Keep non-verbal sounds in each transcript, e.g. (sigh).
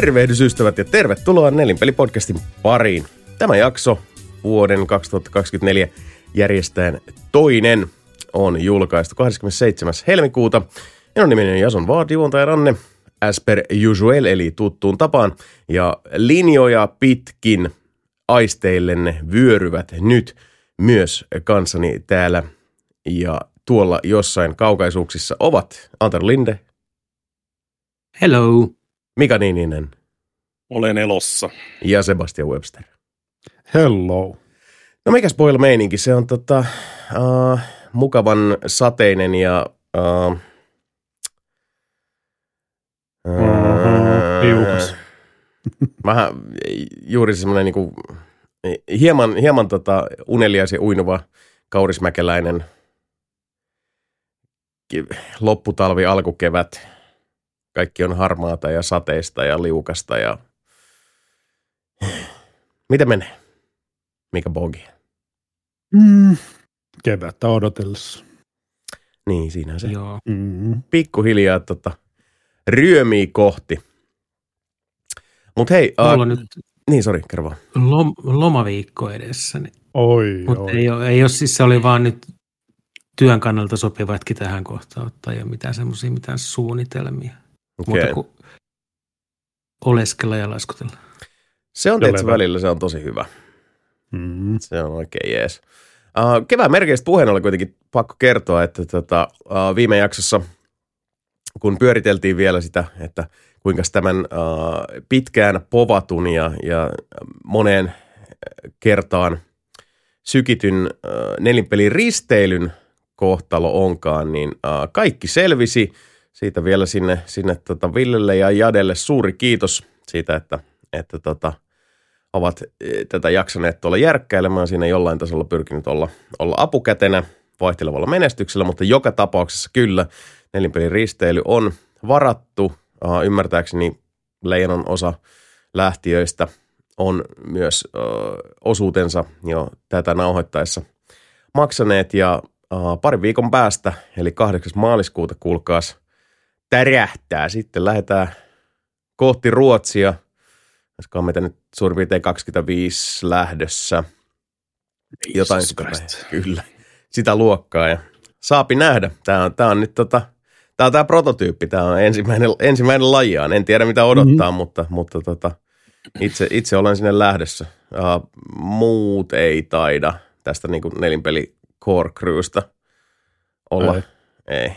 Tervehdysystävät ja tervetuloa Nelinpeli-podcastin pariin. Tämä jakso vuoden 2024 järjestäen toinen on julkaistu 27. helmikuuta. Minun nimeni on Jason Vaad, juontaja Ranne, as per usual, eli tuttuun tapaan. Ja linjoja pitkin aisteillenne vyöryvät nyt myös kanssani täällä ja tuolla jossain kaukaisuuksissa ovat Antar Linde, Hello. Mika Niininen Olen elossa. ja Sebastian Webster. Hello. No mikä spoil meininki? Se on tota, uh, mukavan sateinen ja uh, Mhm, liukas. (laughs) vähän juuri semmoinen niinku, hieman, hieman tota unelias ja uinuva kaurismäkeläinen lopputalvi, alkukevät. Kaikki on harmaata ja sateista ja liukasta ja Miten menee? Mikä bogi? Mm. Kevättä odotellessa. Niin, siinä se Joo. Mm. pikkuhiljaa tota, ryömii kohti. Mutta hei, Mulla uh, on nyt niin sori, kerro vaan. lom, lomaviikko edessä, niin, Oi, mutta oi. ei, ole, ei ole, siis se oli vaan nyt työn kannalta sopivatkin tähän kohtaan ottaa, ei ole mitään semmoisia mitään suunnitelmia, Okay. muuta kuin oleskella ja laskutella. Se on tietysti välillä, se on tosi hyvä. Mm. Se on oikein jees. Uh, kevään merkeistä puheen oli kuitenkin pakko kertoa, että tota, uh, viime jaksossa, kun pyöriteltiin vielä sitä, että kuinka tämän uh, pitkään povatun ja, ja moneen kertaan sykityn uh, nelinpelin risteilyn kohtalo onkaan, niin uh, kaikki selvisi. Siitä vielä sinne, sinne tota Villelle ja Jadelle suuri kiitos siitä, että, että tota, ovat eh, tätä jaksaneet tuolla järkkäilemään siinä jollain tasolla pyrkinyt olla, olla apukätenä vaihtelevalla menestyksellä, mutta joka tapauksessa kyllä nelinpelin risteily on varattu. Uh, ymmärtääkseni leijonan osa lähtiöistä on myös uh, osuutensa jo tätä nauhoittaessa maksaneet ja uh, parin viikon päästä, eli 8. maaliskuuta, kuulkaas, tärähtää. Sitten lähdetään kohti Ruotsia – olisikohan meitä nyt suurin piirtein 25 lähdössä. Jotain sitä, kyllä, sitä luokkaa ja saapi nähdä. Tämä on, tämä on nyt tota, tämä on tämä prototyyppi, tämä on ensimmäinen, ensimmäinen lajiaan. En tiedä mitä odottaa, mm-hmm. mutta, mutta tota, itse, itse olen sinne lähdössä. Uh, muut ei taida tästä niin kuin nelinpeli core crewsta olla. Ei. Ei. ei.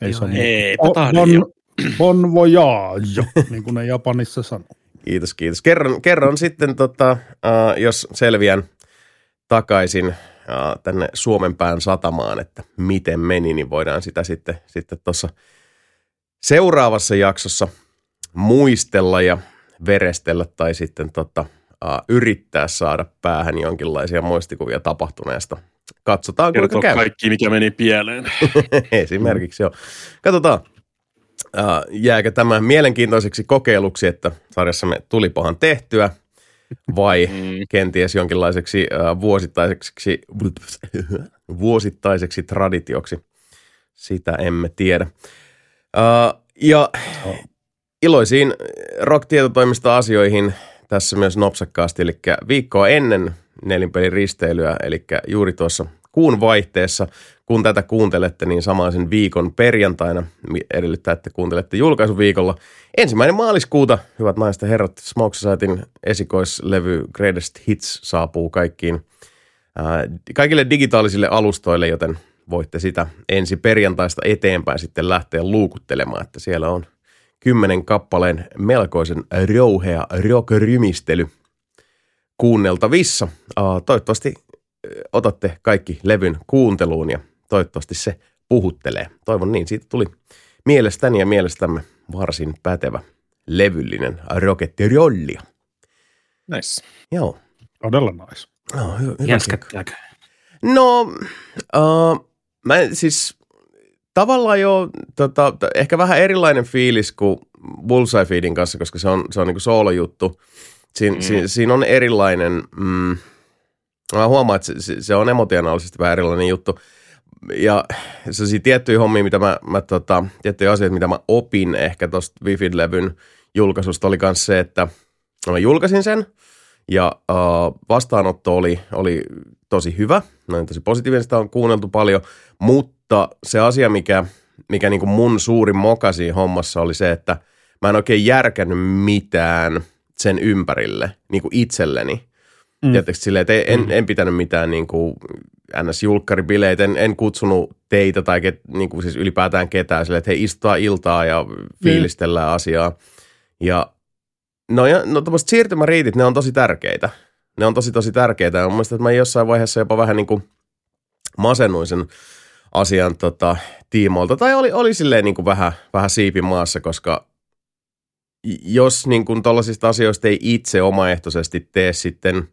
Ei Joo, se ei. On, on, on voyage, niin kuin ne Japanissa sanoo. Kiitos, kiitos. Kerron, kerron sitten, tota, uh, jos selviän takaisin uh, tänne Suomenpään satamaan, että miten meni, niin voidaan sitä sitten sitten tuossa seuraavassa jaksossa muistella ja verestellä tai sitten tota, uh, yrittää saada päähän jonkinlaisia muistikuvia tapahtuneesta. Katsotaan, kuinka Kertoo käy. kaikki, mikä meni pieleen. (laughs) Esimerkiksi joo. Katsotaan, äh, jääkö tämä mielenkiintoiseksi kokeiluksi, että sarjassamme tulipahan tehtyä, vai Mm. kenties jonkinlaiseksi äh, vuosittaiseksi, vuosittaiseksi traditioksi. Sitä emme tiedä. Äh, ja iloisiin rock-tietotoimista asioihin tässä myös nopsakkaasti, eli viikkoa ennen nelinpelin risteilyä, eli juuri tuossa kuun vaihteessa, kun tätä kuuntelette, niin samaisen viikon perjantaina edellyttää, että kuuntelette julkaisuviikolla. Ensimmäinen maaliskuuta, hyvät naiset ja herrat, Smoke Societyn esikoislevy Greatest Hits saapuu kaikkiin ää, kaikille digitaalisille alustoille, joten voitte sitä ensi perjantaista eteenpäin sitten lähteä luukuttelemaan, että siellä on kymmenen kappaleen melkoisen rouhea rock-rymistely kuunneltavissa. Uh, toivottavasti ö, otatte kaikki levyn kuunteluun ja toivottavasti se puhuttelee. Toivon niin, siitä tuli mielestäni ja mielestämme varsin pätevä levyllinen rokettirolli. Nice. Joo. Todella nice. No, hy- hyvä Jäskättääkö? No, uh, mä siis tavallaan jo tota, ehkä vähän erilainen fiilis kuin Bullseye Feedin kanssa, koska se on, se on niinku soolojuttu. Siin, mm. si, siinä on erilainen, mm, mä huomaan, että se, se- se on emotionaalisesti vähän erilainen juttu. Ja sellaisia tiettyjä hommia, mitä mä, mä tota, tiettyjä asioita, mitä mä opin ehkä tuosta Wifid-levyn julkaisusta oli myös se, että mä julkaisin sen ja uh, vastaanotto oli, oli tosi hyvä. Noin tosi positiivinen, sitä on kuunneltu paljon, mutta se asia, mikä, mikä niin kuin mun suurin mokasi hommassa oli se, että mä en oikein järkännyt mitään sen ympärille niin kuin itselleni. Mm. Tietysti silleen, että en, mm. en pitänyt mitään niin kuin NS-julkkaribileitä, en, en kutsunut teitä tai ket, niin kuin siis ylipäätään ketään silleen, että he istutaan iltaa ja fiilistellään mm. asiaa. Ja no, ja, no tämmöiset siirtymäriitit, ne on tosi tärkeitä. Ne on tosi tosi tärkeitä. Ja mun mielestä, että mä jossain vaiheessa jopa vähän niin kuin masennuin sen asian tota, tiimoilta. Tai oli, oli silleen niin kuin vähän, vähän siipi maassa, koska jos niin kuin tollaisista asioista ei itse omaehtoisesti tee sitten,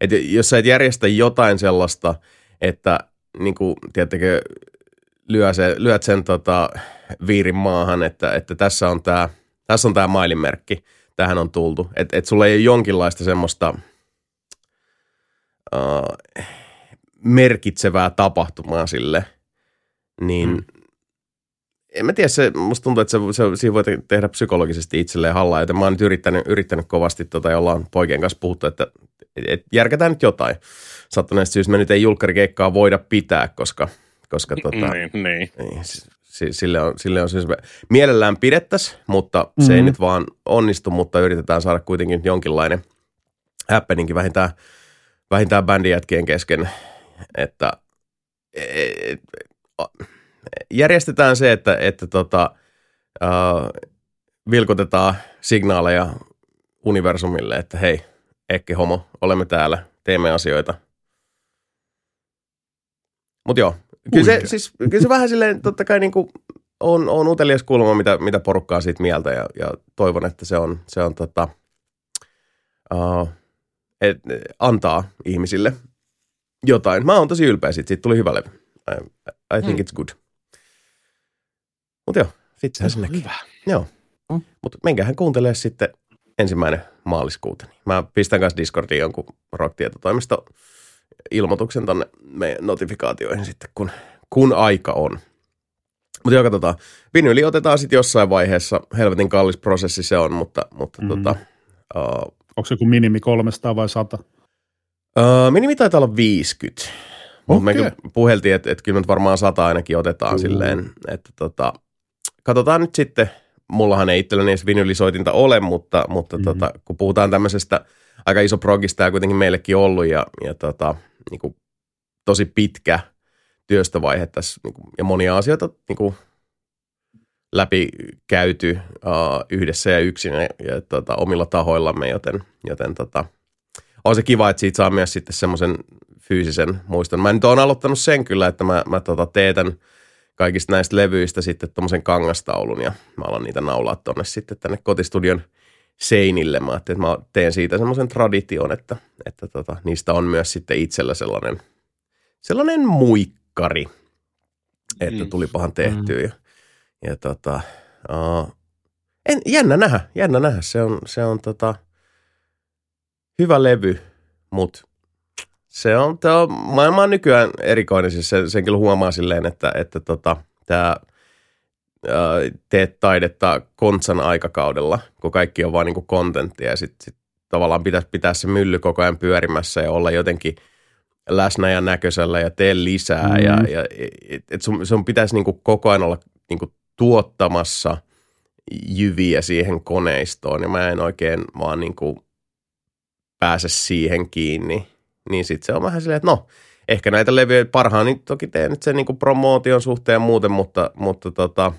että jos sä et järjestä jotain sellaista, että niin kuin, tiedättekö, lyö se, lyöt sen tota, viirin maahan, että, että tässä on tämä tässä on tämä mailinmerkki, tähän on tultu. Että et sulla ei ole jonkinlaista semmoista uh, merkitsevää tapahtumaa sille, niin mm en mä tiedä, se, musta tuntuu, että se, se, siinä voi tehdä psykologisesti itselleen hallaa, joten mä oon nyt yrittänyt, yrittänyt kovasti, tota, jolla on poikien kanssa puhuttu, että et, järkätään nyt jotain. Sattuneesta syystä me nyt ei julkkarikeikkaa voida pitää, koska, koska tota, niin, niin. niin sille on, sille on siis mielellään pidettäisiin, mutta mm-hmm. se ei mm-hmm. nyt vaan onnistu, mutta yritetään saada kuitenkin jonkinlainen happeningkin vähintään, vähintään bändijätkien kesken, että et, et, järjestetään se, että, että tota, uh, vilkotetaan signaaleja universumille, että hei, Ekki homo, olemme täällä, teemme asioita. Mutta joo, kyllä se, siis, kyllä se vähän silleen, totta kai niin kuin on, on utelias kuulemaan, mitä, mitä porukkaa siitä mieltä ja, ja toivon, että se on, se on tota, uh, et, antaa ihmisille jotain. Mä oon tosi ylpeä siitä, siitä tuli hyvä levy. I, I think mm. it's good. Mutta joo, sittenhän sinnekin. Hyvä. Joo. Mm. Mutta menkähän kuuntelee sitten ensimmäinen maaliskuuta. Mä pistän kanssa Discordiin jonkun rock-tietotoimisto ilmoituksen tonne meidän notifikaatioihin sitten, kun, kun aika on. Mutta joo, katsotaan. Vinyli otetaan sitten jossain vaiheessa. Helvetin kallis prosessi se on, mutta, mutta mm. tota, uh, Onko se joku minimi 300 vai 100? Uh, minimi taitaa olla 50. Mutta okay. me puheltiin, että et kyllä me varmaan 100 ainakin otetaan mm. silleen, että tota, katsotaan nyt sitten, mullahan ei itselläni edes vinylisoitinta ole, mutta, mutta mm-hmm. tota, kun puhutaan tämmöisestä aika iso progista ja kuitenkin meillekin ollut ja, ja tota, niin kuin, tosi pitkä työstövaihe tässä niin kuin, ja monia asioita niin kuin, läpi käyty uh, yhdessä ja yksin ja, ja tota, omilla tahoillamme, joten, joten tota, on se kiva, että siitä saa myös sitten semmoisen fyysisen muiston. Mä nyt oon aloittanut sen kyllä, että mä, mä tota, teetän – kaikista näistä levyistä sitten tuommoisen kangastaulun ja mä alan niitä naulaa tonne sitten tänne kotistudion seinille. Mä että mä teen siitä semmoisen tradition, että, että tota, niistä on myös sitten itsellä sellainen, sellainen muikkari, että mm. tulipahan tehtyä. Mm. Ja, ja tota, uh, en, jännä nähdä, jännä nähdä. Se on, se on tota, hyvä levy, mutta se on, tämä on, maailma on nykyään erikoinen, siis sen, sen kyllä huomaa silleen, että, että tota, tämä teet taidetta kontsan aikakaudella, kun kaikki on vaan niin kontenttia ja sitten sit tavallaan pitäisi pitää se mylly koko ajan pyörimässä ja olla jotenkin läsnä ja näköisellä ja tee lisää. Mm. Ja, ja et, et sun, sun pitäisi niin koko ajan olla niin tuottamassa jyviä siihen koneistoon ja mä en oikein vaan niin pääse siihen kiinni niin sitten se on vähän silleen, että no, ehkä näitä levyjä parhaan, niin toki teen nyt sen niin promootion suhteen ja muuten, mutta, mutta tota,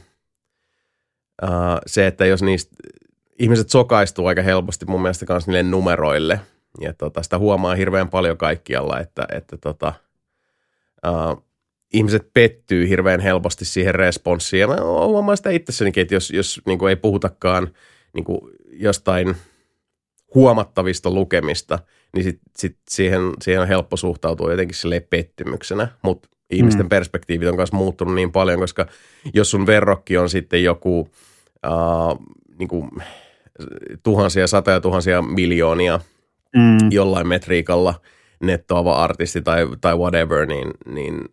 uh, se, että jos niistä ihmiset sokaistuu aika helposti mun mielestä kanssa niille numeroille, ja tota, sitä huomaa hirveän paljon kaikkialla, että, että tota, uh, ihmiset pettyy hirveän helposti siihen responssiin. Ja mä huomaan sitä itsessänikin, että jos, jos niin ei puhutakaan niin jostain huomattavista lukemista – niin sit, sit siihen, siihen on helppo suhtautua jotenkin sille pettymyksenä, mutta ihmisten mm. perspektiivit on myös muuttunut niin paljon, koska jos sun verrokki on sitten joku uh, niin kuin, tuhansia, satoja tuhansia miljoonia mm. jollain metriikalla nettoava artisti tai, tai whatever, niin, niin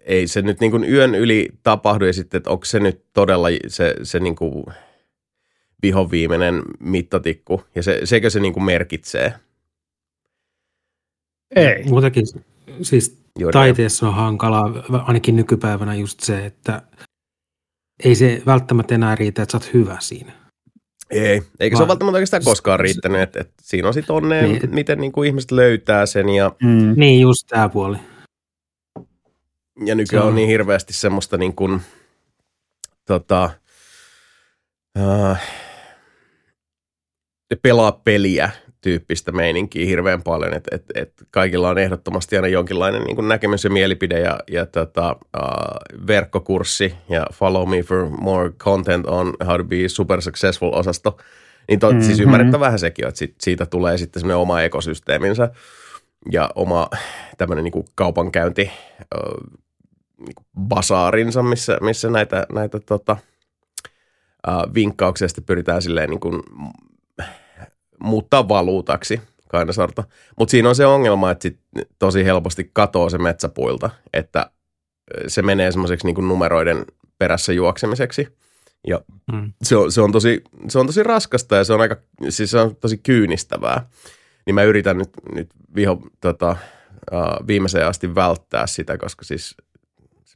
ei se nyt niin kuin yön yli tapahdu ja sitten, että onko se nyt todella se, se niin kuin vihoviimeinen mittatikku, ja se, sekö se niin kuin merkitsee? Ei. Muutenkin siis Juuri taiteessa on hankalaa, ainakin nykypäivänä just se, että ei se välttämättä enää riitä, että sä oot hyvä siinä. Ei, eikä se ole Vaan- välttämättä oikeastaan koskaan riittänyt, että, että siinä on sitten onnea, Niin. niin. miten niin kuin ihmiset löytää sen, ja, Mm. Niin, just tämä puoli. ja nykyään Se on on- niin hirveästi semmoista niin kuin, tota, äh, pelaa peliä tyyppistä meininkiä hirveän paljon, että et, et kaikilla on ehdottomasti aina jonkinlainen niin kuin näkemys ja mielipide ja, ja tota, uh, verkkokurssi ja follow me for more content on how to be super successful osasto. Niin to, mm-hmm. siis Mhm. ymmärrettävä vähän sekin, että sit, siitä tulee sitten semmoinen oma ekosysteeminsä ja oma tämmöinen niin kuin kaupankäynti uh, niin kuin basaarinsa, missä, missä näitä, näitä tota, uh, vinkkauksia sitten pyritään silleen niin kuin muuttaa valuutaksi kainasorto. Mutta siinä on se ongelma, että sit tosi helposti katoo se metsäpuilta, että se menee semmoiseksi niin numeroiden perässä juoksemiseksi. Ja Mm. se on, se, on tosi, se on tosi raskasta ja se on aika, siis se on tosi kyynistävää. Niin mä yritän nyt, nyt viho, tota, uh, viimeiseen asti välttää sitä, koska siis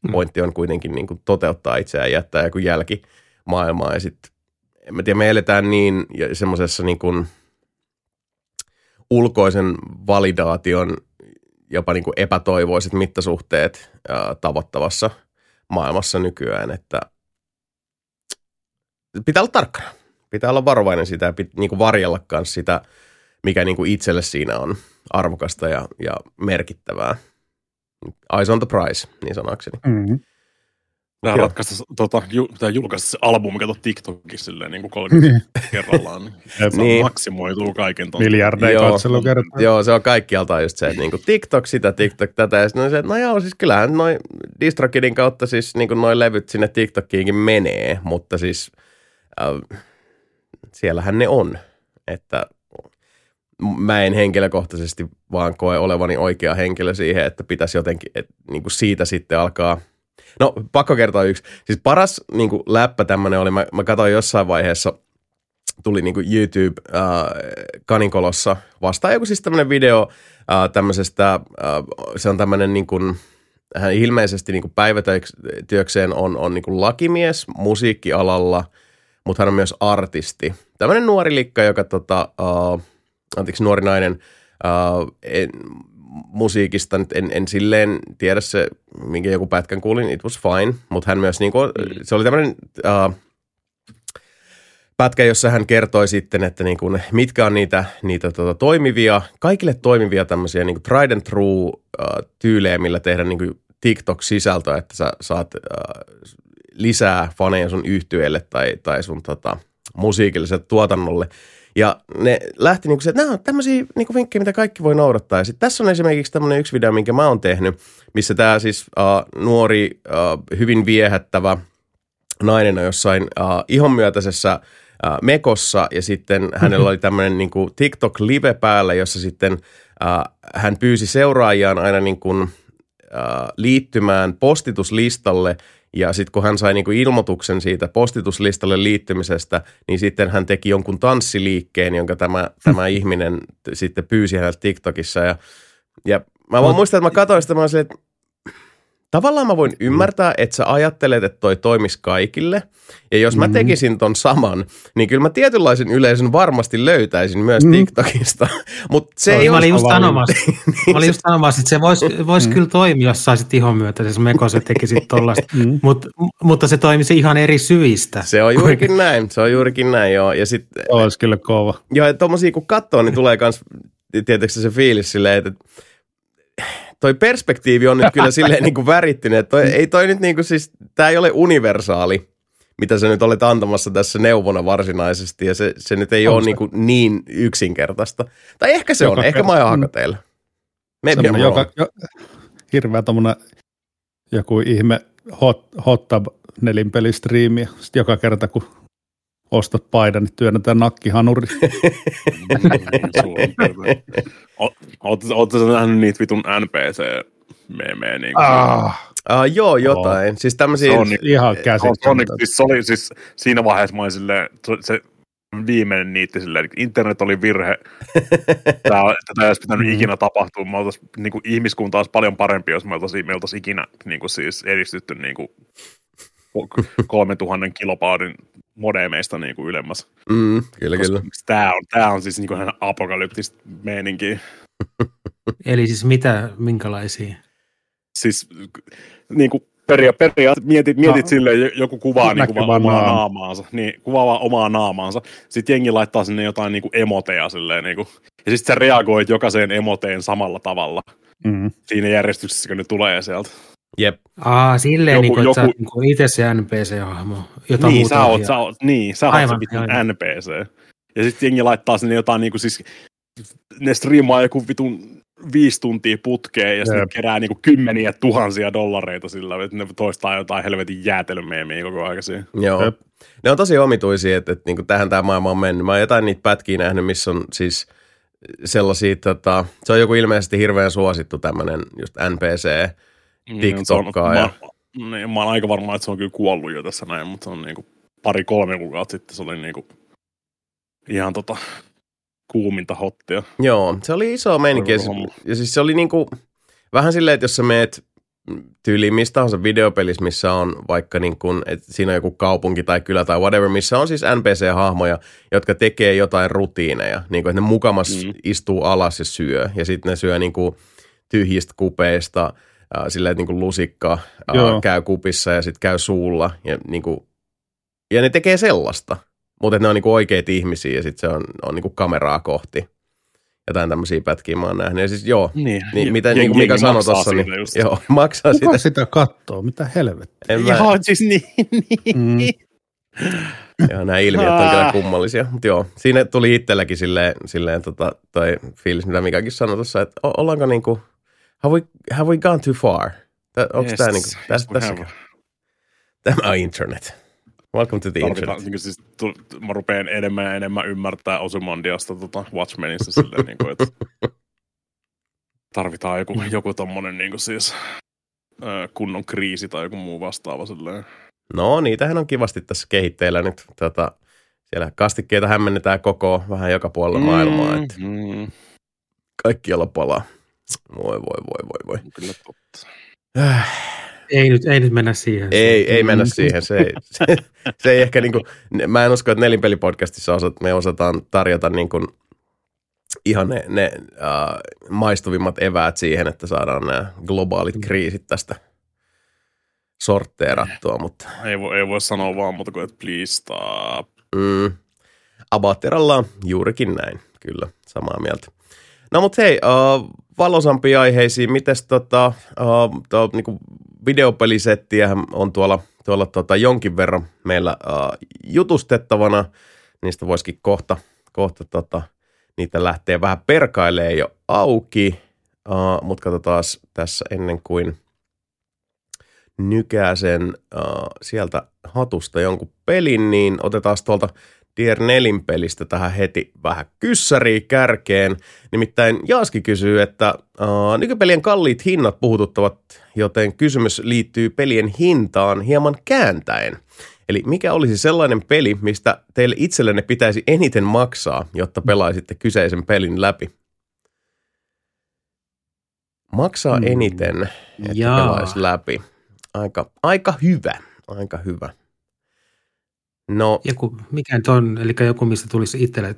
Mm. pointti on kuitenkin niin kuin toteuttaa itseään ja jättää joku jälki maailmaan. Ja sitten, en mä tiedä, me eletään niin semmoisessa niin kuin ulkoisen validaation jopa niin kuin epätoivoiset mittasuhteet tavoittavassa maailmassa nykyään, että pitää olla tarkkana. Pitää olla varovainen sitä ja pit, niin kuin varjella myös sitä, mikä niin kuin itselle siinä on arvokasta ja, ja merkittävää. Eyes on the prize, niin sanakseni. Mm. Pitää Joo. ratkaista, tota, ju, pitää julkaista se albumi, kato TikTokissa silleen niin kuin 30 kerrallaan. Niin, (laughs) se Niin. maksimoituu kaiken ton. Miljardeja Joo. katselukertaa. Joo, se on kaikkialta just se, että niinku TikTok sitä, TikTok tätä. Ja sitten on se, että no joo, siis kyllähän noin DistroKidin kautta siis niinku noin levyt sinne TikTokiinkin menee, mutta siis äh, siellähän ne on. Että mä en henkilökohtaisesti vaan koe olevani oikea henkilö siihen, että pitäisi jotenkin että niinku siitä sitten alkaa No, pakko kertoa yksi. Siis paras niin kuin, läppä tämmöinen oli, mä, mä katsoin jossain vaiheessa, tuli niin kuin YouTube äh, Kaninkolossa vastaan joku siis tämmöinen video äh, tämmöisestä, äh, se on tämmöinen niin kuin, hän ilmeisesti niin kuin päivätyökseen on, on niin kuin lakimies musiikkialalla, mutta hän on myös artisti. Tämmöinen nuori likka, joka tota, äh, anteeksi, nuori nainen, äh, en, musiikista nyt en, en silleen tiedä se, minkä joku pätkän kuulin, it was fine, mutta hän myös niinku, se oli tämmöinen uh, pätkä, jossa hän kertoi sitten, että niinku, mitkä on niitä, niitä tota, toimivia, kaikille toimivia tämmöisiä niinku tried and true uh, tyylejä, millä tehdä niinku TikTok-sisältöä, että sä saat uh, lisää faneja sun yhtyeelle tai, tai sun tota, musiikilliselle tuotannolle. Ja ne lähti niinku se, että nämä on tämmöisiä niinku vinkkejä, mitä kaikki voi noudattaa. Ja sitten tässä on esimerkiksi tämmöinen yksi video, minkä mä oon tehnyt, missä tämä siis uh, nuori, uh, hyvin viehättävä nainen on jossain uh, ihonmyötäisessä uh, mekossa ja sitten hänellä oli tämmöinen niinku TikTok-live päällä, jossa sitten uh, hän pyysi seuraajiaan aina niin kuin, uh, liittymään postituslistalle ja sitten kun hän sai niinku ilmoituksen siitä postituslistalle liittymisestä, niin sitten hän teki jonkun tanssiliikkeen, jonka tämä, tämä (laughs) ihminen sitten pyysi häneltä TikTokissa. Ja, ja mä vaan muistan, että mä katsoin sitä, mä olin että tavallaan mä voin ymmärtää, että sä ajattelet, että toi toimisi kaikille. Ja jos mä Mhm. tekisin ton saman, niin kyllä mä tietynlaisen yleisön varmasti löytäisin myös Mm. TikTokista. (laughs) Mutta se Se ei mä ole... olin just sanomassa, (laughs) mä olin just sanomassa, että se voisi vois Mm. kyllä toimia, jos saisit ihon myötäisessä mekossa ja tekisit tollasta. (laughs) Mm. Mut, mutta se toimisi ihan eri syistä. Se on juurikin näin, se on juurikin näin, joo. Ja sitten Se olisi kyllä kova. Joo, ja tommosia kun katsoo, niin tulee kans tietysti se fiilis silleen, että toi perspektiivi on nyt kyllä silleen niin kuin värittynyt, että toi, ei toi nyt niin kuin siis, tää ei ole universaali, mitä sä nyt olet antamassa tässä neuvona varsinaisesti, ja se, se nyt ei On ole se. niin, kuin niin yksinkertaista. Tai ehkä se Joka on, ehkä mä oon hakateilla. Maybe joka, jo, hirveä tommonen joku ihme hot, hot tub nelinpelistriimi. Joka kerta, kun ostat paidan, niin työnnetään nakkihanuri. (laughs) Oletko nähnyt niitä vitun NPC-meemejä? Niin ah, Uh, joo, jotain. Siis tämmöisiä, Se on niin- ihan on, käsittämätöntä. siis, se oli, siis siinä vaiheessa mä olin silleen, se, viimeinen niitti silleen, että internet oli virhe. (laughs) Tämä, tätä ei olisi pitänyt Mm. ikinä tapahtua. Me oltais, niin kuin, ihmiskunta olisi paljon parempi, jos me oltaisiin, me oltaisiin ikinä niin kuin, siis edistytty niin kuin, 3000 kilobaudin modemeista niin kuin ylemmäs. Mm, kyllä, kyllä. Tämä on, tämä on siis niin kuin ihan apokalyptista meininkiä. (laughs) Eli siis mitä, minkälaisia? Siis niin kuin peria, periaatteessa mietit, mietit No. silleen, jo- joku kuvaa niin vaan omaa naama. naamaansa. Niin, kuvaa vaan omaa naamaansa. Sitten jengi laittaa sinne jotain niin kuin emoteja silleen. Niin kuin, ja sitten sä reagoit jokaiseen emoteen samalla tavalla. Mm. Siinä järjestyksessä, kun ne tulee sieltä. Jep. Aa, silleen, Joku- niin kuin, että joku- sä oot niin kuin itse se NPC-hahmo, jota niin, sä oot, sä oot, niin, sä oot se Aivan, vitun aivan. NPC. Ja sitten jengi laittaa sinne jotain niin kuin siis, ne striimaa joku vitun viisi tuntia putkeen ja sitten kerää niin kuin kymmeniä tuhansia dollareita sillä, että ne toistaa jotain helvetin jäätelömeemiä koko ajan siinä. Joo. Jep. Ne on tosi omituisia, että, että niin tähän tämä maailma on mennyt. Mä oon jotain niitä pätkiä nähnyt, missä on siis sellaisia, tota, se on joku ilmeisesti hirveän suosittu tämmöinen just NPC. Niin, TikTokkaa ja- mä, niin, mä oon aika varma, että se on kyllä kuollut jo tässä näin, mutta se on niinku pari-kolme kuukautta sitten se oli niinku ihan tota kuuminta hottia. Joo, se oli iso meininki. Ja, siis- siis se oli niinku, vähän silleen, että jos sä meet tyyliin mistä tahansa videopelissä, missä on vaikka niin kuin, että siinä on joku kaupunki tai kylä tai whatever, missä on siis NPC-hahmoja, jotka tekee jotain rutiineja, niin kuin, että ne mukamas Mm. mm. istuu alas ja syö, ja sitten ne syö niin kuin tyhjistä kupeista, äh, silleen, että niin kuin lusikka äh, Joo. käy kupissa ja sitten käy suulla, ja, niin kuin, ja ne tekee sellaista, mutta ne on niin kuin oikeita ihmisiä, ja sitten se on, on niin kuin kameraa kohti. Jotain tämmöisiä pätkiä mä oon nähnyt. Ja siis joo, Niin, niin, mitä jengi- niin kuin Mika sanoi tuossa, niin just. joo, (laughs) maksaa Kuka sitä. sitä kattoo? Mitä helvettiä? En mä, Joo, siis niin, niin. Mm. joo, nämä ilmiöt on kyllä Ah. kummallisia. Mutta joo, siinä tuli itselläkin silleen, silleen tota, toi fiilis, mitä Mikakin sanoi tuossa, että ollaanko niinku, have we, have we gone too far? Onko Yes, tämä niinku, yes, tässä, we tässä, have. tämä on internet. Welcome to the Tarvitaan, internet. niin siis, tu, mä rupean enemmän ja enemmän ymmärtää Ozymandiasta tota Watchmenissa silleen, niin kuin, että tarvitaan joku, joku tommonen niin kuin siis kunnon kriisi tai joku muu vastaava silleen. No, niitähän on kivasti tässä kehitteillä nyt. Tota, siellä kastikkeita hämmennetään koko vähän joka puolella maailmaa, että mm, kaikkialla palaa. Voi, voi, voi, voi, voi. kyllä totta. Äh. Ei nyt, ei nyt mennä siihen. Ei, ei mennä Mm. siihen. Se ei, se, se ei ehkä niinku, mä en usko, että nelinpelipodcastissa osat, me osataan tarjota niinku ihan ne, ne uh, maistuvimmat eväät siihen, että saadaan nämä globaalit kriisit tästä sortteerattua, mutta Ei voi, ei voi sanoa vaan muuta kuin, että please stop. mm, Abateralla juurikin näin, kyllä, samaa mieltä. No mutta hei, uh, valosampiin aiheisiin, mites tota, uh, tuo, niinku videopelisettiähän on tuolla, tuolla tota, jonkin verran meillä uh, jutustettavana, niistä voisikin kohta, kohta tota, niitä lähtee vähän perkailee jo auki, uh, mutta katsotaan tässä ennen kuin nykää sen uh, sieltä hatusta jonkun pelin, niin otetaan tuolta Dier 4 pelistä tähän heti vähän kyssäriä kärkeen. Nimittäin Jaaski kysyy, että uh, nykypelien kalliit hinnat puhututtavat, joten kysymys liittyy pelien hintaan hieman kääntäen. Eli mikä olisi sellainen peli, mistä teille itsellenne pitäisi eniten maksaa, jotta pelaisitte kyseisen pelin läpi? Maksaa Hmm. eniten, että Jaa. pelaisi läpi. Aika, aika hyvä, aika hyvä. No, Joku, mikä nyt on, eli joku, mistä tulisi itselle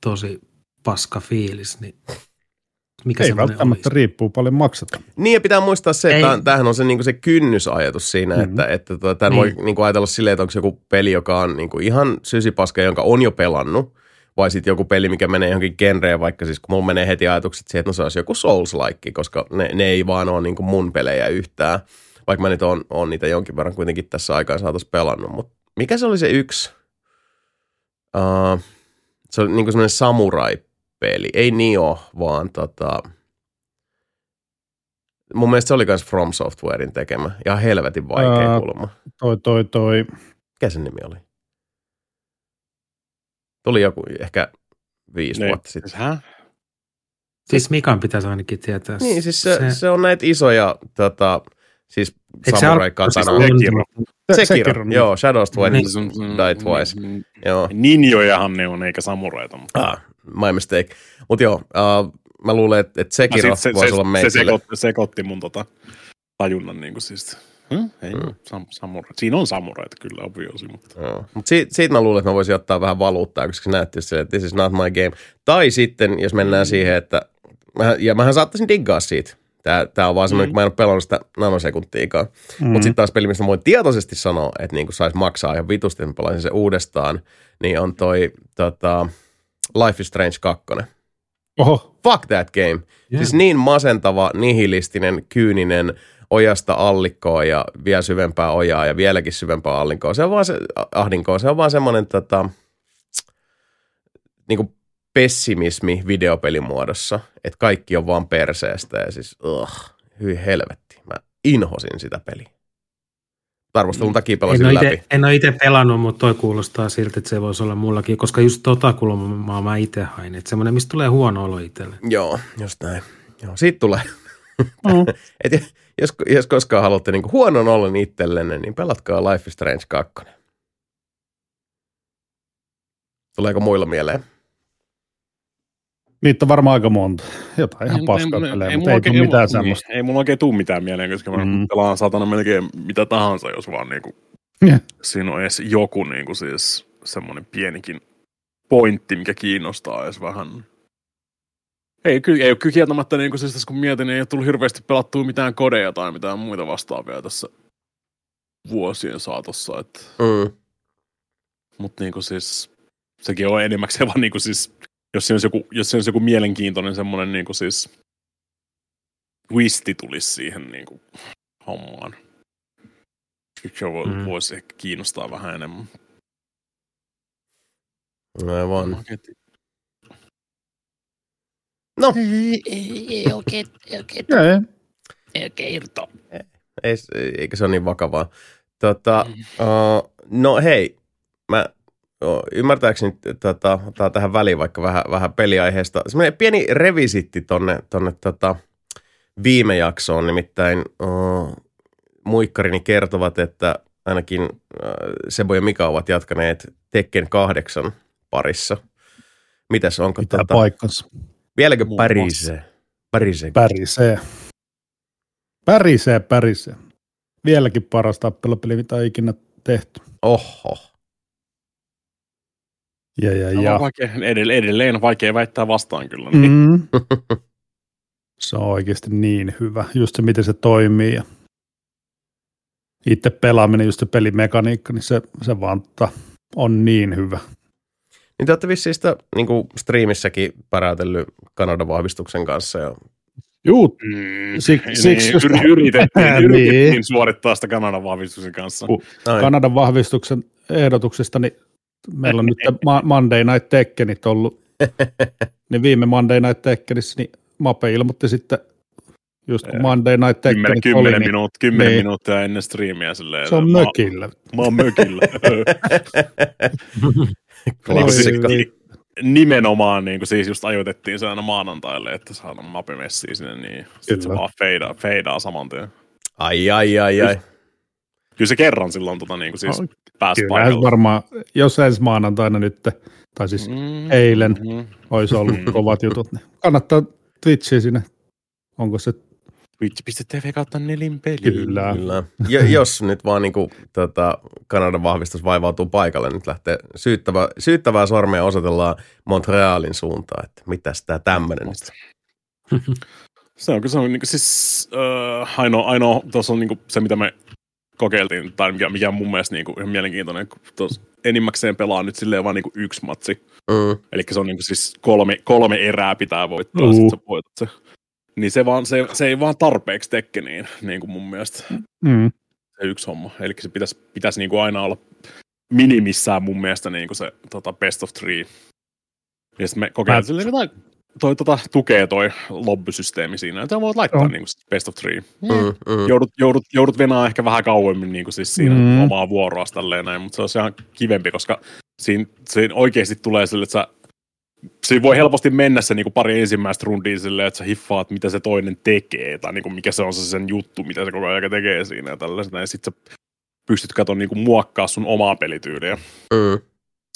tosi paska fiilis, niin mikä Ei välttämättä olisi? riippuu paljon makseta. Niin ja pitää muistaa se, että Ei. tämähän on se, niin se kynnysajatus siinä, Mhm. mm-hmm. että, että tota, tämän Niin. voi niin kuin ajatella silleen, että onko se joku peli, joka on niin kuin ihan sysipaska, jonka on jo pelannut, vai sitten joku peli, mikä menee johonkin genreen, vaikka siis kun mulla menee heti ajatukset siihen, että no se olisi joku Souls-like, koska ne, ne ei vaan ole niin kuin mun pelejä yhtään, vaikka mä nyt on, on niitä jonkin verran kuitenkin tässä aikaan saatossa pelannut, mutta mikä se oli se yksi? Uh, se oli niin kuin semmoinen samurai-peli, ei Nio, vaan tota, Mun mielestä se oli myös From Softwarein tekemä. Ja helvetin vaikea Ää, kulma. Toi, toi, toi. Mikä sen nimi oli? Tuli joku ehkä viisi Niin. vuotta sitten. Hä? Siis Mikan pitäisi ainakin tietää. Niin, siis se, se, se on näitä isoja tota, Siis samurai siis katana. on- Sekiro. Sekiro, Sekiro, joo, Shadows Twice, Niin. Die Twice, joo. Ninjojahan ne on, eikä samureita. Mutta Ah, my mistake. Mutta joo, uh, mä luulen, että et Sekiro Ah, sit voisi olla se, meille. sekoitti, sekoitti mun tota, tajunnan niin kuin siis. Hm? Ei, mm. sam, samura. Siinä on samureita kyllä obviously, mutta Mutta siitä, siitä mä luulen, että mä voisin ottaa vähän valuuttaa, koska se näytti silleen, että this is not my game. Tai sitten, jos mennään Mm. siihen, että, mä, ja mähän saattaisin diggaa siitä. Tää, tää on vaan semmoinen, Mm. kun mä en ole pelannut sitä nanosekuntiikaan. Mm. Mutta sitten taas peli, mistä mä voin tietoisesti sanoa, että niinku sais maksaa ihan vitusti, että mä pelaisin se uudestaan, niin on toi tota, Life is Strange 2. Oho, Fuck that game. Joo. Siis niin masentava, nihilistinen, kyyninen, ojasta allikkoa ja vielä syvempää ojaa ja vieläkin syvempää allinkoa. Se on vaan se, ahdinkoa. Se on vaan semmoinen tota, niin pessimismi videopelin muodossa, että kaikki on vaan perseestä ja siis, ugh, hyi helvetti. Mä inhosin sitä peliä. Arvostelun takia En pelasin läpi. ite, en ole itse pelannut, mutta toi kuulostaa siltä, että se voisi olla mullakin, koska just tota kulmaa mä itse hain. Että semmoinen, mistä tulee huono olo itselle. Joo, just näin. Joo, siitä tulee. Mm. (laughs) Et jos, jos koskaan haluatte niinku huonon olon itsellenne, niin pelatkaa Life is Strange 2. Tuleeko muilla mieleen? Niitä on varmaan aika monta. Jotain ihan Ei- paskaa ei- pelejä, ei mutta mulla ei oikein- tule mitään semmoista. Ei mulla oikein tuu mitään mieleen, koska mä Mm. pelaan saatana melkein mitä tahansa, jos vaan niinku, Jeh. siinä on edes joku niinku siis semmoinen pienikin pointti, mikä kiinnostaa edes vähän. Ei, kyllä, ei ole kyllä kieltämättä, niin kuin siis tässä kun mietin, niin ei ole tullut hirveästi pelattua mitään kodeja tai mitään muita vastaavia tässä vuosien saatossa. Että, Mm. mutta niin kuin siis, sekin on enimmäkseen (laughs) vaan niin kuin siis, jos siinä olisi joku, jos siinä olisi joku mielenkiintoinen semmoinen niin kuin siis twisti tulisi siihen niin kuin hommaan. Se voi, Mm. mm. voisi ehkä kiinnostaa vähän enemmän. Aivan. Tiedä. No, Ei, ei oikein, ei oikein, Ei, ei oikein irtoa. ei, eikä se ole niin vakavaa. Tota, uh, no hei, mä ymmärtääkseni tota, otetaan tähän väliin vaikka vähän, vähän peliaiheesta. Semmoinen pieni revisitti tonne, tonne tota, viime jaksoon, nimittäin uh, muikkarini kertovat, että ainakin uh, Sebo ja Mika ovat jatkaneet Tekken 8 parissa. Mitäs, onko pitää tota, paikkansa. vieläkö pärisee? Pärisee. Pärisee. Pärisee, pärisee. Vieläkin paras tappelupeli, mitä on ikinä tehty. Oho. Ja, ja, Ja. ja. Vaikea, edelleen, edelleen vaikea väittää vastaan kyllä. Niin. Mm. (laughs) Se on oikeasti niin hyvä. Just se, miten se toimii. Ja itse pelaaminen, just se pelimekaniikka, niin se, se vaan tota on niin hyvä. Niin te olette vissiin sitä niin kuin striimissäkin päräytellyt Kanadan vahvistuksen kanssa. Ja, Juu, Mm, Sik- siksi just- yri- yritettiin, (laughs) Niin. yritettiin suorittaa sitä Kanadan vahvistuksen kanssa. Uh. Kanadan vahvistuksen ehdotuksesta, niin meillä on nyt Ma- Monday Night Tekkenit ollut. (laughs) niin viime Monday Night Tekkenissä, niin Mape ilmoitti sitten, just kun. Monday Night 10, Tekkenit 10, oli, niin minuut, 10 Niin. minuuttia ennen striimiä. Silleen, se on mä, mökillä. Mä oon mökillä. (laughs) (laughs) Klassikko. Oi, Nimenomaan niin kuin siis just ajoitettiin se aina maanantaille, että saadaan Mape messiin sinne, niin sitten se vaan feidaa, feidaa saman tien. ai, ai, ai, ai. Kyllä se kerran silloin tota, niin kuin siis No, pääsi Kyllä paikalle. varmaan, jos ensi maanantaina nyt, tai siis Mm, eilen. mm. olisi ollut Mm. kovat jutut, niin kannattaa Twitchiä sinne. Onko se Twitch.tv kautta nelinpeli. Kyllä. Kyllä. Ja, (laughs) jos nyt vaan niin kuin, tota, Kanadan vahvistus vaivautuu paikalle, nyt lähtee syyttävä, syyttävää sormea osoitellaan Montrealin suuntaan, että mitäs tämä tämmöinen nyt. (laughs) Se on, se on niin kuin, siis äh, ainoa, ainoa tuossa on niin kuin, se, mitä me kokeiltiin, tai mikä, mikä on mun mielestä niin kuin, ihan mielenkiintoinen, kun tuossa enimmäkseen pelaa nyt silleen vaan niin kuin yksi matsi. Mm. Eli se on niin kuin, siis kolme, kolme erää pitää voittaa, uh. sit sä voitat se. Niin se, vaan, se, se ei vaan tarpeeksi tekkeniin, niin kuin mun mielestä mm, se yksi homma. Eli se pitäisi, pitäisi niin kuin aina olla minimissään mun mielestä niin kuin se tota best of three. Ja sitten me kokeillaan Mä- silleen, että toi tota, tukee toi lobbysysteemi siinä, että voit laittaa Joo. niin kuin best of three. Mm, mm. Joudut, joudut, joudut venaa ehkä vähän kauemmin niin kuin siis siinä Mm. omaa vuoroa tälleen näin, mutta se on ihan kivempi, koska siinä, siinä oikeasti tulee sille, että sä siinä voi helposti mennä se niin kuin pari ensimmäistä rundia silleen, että sä hiffaat, mitä se toinen tekee, tai niin kuin mikä se on se sen juttu, mitä se koko ajan tekee siinä ja tällaista, ja sitten sä pystyt katsomaan niin kuin muokkaa sun omaa pelityyliä Mm.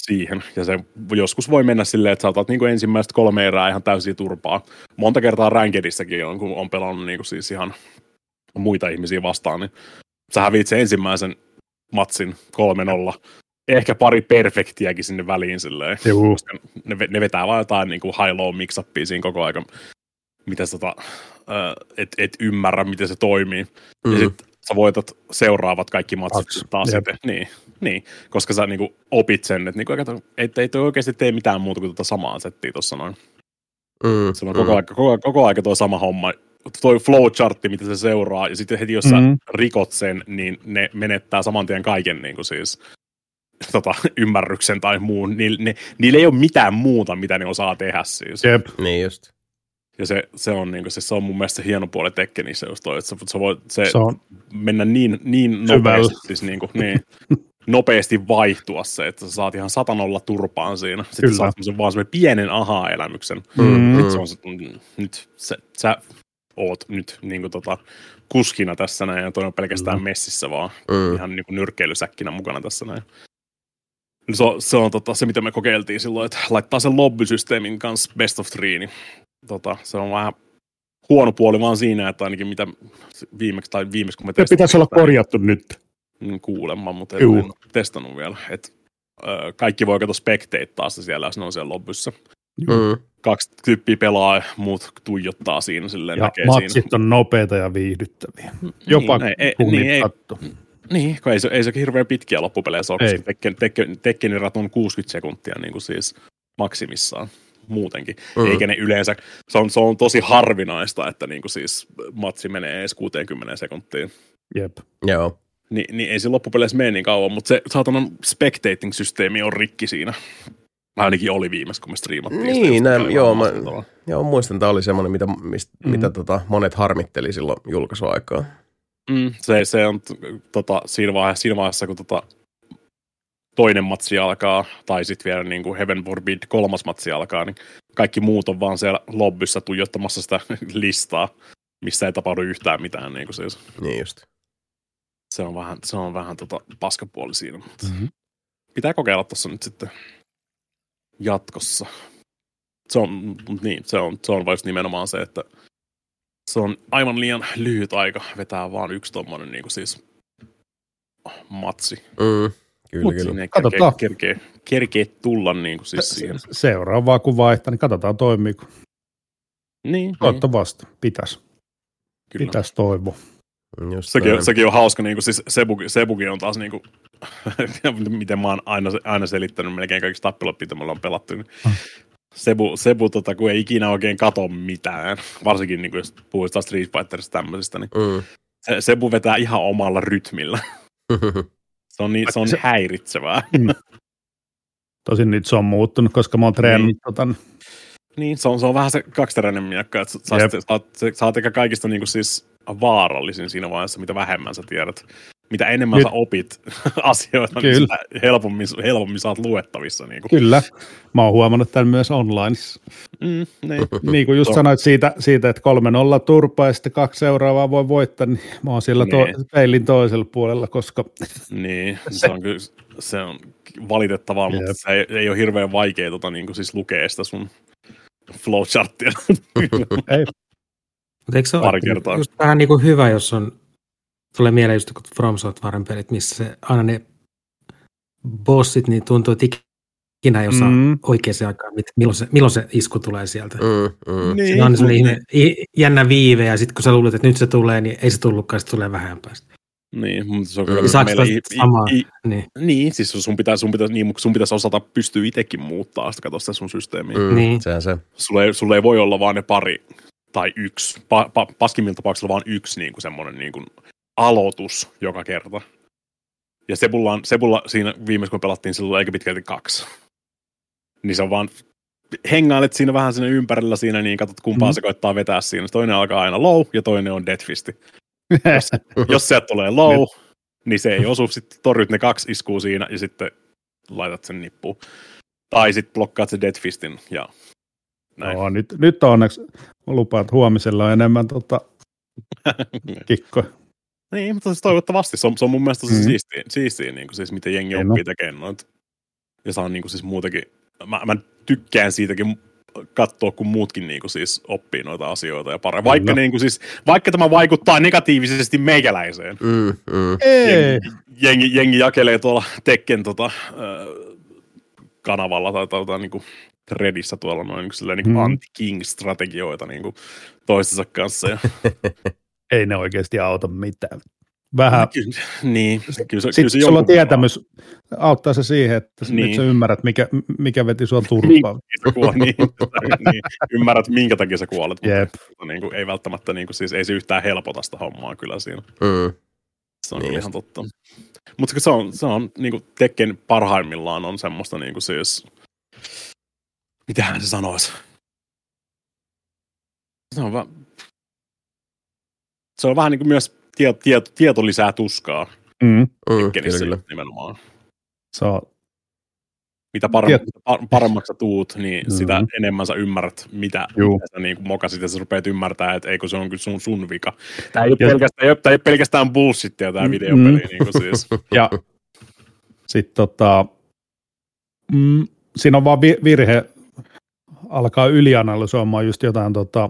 Siihen. Ja se joskus voi mennä silleen, että sä otat niin ensimmäistä kolme erää ihan täysin turpaa. Monta kertaa Rankedissäkin on, kun on pelannut niin kuin siis ihan muita ihmisiä vastaan, niin sä häviit sen ensimmäisen matsin 3-0. Ehkä pari perfektiäkin sinne väliin silleen. Juu. Koska ne, ne vetää vaan jotain niin kuin high-low mix siinä koko ajan. Miten tota, et, et ymmärrä, miten se toimii. Mm. Ja sitten sä voitat seuraavat kaikki matsit taas Jep. sitten. Niin, (laughs) niin, koska sä niinku opit sen, että niinku, kato, ei, ei toi oikeasti tee mitään muuta kuin tota samaa settiä tuossa noin. Mm. Se on koko, aika, koko, koko aika tuo sama homma. Toi flowchartti, mitä se seuraa, ja sitten heti jos sä Mhm. rikot sen, niin ne menettää saman tien kaiken niin kuin siis, tota, (laughs) ymmärryksen tai muun. Niillä, ne, niillä ei ole mitään muuta, mitä ne osaa tehdä siis. Jep. Niin just. Ja se, se, on, niin kuin, siis se on mun mielestä se hieno puoli Tekkenissä just toi, että sä, sä voit se, Se on mennä niin, niin Syvällä. nopeasti, siis niin, kuin, (laughs) niin, nopeasti vaihtua se, että sä saat ihan satanolla turpaan siinä. Sitten Kyllä. sä saat vaan semmoinen pienen aha-elämyksen. Mm. Sitten se on se, mm, nyt se, sä oot nyt niin kuin, tota, kuskina tässä näin, ja toi on pelkästään Mm. messissä vaan, Mm. ihan niin kuin nyrkkeilysäkkinä mukana tässä näin. No Se on, se, on tota, se, mitä me kokeiltiin silloin, että laittaa sen lobbysysteemin kanssa best of three, niin tota, se on vähän huono puoli vaan siinä, että ainakin mitä viimeksi, tai viimeksi kun me se pitäisi olla korjattu nyt. Niin kuulemma, mutta en, Juu. en ole testannut vielä. Et, ö, kaikki voi katsoa spekteittaa se siellä, jos ne on siellä lobbyssä. Mm. Kaksi tyyppiä pelaa, muut tuijottaa siinä, silleen Ja näkee siinä. matsit on nopeita ja viihdyttäviä. Jopa niin, ei, niin, ei, katto. niin, kun ei se, ei se hirveän pitkiä loppupeleissä ole, koska Tekken, Tekken, Tekkenin erat on 60 sekuntia niin kuin siis maksimissaan muutenkin. Mm. Mm. Eikä ne yleensä, se on, se on tosi harvinaista, että niin kuin siis matsi menee edes 60 sekuntiin. Jep. Joo. Ni, niin ei se loppupeleissä mene niin kauan, mutta se saatanan spectating-systeemi on rikki siinä. Ainakin oli viimeksi, kun me striimattiin. Niin, näin, joo, mä, joo, muistan, että oli semmoinen, mitä, mistä, Mm. mitä tota, monet harmitteli silloin julkaisuaikaa. Mm, se, se on tota, siinä, vaiheessa, siinä vaiheessa, kun tota, toinen matsi alkaa, tai sitten vielä niin kuin Heaven Forbid kolmas matsi alkaa, niin kaikki muut on vaan siellä lobbyssä tuijottamassa sitä (laughs) listaa, missä ei tapahdu yhtään mitään. Niin kuin siis. Niin just. Se on vähän, se on vähän tota paskapuoli siinä, mutta Mhm. pitää kokeilla tuossa nyt sitten jatkossa. Se on, niin, se on, se on vain nimenomaan se, että se on aivan liian lyhyt aika vetää vaan yksi tommonen niin kuin siis matsi. Mm. Kyllä, Mut kyllä. Katsotaan. kerkeä, kerkeä tulla niin kuin siis siihen. Seuraavaa kun vaihtaa, niin katsotaan toimiiko. Niin, niin Toivottavasti. Pitäisi. kyllä. Pitäisi toivoa. Just Sekin, on, sekin on hauska, niin kuin siis Sebuki, Sebuki on taas niin kuin, (laughs) miten mä oon aina, aina selittänyt melkein kaikista tappelot, mitä me ollaan pelattu. Niin Hmm. Sebu, Sebu tota, kun ei ikinä oikein kato mitään, varsinkin niin kuin, jos puhutaan taas Street Fighterista tämmöisistä, niin Mm. se, Sebu vetää ihan omalla rytmillä. (laughs) Se on, niin, se on Se- häiritsevää. Tosin nyt se on muuttunut, koska mä oon treenannut Niin. tota, Niin, se on, se on vähän se kaksiteräinen miekka, että sä, sä, sä, sä, sä oot ehkä kaikista niin kuin siis vaarallisin siinä vaiheessa, mitä vähemmän sä tiedät. Mitä enemmän Nyt- sä opit (laughs) asioita, Kyllä. niin sitä helpommin, helpommin oot luettavissa. Niin kuin. Kyllä. Mä oon huomannut tämän myös onlineissa. Mm, niin. (laughs) Niin kuin just sanoit siitä, siitä että 3-0 turpaa ja sitten kaksi seuraavaa voi voittaa, niin mä oon siellä to- Niin. peilin toisella puolella, koska (laughs) niin, se on, kyllä, se on valitettavaa, mutta Jep. se ei, ei ole hirveän vaikea tota, niin kuin siis lukea sitä sun flowcharttia. ei, Mutta eikö se ole kertaa. just vähän niin kuin hyvä, jos on, tulee mieleen just kun From Softwaren pelit, missä se, aina ne bossit, niin tuntuu, että ikinä ei osaa Mm. mm. oikeaan aikaan, mit- milloin se, milloin se isku tulee sieltä. Mm. Mm, mm. niin, Siinä on sellainen i- jännä viive, ja sitten kun sä luulet, että nyt se tulee, niin ei se tullutkaan, se tulee vähän päästä. Niin, mutta se on Mm. kyllä Saako meillä samaa? Niin. Niin, siis sun pitäisi, sun pitäisi, niin, sun pitäisi osata pystyä itsekin muuttaa sitä, katsoa sitä sun systeemiä. Mm. Mm. Niin. Sehän se. Sulla, ei, sulla ei voi olla vaan ne pari tai yksi, pa, pa, paskimmilla tapauksilla vaan yksi niin kuin semmoinen niin kuin aloitus joka kerta. Ja Sebulla, on, Sebulla siinä viimeis kun pelattiin silloin eikä pitkälti kaksi. Niin se on vaan, hengailet siinä vähän sinne ympärillä siinä, niin katsot kumpaa Mm. se koittaa vetää siinä. Toinen alkaa aina low ja toinen on deadfisti. Jos, (laughs) jos sieltä tulee low, niin se ei osu, sitten torjut ne kaksi iskuu siinä ja sitten laitat sen nippuun. Tai sitten blokkaat se Death Fistin ja näin. No, nyt, nyt on onneksi, mä lupaan, että huomisella on enemmän tota, (laughs) kikkoja. Niin, mutta siis toivottavasti. Se on, se on mun mielestä tosi Mm. siistiä, siistiä niin kuin siis miten jengi Ei oppii tekemään noita. Ja saa niin kuin siis muutenkin, mä, mä tykkään siitäkin katsoa, kun muutkin niin kuin siis oppii noita asioita ja paremmin. Vaikka, niin kuin siis, vaikka tämä vaikuttaa negatiivisesti meikäläiseen. Mm, mm. Jengi, jengi, jengi jakelee tuolla Tekken tota, ö, kanavalla tai, tai, tai niin kuin Redissä tuolla noin niin kuin, niin Mm. kuin anti-king-strategioita niin kuin toistensa kanssa. Ja, (laughs) ei ne oikeasti auta mitään. Vähän, Kyllä, niin, kyllä se, kyllä se sitten sulla on tietämys, auttaa se siihen, että niin. Niin. nyt sä ymmärrät, mikä, mikä veti sua turpaan. sä kuolet, niin, (laughs) niin, ymmärrät, minkä takia sä kuolet, Jep. mutta niin kuin, ei välttämättä, niin kuin, siis ei se yhtään helpota sitä hommaa kyllä siinä. Mm. Se on Niin niin ihan totta. Mutta se on, se on niin kuin Tekken parhaimmillaan on semmoista niin kuin siis, mitähän se sanoisi? Se on, va- se on vähän niin kuin myös tie, tie, tieto lisää tuskaa Mm. Mm, kyllä, kyllä. nimenomaan. Se on, Mitä paremmaksi, par, paremmaksi sä tuut, niin Mhm. sitä enemmän sä ymmärrät, mitä, Juu. mitä sä niin kuin mokasit, ja sä rupeat ymmärtää, että eikö se on kyllä sun, sun vika. Tämä ei, ole Ja- pelkästään, ei tää ei ole pelkästään bullshittia tämä Mm. videopeli. Niin kuin siis. (laughs) ja sitten tota, mm, siinä on vaan vi- virhe, alkaa ylianalysoimaan just jotain, tota,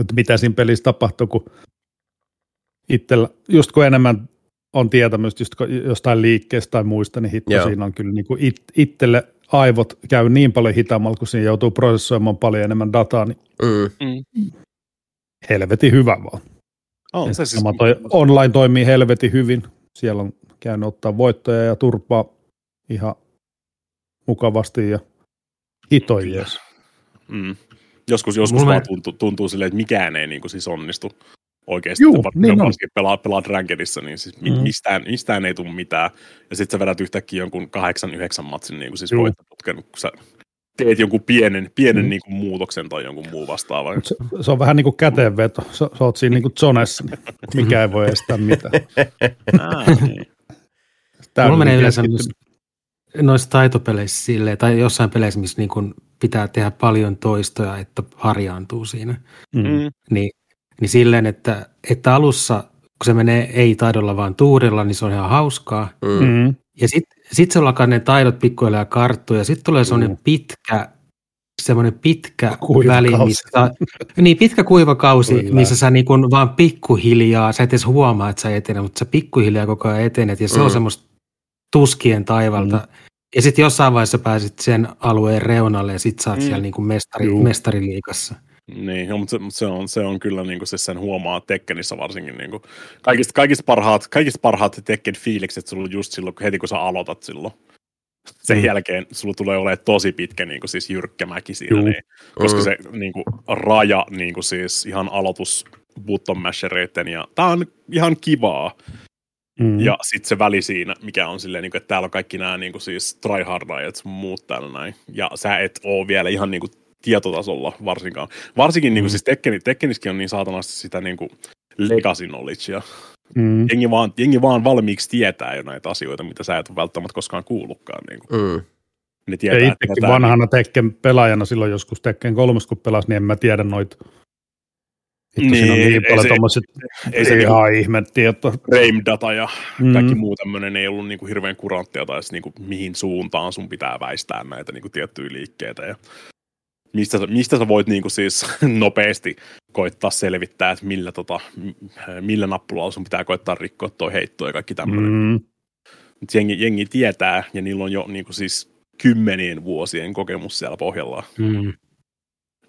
että mitä siinä pelissä tapahtuu, kun itsellä, just kun enemmän on tietämystä just jostain liikkeestä tai muista, niin hitto Joo. siinä on kyllä niin kuin it, itselle aivot käy niin paljon hitaammalla, kun siinä joutuu prosessoimaan paljon enemmän dataa, niin Mm. helvetin hyvä vaan. On se siis, toi online toimii helvetin hyvin. Siellä on käynyt ottaa voittoja ja turpaa ihan mukavasti ja hitoin jees. mm. Joskus, joskus Mulla- vaan tuntuu, tuntuu silleen, että mikään ei niin kuin siis onnistu oikeasti. Juu, Var- niin on. pelaa, pelaat rankedissa, niin siis Mm. mistään, mistään ei tule mitään. Ja sitten sä vedät yhtäkkiä jonkun kahdeksan, yhdeksän matsin niin kuin siis voittoputken, kun sä teet jonkun pienen, pienen Mm. niin kuin muutoksen tai jonkun muun vastaavan. Se, se, on vähän niin kuin käteenveto. Sä, sä oot siinä niin kuin zonessa, niin mikä ei voi estää mitään. (laughs) Ah, niin. Täydellinen menee yleensä keskittyminen. Noissa taitopeleissä silleen, tai jossain peleissä, missä niin kun pitää tehdä paljon toistoja, että harjaantuu siinä, Mm. Mm. niin, niin silleen, että, että alussa, kun se menee ei-taidolla vaan tuurilla, niin se on ihan hauskaa. Mm. Mm. Ja sitten sit se alkaa ne taidot pikkuhiljaa karttua, ja sitten tulee semmoinen Juu. pitkä, semmoinen pitkä Kuivakausi. väli, missä, niin pitkä kuivakausi, Kyllä. missä sä niin kun vaan pikkuhiljaa, sä et edes huomaa, että sä etenet, mutta sä pikkuhiljaa koko ajan etenet, ja se Mm. on semmoista tuskien taivalta. Mm. Ja sitten jossain vaiheessa pääsit sen alueen reunalle, ja sit sä oot Mm. siellä niin kuin mestari, Juu. mestariliikassa. Niin, no, mutta se, mutta se, on, se on kyllä niin kuin siis sen huomaa Tekkenissä varsinkin. Niin kuin, kaikista, kaikista, parhaat, kaikista parhaat Tekken fiilikset sulla on just silloin, kun heti kun sä aloitat silloin. Sen Mm. jälkeen sulla tulee olemaan tosi pitkä niin kuin siis jyrkkä mäki siinä, Juu. niin, koska Mm. se niin kuin, raja niin kuin siis ihan aloitus button mashereiden ja tää on ihan kivaa. Mm. Ja sitten se väli siinä, mikä on silleen, niin kuin, että täällä on kaikki nämä niin kuin siis tryhardajat sun muut täällä näin. Ja sä et oo vielä ihan niin kuin tietotasolla varsinkaan. Varsinkin niin kuin, Mm. siis Tekken, Tekkenissäkin on niin saatanasti sitä niin kuin legacy knowledgea. Mm. Jengi vaan, jengi vaan valmiiksi tietää jo näitä asioita, mitä sä et ole välttämättä koskaan kuullutkaan. Niin kuin. Mm. Ne Ja tietää, että itsekin vanhana Tekken pelaajana silloin joskus Tekken kolmas, kun pelasin, niin en mä tiedä noita. Hitto, siinä on Niin, niin ei paljon ei se ihan ihme tieto. frame data ja Mm. kaikki muu tämmöinen ei ollut niinku hirveän kuranttia tai niinku mihin suuntaan sun pitää väistää näitä niinku tiettyjä liikkeitä ja mistä sä, mistä sä voit niinku siis (laughs) nopeasti koittaa selvittää, että millä, tota, millä nappulalla sun pitää koittaa rikkoa toi heitto ja kaikki tämmöinen. Mm. Mm. Jengi, jengi tietää ja niillä on jo niinku siis kymmenien vuosien kokemus siellä pohjalla. Mm.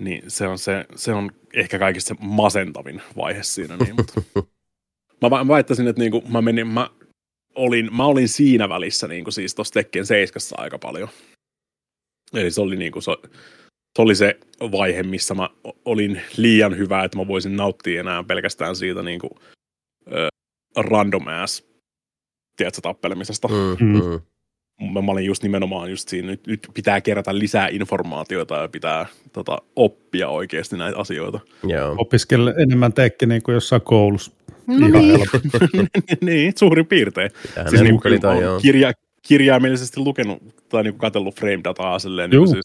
Niin se on, se, se on ehkä kaikista se masentavin vaihe siinä. Niin, (laughs) mutta mä, väittäisin, että niinku, mä, menin, mä, olin, mä olin siinä välissä niinku, siis tuossa Tekken 7 aika paljon. Eli se oli, niinku, se, se oli se vaihe, missä mä olin liian hyvä, että mä voisin nauttia enää pelkästään siitä niinku, ö, random ass tiedätkö, tappelemisesta. Mm. Mä, mä olin just nimenomaan just siinä, nyt, nyt pitää kerätä lisää informaatiota ja pitää tota, oppia oikeasti näitä asioita. Joo. Opiskele enemmän Tekkeniä kuin jossain koulussa. No Ihan niin. (laughs) niin, suurin piirtein. Pitää Siis niin joo. kirja, kirjaimellisesti lukenut tai niin katsellut frame-dataa silleen, niin siis,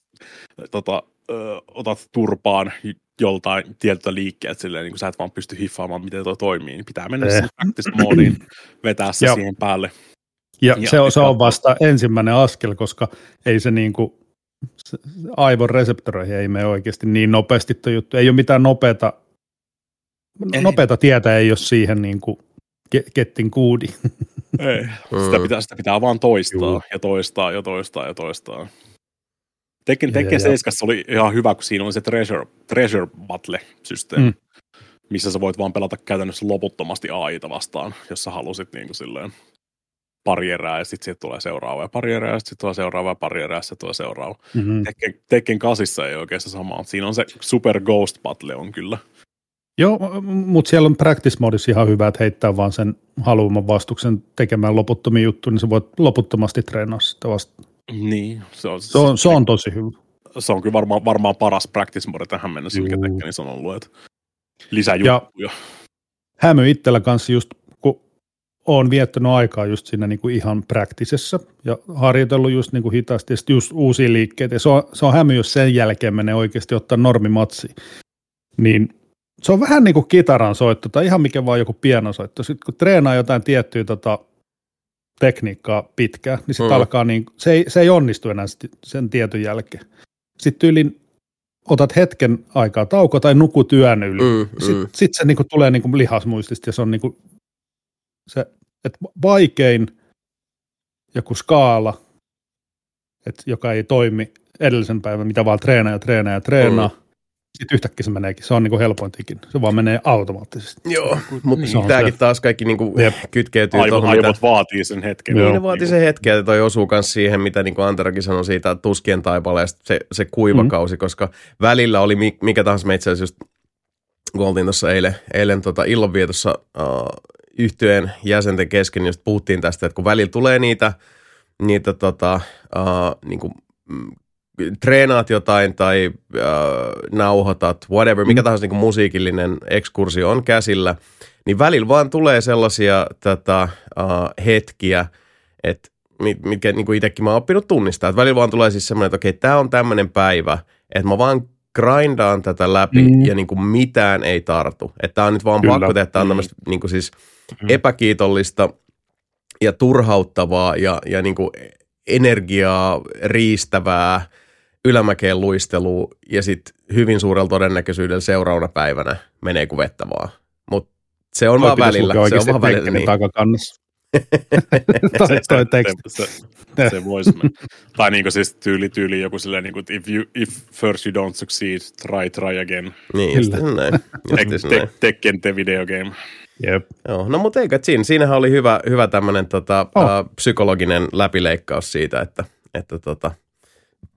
tota, ö, otat turpaan joltain tietyltä liikkeeltä silleen, niin kuin sä et vaan pysty hiffaamaan, miten toi toimii, niin pitää mennä Eh. sinne practice moodiin, vetää se siihen päälle. Ja, Ja se, on, se on vasta ensimmäinen askel, koska ei se niin kuin, se- aivon reseptoreihin ei mene oikeasti niin nopeasti tuo juttu. Ei ole mitään nopeata, Ei. nopeata tietä ei ole siihen niin kuin ke- kettin kuudi. (laughs) Ei. Mm. Sitä, pitää, sitä pitää vaan toistaa Juu. ja toistaa ja toistaa ja toistaa. Tekken, Tekken ja- 7 oli ihan hyvä, kun siinä oli se Treasure, treasure Battle-systeemi, Mm. missä sä voit vaan pelata käytännössä loputtomasti AIta vastaan, jos sä halusit niin kuin silleen pari erää ja sitten siitä tulee seuraava ja pari erää ja sitten tulee seuraava ja pari erää ja sitten tulee seuraava. Mm-hmm. Tekken, Tekken 8 ei oikein se sama. Siinä on se Super Ghost Battle on kyllä. Joo, mutta siellä on practice modissa ihan hyvä, että heittää vaan sen haluaman vastuksen tekemään loputtomia juttuja, niin sä voit loputtomasti treenaa sitä vasta. Niin. Se on, Se on, se on tosi hyvä. se on kyllä varmaan, varmaan paras practice mode tähän mennessä, mikä. Tekkenissä on ollut. Että lisäjuttuja. hämy itsellä kanssa just, oon viettänyt aikaa just siinä niin kuin ihan praktisessa ja harjoitellut just niin kuin hitaasti ja sit just uusia liikkeitä. Ja se on, se on hämy, jos sen jälkeen menee oikeasti ottaa normimatsi. Niin se on vähän niin kuin kitaran soitto tai ihan mikä vaan joku pianosoitto. Sitten kun treenaa jotain tiettyä tota, tekniikkaa pitkään, niin sitten Mm. alkaa niin, se ei, se ei onnistu enää sit sen tietyn jälkeen. Sitten tyylin otat hetken aikaa tauko tai nukut yön yli. Mm, Sitten mm. sit se niinku tulee niinku lihasmuistista ja se on niinku se, että vaikein joku skaala, et joka ei toimi edellisen päivän, mitä vaan treenaa ja treenaa ja treenaa. Mm. Sitten yhtäkkiä se meneekin. Se on niinku helpointikin. Se vaan menee automaattisesti. Joo, mutta Se on tämäkin se. taas kaikki niinku Jep. kytkeytyy Aivot, tuohon, mitä... aivot vaatii sen hetken. Niin ne vaati sen hetken, että toi osuu myös siihen, mitä niin Anterakin sanoi siitä tuskien taipaleesta, se, se kuivakausi, mm. koska välillä oli mi- mikä tahansa, me itse asiassa just, kun oltiin tuossa eilen, eilen tota illanvietossa uh, yhtyeen jäsenten kesken, niin just puhuttiin tästä, että kun välillä tulee niitä, niitä tota, uh, niin kuin, mm, treenaat jotain tai uh, nauhoitat, whatever, mikä Mm. tahansa niin kuin musiikillinen ekskursio on käsillä, niin välillä vaan tulee sellaisia tätä, uh, hetkiä, että mit- mitkä niin kuin itsekin mä oon oppinut tunnistaa. Että välillä vaan tulee siis semmoinen, että okei, tämä on tämmöinen päivä, että mä vaan grindaan tätä läpi mm. Mm. ja niin kuin mitään ei tartu. Että tämä on nyt vaan Kyllä. pakko tehdä, tämä on Mm. tämmöistä niin kuin siis Mm. Epäkiitollista ja turhauttavaa ja, ja niin kuin energiaa riistävää ylämäkeen luistelua ja sitten hyvin suurella todennäköisyydellä seuraavana päivänä menee kuin vettä vaan. Mutta se on Toi vaan välillä. Se on vaan välillä niin. takakannassa. (laughs) toi, toi teksti. Se, se, se voisi mennä. Tai niinku siis tyyli, tyyli joku silleen, niinku, if, you, if first you don't succeed, try, try again. Niin, just näin. Tek, Just tek, näin. Tekken the video game. Jep. Joo, no mutta eikö siinä, siinähän oli hyvä, hyvä tämmöinen tota, Oh. oh. psykologinen läpileikkaus siitä, että, että tota,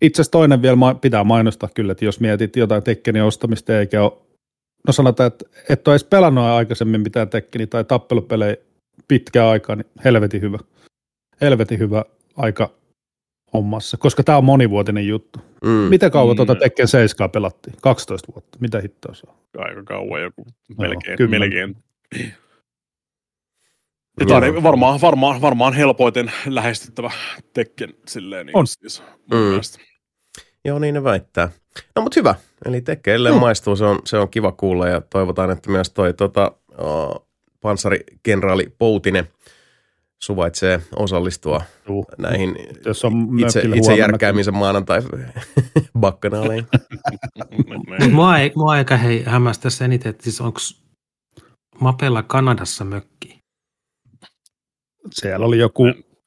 Itse asiassa toinen vielä ma- pitää mainostaa kyllä, että jos mietit jotain Tekkenin ostamista eikä ole, no sanotaan, että et ole edes pelannut aikaisemmin mitään Tekkeni tai tappelupelejä pitkään aikaa, niin helvetin hyvä. Helvetin hyvä aika hommassa, koska tämä on monivuotinen juttu. mm, Miten kauan Mm. tuota Tekken 7 pelattiin? 12 vuotta. Mitä hittoa se on? Aika kauan joku. Melkein. kymmenen. melkein. Ja. Tämä on varmaan, varmaan, varmaan helpoiten lähestyttävä Tekken silleen. Niin On. Siis, Mm. Joo, niin ne väittää. No mutta hyvä. Eli tekee edelleen Mm. maistuu, se on, se on kiva kuulla ja toivotaan, että myös toi tota, uh, panssarikenraali Poutinen suvaitsee osallistua Juu. näihin Jos on itse, itse järkkäämisen maanantai (laughs) bakkanaaleihin. (laughs) Mua, ei, mua eikä hei hämmästä se eniten, että siis onko Mapella Kanadassa mökki? Siellä oli joku,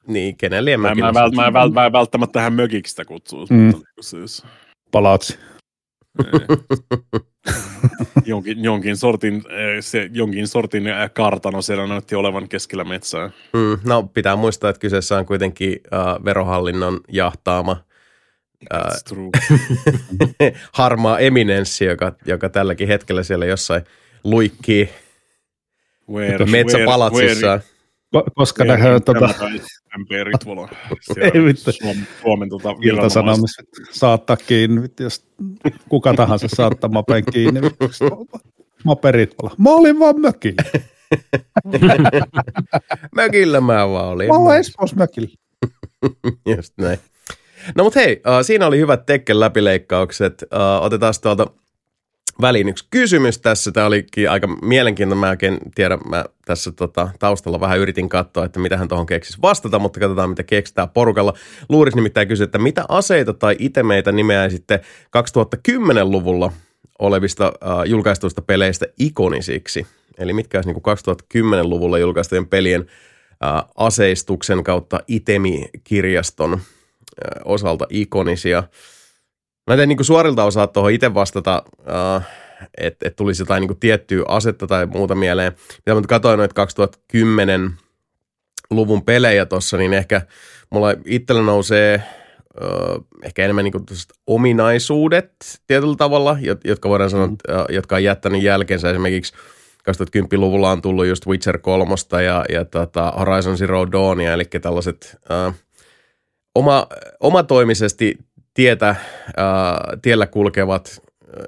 niin, kenen lie Mä, mäkin. mä, mä, mä, mä, mä en välttämättä tähän mökiksi sitä kutsuisi, Mm. siis, palatsi. (laughs) jonkin, jonkin, sortin, eh, se, jonkin sortin eh, kartano siellä näytti olevan keskellä metsää. Mm, no pitää muistaa, että kyseessä on kuitenkin uh, verohallinnon jahtaama true. (laughs) harmaa eminenssi, joka, joka tälläkin hetkellä siellä jossain luikkii Where, metsäpalatsissaan. Ko- Koska nähdään tota, MP Ritvola. (laughs) Ei vittu. Suomen, Suomen tota, iltasanomissa saattaa kiinni, jos kuka tahansa saattaa mapen kiinni. vittu. Maperit olla. Mä olin vaan mökillä. (laughs) Mökillä mä vaan olin. Mä olin Espoossa mökillä. (laughs) Just näin. No mutta hei, uh, siinä oli hyvät Tekken läpileikkaukset. Uh, otetaan tuolta väliin yksi kysymys tässä. Tämä olikin aika mielenkiintoinen. Mä oikein tiedä, mä tässä tota, taustalla vähän yritin katsoa, että mitä hän tuohon keksisi vastata, mutta katsotaan, mitä keksitään porukalla. Luuris nimittäin kysyä, että mitä aseita tai itemeitä nimeäisitte 2010-luvulla olevista uh, julkaistuista peleistä ikonisiksi? Eli mitkä olisi niin 2010-luvulla julkaistujen pelien uh, aseistuksen kautta itemikirjaston uh, osalta ikonisia – Mä en niin suorilta osaa tuohon itse vastata, uh, että et tulisi jotain niin tiettyä asetta tai muuta mieleen. Mitä mä katsoin noita 2010-luvun pelejä tuossa, niin ehkä mulla itsellä nousee uh, ehkä enemmän niin ominaisuudet tietyllä tavalla, jotka voidaan sanoa, mm. uh, jotka on jättänyt jälkensä esimerkiksi 2010-luvulla on tullut just Witcher 3 ja, ja tota Horizon Zero Dawnia, eli tällaiset uh, oma, omatoimisesti tietä, äh, tiellä kulkevat äh,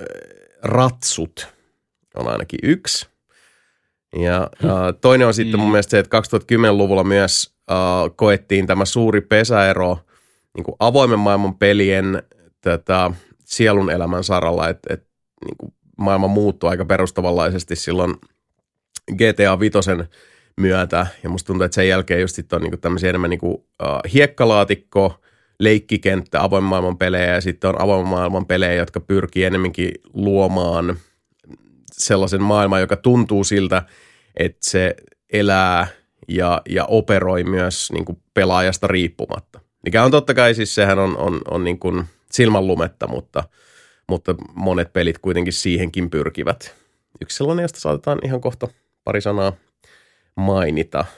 ratsut on ainakin yksi. Ja äh, toinen on sitten mun mm. mielestä se, että 2010-luvulla myös äh, koettiin tämä suuri pesäero niin kuin avoimen maailman pelien tätä sielun elämän saralla, että, että niin kuin maailma muuttui aika perustavanlaisesti silloin GTA Vitosen myötä. Ja musta tuntuu, että sen jälkeen just sitten on niin kuin tämmöisiä enemmän niin kuin, uh, hiekkalaatikko – leikkikenttä avoimen maailman pelejä ja sitten on avoimen maailman pelejä, jotka pyrkii enemmänkin luomaan sellaisen maailman, joka tuntuu siltä, että se elää ja, ja operoi myös niin kuin pelaajasta riippumatta. Mikä on totta kai siis sehän on, on, on niin kuin silmänlumetta, mutta, mutta monet pelit kuitenkin siihenkin pyrkivät. Yksi sellainen, josta saatetaan ihan kohta pari sanaa mainita –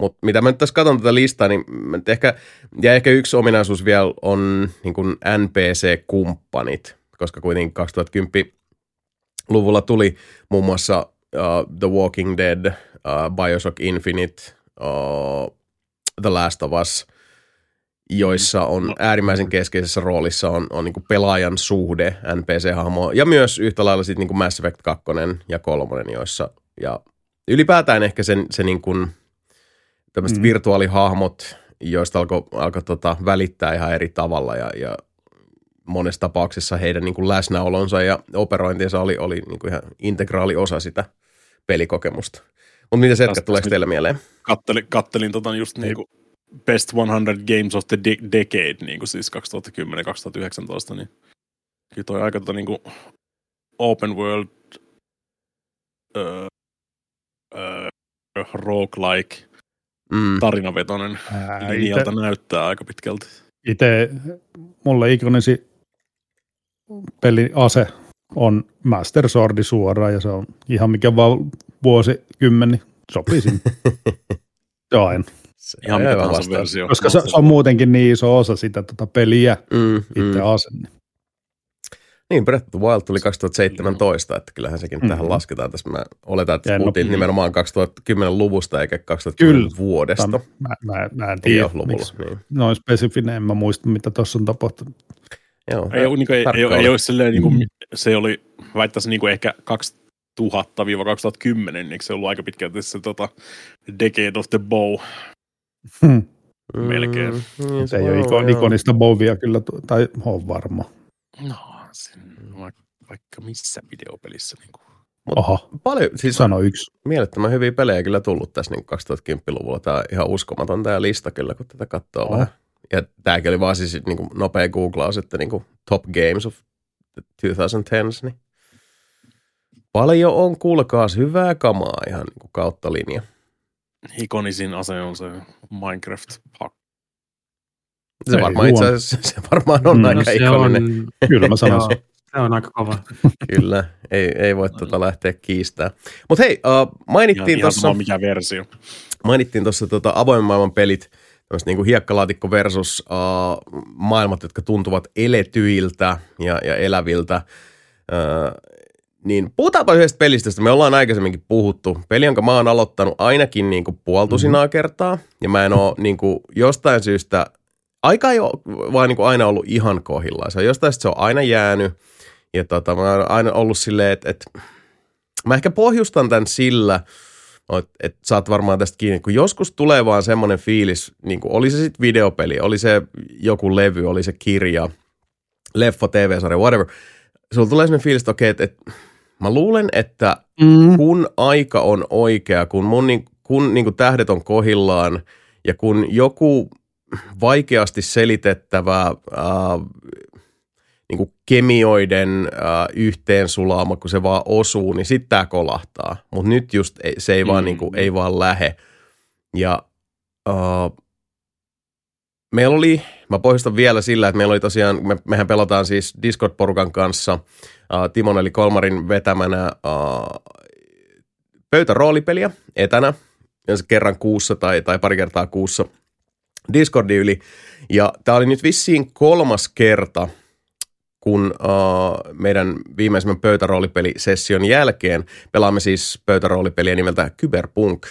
mutta mitä mä nyt tässä katson tätä listaa, niin ehkä, ja ehkä yksi ominaisuus vielä on niin kuin NPC-kumppanit, koska kuitenkin 2010-luvulla tuli muun muassa uh, The Walking Dead, uh, Bioshock Infinite, uh, The Last of Us, joissa on no. äärimmäisen keskeisessä roolissa on, on niin kuin pelaajan suhde NPC-hahmoon, ja myös yhtä lailla sitten niin Mass Effect 2 ja 3, joissa, ja ylipäätään ehkä se, se niin kuin – tämmöiset mm. virtuaalihahmot, joista alkoi alko tota, välittää ihan eri tavalla ja, ja monessa tapauksessa heidän niin kuin läsnäolonsa ja operointinsa oli, oli niin kuin ihan integraali osa sitä pelikokemusta. Mutta mitä se tuleeko teille mieleen? Kattelin, kattelin tota just niin kuin Best 100 Games of the de- Decade, niin kuin siis 2010-2019, niin kyllä toi aika tota niin kuin open world uh, uh, roguelike mm. tarinavetoinen linjalta ite, näyttää aika pitkälti. Itse mulle ikonisi peliase on Master Swordi suoraan ja se on ihan mikä vaan vuosikymmeni sopii sinne. se on aina. Se ihan mikä tahansa versio. Koska se, se, on muutenkin niin iso osa sitä tota peliä, mm, itse mm. ase. Niin. Breath of the Wild tuli 2017, että kyllähän sekin mm-hmm. tähän lasketaan. Tässä mä oletan, että puhuttiin nimenomaan 2010-luvusta eikä 2010 Kyllä. vuodesta. Mä, mä, mä en tiedä, luvulla. Niin. Noin spesifinen, en mä muista, mitä tuossa on tapahtunut. Joo, ei, niin kuin, ei, ei, ei ole silleen, niin kuin, mm. se oli, väittäisin niin kuin ehkä 2000-2010, niin se ollut aika pitkälti se tota, Decade of the Bow. Hmm. Melkein. Mm, niin se ei ole ikon, ikonista bowia kyllä, tai on varma. No, sen vaikka missä videopelissä. Niin kuin. Oho, paljon, siis sano yksi. Mielettömän hyviä pelejä kyllä tullut tässä niin 2010-luvulla. Tämä on ihan uskomaton tämä lista kyllä, kun tätä katsoo Oho. vähän. Ja tämäkin oli vaan siis niin kuin nopea googlaus, että niin kuin top games of 2010s. Niin paljon on, kuulkaas, hyvää kamaa ihan niin kuin kautta linja. Ikonisin ase on se Minecraft se varmaan itse asiassa, (laughs) se varmaan on mm, aika no ikoninen. On, kyllä mä sanoisin. (laughs) se on aika kova. (laughs) kyllä, ei, ei voi tuota lähteä kiistämään. Mutta hei, uh, mainittiin tuossa... mikä versio. Mainittiin tuossa tota, avoimen maailman pelit, tämmöistä niin kuin hiekkalaatikko versus uh, maailmat, jotka tuntuvat eletyiltä ja, ja eläviltä. Uh, niin puhutaanpa yhdestä pelistä, josta me ollaan aikaisemminkin puhuttu. Peli, jonka mä oon aloittanut ainakin niin kuin puoltusinaa mm-hmm. kertaa. Ja mä en ole niin kuin jostain syystä aika ei ole vaan niin kuin aina ollut ihan kohillaan. Se on jostain se on aina jäänyt. Ja tota, mä oon aina ollut silleen, että, että mä ehkä pohjustan tämän sillä, Et, et saat varmaan tästä kiinni, kun joskus tulee vaan semmoinen fiilis, niin kuin oli se sitten videopeli, oli se joku levy, oli se kirja, leffa, TV-sarja, whatever. Sulla tulee semmoinen fiilis, että okei, että, että mä luulen, että Mm. kun aika on oikea, kun, mun, niin- kun niin kuin tähdet on kohillaan ja kun joku vaikeasti selitettävä ää, niin kuin kemioiden ää, yhteensulaama, kun se vaan osuu, niin sitten tämä kolahtaa. Mutta nyt just ei, se ei, vaan, Mm. niin kuin, ei vaan lähe. Ja ää, meillä oli, mä pohjustan vielä sillä, että meillä oli tosiaan, me, mehän pelataan siis Discord-porukan kanssa ää, Timon eli Kolmarin vetämänä ää, pöytäroolipeliä etänä, kerran kuussa tai, tai pari kertaa kuussa Discordin yli. Ja tämä oli nyt vissiin kolmas kerta, kun uh, meidän viimeisimmän pöytäroolipelisession jälkeen pelaamme siis pöytäroolipeliä nimeltä Cyberpunk.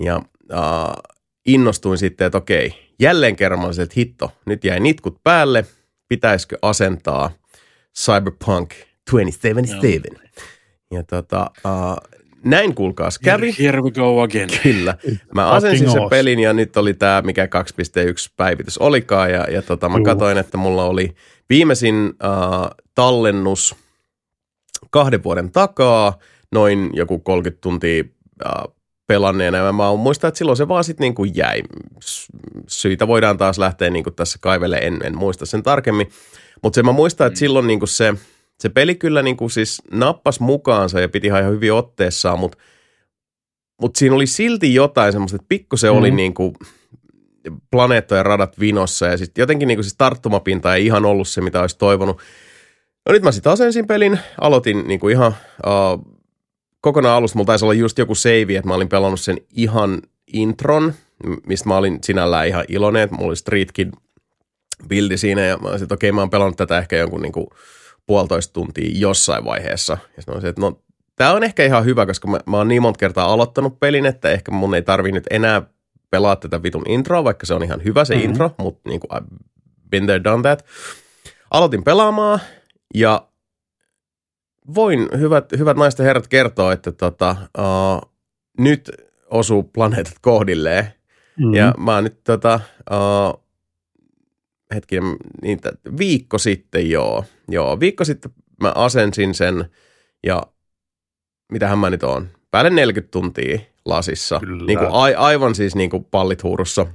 Ja uh, innostuin sitten, että okei, jälleen kerran mä olisin, että hitto, nyt jäi nitkut päälle, pitäisikö asentaa Cyberpunk 2077. Ja tota, uh, näin kuulkaas kävi. Here we go again. Kyllä. Mä asensin sen pelin ja nyt oli tämä, mikä 2.1 päivitys olikaan. Ja, ja tota, mä Juu. katsoin, että mulla oli viimeisin äh, tallennus kahden vuoden takaa, noin joku 30 tuntia äh, pelanneena. Ja mä muistan, että silloin se vaan sitten niinku jäi. Syitä voidaan taas lähteä niinku tässä kaivelle, en, en muista sen tarkemmin. Mutta se mä muistan, että silloin niinku se, se peli kyllä niinku siis nappas mukaansa ja piti ihan hyvin otteessaan, mutta mutta siinä oli silti jotain semmoista, että pikku se oli Mhm. niinku planeettojen radat vinossa ja sitten jotenkin niinku siis tarttumapinta ei ihan ollut se, mitä olisi toivonut. No nyt mä sitten asensin pelin, aloitin niinku ihan uh, kokonaan alusta. Mulla taisi olla just joku save, että mä olin pelannut sen ihan intron, mistä mä olin sinällään ihan iloinen, että mulla oli Street Kid bildi siinä ja mä että okei, mä oon pelannut tätä ehkä jonkun niinku puolitoista tuntia jossain vaiheessa. Ja olisin, että no Tämä on ehkä ihan hyvä, koska mä, mä oon niin monta kertaa aloittanut pelin, että ehkä mun ei tarvi nyt enää pelaa tätä vitun introa, vaikka se on ihan hyvä se Mhm. mm-hmm. intro, mutta niin kuin I've been there, done that. Aloitin pelaamaan ja voin hyvät, hyvät naiset ja herrat kertoa, että tota, uh, nyt osuu planeetat kohdilleen. Mm. Mm-hmm. Ja mä oon nyt tota, uh, hetkinen, niin, viikko sitten joo, joo, viikko sitten mä asensin sen ja mitähän mä nyt oon, päälle 40 tuntia lasissa. Kyllä. Niin kuin, a, aivan siis niin kuin pallit huurussa,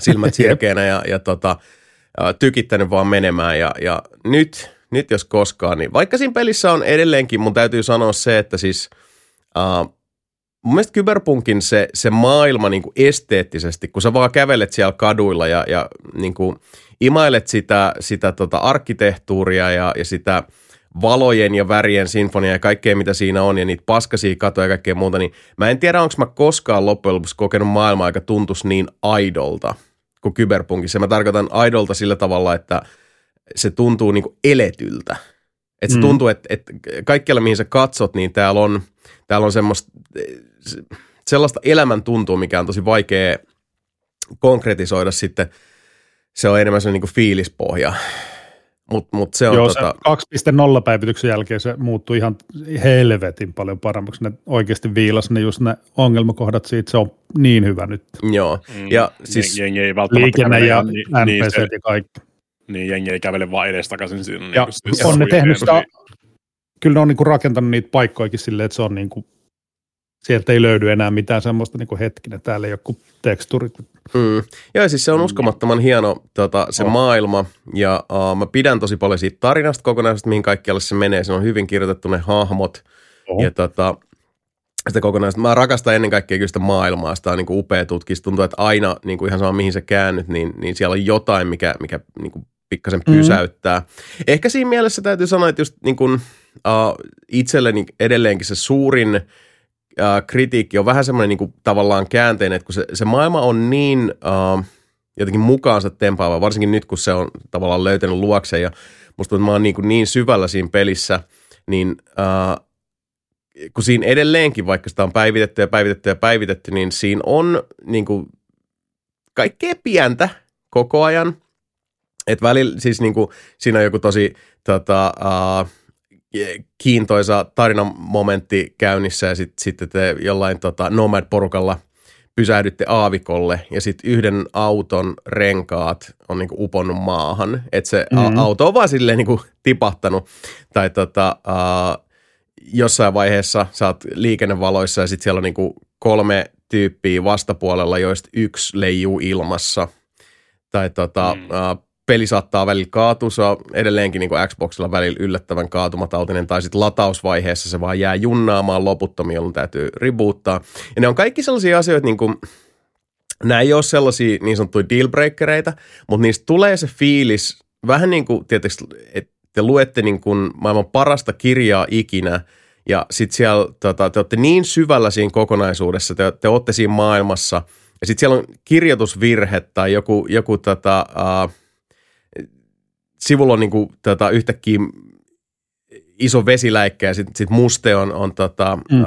silmät (laughs) sirkeänä ja, ja tota, tykittänyt vaan menemään. Ja, ja nyt, nyt jos koskaan, niin vaikka siinä pelissä on edelleenkin, mun täytyy sanoa se, että siis uh, mun mielestä Cyberpunkin se, se maailma niin kuin esteettisesti, kun sä vaan kävelet siellä kaduilla ja, ja niin kuin imailet sitä, sitä tota arkkitehtuuria ja, ja sitä valojen ja värien sinfonia ja kaikkea, mitä siinä on, ja niitä paskasia katoja ja kaikkea muuta, niin mä en tiedä, onko mä koskaan loppujen lopuksi kokenut maailmaa, joka tuntuisi niin aidolta kuin Cyberpunkissa. Mä tarkoitan aidolta sillä tavalla, että se tuntuu niin kuin eletyltä. Että se Mm. tuntuu, että, että kaikkialla mihin sä katsot, niin täällä on, täällä on semmoista, sellaista elämän tuntua, mikä on tosi vaikea konkretisoida sitten. Se on enemmän se niin kuin fiilispohja. Mutta mut se on Joo, tota, se 2.0 päivityksen jälkeen se muuttui ihan helvetin paljon paremmaksi. Ne oikeasti viilas ne just ne ongelmakohdat siitä, se on niin hyvä nyt. joo. Mm, Ja siis- jengi ei välttämättä Liikenne ja ihan niin, niin, NPC se, ja kaikki. niin, jengi ei kävele vaan edestakaisin siinä. Ja niin, siis on ne tehnyt sitä, niin- kyllä ne on niinku rakentanut niitä paikkoikin silleen, että se on niinku, sieltä ei löydy enää mitään semmoista niinku hetkinen, täällä ei ole kuin teksturit. Mm. Joo, siis se on uskomattoman hieno tota, se On. maailma ja uh, mä pidän tosi paljon siitä tarinasta kokonaisuudesta, mihin kaikkialle se menee. Se on hyvin kirjoitettu ne hahmot Oho. ja tota, sitä kokonaisuutta. Mä rakastan ennen kaikkea kyllä sitä maailmaa, sitä on niin kuin upea tutkia. Se tuntuu, että aina niin kuin ihan sama mihin sä käännyt, niin, niin siellä on jotain, mikä, mikä niin kuin pikkasen Mhm. pysäyttää. Ehkä siinä mielessä täytyy sanoa, että just niin kuin, uh, itselleni edelleenkin se suurin äh, kritiikki on vähän semmoinen niin tavallaan käänteinen, että kun se, se maailma on niin äh, jotenkin mukaansa tempaava, varsinkin nyt kun se on tavallaan löytänyt luokse ja musta tuntuu, että mä oon niin, kuin niin syvällä siinä pelissä, niin äh, kun siinä edelleenkin, vaikka sitä on päivitetty ja päivitetty ja päivitetty, niin siinä on niin kuin, kaikkea pientä koko ajan. Et välillä siis niin kuin, siinä on joku tosi tota, uh, kiintoisa tarinamomentti käynnissä ja sitten sit te jollain tota, Nomad-porukalla pysähdytte aavikolle ja sitten yhden auton renkaat on niinku uponnut maahan. Että se mm-hmm. auto on vaan silleen niinku tipahtanut tai tota, uh, jossain vaiheessa sä oot liikennevaloissa ja sitten siellä on niinku kolme tyyppiä vastapuolella, joista yksi leijuu ilmassa. Tai tota, mm. uh, peli saattaa välillä kaatua, se on edelleenkin niin Xboxilla välillä yllättävän kaatumatautinen, tai sitten latausvaiheessa se vaan jää junnaamaan loputtomia, jolloin täytyy reboottaa. Ja ne on kaikki sellaisia asioita, niin kuin, nämä ei ole sellaisia niin sanottuja dealbreakereita, mutta niistä tulee se fiilis, vähän niin kuin tietysti, että te luette niin kuin maailman parasta kirjaa ikinä, ja sitten siellä tota, te olette niin syvällä siinä kokonaisuudessa, te, te olette siinä maailmassa, ja sitten siellä on kirjoitusvirhe tai joku, joku tota, uh, sivulla on niin kuin, tota, yhtäkkiä iso vesiläikkä ja sitten sit muste on, on, tota, mm. uh,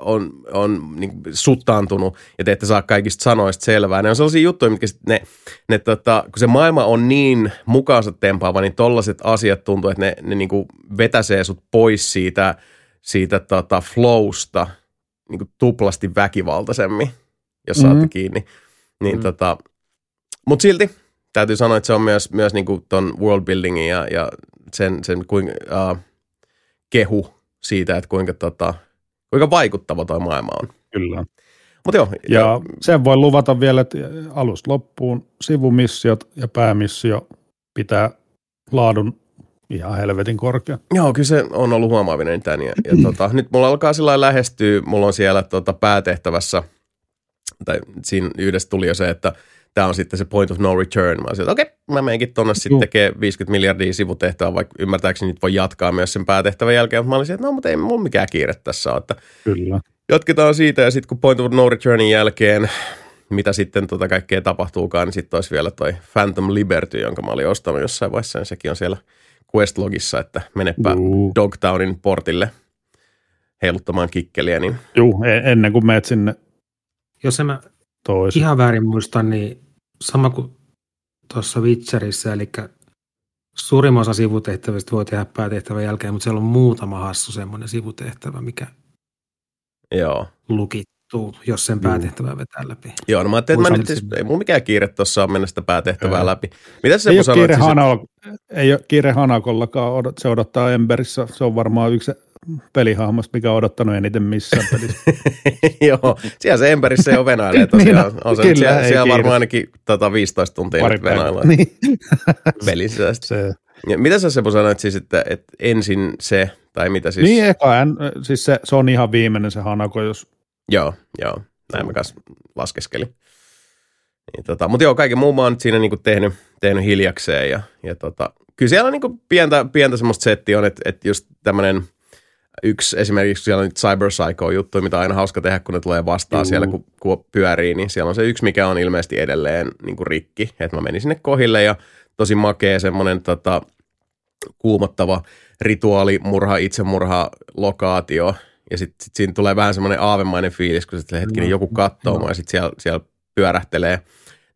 on, on niin suttaantunut ja te ette saa kaikista sanoista selvää. Ne on sellaisia juttuja, mitkä sit ne, ne tota, kun se maailma on niin mukaansa tempaava, niin tollaiset asiat tuntuu, että ne, ne niin kuin vetäsee sut pois siitä, siitä tota flowsta niin kuin tuplasti väkivaltaisemmin, jos mm-hmm. saatte kiinni. Niin mm. tota, mutta silti täytyy sanoa, että se on myös, myös niin kuin ton worldbuildingin ja, ja sen, sen kuin, uh, kehu siitä, että kuinka, tota, kuinka vaikuttava tuo maailma on. Kyllä. Mut joo, ja, ja sen voi luvata vielä, että alusta loppuun sivumissiot ja päämissio pitää laadun ihan helvetin korkea. Joo, kyllä se on ollut huomaavinen tän. Ja, ja (clears throat) tota, nyt mulla alkaa sillä lähestyä, mulla on siellä tota, päätehtävässä, tai siinä yhdessä tuli jo se, että – tämä on sitten se point of no return. Mä olisin, että okei, okay, mä menenkin tuonne sitten tekee 50 miljardia sivutehtävää, vaikka ymmärtääkseni nyt voi jatkaa myös sen päätehtävän jälkeen, mutta mä olisin, että no, mutta ei mulla mikään kiire tässä ole. Että Kyllä. Jatketaan siitä ja sitten kun point of no returnin jälkeen, mitä sitten tota kaikkea tapahtuukaan, niin sitten olisi vielä toi Phantom Liberty, jonka mä olin ostanut jossain vaiheessa, niin sekin on siellä Questlogissa, että menepä Juu. Dogtownin portille heiluttamaan kikkeliä. Niin... Juu, e- ennen kuin menet sinne Jos en mä toisen. ihan väärin muista, niin sama kuin tuossa Witcherissa, eli suurimman osa sivutehtävistä voi tehdä päätehtävän jälkeen, mutta siellä on muutama hassu semmoinen sivutehtävä, mikä Joo. lukittuu, jos sen päätehtävää vetää läpi. Joo, no mä ajattelin, että mä nyt, siis, ei mulla mikään kiire tuossa on mennä sitä päätehtävää Joo. läpi. Mitä se ei, ole kiire siis, Hanal, ei ole kiire Hanakollakaan, se odottaa Emberissä, se on varmaan yksi pelihahmosta, mikä on odottanut eniten missään pelissä. (laughs) Joo, siellä se Emberissä jo venailee tosiaan. niin, no, on se, kyllä, siellä, siellä varmaan ainakin tota 15 tuntia Pari nyt venaillaan niin. (laughs) pelissä. Se. Ja mitä sä Sepo sanoit siis, että, että ensin se, tai mitä siis? Niin, eka, en, siis se, se on ihan viimeinen se Hanako, jos... Joo, joo, näin mä kanssa laskeskelin. Niin, tota, mutta joo, kaiken muun mä oon nyt siinä niinku tehnyt, tehnyt hiljakseen ja, ja tota, kyllä siellä on niinku pientä, pientä semmoista settiä on, että, että just tämmöinen – yksi esimerkiksi siellä on nyt Cyber Psycho-juttu, mitä on aina hauska tehdä, kun ne tulee vastaan Juu. siellä, kun, kun pyörii, niin siellä on se yksi, mikä on ilmeisesti edelleen niin kuin rikki. Että mä menin sinne kohille ja tosi makea semmoinen tota, kuumottava rituaali, murha, itsemurha, lokaatio. Ja sitten sit siinä tulee vähän semmoinen aavemainen fiilis, kun sitten hetkinen joku katsoo mua ja sitten siellä, siellä pyörähtelee,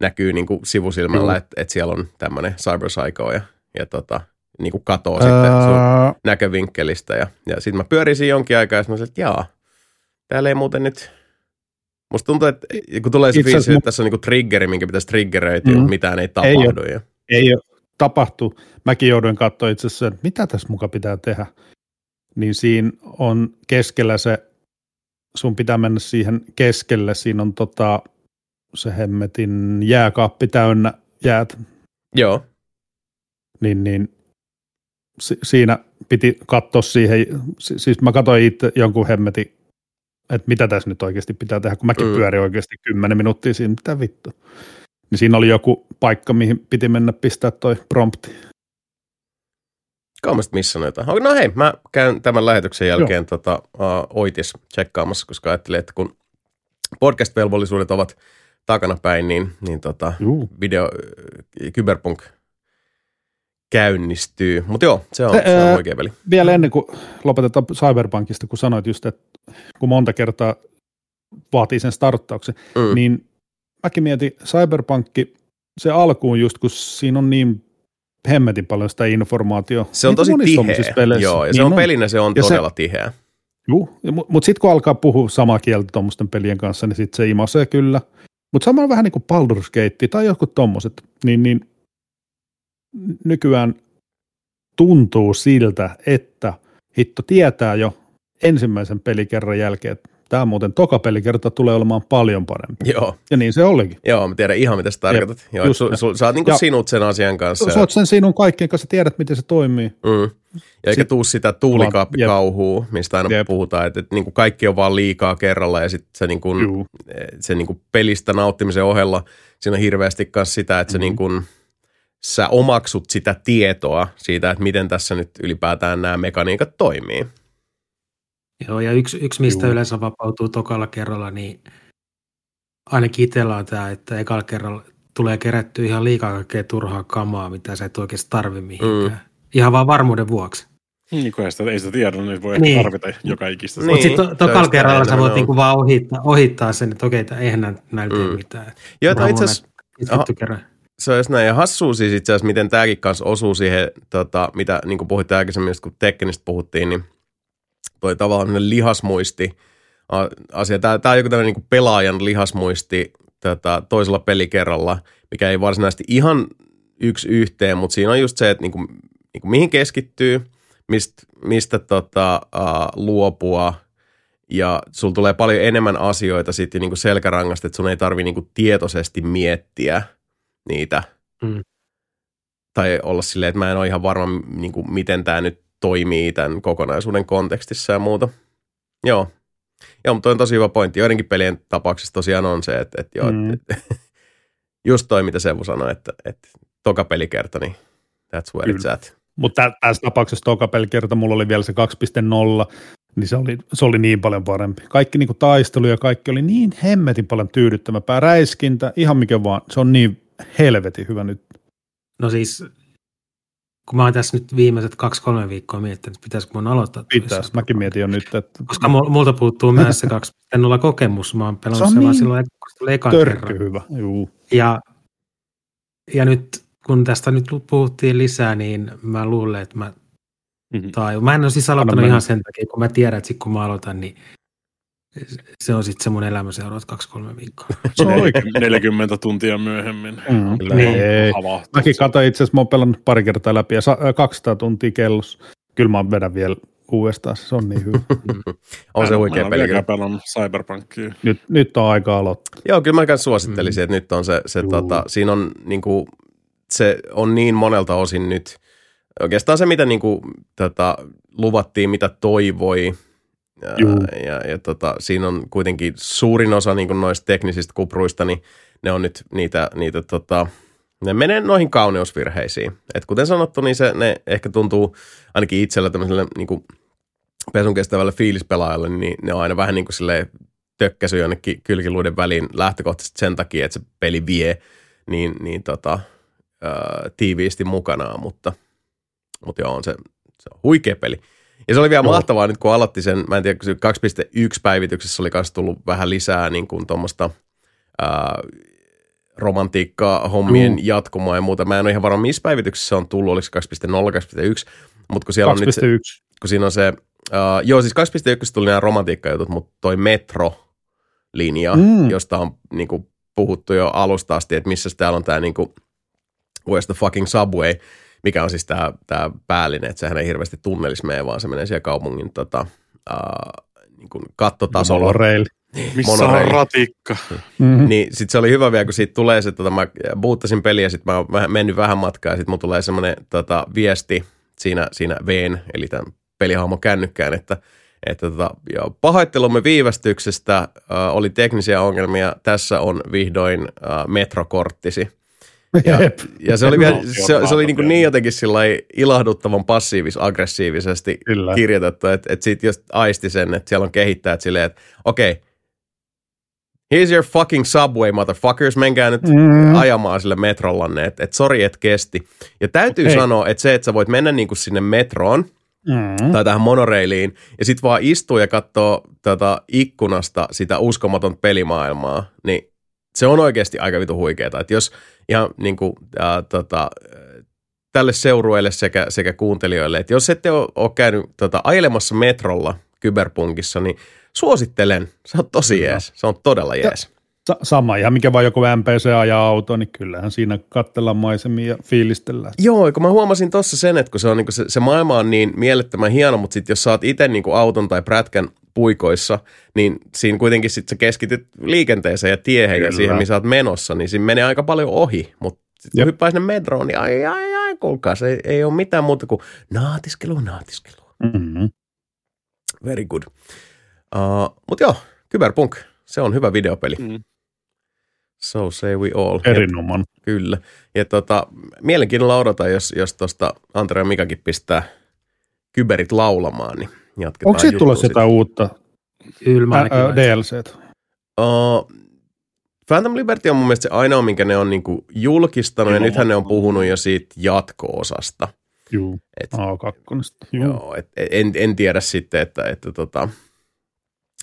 näkyy niin kuin sivusilmällä, että et siellä on tämmöinen Cyber Psycho ja, ja tota, niin kuin katoo uh... sitten sun näkövinkkelistä. Ja, ja sitten mä pyörisin jonkin aikaa ja mä että jaa, täällä ei muuten nyt... Musta tuntuu, että kun tulee se fiilis, että tässä on niin triggeri, minkä pitäisi triggeröityä, mm. mitään ei tapahdu. Ei ole, ja... ei ole tapahtu. Mäkin jouduin katsoa itse asiassa, että mitä tässä muka pitää tehdä. Niin siinä on keskellä se, sun pitää mennä siihen keskelle, siinä on tota, se hemmetin jääkaappi täynnä jäät. Joo. Niin, niin si- siinä piti katsoa siihen, siis mä katsoin itse jonkun hemmetin, että mitä tässä nyt oikeasti pitää tehdä, kun mäkin mm. pyörin oikeasti kymmenen minuuttia siinä, mitä vittu. Niin siinä oli joku paikka, mihin piti mennä pistää toi prompti. Kaumasta missä jotain. No hei, mä käyn tämän lähetyksen jälkeen tota, uh, oitis tsekkaamassa, koska ajattelin, että kun podcast-velvollisuudet ovat takanapäin, niin, niin tota, video, Cyberpunk käynnistyy. Mutta joo, se on, se, se on oikein peli. Vielä ennen kuin lopetetaan Cyberpunkista, kun sanoit just, että kun monta kertaa vaatii sen starttauksen, mm. niin mäkin mietin Cyberpunkki, se alkuun just, kun siinä on niin hemmetin paljon sitä informaatiota. Se on Niin tosi tiheä. peleissä. Joo, ja se Niin on pelinä, se on Ja se- todella tiheä. Juu, mutta mut sitten kun alkaa puhua samaa kieltä tuommoisten pelien kanssa, niin sitten se imasee kyllä. Mutta samalla vähän niin kuin Baldur's Gate tai jotkut tommoset, niin, niin nykyään tuntuu siltä, että hitto tietää jo ensimmäisen pelikerran jälkeen, että tämä muuten toka pelikerta tulee olemaan paljon parempi. Joo, Ja niin se olikin. joo, mä tiedän ihan mitä sä tarkoitat. Joo, just su, su, sä oot niinku Ja- sinut sen asian kanssa. Sä oot sen sinun kaikkien kanssa, tiedät miten se toimii. Mm. Ja eikä tuu sitä tuulikaappikauhua, mistä aina Jep. puhutaan, että, että niin kuin kaikki on vaan liikaa kerralla ja sitten se, niin kuin, Juu. se niin kuin pelistä nauttimisen ohella siinä on hirveästi myös sitä, että se Mhm. niin kuin, sä omaksut sitä tietoa siitä, että miten tässä nyt ylipäätään nämä mekaniikat toimii. Joo, ja yksi, yksi mistä Juu. yleensä vapautuu tokalla kerralla, niin ainakin itsellä on tämä, että ekalla kerralla tulee kerättyä ihan liikaa kaikkea turhaa kamaa, mitä sä et oikeasti tarvi mihinkään. Mm. Ihan vaan varmuuden vuoksi. Niin kuin ei sitä, ei sitä tiedä, niin voi Niin. tarvita joka ikistä. Niin. Mutta sitten tokalla kerralla sä voit niinku vaan ohittaa, ohittaa sen, että okei, eihän näillä tee Mm. mitään. Joo, itse asiassa se just näin. Ja hassua siis itse asiassa, miten tämäkin kanssa osuu siihen, tota, mitä niin kuin puhuit aikaisemmin, kun Tekkenistä puhuttiin, niin toi tavallaan lihasmuisti asia. Tämä, tämä on joku tämmöinen niin pelaajan lihasmuisti tota, toisella pelikerralla, mikä ei varsinaisesti ihan yksi yhteen, mutta siinä on just se, että niin kuin, niin kuin mihin keskittyy, mistä, mistä tota, uh, luopua, ja sulla tulee paljon enemmän asioita sitten niin selkärangasta, että sun ei tarvi niin tietoisesti miettiä niitä. Mm. Tai olla silleen, että mä en ole ihan varma, niin kuin, miten tämä nyt toimii tämän kokonaisuuden kontekstissa ja muuta. Joo. Joo, mutta on tosi hyvä pointti. Joidenkin pelien tapauksessa tosiaan on se, että, että joo, Mm. mm. (laughs) just toi, mitä Sevu sanoi, että, että toka pelikerta, niin that's where Kyllä. it's at. Mutta tässä tapauksessa toka pelikerta mulla oli vielä se 2.0, niin se oli, se oli niin paljon parempi. Kaikki niinku taistelu ja kaikki oli niin hemmetin paljon tyydyttävämpää. Räiskintä, ihan mikä vaan, se on niin helvetin hyvä nyt. No siis, kun mä oon tässä nyt viimeiset kaksi-kolme viikkoa miettinyt, että pitäisikö mun aloittaa. jossain mäkin mietin jo nyt, että Koska mul- multa puuttuu myös se 2.0 kokemus. Mä oon Se pelannut on se vaan niin silloin, kun se tuli ekan kerran. hyvä. Juu. Ja, ja nyt kun tästä nyt puhuttiin lisää, niin mä luulen, että mä, Mhm. tai mä en ole siis aloittanut mennä. ihan sen takia, kun mä tiedän, että sit kun mä aloitan, niin se on sitten se mun elämä seuraavat kaksi-kolme viikkoa. (laughs) Se on oikein. (laughs) 40 tuntia myöhemmin. Mm. Kyllä. Niin. Ei. Mäkin katsoin itse asiassa, mä oon pelannut pari kertaa läpi ja sa- äh, 200 tuntia kellossa. Kyllä mä vedän vielä uudestaan, se on niin hyvä. (laughs) On se Mä huikea mä peli. vieläkään kyllä. pelannut Cyberpunkia. nyt, nyt on aika aloittaa. Joo, kyllä mä myös suosittelisin, että nyt on se, se Juu. tota, siinä on niin kuin, se on niin monelta osin nyt, oikeastaan se mitä niin kuin, tota, luvattiin, mitä toivoi, ja, ja, ja tota, siinä on kuitenkin suurin osa niin kuin noista teknisistä kupruista, niin ne on nyt niitä, niitä tota, ne menee noihin kauneusvirheisiin. Et kuten sanottu, niin se, ne ehkä tuntuu ainakin itsellä tämmöiselle niin kuin pesun kestävälle fiilispelaajalle, niin ne on aina vähän niin kuin silleen tökkäsy jonnekin kylkiluiden väliin lähtökohtaisesti sen takia, että se peli vie niin, niin tota, ää, tiiviisti mukanaan, mutta, mutta joo, on se, se on huikea peli. Ja se oli vielä Joo. mahtavaa nyt, kun aloitti sen, mä en tiedä, kun se 2.1 päivityksessä oli myös tullut vähän lisää niin kuin tuommoista romantiikkaa, hommien Juu. jatkumoa ja muuta. Mä en ole ihan varma, missä päivityksessä se on tullut, oliko se 2.0, 2.1, mutta kun siellä on nyt se, 2.1. kun siinä on se, uh, joo siis 2.1 tuli nämä romantiikkajutut, mutta toi metro-linja, Mm. mm. josta on niin kuin, puhuttu jo alusta asti, että missä täällä on tämä niin kuin, where's the fucking subway, mikä on siis tämä, tämä päällinen, että sehän ei hirveästi tunnelissa mene, vaan se menee siellä kaupungin tota, uh, niin kuin kattotasolla. Monorail. Missä on Monoreili. ratikka? Mm-hmm. Niin sit se oli hyvä vielä, kun siitä tulee se, tota, mä boottasin peliä ja sit mä oon vähän- mennyt vähän matkaa ja sit mun tulee semmoinen tota, viesti siinä, siinä Vn, eli tämän pelihahmon kännykkään, että, että tota, joo, pahoittelumme viivästyksestä äh, oli teknisiä ongelmia, tässä on vihdoin äh, metrokorttisi. Ja, ja se oli, vielä, se, se oli niin, kuin niin jotenkin ilahduttavan passiivis-aggressiivisesti Kyllä. kirjoitettu, että, että siitä just aisti sen, että siellä on kehittäjät silleen, että okei, okay, here's your fucking subway, motherfuckers, menkää nyt Mm. ajamaan sille metrollanne, että et sori, et kesti. Ja täytyy Hei. sanoa, että se, että sä voit mennä niinku sinne metroon Mm. tai tähän monoreiliin ja sit vaan istua ja katsoa tota ikkunasta sitä uskomaton pelimaailmaa, niin se on oikeasti aika vitu huikeeta. Että jos ihan niinku, ää, tota, tälle seurueelle sekä, sekä kuuntelijoille, että jos ette ole, ole käynyt tota, ajelemassa metrolla Kyberpunkissa, niin suosittelen. Se on tosi jees. Se on todella jees. Sa- sama, ihan mikä vaan joku MPC ajaa auto, niin kyllähän siinä katsellaan maisemia ja fiilistellään. Joo, kun mä huomasin tuossa sen, että kun se, on, niin se, se maailma on niin mielettömän hieno, mutta sitten jos sä oot itse niin auton tai prätkän puikoissa, niin siinä kuitenkin sitten sä keskityt liikenteeseen ja tiehen Kyllä. ja siihen, missä oot menossa, niin siinä menee aika paljon ohi. Mutta sitten kun hyppää sinne metroon, niin ai, ai, ai, kuulkaa, se ei, ei ole mitään muuta kuin naatiskelu, naatiskelu. Mm-hmm. Very good. Uh, Mutta joo, Cyberpunk, se on hyvä videopeli. Mm. So say we all. Erinomainen. Kyllä. Ja tota, mielenkiinnolla odotan, jos, jos tuosta Antre ja Mikakin pistää kyberit laulamaan, niin jatketaan Onko siitä tulossa jotain uutta Ylmä DLCtä? Uh, Phantom Liberty on mun mielestä se ainoa, minkä ne on niinku julkistanut, ja nythän ne on puhunut jo siitä jatko-osasta. Joo, et, A2. Joo, et, en, en tiedä sitten, että, että tota,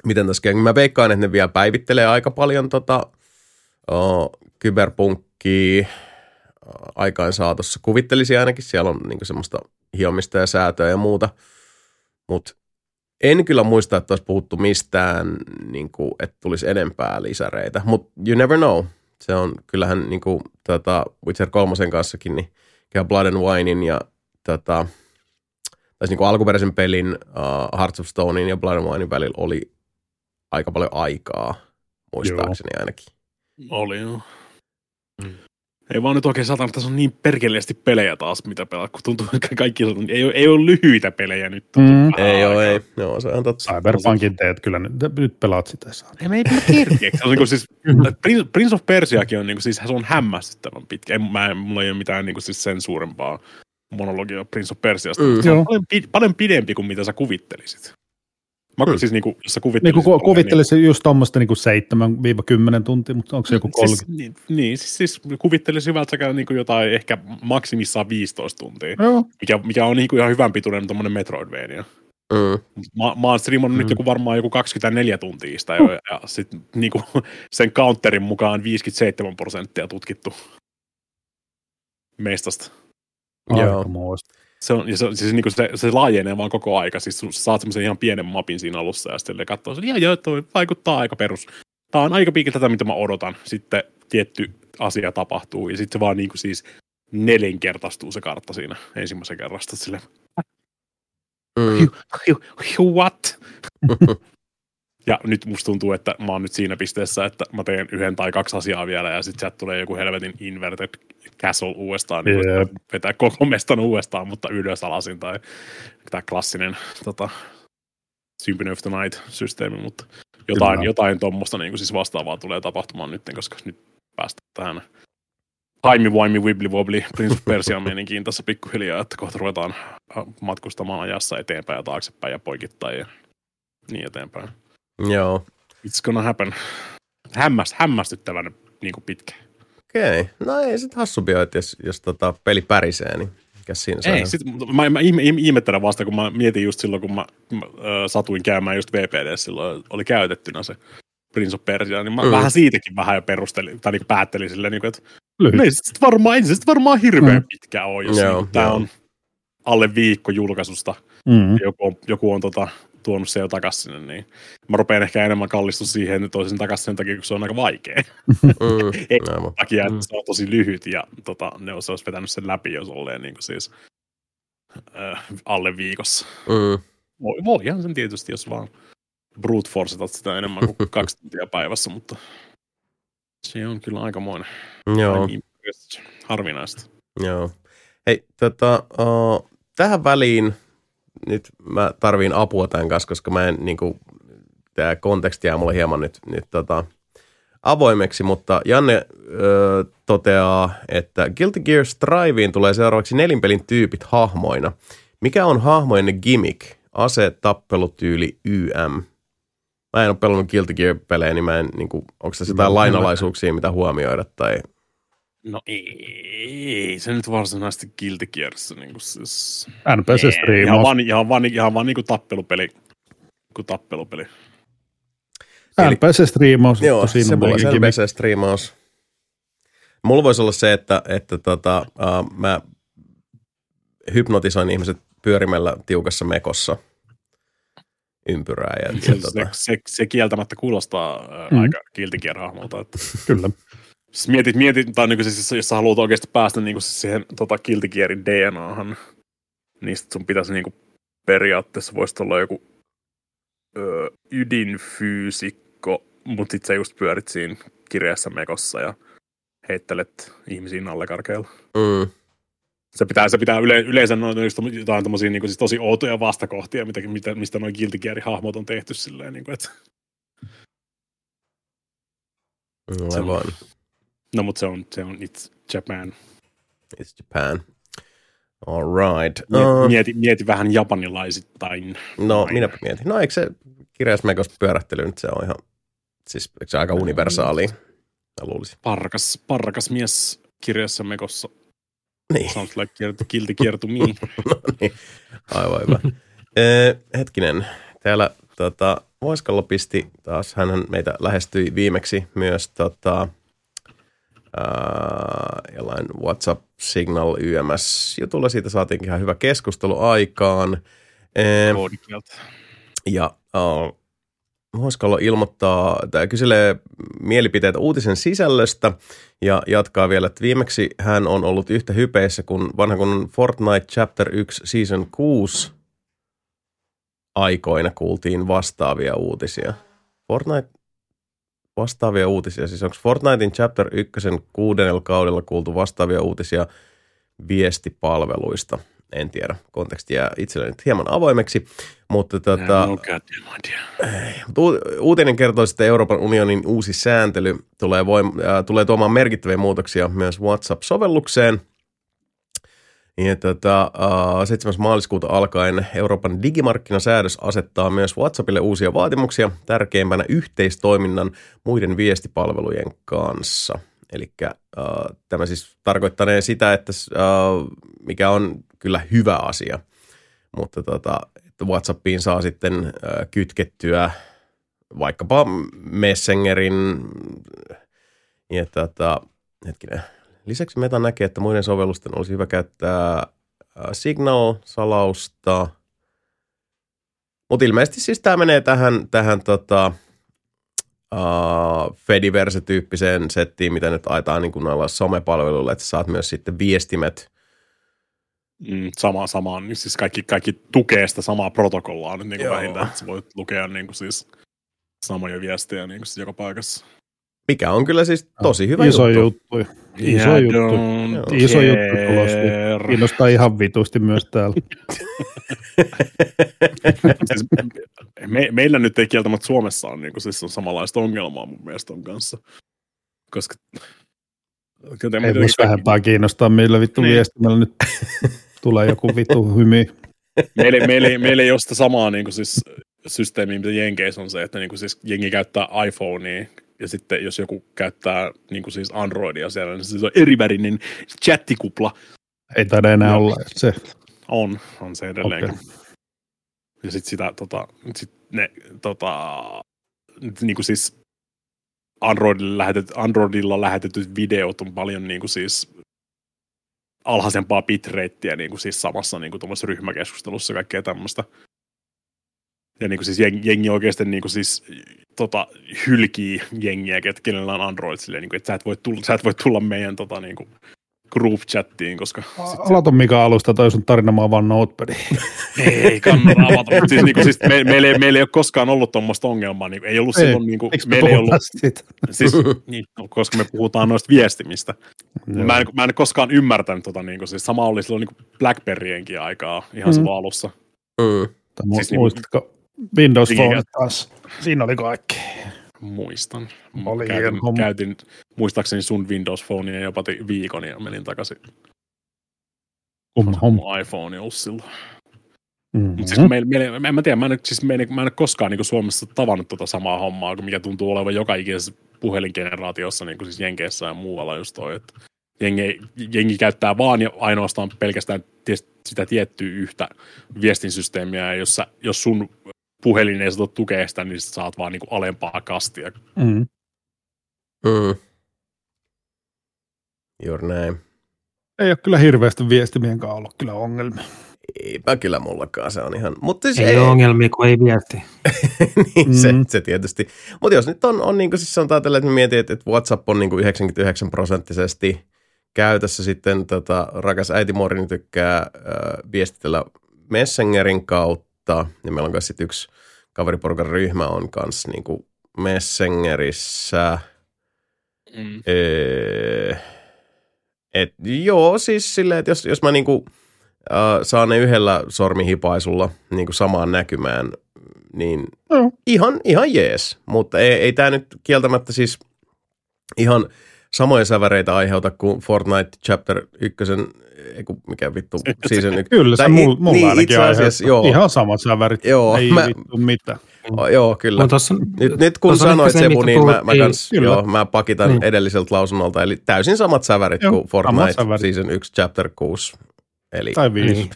miten tässä käy. Mä veikkaan, että ne vielä päivittelee aika paljon tota, kyberpunkkia uh, aikaan saatossa. Kuvittelisi ainakin, siellä on niinku semmoista hiomista ja säätöä ja muuta. Mutta en kyllä muista, että olisi puhuttu mistään, niin kuin, että tulisi enempää lisäreitä, mutta you never know. Se on kyllähän niin kuin, tota, Witcher 3 kanssakin, niin Blood and Winein ja tota, tai niin kuin alkuperäisen pelin uh, Hearts of Stonein ja Blood and Winein välillä oli aika paljon aikaa, muistaakseni joo. ainakin. Oli joo. Mm. Ei vaan nyt oikein satana, että tässä on niin perkeleesti pelejä taas, mitä pelaa, kun tuntuu, että kaikki on, ei, ole, ei ole lyhyitä pelejä nyt. Mm. Ei ole, ei. Joo, se on totta. Cyberpunkin teet kyllä, nyt, nyt pelaat sitä. Ei me ei (laughs) on niin siis, (laughs) Prince, Prince of Persiakin on, niin kuin, siis, se on hämmästyttävän pitkä. Ei, mä, mulla ei ole mitään niin kuin, siis sen suurempaa monologia Prince of Persiasta. Mm. Se on paljon, paljon pidempi kuin mitä sä kuvittelisit. Mä hmm. siis niinku, jos sä kuvittelisit... Niin, kuvittelisit niin, just tuommoista niinku 7-10 tuntia, mutta onko se joku 30? Siis, niin, niin siis, siis kuvittelisin hyvältä niinku jotain ehkä maksimissaan 15 tuntia, Joo. mikä, mikä on niinku ihan hyvän pituinen tuommoinen Metroidvania. Mm. Mä, mä oon streamannut mm. nyt joku varmaan joku 24 tuntia sitä jo, ja sitten niinku, (laughs) sen counterin mukaan 57 prosenttia tutkittu mestasta. Joo se, on, ja se, siis niin kuin se, se laajenee vaan koko aika. Siis sä saat semmoisen ihan pienen mapin siinä alussa ja sitten katsoo, että joo, joo, toi vaikuttaa aika perus. Tämä on aika piikki tätä, mitä mä odotan. Sitten tietty asia tapahtuu ja sitten se vaan niin kuin siis nelinkertaistuu se kartta siinä ensimmäisen kerrasta. Sille, mm. what? (laughs) Ja nyt musta tuntuu, että mä oon nyt siinä pisteessä, että mä teen yhden tai kaksi asiaa vielä ja sitten sieltä tulee joku helvetin inverted castle uudestaan, niin yeah. vetää koko mestan uudestaan, mutta ylös alasin tai tämä klassinen tota, Symphony of the Night-systeemi, mutta jotain, jotain tuommoista niin siis vastaavaa tulee tapahtumaan nyt, koska nyt päästään tähän Timey Wimey Wibbly Wobbly Prince of Persia meininkiin tässä pikkuhiljaa, että kohta ruvetaan matkustamaan ajassa eteenpäin ja taaksepäin ja poikittain ja niin eteenpäin. Joo. It's gonna happen. Hämmäst, hämmästyttävän niin kuin pitkä. Okei. Okay. No ei sit hassumpi että jos, jos tota peli pärisee, niin mikä siinä Ei, sit, mä, mä ihmettelen vasta, kun mä mietin just silloin, kun mä, mä äh, satuin käymään just VPD silloin, oli käytettynä se Prince of Persia, niin mä mm. vähän siitäkin vähän jo perustelin, tai niin päättelin silleen, niin kuin, että Lyhyt. ei sit varmaan, ei sit varmaan hirveän mm. pitkä ole, jos joo, niin, tämä on alle viikko julkaisusta. Mm. Joku on, joku on tota, tuonut se jo takaisin sinne, niin mä rupean ehkä enemmän kallistua siihen, että toisin takaisin sen takia, kun se on aika vaikea. Mm, Ei takia, että mm. se on tosi lyhyt ja tota, ne olisi, olisi vetänyt sen läpi, jos olleen niin kuin siis äh, alle viikossa. Mm. Voi, voihan sen tietysti, jos vaan brute forcetat sitä enemmän kuin (laughs) kaksi tuntia päivässä, mutta se on kyllä aikamoinen. Joo. Harvinaista. Joo. Hei, tota, uh, tähän väliin nyt mä tarviin apua tämän kanssa, koska mä en, niin kuin, tämä konteksti jää mulle hieman nyt, nyt tota, avoimeksi, mutta Janne ö, toteaa, että Guilty Gear Striveen tulee seuraavaksi nelinpelin tyypit hahmoina. Mikä on hahmojen gimmick? Ase, tappelutyyli, YM. Mä en ole pelannut Guilty Gear-pelejä, niin mä en, niin kuin, onko tässä jotain lainalaisuuksia, mitä huomioida tai No ei, se nyt varsinaisesti Guilty Gearissa niin kuin siis... NPC-striimaus. Ihan vaan, ihan vaan, ihan vaan niin kuin tappelupeli. Kuin tappelupeli. NPC-striimaus. Joo, se mulla on NPC-striimaus. Mulla voisi olla se, että, että tota, uh, mä hypnotisoin ihmiset pyörimällä tiukassa mekossa ympyrää. Ja, Se, ja se, tota, se, se kieltämättä kuulostaa. Mm. aika kiltikierhahmolta. Että Kyllä. Siis mietit, mietit tai niin siis, jos sä haluat oikeasti päästä niin siihen tota, kiltikierin DNAhan, niin sit sun pitäisi niin kuin, periaatteessa voisi olla joku ö, ydinfyysikko, mutta sit sä just pyörit siinä kirjassa mekossa ja heittelet ihmisiä nallekarkeilla. mm, Se pitää, se pitää yle, yleensä noin jotain tommosia niin siis tosi outoja vastakohtia, mitä, mitä, mistä noin kiltikieri-hahmot on tehty silleen, niin kuin, että aivan. No, mutta se on, se on It's Japan. It's Japan. All right. Mieti, Uh, mieti, mieti vähän japanilaisittain. no, Aina. minäpä mietin. No, eikö se kirjausmekossa pyörähtely nyt se on ihan, siis eikö se aika universaali? Mä luulisin. Parkas, parkas mies kirjassa mekossa. Niin, Sounds like kiertu, kilti kiertu me. (laughs) no niin. Aivan hyvä. (laughs) Eh, hetkinen, täällä tota, Voiskalla pisti taas, hän meitä lähestyi viimeksi myös tota, jollain WhatsApp Signal YMS jutulla. Siitä saatiinkin ihan hyvä keskustelu aikaan. Ja uh, Voiskalo ilmoittaa tai kyselee mielipiteitä uutisen sisällöstä ja jatkaa vielä, että viimeksi hän on ollut yhtä hypeissä kuin vanha kun Fortnite Chapter 1 Season 6 aikoina kuultiin vastaavia uutisia. Fortnite vastaavia uutisia, siis onko Fortnitein Chapter 1 kuudennella kaudella kuultu vastaavia uutisia viestipalveluista? En tiedä, konteksti jää itselleni nyt hieman avoimeksi, mutta tota, No uutinen kertoo, että Euroopan unionin uusi sääntely tulee, voim- äh, tulee tuomaan merkittäviä muutoksia myös WhatsApp-sovellukseen. Ja tota, äh, 7. maaliskuuta alkaen Euroopan digimarkkinasäädös asettaa myös WhatsAppille uusia vaatimuksia, tärkeimpänä yhteistoiminnan muiden viestipalvelujen kanssa. Eli äh, tämä siis tarkoittanee sitä, että äh, mikä on kyllä hyvä asia, mutta tota, että WhatsAppiin saa sitten äh, kytkettyä vaikkapa Messengerin ja tota, hetkinen, lisäksi Meta näkee, että muiden sovellusten olisi hyvä käyttää äh, Signal-salausta, mutta ilmeisesti siis tämä menee tähän, tähän tota, uh, Fediverse-tyyppiseen settiin, mitä nyt aetaan niin kuin noilla somepalveluilla, että saat myös sitten viestimet Mm, sama, sama, niin siis kaikki, kaikki tukee sitä samaa protokollaa nyt niin kuin vähintään, että sä voit lukea niin kuin siis samoja viestejä niin kuin siis joka paikassa. mikä on kyllä siis tosi hyvä Iso juttu. juttu. Iso Yeah, juttu. Iso juttu care. tulossa. Kiinnostaa ihan vitusti myös täällä. siis, me, meillä nyt ei kieltämättä Suomessa on, niin kuin, siis on samanlaista ongelmaa mun mielestä on kanssa. Koska joten Ei myös vähempää kiinnostaa, millä vittu Niin. viestimällä nyt tulee joku vittu hymy. meillä, meillä, ei- meillä ei ole sitä samaa niin kuin siis, systeemiä, mitä Jenkeissä on se, että niin kuin siis jengi käyttää iPhonea ja sitten jos joku käyttää niin kuin siis Androidia siellä, niin se on erivärinen chattikupla. Ei taida enää Joo. olla se. On, on se edelleenkin. Okei. Ja sitten sitä, tota, sit ne, tota, niin kuin siis Androidilla, lähetet, Androidilla lähetetyt videot on paljon niin kuin siis alhaisempaa bitrateä niin kuin siis samassa niin kuin ryhmäkeskustelussa ja kaikkea tämmöistä. Ja niin kuin siis jengi, jengi oikeasti niin kuin siis, tota, hylkii jengiä, kenellä on Android silleen, niin kuin, että sä et voi tulla, sä et voi tulla meidän tota, niin kuin group chattiin, koska sit se- Aloita mikä alusta toi sun tarina, mä vaan notepadi. (laughs) ei kannata avata. Mutta siis, niin kuin, siis me, meillä, ei, meillä ei ole koskaan ollut tuommoista ongelmaa. Niin, ei ollut Ei, silloin, niin me meillä ei ollut, siitä? siis, niin, no, koska me puhutaan noista viestimistä. Mä en, mä en koskaan ymmärtänyt tota, niin kuin, siis sama oli silloin niin Blackberryenkin aikaa ihan mm. Silloin alussa. Mm. Tai siis niinku- Muistatko Windows Phone taas? Siinä oli kaikki. Muistan. Oli käytin, homma. käytin, muistaakseni sun Windows Phonea jopa viikon ja menin takaisin. Homma. Mun iPhone ollut silloin. Mm. Mutta siis meillä, meillä, en mä tiedä, mä en, siis mä en, mä en ole koskaan niin Suomessa tavannut tota samaa hommaa, mikä tuntuu olevan joka ikisessä puhelingeneraatiossa, niin kuin siis Jenkeissä ja muualla just toi, että jengi, jengi käyttää vaan ja ainoastaan pelkästään ties- sitä tiettyä yhtä viestinsysteemiä, ja jos, sä, jos sun puhelin ei saa tukea sitä, niin sä saat vaan niin kuin alempaa kastia. Mm. Mm. Juuri näin. Ei ole kyllä hirveästi viestimien kanssa ollut kyllä ongelmia. Eipä kyllä mullakaan, se on ihan... Mutta siis Ei, ei ole ongelmia, kun ei viesti. (laughs) niin, se, Mm. se tietysti. Mutta jos nyt on, on niin kuin siis sanotaan tällä, että mietin, että, että WhatsApp on niin kuin 99 prosenttisesti käytössä sitten tota, rakas äiti Morini tykkää äh, viestitellä Messengerin kautta. Ja meillä on myös sitten yksi kaveriporukan ryhmä on kanssa niin kuin Messengerissä. Mm. Öö, et, joo, siis silleen, että jos, jos mä niinku, äh, saan ne yhdellä sormihipaisulla niinku samaan näkymään, niin Joo. ihan, ihan jees. Mutta ei, ei tämä nyt kieltämättä siis ihan samoja säväreitä aiheuta kuin Fortnite Chapter 1, ei kun mikä vittu, season 1. Kyllä se Tai mul, i- mulla niin, ainakin itse asiassa, joo. Ihan samat sävärit. Joo, Ei mä- vittu mitään. Oh, joo, kyllä. No tossa, Nyt, nyt kun sanoit se, Sebu, mistä niin mä, mä, kans, Kyllä. joo, mä pakitan Niin. edelliseltä lausunnolta. Eli täysin samat sävärit Joo, kuin Fortnite sävärit. Season 1 Chapter 6. Eli, Tai viisi. Niin.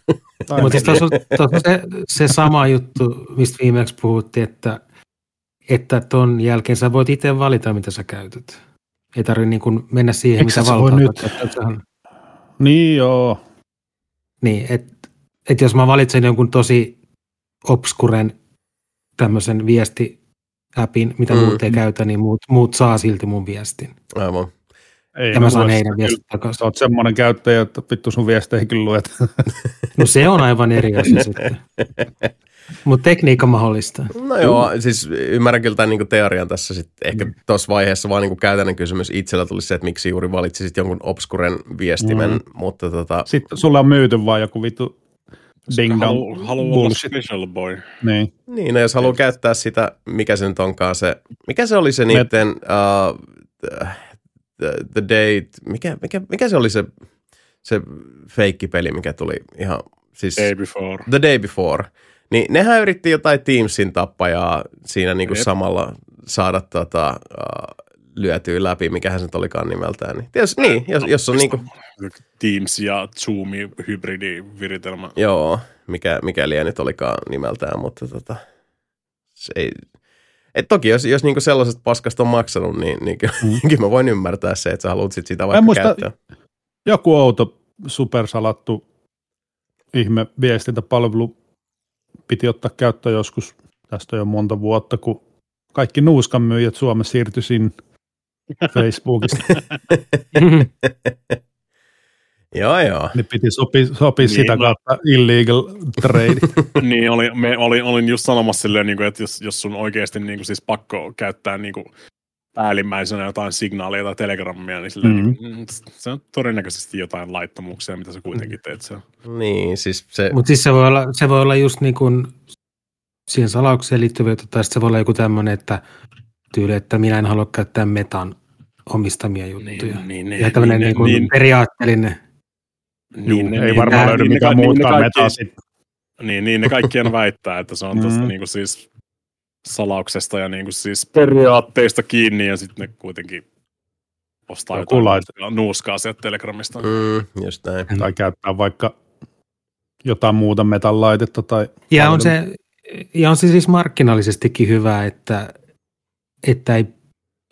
Tai Mutta siis tuossa on, tuossa on se, se sama juttu, mistä viimeksi puhuttiin, että että ton jälkeen sä voit itse valita, mitä sä käytät. Ei tarvitse niin mennä siihen, Eikö mitä se voi valtaa. nyt? Että sehän- Niin joo. Niin, että et jos mä valitsen jonkun tosi obskuren tämmöisen viesti-appin, mitä Mm. muut ei käytä, niin muut, muut saa silti mun viestin. aivan. Ei, Ja mä saan heidän viestin kyllä. Sä takaisin. oot semmoinen käyttäjä, että vittu sun viesteihin kyllä luet. No se on aivan eri asia (laughs) sitten. Mutta tekniikka mahdollistaa. No joo, siis ymmärrän kyllä tämän niin teorian tässä sitten. Ehkä tuossa vaiheessa vaan niin käytännön kysymys itsellä tuli se, että miksi juuri valitsisit jonkun obskuren viestimen, Mm. mutta tota, Sitten sulle on myyty vaan joku vittu ding dong Haluaa halu olla bullshit. special boy. Niin. niin, no jos haluaa käyttää sitä, mikä se nyt onkaan se, mikä se oli se niiden, uh, the, the date, mikä, mikä, mikä se oli se, se feikkipeli, mikä tuli ihan, siis Day before. The Day Before, niin nehän yritti jotain Teamsin tappajaa siinä niinku Jep. samalla saada tota, uh, lyötyä läpi, mikähän se nyt olikaan nimeltään. Niin, tietysti, niin jos, jos on niinku, Teams ja Zoom hybridiviritelmä. joo, mikä, mikä liian nyt olikaan nimeltään, mutta tota, se ei, et toki jos, jos niinku sellaisesta paskasta on maksanut, niin, niin kyllä, Mm. (laughs) kyllä mä voin ymmärtää se, että sä haluat sit sitä Mä en vaikka muista- käyttää. Joku outo supersalattu ihme viestintäpalvelu piti ottaa käyttöön joskus, tästä on jo monta vuotta, kun kaikki nuuskan myyjät Suomessa siirtyi sinne (laughs) Facebookista, (laughs) Joo, joo. niin piti sopia, sopia Niin, sitä no. kautta illegal trade. (laughs) niin, oli, me, oli, olin just sanomassa silleen, niin kuin, että jos, jos sun oikeasti niin kuin, siis pakko käyttää niin kuin, päällimmäisenä jotain signaalia tai telegramia, niin silleen, mm. niin, se on todennäköisesti jotain laittomuuksia, mitä sä kuitenkin teet siellä. Niin, siis se, Mutta siis se voi, olla, se voi olla just niin kuin siihen salaukseen liittyvä tai se voi olla joku tämmöinen, että tyyli, että minä en halua käyttää metan omistamia juttuja. niin, ja tämmöinen niin, niin, periaatteellinen. niin, Ei niin, varmaan nää- löydy niin mitään niin muutkaan kaikki- metaa sitten. Niin, niin ne kaikkien (laughs) väittää, että se on Mm. tästä niin kuin siis salauksesta ja niin kuin siis periaatteista kiinni ja sitten ne kuitenkin ostaa Joku jotain laite. nuuskaa, sieltä Telegramista. mm, just näin. Tai käyttää vaikka jotain muuta metanlaitetta tai Ja on se, ja on se siis markkinallisestikin hyvä, että, että, ei,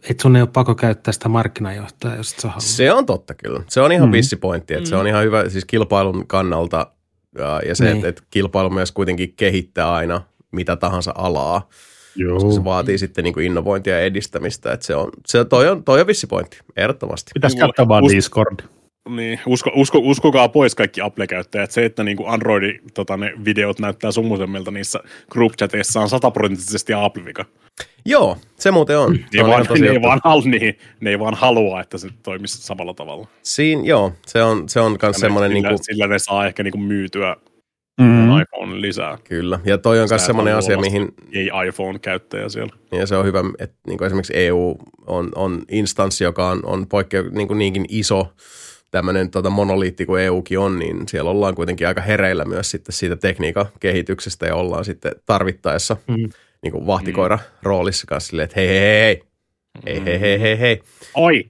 että sun ei ole pakko käyttää sitä markkinajohtajaa, jos et sä haluat. Se on totta kyllä. Se on ihan Mm. mm. vissipointti, että mm. se on ihan hyvä siis kilpailun kannalta ja, ja se, Niin. että, että kilpailu myös kuitenkin kehittää aina mitä tahansa alaa, koska se vaatii sitten niin kuin innovointia ja edistämistä. Että se on, se, toi, on, toi on vissipointti, ehdottomasti. Pitäisi Niin, käyttää vaan us- Discord. Niin, usko, usko, uskokaa pois kaikki Apple-käyttäjät. Se, että niinku Androidin tota, ne videot näyttää summusemmilta niissä group chateissa on sataprosenttisesti Apple-vika. Joo, se muuten on. Se Ne, on vaan, ne, ei vaan, hal, niin, ne ei vaan halua, että se toimisi samalla tavalla. Siinä, joo, se on, se on myös semmoinen, sillä, niin kuin, sillä ne saa ehkä niinku myytyä Mm. mm. iPhone lisää. kyllä. Ja toi on myös semmoinen asia, olla mihin, Ei iPhone-käyttäjä siellä. ja se on hyvä, että niin kuin esimerkiksi EU on, on instanssi, joka on, on poikkeu, niin kuin niinkin iso tämmöinen tota monoliitti kuin EUkin on, niin siellä ollaan kuitenkin aika hereillä myös sitten siitä tekniikan kehityksestä ja ollaan sitten tarvittaessa Mm. niin kuin vahtikoira roolissa kanssa silleen, että hei hei hei, hei hei hei hei hei, Oi!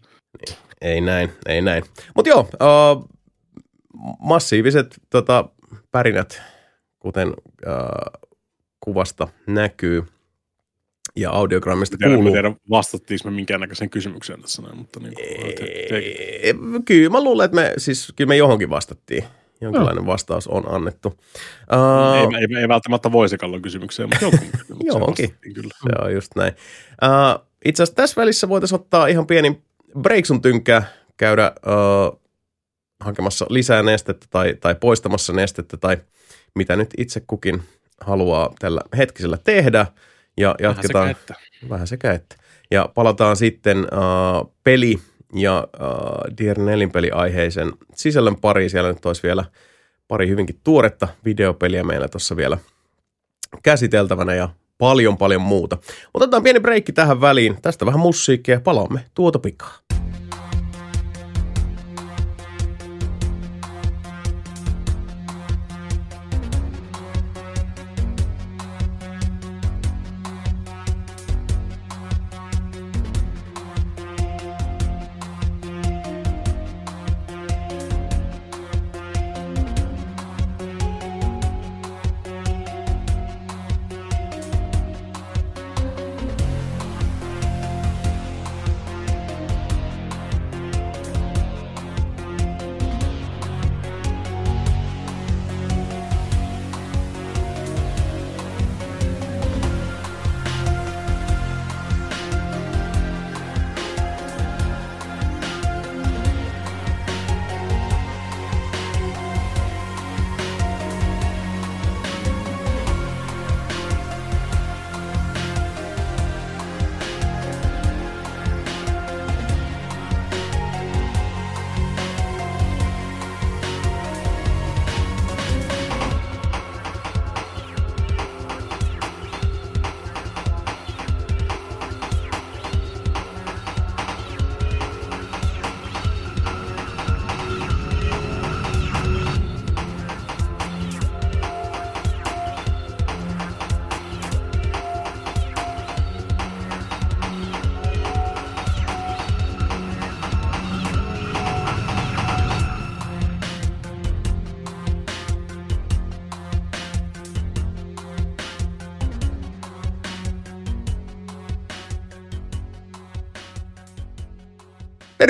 ei näin, ei näin. Mutta joo, uh, massiiviset tota, pärinät, kuten uh, kuvasta näkyy. Ja audiogrammista Tiedän, kuuluu... tiedän vastattiinko me minkäännäköiseen kysymykseen tässä näin, mutta niin kuin, Ei, Kyllä mä luulen, että me, siis, kyllä me johonkin vastattiin. Jonkinlainen no. vastaus on annettu. Uh, ei, ei, ei, välttämättä voisikallon kysymykseen, mutta kysymykseen (laughs) Johonkin, kyllä. Se on just näin. Uh, itse asiassa tässä välissä voitaisiin ottaa ihan pieni breaksun tynkä, käydä uh, hakemassa lisää nestettä tai, tai poistamassa nestettä tai mitä nyt itse kukin haluaa tällä hetkisellä tehdä. Ja jatketaan vähän sekä että. Vähän sekä että. Ja palataan sitten uh, peli- ja uh, Dear Nellin peliaiheisen sisällön pari. Siellä nyt olisi vielä pari hyvinkin tuoretta videopeliä meillä tuossa vielä käsiteltävänä ja paljon paljon muuta. Otetaan pieni breikki tähän väliin. Tästä vähän musiikkia ja palaamme tuota pikaa.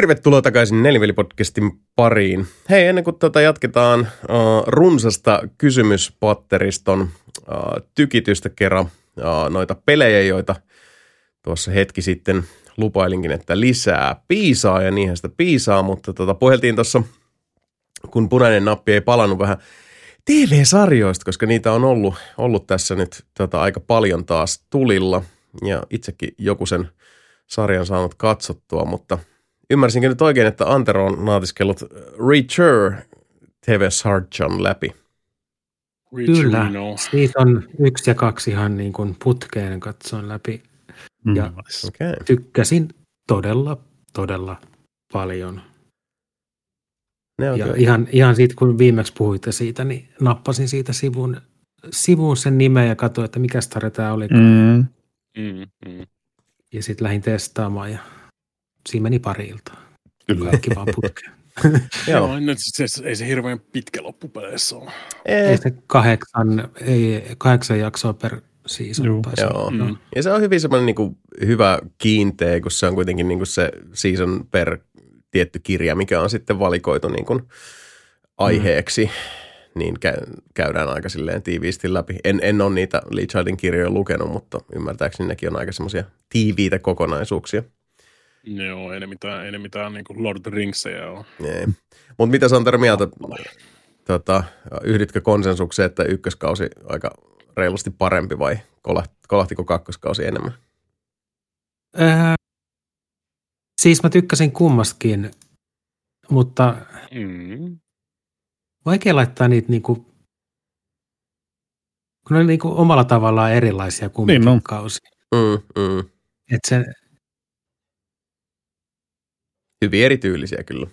Tervetuloa takaisin Neliveli-podcastin pariin. Hei, ennen kuin tätä jatketaan uh, runsasta kysymyspatteriston uh, tykitystä kerran uh, noita pelejä, joita tuossa hetki sitten lupailinkin, että lisää piisaa ja niinhän sitä piisaa, mutta tota, puheltiin tuossa, kun punainen nappi ei palannut vähän TV-sarjoista, koska niitä on ollut, ollut tässä nyt tota, aika paljon taas tulilla ja itsekin joku sen sarjan saanut katsottua, mutta – Ymmärsinkö nyt oikein, että Antero on naatiskellut Reacher TV Sarjan läpi? Kyllä, siitä on yksi ja kaksi ihan niin kuin putkeen katsoin läpi. Mm, ja okay. tykkäsin todella, todella paljon. Ne on ja ihan, ihan siitä, kun viimeksi puhuitte siitä, niin nappasin siitä sivun, sivun sen nimen ja katsoin, että mikä tarja tämä oli. Mm. Mm, mm. Ja sitten lähdin testaamaan ja siinä meni pari iltaa. Kyllä. Kaikki vaan putkeen. (laughs) Joo, nyt se, ei se hirveän pitkä loppupeleissä ole. Ei se kahdeksan, ei, kahdeksan jaksoa per season. Joo. Joo. Mm. Ja se on hyvin semmoinen niin kuin, hyvä kiinteä, kun se on kuitenkin niin kuin se season per tietty kirja, mikä on sitten valikoitu niin kuin aiheeksi. Mm niin käydään aika silleen tiiviisti läpi. En, en ole niitä Lee Childin kirjoja lukenut, mutta ymmärtääkseni nekin on aika semmoisia tiiviitä kokonaisuuksia. Joo, ei ne mitään, ei ne mitään niin kuin Lord Ringsejä ole. Mutta mitä Santeri mieltä, tota, yhditkö konsensukseen, että ykköskausi aika reilusti parempi vai kolahtiko kakkoskausi enemmän? Äh, siis mä tykkäsin kummastakin, mutta mm. vaikea laittaa niitä niinku, kun ne on niinku omalla tavallaan erilaisia kumminkin niin no. kausi. Mm, mm. Et se, Hyvin erityylisiä kyllä.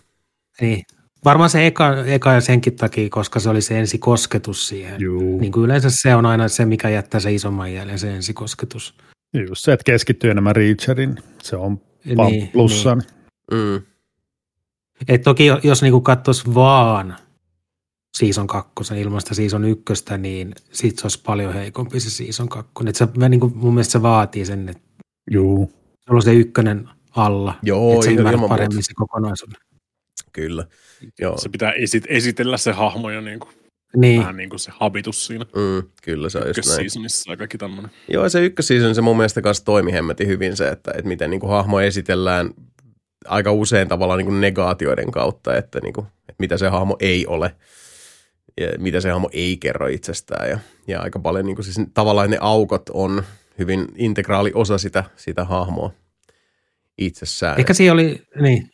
Niin. Varmaan se eka, eka ja senkin takia, koska se oli se ensikosketus siihen. Juu. Niin kuin yleensä se on aina se, mikä jättää se isomman jäljen, se ensikosketus. Just se, että keskittyy enemmän Reacherin, se on niin, plussan. Niin. Mm. Et toki jos niinku katsoisi vaan season kakkosen ilmasta season ykköstä, niin sit se olisi paljon heikompi se season kakkonen. Et se, niinku, mun mielestä se vaatii sen, että Juu. Sulla on se ykkönen alla, Joo, että ilman paremmin muuta. se kokonaisuuden. Kyllä. Joo. Se pitää esit- esitellä se hahmo ja niin kuin, Niin, vähän niin kuin se habitus siinä Mm, kyllä se on just näin. ykkösseasonissa ja kaikki tämmöinen. Joo, se ykkösseason se mun mielestä kanssa toimi hemmetin hyvin se, että, että miten niin kuin hahmo esitellään aika usein tavallaan niin kuin negaatioiden kautta, että, niin kuin, että mitä se hahmo ei ole ja mitä se hahmo ei kerro itsestään. Ja, ja aika paljon niin kuin siis tavallaan ne aukot on hyvin integraali osa sitä, sitä hahmoa itsessään. ehkä siinä oli, niin,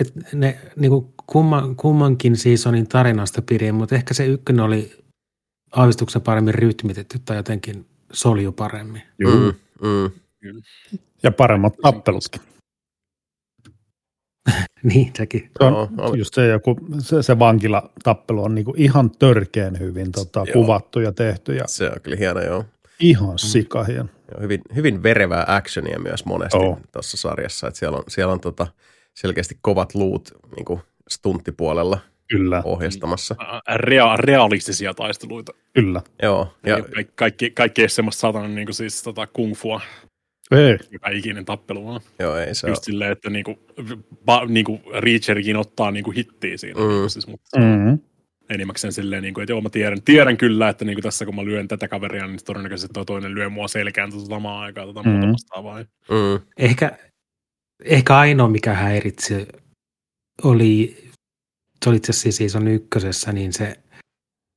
että ne niin kuin kumman, kummankin seasonin tarinasta pidin, mutta ehkä se ykkönen oli aavistuksen paremmin rytmitetty tai jotenkin solju paremmin. Juu. Mm, mm, Ja paremmat tappelutkin. (laughs) niin, sekin. Se on Joo, just se, joku, se, se vankilatappelu on niinku ihan törkeen hyvin tota, Joo. kuvattu ja tehty ja se on kyllä hieno, joo. Ihan sikahieno. Joo, hyvin, hyvin verevää actionia myös monesti Joo. tuossa sarjassa. Että siellä on, siellä on tota, selkeästi kovat luut niin kuin stunttipuolella Kyllä, ohjastamassa. Rea- realistisia taisteluita. kyllä. Joo, ja Ja kaikki, kaikki, kaikki ei ole semmoista saatana niin kuin siis tota kung fua, Ei, joka ikinen tappelu vaan. joo, ei se Just silleen, että niinku, ba, niinku Reacherikin ottaa niinku hittiä siinä. Mm. Mm. Niinku, siis, mutta mm-hmm. Enimmäkseen silleen, niinku, että joo mä tiedän, tiedän kyllä, että niinku tässä kun mä lyön tätä kaveria, niin todennäköisesti toi toinen lyö mua selkään tota samaan aikaan tota Mm. muuta vastaavaa. Mm, Ehkä, ehkä ainoa, mikä häiritsi, oli, se oli itse asiassa season ykkösessä, niin se,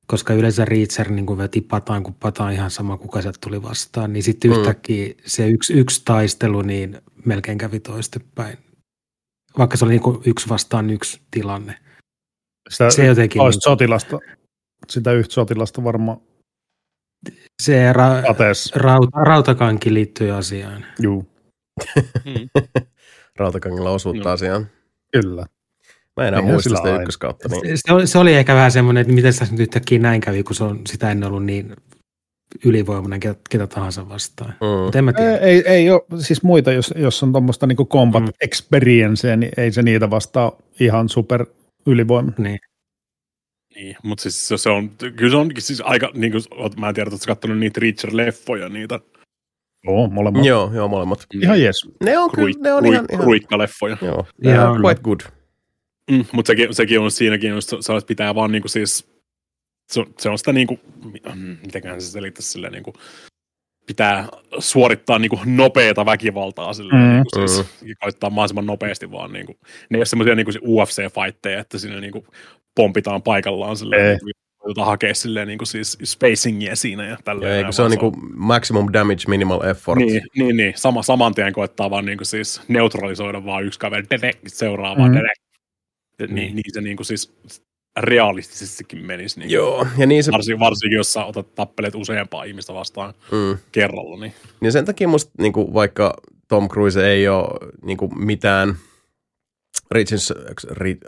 koska yleensä Reacher niin kuin veti pataan, kun pataan ihan sama, kuka sieltä tuli vastaan, niin sitten Mm. yhtäkkiä se yksi, yksi taistelu, niin melkein kävi toistepäin. Vaikka se oli niin kuin yksi vastaan yksi tilanne. Sitä Se jotenkin, toista niin, sotilasta, sitä yhtä sotilasta varmaan se ra, atees. rauta, rautakanki liittyy asiaan. Juu. (laughs) Rautakangilla osuutta No. asiaan. kyllä. Mä en enää Eihän muista sitä ykköskautta. Niin. Se, se, oli, se oli ehkä vähän semmoinen, että miten tässä nyt yhtäkkiä näin kävi, kun se on sitä ennen ollut niin ylivoimainen ketä, ketä tahansa vastaan. Mm. Mutta en mä Ei, tiedä. ei, ei ole, siis muita, jos, jos on tuommoista niinku combat Mm. mm. experienceä, niin ei se niitä vastaa ihan super ylivoima. Niin. Niin, mutta siis se, se on, kyllä se on siis aika, niin kuin, mä en tiedä, että katsonut niitä Reacher-leffoja, niitä Joo, molemmat. Joo, joo, molemmat. Ihan jes. Ne on kyllä, ne on ihan, ihan ruikkaleffoja. joo, kyllä. quite good. Mm, mutta sekin, sekin on siinäkin, just, se, se pitää vaan niinku siis, se, on- se on sitä niinku, mm, mitenköhän se selittäisi silleen niinku, pitää suorittaa niinku nopeata väkivaltaa silleen, Mm. niinku siis, ja koittaa mahdollisimman nopeasti vaan niinku, ne ei ole semmoisia niinku UFC-fightteja, että siinä niinku pompitaan paikallaan silleen, Ei. jota hakea silleen niinku siis spacingia siinä ja tälleen. Näin, eikö se on vaan niinku maximum damage, minimal effort. niin, niin, niin. Sama, saman tien koettaa vaan niinku siis neutralisoida vaan yksi kaveri, dedek, seuraava, mm. Mm. dedek. Niin, Niin. niin, se niinku siis realistisestikin menisi. Niin Joo, ja niin se, Varsinkin, varsinkin, jos sä otat tappelet useampaa ihmistä vastaan mm. kerralla. Niin. Niin sen takia musta niinku, vaikka Tom Cruise ei ole niinku, mitään Richinson,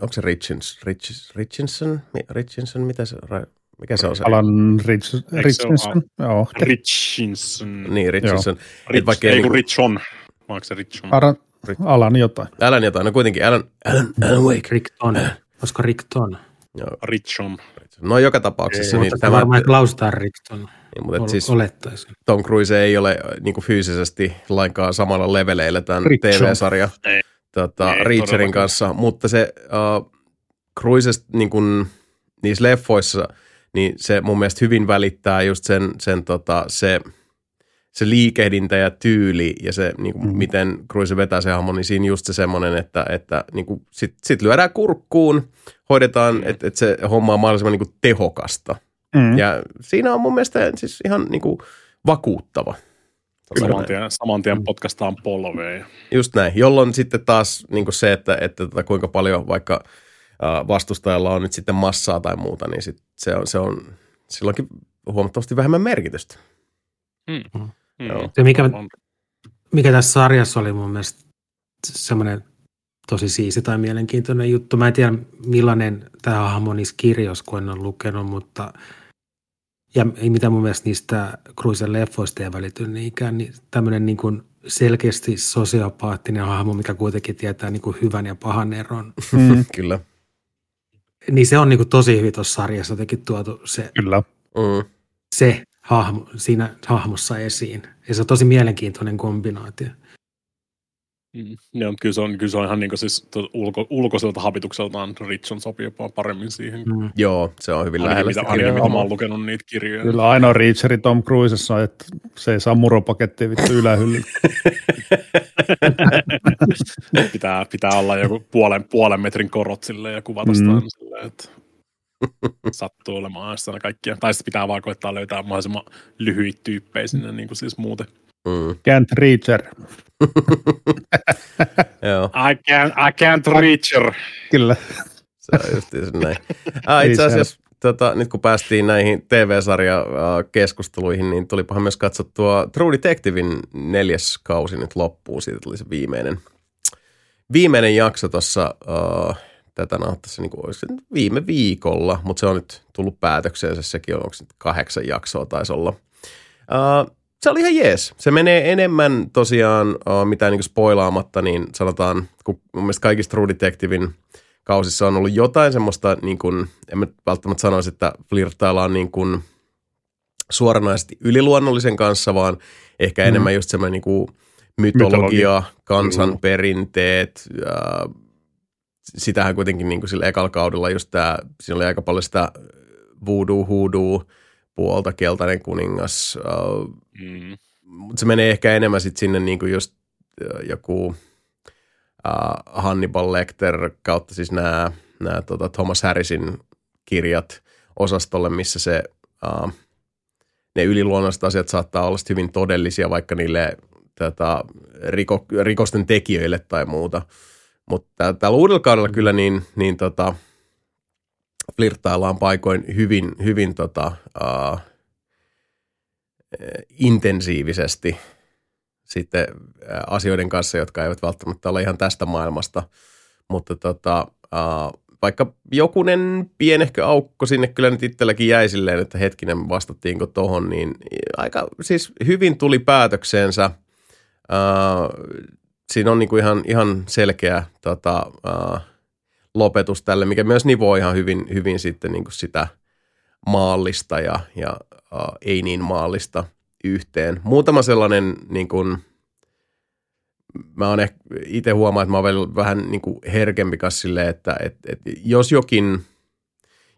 onko se Richins, Richins, Richinson, Richinson, mitä se, mikä se on se? Alan Rich, Richardson. Joo. Richinson. Niin, Richinson. Rich, vaikka ei kun niinku- Richon. Onko se Richon? Alan, Alan jotain. Alan jotain, no kuitenkin Alan, Alan, Alan Wake. Rickton. Olisiko Rickton? Joo, Richon. no joka tapauksessa. Ei, niin Mutta tämä, varmaan, että lausutaan Rickton. niin, mutta et Ol, siis olettaisin. Tom Cruise ei ole niin kuin fyysisesti lainkaan samalla leveleillä tämän Richon. TV-sarja Ei. tota, Ei, Reacherin kanssa, mutta se uh, Cruisesta niin kuin, niissä leffoissa, niin se mun mielestä hyvin välittää just sen, sen tota, se, se liikehdintä ja tyyli ja se, niin kuin, Mhm. miten Cruise vetää se hahmo, niin siinä just se semmoinen, että, että niin kuin, sit, sit lyödään kurkkuun, hoidetaan, Mm. että, että se homma on mahdollisimman niin kuin tehokasta. Mm. Ja siinä on mun mielestä siis ihan niin kuin vakuuttava. Saman tien, saman tien potkastaan polveen. Just näin, jolloin sitten taas niin kuin se, että, että tota, kuinka paljon vaikka ää, vastustajalla on nyt sitten massaa tai muuta, niin sit se on, se on silloinkin huomattavasti vähemmän merkitystä. Mm. Joo. Se mikä- On- Mikä tässä sarjassa oli mun mielestä semmoinen tosi siisti tai mielenkiintoinen juttu. Mä en tiedä millainen tämä hahmo niissä kirjoissa, kun en ole lukenut, mutta ja ei mitä mun mielestä niistä Cruisen leffoista ei välity niinkään, niin tämmöinen niin kuin selkeästi sosiopaattinen hahmo, mikä kuitenkin tietää niin kuin hyvän ja pahan eron. Mm. (laughs) Kyllä. Niin se on niin kuin tosi hyvin tuossa sarjassa jotenkin tuotu se, Kyllä. Mm. se hahmo, siinä hahmossa esiin. Ja se on tosi mielenkiintoinen kombinaatio. Mm. Joo, kyllä se on, kyllä se on ihan niin kuin siis ulko, ulkoiselta habitukseltaan Richon sopii jopa paremmin siihen. Mm. Joo, se on hyvin lähellä sitä Ainakin mitä mä oon lukenut niitä kirjoja. Kyllä ainoa Reacheri Tom Cruisessa on, että se ei saa muropakettia vittu ylähylly. (laughs) pitää, pitää olla joku puolen, puolen metrin korot sille ja kuvata sitä mm. silleen, että sattuu olemaan aina kaikkia. Tai sitten pitää vaan koettaa löytää mahdollisimman lyhyitä tyyppejä sinne niin kuin siis muuten. Mm. Can't reacher. (laughs) I, can't, I can't reacher. Kyllä. Se on just näin. Ah, itse asiassa tota, nyt kun päästiin näihin TV-sarja-keskusteluihin, niin tulipahan myös katsottua True Detectivein neljäs kausi nyt loppuun. Siitä tuli se viimeinen, viimeinen jakso tuossa, uh, tätä nauttaisi niin kuin, se viime viikolla, mutta se on nyt tullut päätökseen, sekin on, onko nyt kahdeksan jaksoa taisi olla. Uh, se oli ihan jees. Se menee enemmän tosiaan, uh, mitä niin spoilaamatta, niin sanotaan, kun mun mielestä kaikista True Detectivein kausissa on ollut jotain semmoista, niin kuin, en mä välttämättä sanoisi, että flirttaillaan niin kuin suoranaisesti yliluonnollisen kanssa, vaan ehkä mm. enemmän just semmoinen niin kuin mytologia, mytologia, kansanperinteet, uh, sitähän kuitenkin niin kuin sillä ekalla kaudella just tämä, siinä oli aika paljon sitä voodoo, hoodoo puolta, keltainen kuningas, uh, mm. mutta se menee ehkä enemmän sitten sinne niin kuin just uh, joku uh, Hannibal Lecter kautta siis nämä, nämä tota Thomas Harrisin kirjat osastolle, missä se, uh, ne yliluonnolliset asiat saattaa olla hyvin todellisia, vaikka niille tota, riko, rikosten tekijöille tai muuta. Mutta tällä uudella kaudella kyllä niin, niin tota, flirttaillaan paikoin hyvin, hyvin tota, uh, intensiivisesti sitten asioiden kanssa, jotka eivät välttämättä ole ihan tästä maailmasta. Mutta tota, uh, vaikka jokunen pienehkö aukko sinne kyllä nyt itselläkin jäi silleen, että hetkinen vastattiinko tohon, niin aika siis hyvin tuli päätökseensä. Uh, siinä on niinku ihan, ihan selkeä tota, uh, lopetus tälle, mikä myös nivoo ihan hyvin, hyvin sitten niinku sitä maallista ja, ja uh, ei niin maallista yhteen. Muutama sellainen niin kuin, mä oon itse huomaa, että mä oon vähän niin kuin herkempi sille, että että että jos jokin,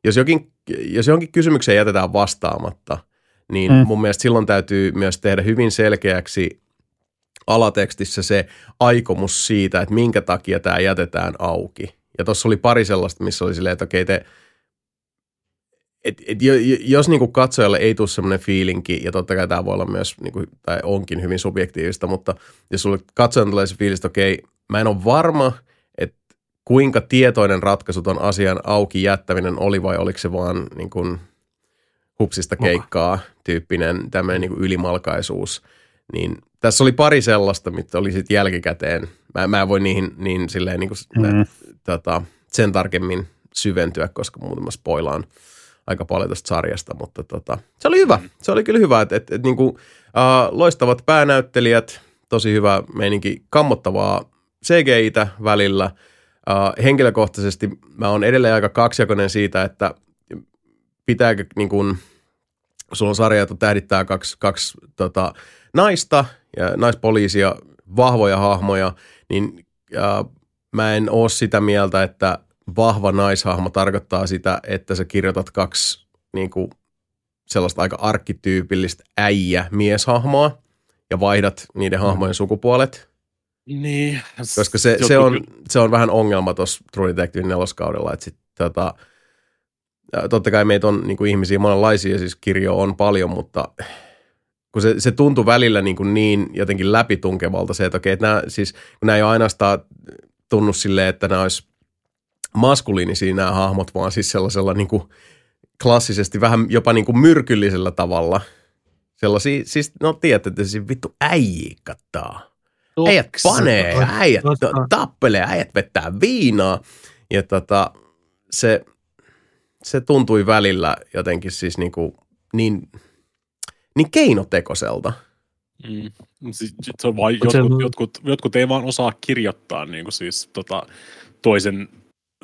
jos jokin, jos johonkin kysymykseen jätetään vastaamatta, niin mm. mun mielestä silloin täytyy myös tehdä hyvin selkeäksi alatekstissä se aikomus siitä, että minkä takia tämä jätetään auki. Ja tuossa oli pari sellaista, missä oli silleen, että okei, te et, et, jos niinku katsojalle ei tule semmoinen fiilinki, ja totta kai tämä voi olla myös, niinku, tai onkin hyvin subjektiivista, mutta jos sulle katsojan tulee se fiilis, että okei, mä en ole varma, että kuinka tietoinen ratkaisu ton asian auki jättäminen oli, vai oliko se vaan niinku, hupsista keikkaa tyyppinen tämmöinen niinku ylimalkaisuus, niin tässä oli pari sellaista, mitä oli sitten jälkikäteen. Mä, mä en voi niihin niin silleen niinku, mm. mä, tota, sen tarkemmin syventyä, koska muuten spoilaan – aika paljon tästä sarjasta, mutta tota, se oli hyvä. Se oli kyllä hyvä, että et, et, niinku, loistavat päänäyttelijät, tosi hyvä meininki, kammottavaa CGI-tä välillä. Uh, henkilökohtaisesti mä oon edelleen aika kaksijakoinen siitä, että pitääkö niin kun, sulla on sarja, että tähdittää kaksi, kaksi tota, naista ja naispoliisia, vahvoja hahmoja, niin uh, mä en oo sitä mieltä, että vahva naishahmo tarkoittaa sitä, että sä kirjoitat kaksi niin kuin, sellaista aika arkkityypillistä äijä-mieshahmoa ja vaihdat niiden hahmojen sukupuolet. Niin. Koska se, se, on, se on vähän ongelma tuossa True Detective neloskaudella, että sit, tota, totta kai meitä on niin kuin ihmisiä monenlaisia, siis kirjo on paljon, mutta kun se, se tuntui välillä niin, kuin niin jotenkin läpitunkevalta se, että okei, että nämä, siis, kun nämä ei ole ainoastaan tunnu silleen, että nämä olisi maskuliinisia nämä hahmot, vaan siis sellaisella niin kuin klassisesti vähän jopa niin kuin myrkyllisellä tavalla. Sellaisia, siis no tiedätte, että siis vittu äijii kattaa. Äijät panee, äijät tappelee, äijät vettää viinaa. Ja tota, se, se tuntui välillä jotenkin siis niin, kuin, niin, niin keinotekoiselta. Mm. Siis, se on vain, jotkut, jotkut, jotkut, ei vaan osaa kirjoittaa niin kuin siis, tota, toisen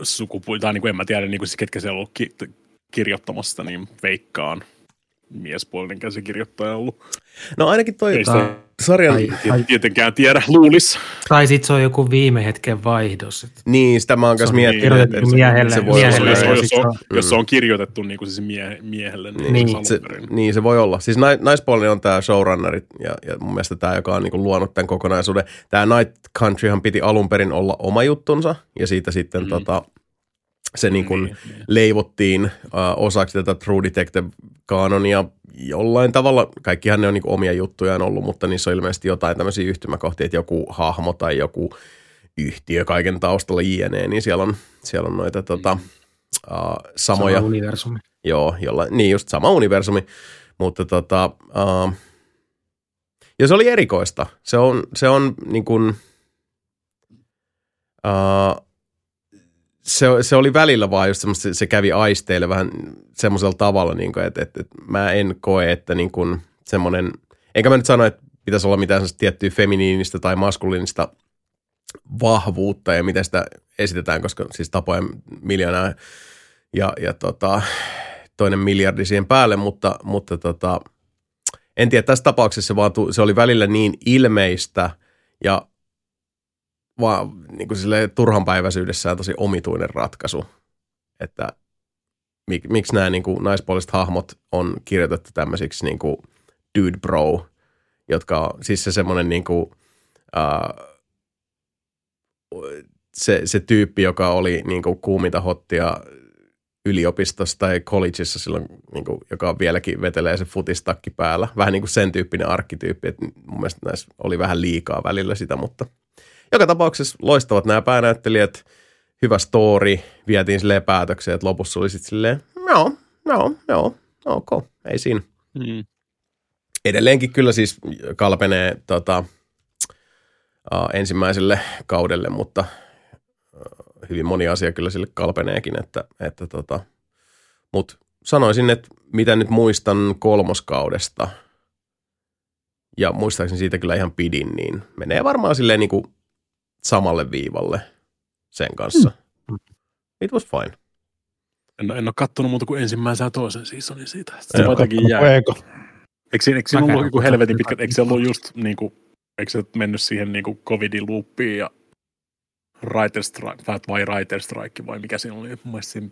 sukupuoli, tai niin kuin en mä tiedä, niin kuin, ketkä siellä on ki- kirjoittamassa, niin veikkaan. Miespuolinen käsikirjoittaja ollut. No ainakin toi Ei sitä sarjan... Ai, ai, tietenkään tiedä, luulis. tai sit se on joku viime hetken vaihdos. et Niin, sitä mä oon Se kanssa on miettinyt. että se- miehelle- se voi miehelle Jos, olla- ja jos, sit jos, se on, on- jos se on kirjoitettu niin kuin siis mie, miehelle, niin, Niin. niin. Se, niin se voi olla. Siis nai- naispuolinen on tämä showrunnerit ja, ja mun mielestä tämä, joka on niinku luonut tämän kokonaisuuden. Tämä Night Countryhan piti alun perin olla oma juttunsa ja siitä sitten mm. tota, se niinku Niin, leivottiin uh, osaksi tätä True Detective-kaanonia jollain tavalla. Kaikkihan ne on niinku omia juttujaan ollut, mutta niissä on ilmeisesti jotain tämmöisiä yhtymäkohtia, että joku hahmo tai joku yhtiö kaiken taustalla jne, niin siellä on, siellä on noita tota, uh, samoja sama universumi. Joo, jolla, niin just sama universumi, mutta tota, uh, ja se oli erikoista. Se on, se on niin kuin, uh, se, se oli välillä vaan just semmoista, se, kävi aisteille vähän semmoisella tavalla, niin kuin, että, että, että mä en koe, että niin kuin semmoinen, enkä mä nyt sano, että pitäisi olla mitään tiettyä feminiinistä tai maskuliinista vahvuutta ja miten sitä esitetään, koska siis tapoja miljoonaa ja, ja tota, toinen miljardi siihen päälle, mutta, mutta tota, en tiedä, tässä tapauksessa se, vaan tu, se oli välillä niin ilmeistä ja vaan niin kuin silleen turhanpäiväisyydessään tosi omituinen ratkaisu, että mik, miksi nämä niin kuin naispuoliset hahmot on kirjoitettu tämmöisiksi niin kuin dude bro, jotka siis se semmoinen niin kuin, uh, se, se tyyppi, joka oli niin kuin kuuminta hottia yliopistossa tai collegeissa silloin, niin kuin, joka vieläkin vetelee se futistakki päällä. Vähän niin kuin sen tyyppinen arkkityyppi, että mun mielestä näissä oli vähän liikaa välillä sitä, mutta joka tapauksessa loistavat nämä päänäyttelijät, hyvä story, vietiin silleen päätökseen, että lopussa oli sitten silleen, joo, joo, joo, ok, ei siinä. Mm. Edelleenkin kyllä siis kalpenee tota, uh, ensimmäiselle kaudelle, mutta uh, hyvin moni asia kyllä sille kalpeneekin, että, että tota, mutta sanoisin, että mitä nyt muistan kolmoskaudesta, ja muistaakseni siitä kyllä ihan pidin, niin menee varmaan silleen niin kuin samalle viivalle sen kanssa. Mm. It was fine. En, en ole kattonut muuta kuin ensimmäisen ja toisen seasonin siitä. Ei Se oo jotenkin jää. Eikö, siinä- eikö siinä Mäkään ollut joku helvetin pitkä, eikö se ollut just niin kuin, eikö se mennyt siihen niin kuin covidin loopiin ja writer strike, vai writer strike vai mikä siinä oli? Mun mielestä siinä,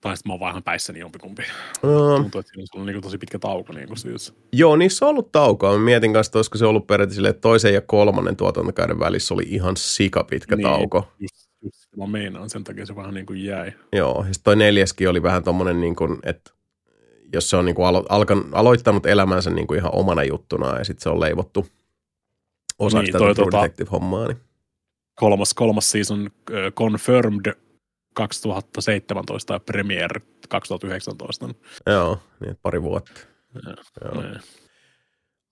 tai sitten mä oon vaan ihan päissäni jompikumpi. Uh, Tuntuu, että siinä on niin tosi pitkä tauko. Niin kuin siis. Joo, niissä on ollut taukoa. Mä mietin kanssa, että olisiko se ollut periaatteessa toisen ja kolmannen tuotantokauden välissä oli ihan sikapitkä Niin. tauko. Just, just mä meinaan, sen takia se vähän niin kuin jäi. Joo, ja toi neljäskin oli vähän tommonen niin kuin, että jos se on niin kuin alo- alkan, aloittanut elämänsä niin kuin ihan omana juttuna ja sitten se on leivottu osaksi Niin, tätä tota- Detective-hommaa. Niin. Kolmas, kolmas season uh, confirmed 2017 ja premiere 2019. Joo, niin pari vuotta. Joo. Niin.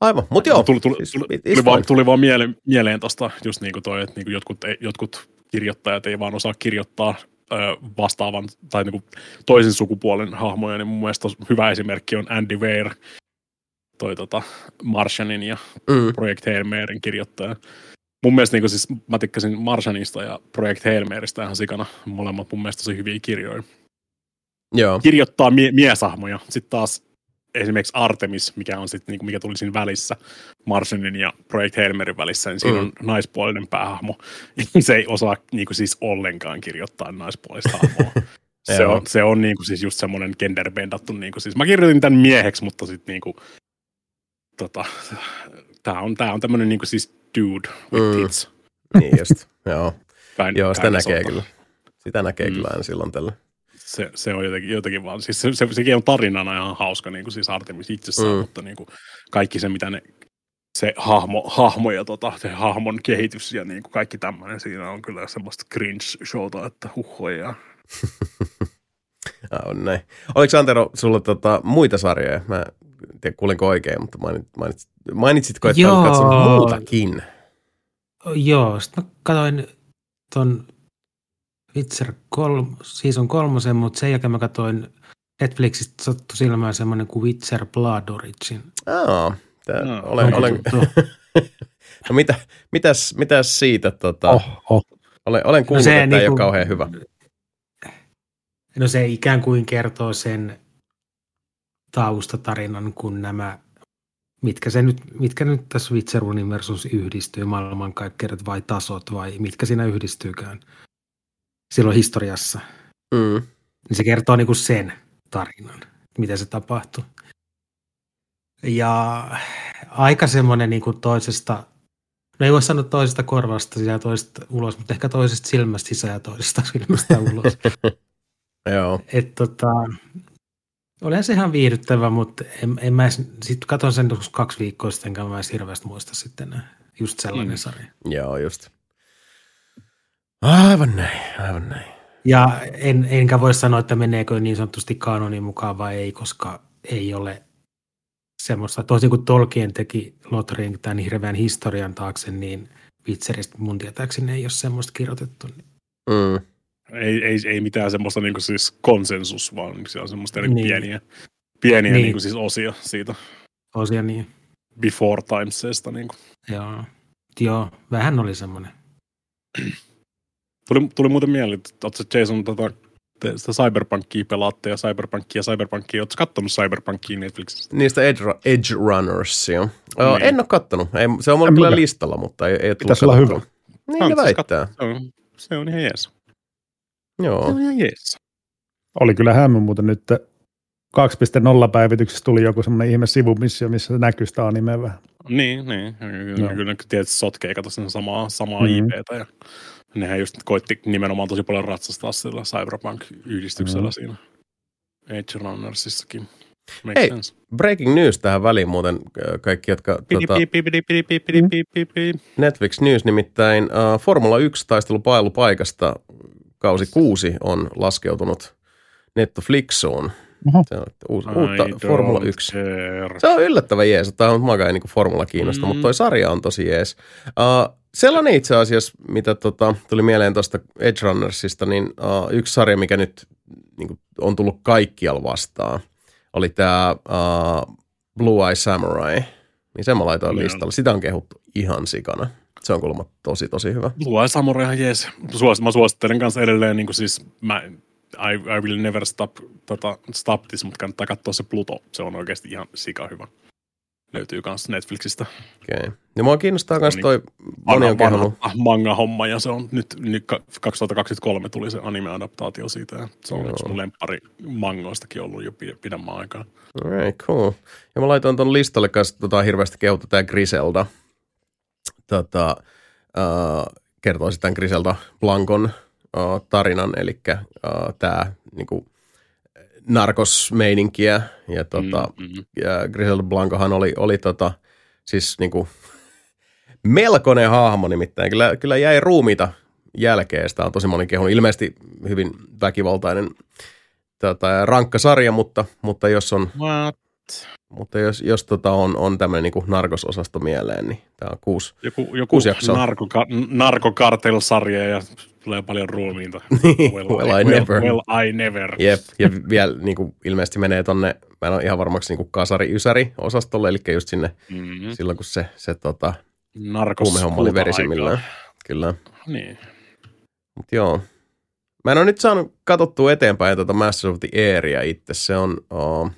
Aivan, mutta joo. tuli, tuli, siis tuli, tuli, vaan, tuli vaan mieleen, mieleen tosta just niin kuin toi, että niin kuin jotkut, ei- jotkut kirjoittajat ei vaan osaa kirjoittaa ö, vastaavan tai niin kuin toisen sukupuolen hahmoja, niin mun mielestä hyvä esimerkki on Andy Weir, toi tota Martianin ja Mm, Project Hail Maryn kirjoittaja. Mun mielestä niin siis, mä tykkäsin Martianista ja Project Hail Marystä ihan sikana. Molemmat mun mielestä tosi hyviä kirjoja. joo, Kirjoittaa mie- miesahmoja. Sitten taas esimerkiksi Artemis, mikä on sit, niinku, mikä tuli siinä välissä, Martianin ja Project Hail Maryn välissä, niin siinä Mm. on naispuolinen päähahmo. (laughs) se ei osaa niinku, siis ollenkaan kirjoittaa naispuolista hahmoa. (laughs) se on, se on niinku, siis just semmoinen genderbendattu. Niinku, siis, mä kirjoitin tämän mieheksi, mutta sitten niinku, tota, tämä on, tää on tämmöinen niinku, siis dude with Mm. tits. niin just. joo, (laughs) Kind, joo, sitä näkee sorta. kyllä. Sitä näkee Mm. kyllä aina silloin tällä. se, se on jotenkin, jotenkin vaan, siis se, se, sekin on tarinana ihan hauska, niin kuin siis Artemis itsessään, Mm. mutta niin kuin kaikki se, mitä ne, se hahmo, hahmo ja tota, se hahmon kehitys ja niin kuin kaikki tämmöinen, siinä on kyllä semmoista cringe-showta, että huhhoja. (laughs) (laughs) Ah, on näin. Oliko Antero sulla tota, muita sarjoja? Mä en tiedä, kuulinko oikein, mutta mainit, mainitsit, mainitsitko, että Joo. olet katsonut muutakin? Joo, sitten mä katsoin ton Witcher kol, season kolmosen, mutta sen jälkeen mä katsoin Netflixistä sattu silmään semmoinen kuin Witcher Blood Origin. Aa, tää, No, olen, olen, (laughs) no mitä, mitäs, mitäs siitä? Tota, oh. Oh, oh. olen, olen kuullut, se että tämä ei niinku- ole kauhean hyvä. No se ikään kuin kertoo sen taustatarinan kuin nämä, mitkä, se nyt, mitkä nyt tässä Witcher Universus yhdistyy, maailmankaikkeudet vai tasot vai mitkä siinä yhdistyykään silloin historiassa. Mm. Niin se kertoo niinku sen tarinan, miten se tapahtui. Ja aika semmoinen niinku toisesta, no ei voi sanoa toisesta korvasta sisään ja toisesta ulos, mutta ehkä toisesta silmästä sisään ja toisesta silmästä (laughs) ulos. Joo. Et tota, olihan se ihan viihdyttävä, mutta en, en mä sitten katson sen kaksi viikkoa sitten, enkä mä edes hirveästi muista sitten. Just sellainen Mm. sarja. Joo, just. Aivan näin, aivan näin. Ja en, enkä voi sanoa, että meneekö niin sanotusti kanonin mukaan vai ei, koska ei ole semmoista, toisin kuin Tolkien teki Lothrin tämän hirveän historian taakse, niin Witcheristä mun tietääkseni ei ole semmoista kirjoitettu. Niin- Mm. Ei, ei, ei mitään semmoista niinku siis konsensus, vaan se on semmoista niinku Niin. pieniä, pieniä Niin. niinku siis osia siitä Osia niin, before timesesta. Niinku. joo. Joo, vähän oli semmoinen. Tuli, tuli muuten mieleen, että ootko Jason tota, te sitä Cyberpunkia pelaatte ja Cyberpunkia ja Cyberpunkia. Ootko kattonut Cyberpunkia Netflixistä? Niistä Edge, Edge Runnersia. Niin. Niin. En ole kattonut. Ei, se on mulla kyllä listalla, mutta ei, ei Pitäisi olla hyvä. Niin ne Kannattaisi väittää. Se on, se on ihan jees. Joo. No, yes. Oli kyllä hämmä mutta nyt 2.0 päivityksessä tuli joku semmoinen ihme sivumissio, missä näkyy sitä animea vähän. Niin, niin. Kyllä, no. kyllä tietysti sotkee, kato sen samaa, samaa mm-hmm. IPtä. Ja nehän just koitti nimenomaan tosi paljon ratsastaa sillä Cyberpunk-yhdistyksellä mm-hmm. siinä Age Runnersissakin. Makes Hei, sense. breaking news tähän väliin muuten äh, kaikki, jotka... Tuota, Netflix News nimittäin äh, Formula 1 taistelupailupaikasta kausi 6 on laskeutunut Netflixuun. Oho. Se on uusi, uutta Formula 1. care. Se on yllättävän jees. Tämä on makaan niin Formula kiinnosta, mm. Mutta toi sarja on tosi jees. Uh, sellainen itse asiassa, mitä tota, tuli mieleen tuosta Edge Runnersista, niin uh, yksi sarja, mikä nyt niin kuin, on tullut kaikkialla vastaan, oli tämä uh, Blue Eye Samurai. Niin sen mä laitoin Joo. listalle. Sitä on kehuttu ihan sikana. Se on kuulemma tosi, tosi hyvä. Eye Samurai ihan jees. Suos, mä suosittelen kanssa edelleen, niin kuin siis mä, I, I will never stop, tota, stop this, mutta kannattaa katsoa se Pluto. Se on oikeasti ihan sika hyvä. Löytyy kanssa Netflixistä. Okay. Ja mua kiinnostaa myös niin toi, moni on manga-homma, ja se on nyt, nyt ka- 2023 tuli se anime-adaptaatio siitä, ja se on Joo. yksi mun lemppari mangoistakin ollut jo pid- pidemmän aikaa. Alright, cool. Ja mä laitoin ton listalle kanssa tota, hirveästi kehuttu tää Griselda. Tota, uh, kertoisin tämän Griselda Blancon uh, tarinan, eli uh, tämä niinku, narkosmeininkiä. Ja, tota, Mm, mm. ja Griselda Blancohan oli, oli tota, siis niinku, (laughs) melkoinen hahmo nimittäin. Kyllä, kyllä jäi ruumiita jälkeen. Sitä on tosi moni kehunut. Ilmeisesti hyvin väkivaltainen tota, rankka sarja, mutta, mutta jos on What? Mutta jos, jos tota on, on tämmöinen niin narkososasto mieleen, niin tämä on kuusi. Joku, joku Kuusi jaksoa. narkoka- narkokartel-sarja ja tulee paljon ruumiinta. (laughs) Well, I never. Well, I never. Jep, ja vielä niin kuin ilmeisesti menee tonne, mä en ole ihan varmaksi niin kasari-ysäri-osastolle, eli just sinne Mm-hmm. silloin, kun se, se tota, huumehomma oli verisimmillään. Kyllä, Niin. mutta joo. Mä en ole nyt saanut katsottua eteenpäin tuota Master of the Airia itse. Se on, oh,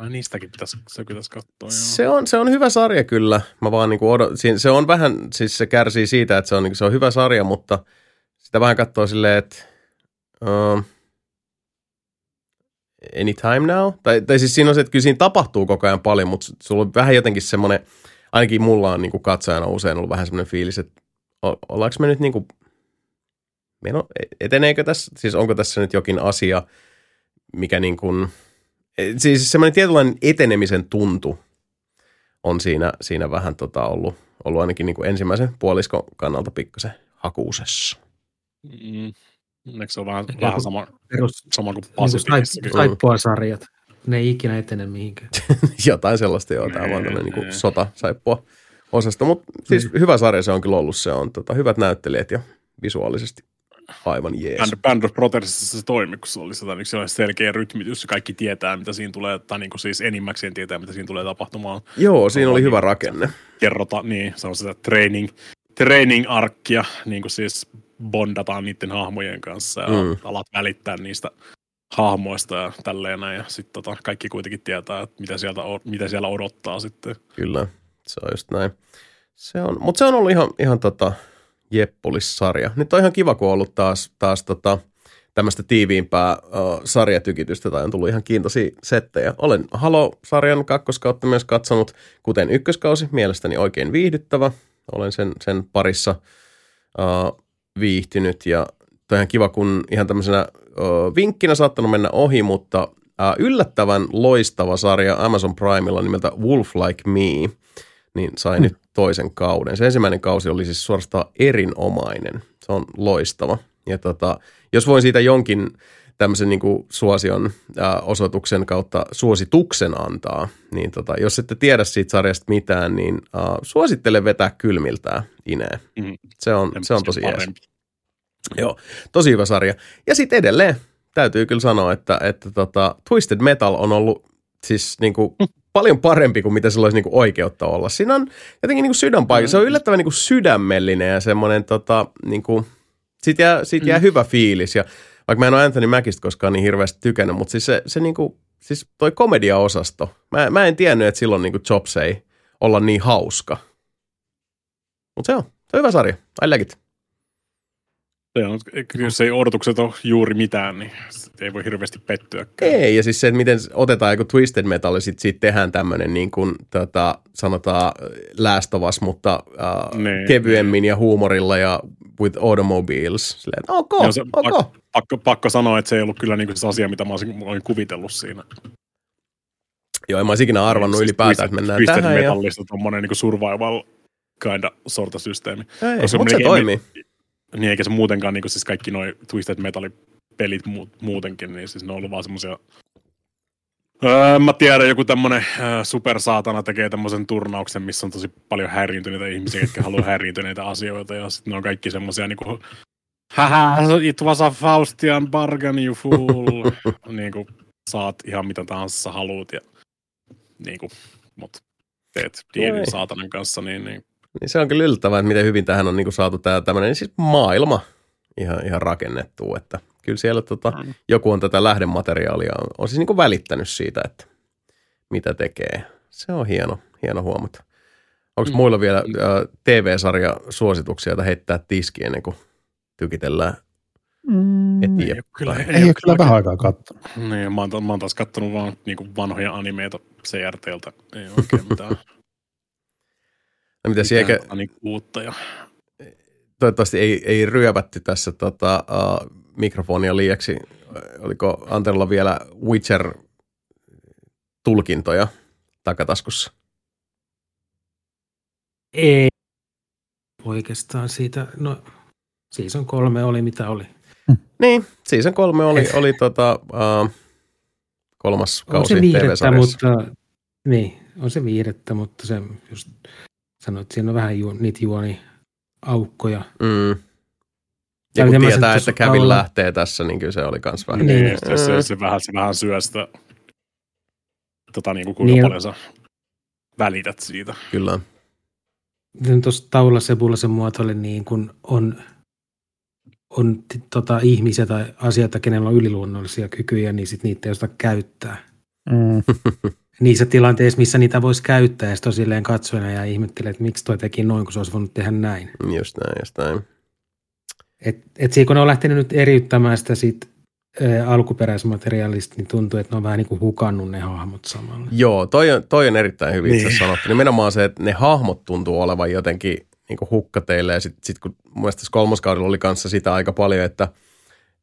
Ai niistäkin pitäisi, se pitäisi katsoa. Joo. se on, se on hyvä sarja kyllä. Mä vaan niin odot, se on vähän, siis se kärsii siitä, että se on, niin se on hyvä sarja, mutta sitä vähän katsoo silleen, että uh, anytime now? Tai, tai siis siinä on se, että kyllä siinä tapahtuu koko ajan paljon, mutta sulla on vähän jotenkin semmoinen, ainakin mulla on niin kuin katsojana usein ollut vähän semmoinen fiilis, että ollaanko me nyt niin kuin, meno, eteneekö tässä, siis onko tässä nyt jokin asia, mikä niin kuin, siis semmoinen tietynlainen etenemisen tuntu on siinä, siinä vähän tota ollut, ollut ainakin niin kuin ensimmäisen puoliskon kannalta pikkasen hakuusessa. Mm. Eikö se ole vähän, Joku vähän sama, Perus sama kuin niin Pacificissakin? saippua-sarjat. Ne ei ikinä etene mihinkään. (laughs) Jotain sellaista, joo. Tämä on tämmöinen niin nee. sota saippua osasto. Mutta siis hyvä sarja se on kyllä ollut. Se on tota, hyvät näyttelijät ja visuaalisesti aivan jees. Band, Band of Brothersissa se toimi, kun se oli sitä, niin oli selkeä rytmitys kaikki tietää, mitä siinä tulee, tai niin kuin siis enimmäkseen tietää, mitä siinä tulee tapahtumaan. Joo, siinä oli hyvä rakenne. Kerrota, niin se on sitä training, training arkkia, niin kuin siis bondataan niiden hahmojen kanssa ja Mm. mm. alat välittää niistä hahmoista ja tälleen näin. Ja sitten tota, kaikki kuitenkin tietää, että mitä, sieltä, mitä siellä odottaa sitten. Kyllä, se on just näin. Se on, mutta se on ollut ihan, ihan tota Jeppulis-sarja. Nyt on ihan kiva, kun on ollut taas, taas tota, tämmöistä tiiviimpää uh, sarjatykitystä tai on tullut ihan kiintoisia settejä. Olen Halo-sarjan kakkoskautta myös katsonut, kuten ykköskausi, mielestäni oikein viihdyttävä. Olen sen, sen parissa uh, viihtynyt ja toi ihan kiva, kun ihan tämmöisenä uh, vinkkinä saattanut mennä ohi, mutta uh, yllättävän loistava sarja Amazon Primella nimeltä Wolf Like Me, niin sai hmm. nyt toisen kauden. Se ensimmäinen kausi oli siis suorastaan erinomainen. Se on loistava. Ja tota, jos voin siitä jonkin tämmöisen niin kuin suosion ää, osoituksen kautta suosituksen antaa, niin tota, jos ette tiedä siitä sarjasta mitään, niin ää, suosittelen vetää kylmiltään Ineen. Mm. Se on, se on tosi jees. Joo, tosi hyvä sarja. Ja sitten edelleen täytyy kyllä sanoa, että, että tota, Twisted Metal on ollut siis niin kuin (laughs) paljon parempi kuin mitä sillä olisi niin oikeutta olla. Siinä on jotenkin niin sydänpaikka. Se on yllättävän niin sydämellinen ja semmoinen tota, niin kuin – siitä jää, siitä jää mm. hyvä fiilis ja vaikka mä en ole Anthony Mäkistä koskaan niin hirveästi tykännyt, mutta siis se, se niinku, siis toi komediaosasto, mä, mä en tiennyt, että silloin niinku Jobs ei olla niin hauska. Mutta se on, se on hyvä sarja. I like it. Se on, jos ei odotukset ole juuri mitään, niin ei voi hirveästi pettyä. Ei, ja siis se, että miten otetaan joku Twisted Metal ja sitten siitä tehdään tämmöinen niin kuin, tota, sanotaan läästovas, mutta uh, ne, kevyemmin ne. ja huumorilla ja with automobiles. Silleen, ok, Joo, se, ok. Pakko, pakko, pakko, sanoa, että se ei ollut kyllä niin kuin se asia, mitä mä olisin, olin kuvitellut siinä. Joo, en mä olisi ikinä arvannut ylipäätään, että mennään Twisted tähän. Metallista ja... tuommoinen niin survival kinda sorta systeemi. Ei, mutta se toimii. Niin eikä se muutenkaan, niin kuin siis kaikki noin Twisted Metal-pelit muutenkin, niin siis ne on ollut vaan semmoisia Öö, mä tiedän, joku tämmönen öö, supersaatana tekee tämmöisen turnauksen, missä on tosi paljon häiriintyneitä ihmisiä, jotka haluaa häiriintyneitä asioita, ja sitten ne on kaikki semmoisia niinku, haha, it was a Faustian bargain, you fool. (laughs) niinku, saat ihan mitä tahansa haluut, ja niinku, mut teet diilin saatanan kanssa, niin, niin niin se on kyllä yllättävää, että miten hyvin tähän on niin kuin saatu tämä tämmöinen siis maailma ihan, ihan rakennettu, että kyllä siellä tota, mm. joku on tätä lähdemateriaalia, on, on siis niin kuin välittänyt siitä, että mitä tekee. Se on hieno, hieno huomata. Onko mm. muilla vielä äh, TV-sarja suosituksia, joita heittää tiskiin ennen kuin tykitellään mm? Ei, kyllä, ei, ei ole kyllä vähän aikaa katsonut. Niin, mä oon, mä oon taas katsonut vaan niin kuin vanhoja animeita CRTltä. Ei oikein mitään No mitä eikä... Niin uutta ja... Toivottavasti ei, ei ryövätty tässä tota, uh, mikrofonia liiaksi. Oliko Anterolla vielä Witcher-tulkintoja takataskussa? Ei oikeastaan siitä, no season kolme oli mitä oli. Niin, season kolme oli, oli tota, uh, kolmas kausi on se viihdettä, mutta, niin, on se viihdettä, mutta se just Sanoit, että siinä on vähän ju, niitä juoni aukkoja. Mm. Ja kun tietää, että Kävin alla... lähtee tässä, niin kyllä se oli kans vähän. Niin, niin. Se, se, se, vähän, se vähän syö sitä, tota, niin kuin kuinka niin. paljon sä välität siitä. Kyllä. Tuossa taululla Sebulla se muotoili niin kuin on, on tota, ihmisiä tai asioita, kenellä on yliluonnollisia kykyjä, niin sit niitä ei osata käyttää. Mm. (laughs) niissä tilanteissa, missä niitä voisi käyttää, ja sitten silleen katsojana ja ihmettelee, että miksi toi teki noin, kun se olisi voinut tehdä näin. Just näin, just näin. Et, et siinä kun ne on lähtenyt nyt eriyttämään sitä siitä alkuperäismateriaalista, niin tuntuu, että ne on vähän niin kuin hukannut ne hahmot samalla. Joo, toi on, toi on erittäin hyvin niin. itse sanottu. Nimenomaan se, että ne hahmot tuntuu olevan jotenkin niin kuin hukkateille. Ja sitten sit kun mun mielestä kolmoskaudella oli kanssa sitä aika paljon, että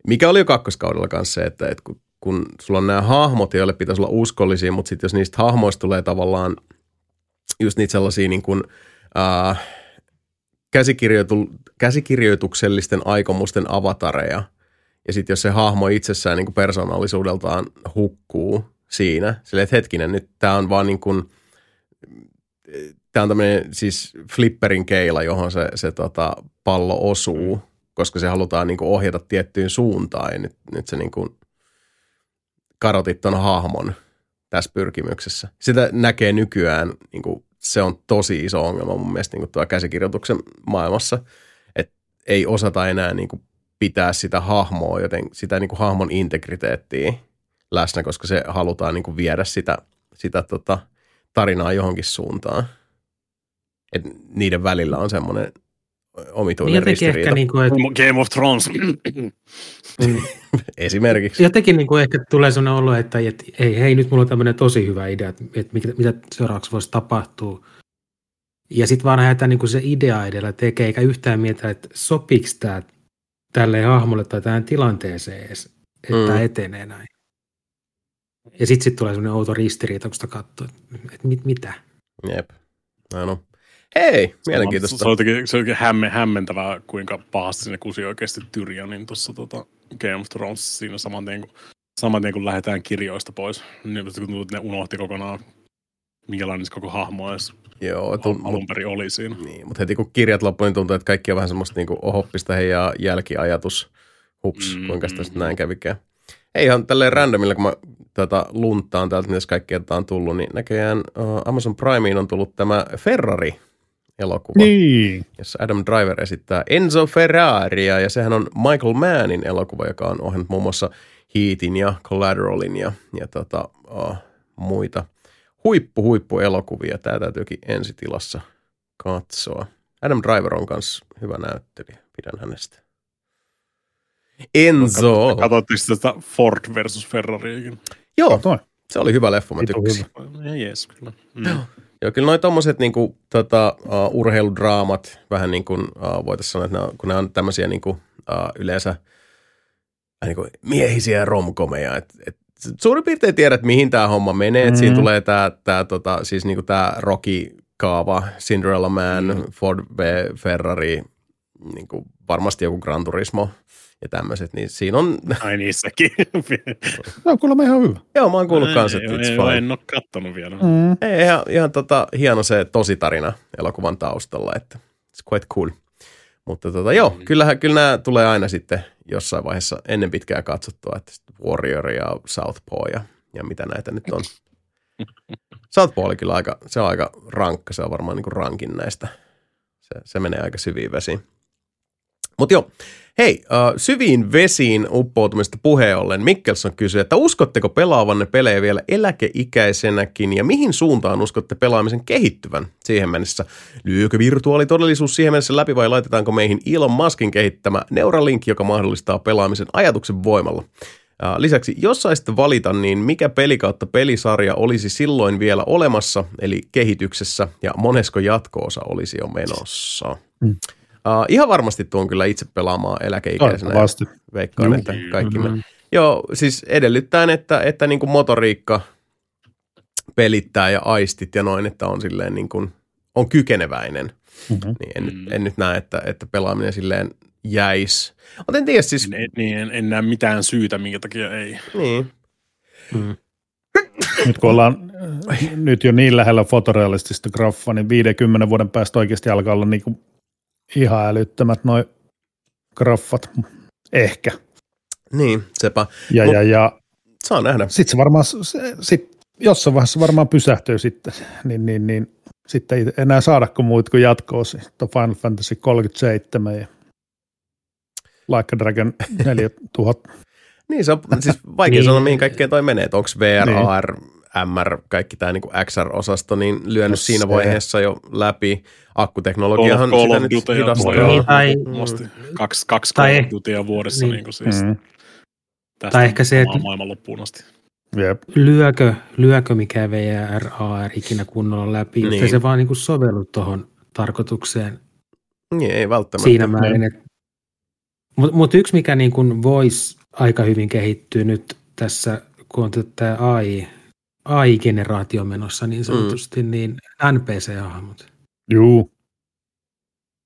mikä oli jo kakkoskaudella kanssa se, että, että kun kun sulla on nämä hahmot, joille pitäisi olla uskollisia, mutta sitten jos niistä hahmoista tulee tavallaan just niitä sellaisia niin kuin, äh, käsikirjoitu, käsikirjoituksellisten aikomusten avatareja, ja sitten jos se hahmo itsessään niin kuin persoonallisuudeltaan hukkuu siinä, sille että hetkinen, nyt tämä on vaan niin kuin, tämä on tämmöinen siis flipperin keila, johon se, se tota, pallo osuu, koska se halutaan niin kuin ohjata tiettyyn suuntaan, ja nyt, nyt se niin kuin – karotit ton hahmon tässä pyrkimyksessä. Sitä näkee nykyään, niin kuin, se on tosi iso ongelma mun mielestä niin kuin käsikirjoituksen maailmassa, että ei osata enää niin kuin, pitää sitä hahmoa, joten sitä niin kuin hahmon integriteettiä läsnä, koska se halutaan niin kuin viedä sitä, sitä tota, tarinaa johonkin suuntaan. Et niiden välillä on semmoinen omituinen Niin jotenkin ristiriita. ehkä, niin kuin, että, Game of Thrones. (clears throat) Esimerkiksi. jotenkin niin kuin ehkä tulee sellainen olo, että, että ei, hei, nyt mulla on tämmöinen tosi hyvä idea, että, että mitä, mitä seuraavaksi voisi tapahtua. Ja sitten vaan lähdetään niin kuin se idea edellä tekee, eikä yhtään mietitä, että sopiiko tämä tälle hahmolle tai tähän tilanteeseen edes, että Mm. etenee näin. Ja sitten sit tulee sellainen outo ristiriita, kun sitä katsoo, että, että mit, mitä. Jep. No, no. Hei, mielenkiintoista. Se on jotenkin, se on jotenkin hämme, hämmentävää, kuinka pahasti sinne kusi oikeasti Tyrionin tuossa tota Game of Thrones siinä saman tien, kun, saman tien, kun lähdetään kirjoista pois. Niin kun ne unohti kokonaan, minkälainen se koko hahmo edes Joo, tunt, alun perin oli siinä. niin, mutta heti kun kirjat loppu, niin tuntuu, että kaikki on vähän semmoista niinku ohoppista heijaa jälkiajatus. Hups, Mm, kuinka sitä sitten näin kävikään. Ei ihan tälleen randomilla, kun mä tätä lunttaan täältä, mitä kaikkea on tullut, niin näköjään uh, Amazon Primeen on tullut tämä Ferrari-elokuva. Niin. jossa Adam Driver esittää Enzo Ferraria, ja sehän on Michael Mannin elokuva, joka on ohjannut muun muassa Heatin ja Collateralin ja, ja tota, uh, muita huippu, huippu elokuvia. Tämä täytyykin ensitilassa katsoa. Adam Driver on myös hyvä näyttelijä, pidän hänestä. Enzo. Katsoitteko sitä Ford versus Ferrariikin? Joo, Toi. se oli hyvä leffa, mä tykkäsin. Jees, kyllä. Mm. Joo, kyllä noi tommoset niinku, tota, uh, urheiludraamat, vähän niin kuin uh, voitaisiin sanoa, että ne on, kun ne on tämmöisiä niinku, uh, yleensä vähän niinku miehisiä romkomeja. Et, et, suurin piirtein tiedät, mihin tämä homma menee. Mm. Et siinä Mm. tulee tämä tää, tota, siis niinku tää Rocky-kaava, Cinderella Man, Mm. mm. Ford V, Ferrari, niinku, varmasti joku Gran Turismo ja tämmöiset. Niin siinä on, Ai niissäkin. Se (laughs) on kuulemma ihan hyvä. joo mä oon kuullut kanssa, että it's fine. En ole kattonut vielä. Mm. Ei, ihan, ihan tota, hieno se tositarina elokuvan taustalla, että it's quite cool. Mutta tota, joo, Mm. kyllähän, kyllä nämä tulee aina sitten jossain vaiheessa ennen pitkää katsottua, että Warrior ja Southpaw ja, ja mitä näitä nyt on. (laughs) Southpaw oli kyllä aika, se on aika rankka, se on varmaan niin kuin rankin näistä. Se, se menee aika syviin vesiin. Mutta joo, hei, äh, syviin vesiin uppoutumista puheen ollen Mikkelson kysyy, että uskotteko pelaavanne pelejä vielä eläkeikäisenäkin ja mihin suuntaan uskotte pelaamisen kehittyvän siihen mennessä? Lyökö virtuaalitodellisuus siihen mennessä läpi vai laitetaanko meihin Elon Muskin kehittämä Neuralink, joka mahdollistaa pelaamisen ajatuksen voimalla? Äh, Lisäksi, jos saisitte valita, niin mikä peli kautta pelisarja olisi silloin vielä olemassa, eli kehityksessä, ja monesko jatko-osa olisi jo menossa? Mm. Uh, ihan varmasti tuon kyllä itse pelaamaan eläkeikäisenä. Toivottavasti. Veikkaan, Juu. että kaikki me. Mm. Joo, siis edellyttäen, että, että niin kuin motoriikka pelittää ja aistit ja noin, että on silleen niin kuin, on kykeneväinen. Mm-hmm. Niin en, Mm. nyt, en nyt näe, että, että pelaaminen silleen jäis. Mutta en tiedä siis, En, niin, en, en näe mitään syytä, minkä takia ei. niin. Mm. Nyt kun ollaan nyt jo niin lähellä fotorealistista graffaa, niin 50 vuoden päästä oikeasti alkaa olla niinku ihan älyttömät noi graffat. Ehkä. Niin, sepä. Ja, Mut- ja, ja Saa nähdä. sitten se varmaan, se, sit, jossain vaiheessa varmaan pysähtyy sitten, niin, niin, niin sitten ei enää saada kuin muut kuin jatkoosi. Tuo Final Fantasy 37 ja Like a Dragon (laughs) 4000. Niin, se on siis vaikea Niin. sanoa, mihin kaikkeen toi menee. Onko VR, Niin. AR, MR, kaikki tämä niinku XR-osasto, niin lyönyt siinä se. vaiheessa jo läpi. Akkuteknologiahan Call sitä nyt hidastaa. Niin, tai- Varmasti. Kaksi, kaksi Tai Call vuodessa niin. niin. kuin siis Mm. tästä Tai ehkä se, että- maailman loppuun asti. Jep. lyökö, lyökö mikä VR, AR ikinä kunnolla läpi, niin. Niin. että se vaan niin sovellu tuohon tarkoitukseen Niin, ei välttämättä. siinä määrin. Mutta mut yksi, mikä niin kuin voisi aika hyvin kehittyä nyt tässä, kun on tämä AI, AI-generaatio menossa niin sanotusti, mm. niin NPC-hahmot. Juu.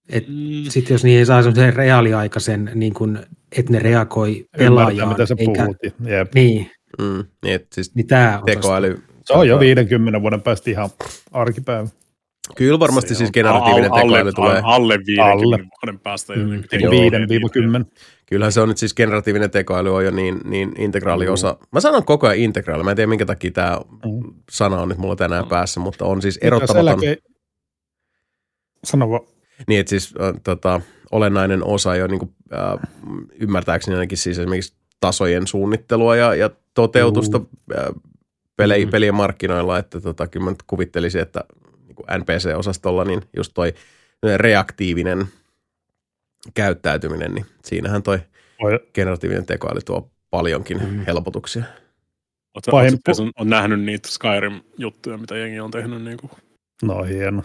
Et Mm. sitten jos niihin saa semmoisen reaaliaikaisen, niin kuin, että ne reagoi Ymmärtää, pelaajaan. mitä sä eikä, puhut. Jep. Niin, Mm, niin, siis niin tämä on tekoäly. Se on jo 50 vuoden päästä ihan arkipäivä. Kyllä varmasti Se siis generatiivinen alle, tekoäly tulee. Alle 50 Alle. vuoden päästä. Mm. jotenkin Joo. tekoäly. 5-10. Kyllähän se on nyt siis generatiivinen tekoäly on jo niin, niin integraali osa. Mä sanon koko ajan integraali. Mä en tiedä minkä takia tämä Mm. sana on nyt mulla tänään Mm. päässä, mutta on siis erottamaton. eläke- Sano vaan. Niin, että siis äh, tota, olennainen osa jo niin kuin, äh, ymmärtääkseni ainakin siis esimerkiksi tasojen suunnittelua ja, ja toteutusta äh, peli, Mm. pelien markkinoilla, että tota, kyllä mä nyt kuvittelisin, että niin kuin NPC-osastolla niin just toi reaktiivinen käyttäytyminen, niin siinähän toi Voi- generatiivinen tekoäly tuo paljonkin Mm. helpotuksia. Oletko on, on nähnyt niitä Skyrim-juttuja, mitä jengi on tehnyt niin kuin No hieno.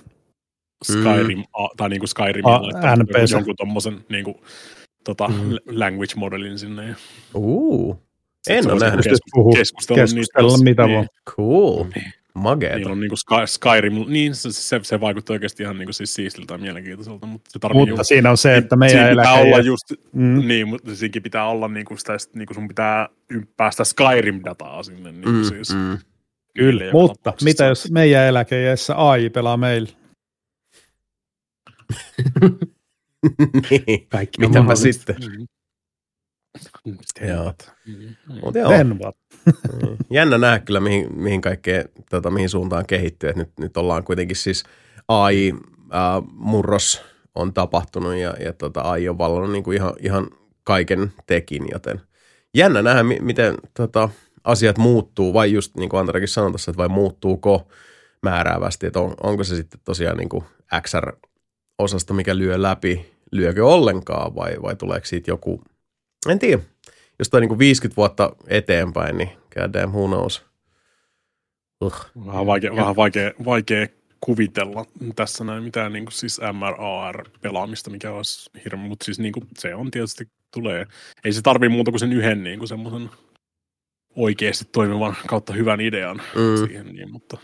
Skyrim, a, tai niin kuin Skyrim A- NPC. jonkun tommosen niin kuin, tota, Mm. language modelin sinne. Ja Uu, en ole nähnyt. kes- Puhu- keskustella, Keskustella niistä. mitä niin, vaan. Cool. Niillä Mageeta. on niin kuin Sky, Skyrim, niin se, se, se vaikuttaa oikeasti ihan niin kuin siis siistiltä ja mielenkiintoiselta, mutta se Mutta siinä on se, että meidän siinä pitää olla just, Mm. niin, mutta siinäkin pitää olla niin kuin sitä, niin kuin sun pitää ympää sitä Skyrim-dataa sinne. Niin kuin Mm, siis, mm. Kyllä, mutta mitä jos meidän eläkeiässä AI pelaa meillä? (laughs) niin. Kaikki on Mitäpä sitten? Mm. Joo. Mm. Mut joo. Mm. Jännä nähdä kyllä, mihin, mihin kaikkeen, tota, mihin suuntaan kehittyy. Et nyt, nyt ollaan kuitenkin siis AI-murros on tapahtunut ja, ja tota, AI on vallannut niin kuin ihan, ihan kaiken tekin, joten jännä nähdä, mi- miten tota, asiat muuttuu, vai just niin kuin Antarakin sanoi tuossa, että vai muuttuuko määräävästi, että on, onko se sitten tosiaan niin kuin XR-osasto, mikä lyö läpi, lyökö ollenkaan vai, vai tuleeko siitä joku, en tiedä, jos toi niin kuin 50 vuotta eteenpäin, niin god damn, who knows. Uh. Vähän vaikea, vähän vaikea, vaikea kuvitella tässä näin mitään niin kuin siis MRAR-pelaamista, mikä olisi hirveä, mutta siis niin kuin se on tietysti tulee. Ei se tarvii muuta kuin sen yhden niin kuin semmoisen oikeasti toimivan kautta hyvän idean Mm. siihen, niin, mutta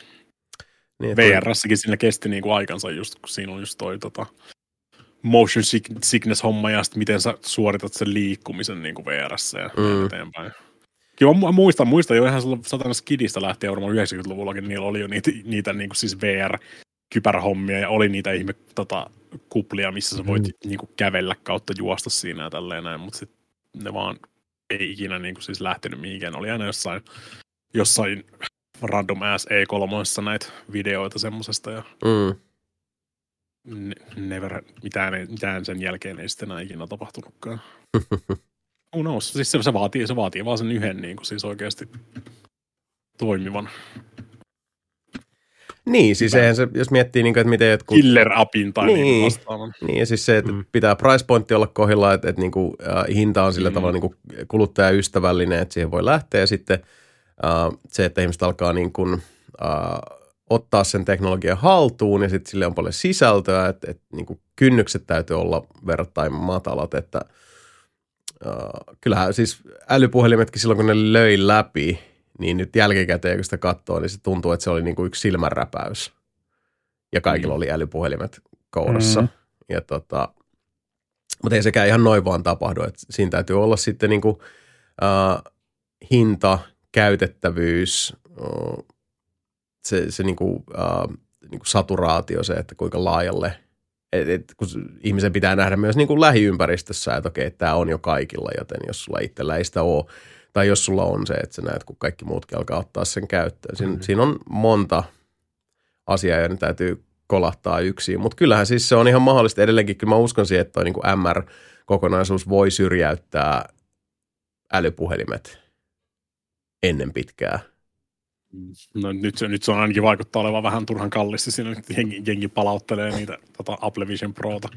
Niin, VRssäkin siinä kesti niin kuin aikansa just, kun siinä on just toi tota, motion sick- sickness-homma ja sitten miten sä suoritat sen liikkumisen niin kuin VRssä ja Mm. eteenpäin. Kyllä mä mu- muistan, muistan jo ihan satana skidistä lähtien varmaan 90-luvullakin, niillä oli jo niitä, niitä niin kuin siis VR-kypärähommia ja oli niitä ihme tota, kuplia, missä sä voit Mm. niin kuin kävellä kautta juosta siinä ja tälleen näin, mutta sitten ne vaan ei ikinä niin kuin siis lähtenyt mihinkään. Oli aina jossain, jossain random ass E3 näitä videoita semmosesta ja Mm. Ne- never, mitään, mitään sen jälkeen ei sitten enää ikinä tapahtunutkaan. (laughs) Who knows? Siis se, se, vaatii, se vaatii vaan sen yhden niin kuin siis oikeasti toimivan Niin, siis eihän se, jos miettii, niin kuin, että miten jotkut... killer-appin tai niin. Niin. niin vastaavan. Niin, ja siis se, että Mm. pitää price pointti olla kohdilla, että, että niin kuin, äh, hinta on sillä Mm. tavalla niin kuin kuluttajaystävällinen, että siihen voi lähteä. Ja sitten äh, se, että ihmiset alkaa niin kuin, äh, ottaa sen teknologian haltuun ja sitten sille on paljon sisältöä, että, että niin kuin kynnykset täytyy olla verrattain matalat, että äh, kyllähän siis älypuhelimetkin silloin, kun ne löi läpi, niin nyt jälkikäteen, kun sitä katsoo, niin se tuntuu, että se oli niin kuin yksi silmänräpäys. Ja kaikilla Mm. oli älypuhelimet kourassa. Mm. Ja tota, mutta ei sekään ihan noin vaan tapahdu. Et siinä täytyy olla sitten niinku, äh, hinta, käytettävyys, äh, se, se niinku, äh, niinku saturaatio, se, että kuinka laajalle. Et, et, kun ihmisen pitää nähdä myös niinku lähiympäristössä, että okei, tämä on jo kaikilla, joten jos sulla itsellä ei sitä ole, tai jos sulla on se, että sä näet, kun kaikki muutkin alkaa ottaa sen käyttöön. Siin, Mhm. Siinä on monta asiaa, ja ne täytyy kolahtaa yksin. Mutta kyllähän siis se on ihan mahdollista edelleenkin. Kyllä mä uskon siihen, että toi niin MR-kokonaisuus voi syrjäyttää älypuhelimet ennen pitkää. No, nyt, se, nyt se on ainakin vaikuttaa olevan vähän turhan kallisti siinä, että jengi, jengi palauttelee niitä tota Apple Vision Prota.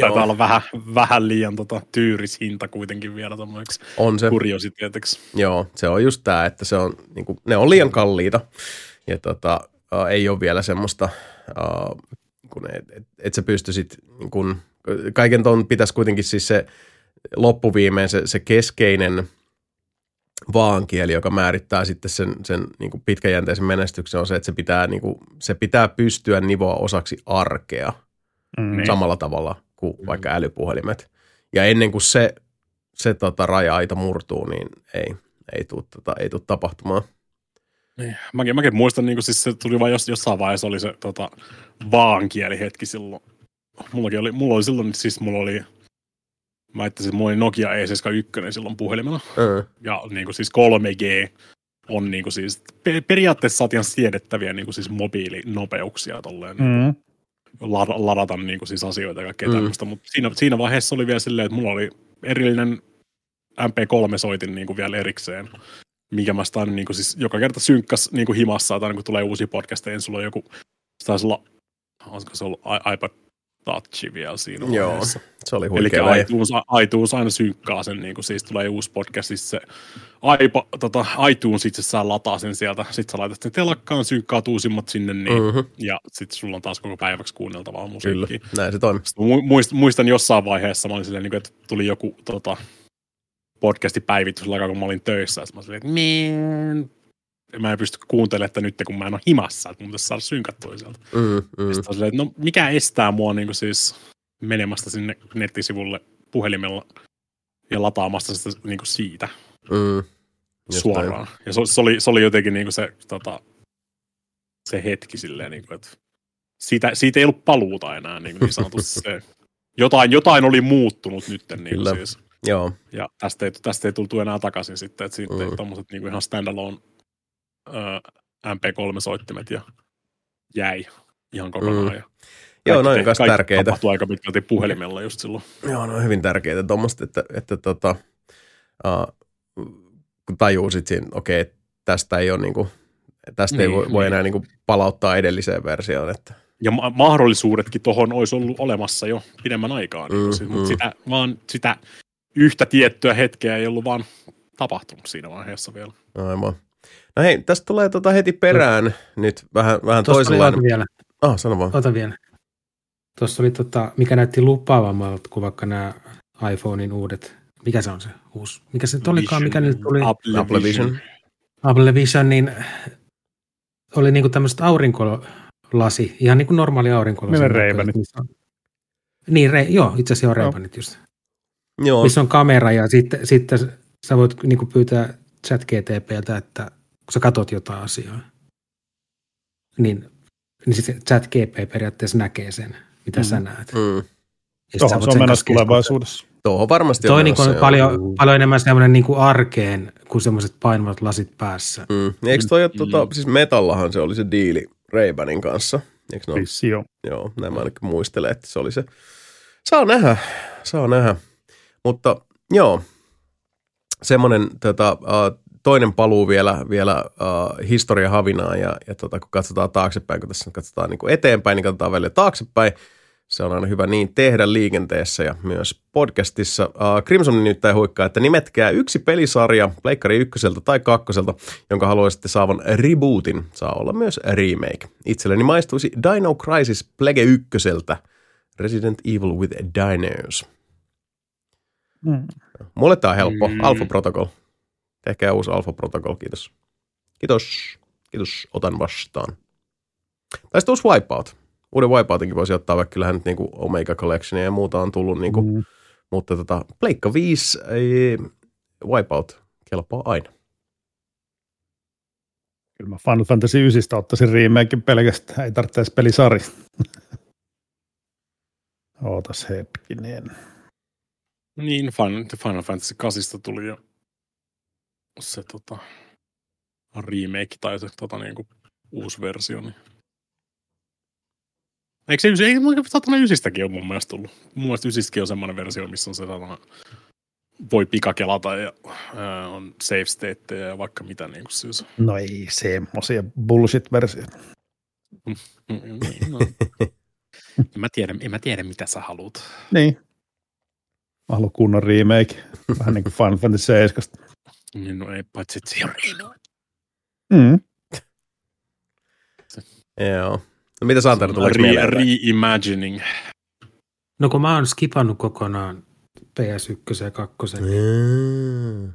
Taitaa olla vähän, vähän liian tota, tyyris hinta kuitenkin vielä tommoiksi On se, kuriositeetiksi. joo, se on just tämä, että se on, niin kuin, ne on liian kalliita ja tota, ä, ei ole vielä semmoista, ä, kun et, et, et sä pystyisit, niin kun, kaiken ton pitäisi kuitenkin siis se loppuviimein se, se keskeinen vaankieli, joka määrittää sitten sen, sen niin kuin pitkäjänteisen menestyksen, on se, että se pitää, niin kuin, se pitää pystyä nivoa osaksi arkea Mm. Niin. samalla tavalla kuin vaikka älypuhelimet. Ja ennen kuin se, se tota, raja-aita murtuu, niin ei, ei tule tota, ei tuu tapahtumaan. Niin. Mäkin, mäkin muistan, niin siis se tuli vain jos, jossain vaiheessa oli se tota, vaankielihetki silloin. Mullakin oli, mulla oli silloin, siis mulla oli, mä että mulla oli Nokia E71 silloin puhelimella. Ö, Ja niin kuin siis 3G on niin kuin siis, pe- periaatteessa saat ihan siedettäviä niin kuin siis mobiilinopeuksia tolleen. Mm. Mm. Lada, ladata niin kuin siis asioita ja kaikkea Mm. tämmöistä, mutta siinä, siinä vaiheessa oli vielä silleen, että mulla oli erillinen MP3-soitin niin kuin vielä erikseen, mikä mä sitä niin kuin siis joka kerta synkkas niin kuin himassa, että aina kun tulee uusia podcasteja, niin sulla on joku, se taisi olla, olisiko se ollut iPad Touch vielä siinä Joo, vaiheessa. se oli Eli huikea vaihe. iTunes, iTunes aina synkkaa sen, niin kuin siis tulee uusi podcast, siis se iPo, tota, iTunes itsessään lataa sen sieltä, sit sä laitat sen telakkaan, synkkaat uusimmat sinne, niin, Mhm, ja sitten sulla on taas koko päiväksi kuunneltavaa Kyllä, musiikkia. näin se toimii. Sitten mä muist- Muistan jossain vaiheessa, mä olin silleen, niin kuin, että tuli joku tota, podcasti päivitys kun mä olin töissä. Ja sit mä olin silleen, että mä en pysty kuuntelemaan että nyt, kun mä en ole himassa, että mun pitäisi saada synkattua sieltä. Mm, mm. Sitten silleen, no mikä estää mua niin kuin siis menemästä sinne nettisivulle puhelimella ja lataamasta sitä niin kuin siitä Mm. Suoraan. Ja se, se, oli, se oli jotenkin niin kuin se, tota, se hetki silleen, niin kuin, että siitä, siitä ei ollut paluuta enää niin, kuin niin sanotusti (laughs) se. Jotain, jotain oli muuttunut nyt. Niin Kyllä. kuin siis. Joo, Ja tästä ei, tästä ei tultu enää takaisin sitten, että sitten Mm. mm. tommoset niin ihan standalone MP3-soittimet ja jäi ihan kokonaan. Mm. Ja Joo, noin on kaikki tärkeitä. tapahtui aika pitkälti puhelimella just silloin. Joo, no on hyvin tärkeitä tuommoista, että, että tota, uh, kun tajuu sit siinä, okei, okay, tästä ei ole niinku, tästä niin, ei Niin, voi, voi niin. enää niinku palauttaa edelliseen versioon. Että, Ja ma- mahdollisuudetkin tuohon olisi ollut olemassa jo pidemmän aikaa, niin Mm, mm, mm. mutta sitä, vaan sitä yhtä tiettyä hetkeä ei ollut vaan tapahtunut siinä vaiheessa vielä. aivan. No hei, tästä tulee tota heti perään nyt vähän, vähän toisenlainen. ota vielä, Ah, sano vaan. ota vielä. Tuossa oli, tota, mikä näytti lupaavammalta kuin vaikka nämä iPhonein uudet, mikä se on se uusi, mikä se nyt olikaan, mikä nyt tuli, Apple, Apple Vision. Apple Vision, niin oli niinku tämmöistä aurinkolasi, ihan niin kuin normaali aurinkolasi. Missä on- Niin, re, joo, itse asiassa on ray just. Joo, Missä on kamera ja sitten, sitten sä voit niinku pyytää chat GTPltä, että kun sä katot jotain asiaa, niin, niin sitten chat GP periaatteessa näkee sen, mitä Mm. sä näet. mm. Ja sit sä Tuohon se on menossa tulevaisuudessa. Tuohon varmasti Toi on niinku menossa, on joo. paljon, paljon enemmän semmoinen niinku arkeen kuin semmoiset painavat lasit päässä. Mm. Eikö toi, mm. tota, Mm. siis Metallahan se oli se diili Ray-Banin kanssa? Eikö no? Vissi joo. Joo, näin mä ainakin muistelen, että se oli se. Saa nähdä, saa nähdä. Mutta joo, semmoinen tota, äh, toinen paluu vielä, vielä äh, historia havinaa ja, ja tota, kun katsotaan taaksepäin, kun tässä katsotaan niin kuin eteenpäin, niin katsotaan välillä taaksepäin. Se on aina hyvä niin tehdä liikenteessä ja myös podcastissa. Uh, Crimson nyt huikkaa, että nimetkää yksi pelisarja Pleikkari ykköseltä tai kakkoselta, jonka haluaisitte saavan rebootin. Saa olla myös remake. Itselleni maistuisi Dino Crisis Plague ykköseltä. Resident Evil with Dinos. Mm. Mulle tää on helppo. Mm. Alpha Protocol. Tehkää uusi Alpha Protocol, kiitos. Kiitos. Kiitos, otan vastaan. Tai sitten uusi Wipeout. Uuden Wipeoutinkin voisi ottaa, vaikka kyllähän nyt niinku Omega Collectionia ja muuta on tullut, niinku, mm. Mm. mutta tota, Pleikka 5 ei, Wipeout kelpaa aina. Kyllä mä Final Fantasy 9 ottaisin remakein pelkästään, ei tarvitse edes pelisarja. (laughs) Ootas hetkinen. Niin, Final, Final Fantasy 8 tuli jo se tota, remake tai se tota, niinku, uusi versio. Niin. Eikö se ysi, ei, satana ysistäkin ole mun mielestä tullut. Mun mielestä ysistäkin on semmoinen versio, missä on se satana, voi pikakelata ja ää, on save state ja vaikka mitä niin kuin siis. No ei semmosia bullshit-versioita. Mm, niin, no. (laughs) en, mä tiedä, en mä tiedä, mitä sä haluat. Niin. Mä haluan kunnon remake. Vähän niin kuin Final Fantasy 7. Niin, no ei, paitsi että se on niin. Mm. (laughs) Joo. No mitä Santeri tulee Re, mieleen? reimagining. No kun mä oon skipannut kokonaan PS1 ja 2, niin Mm.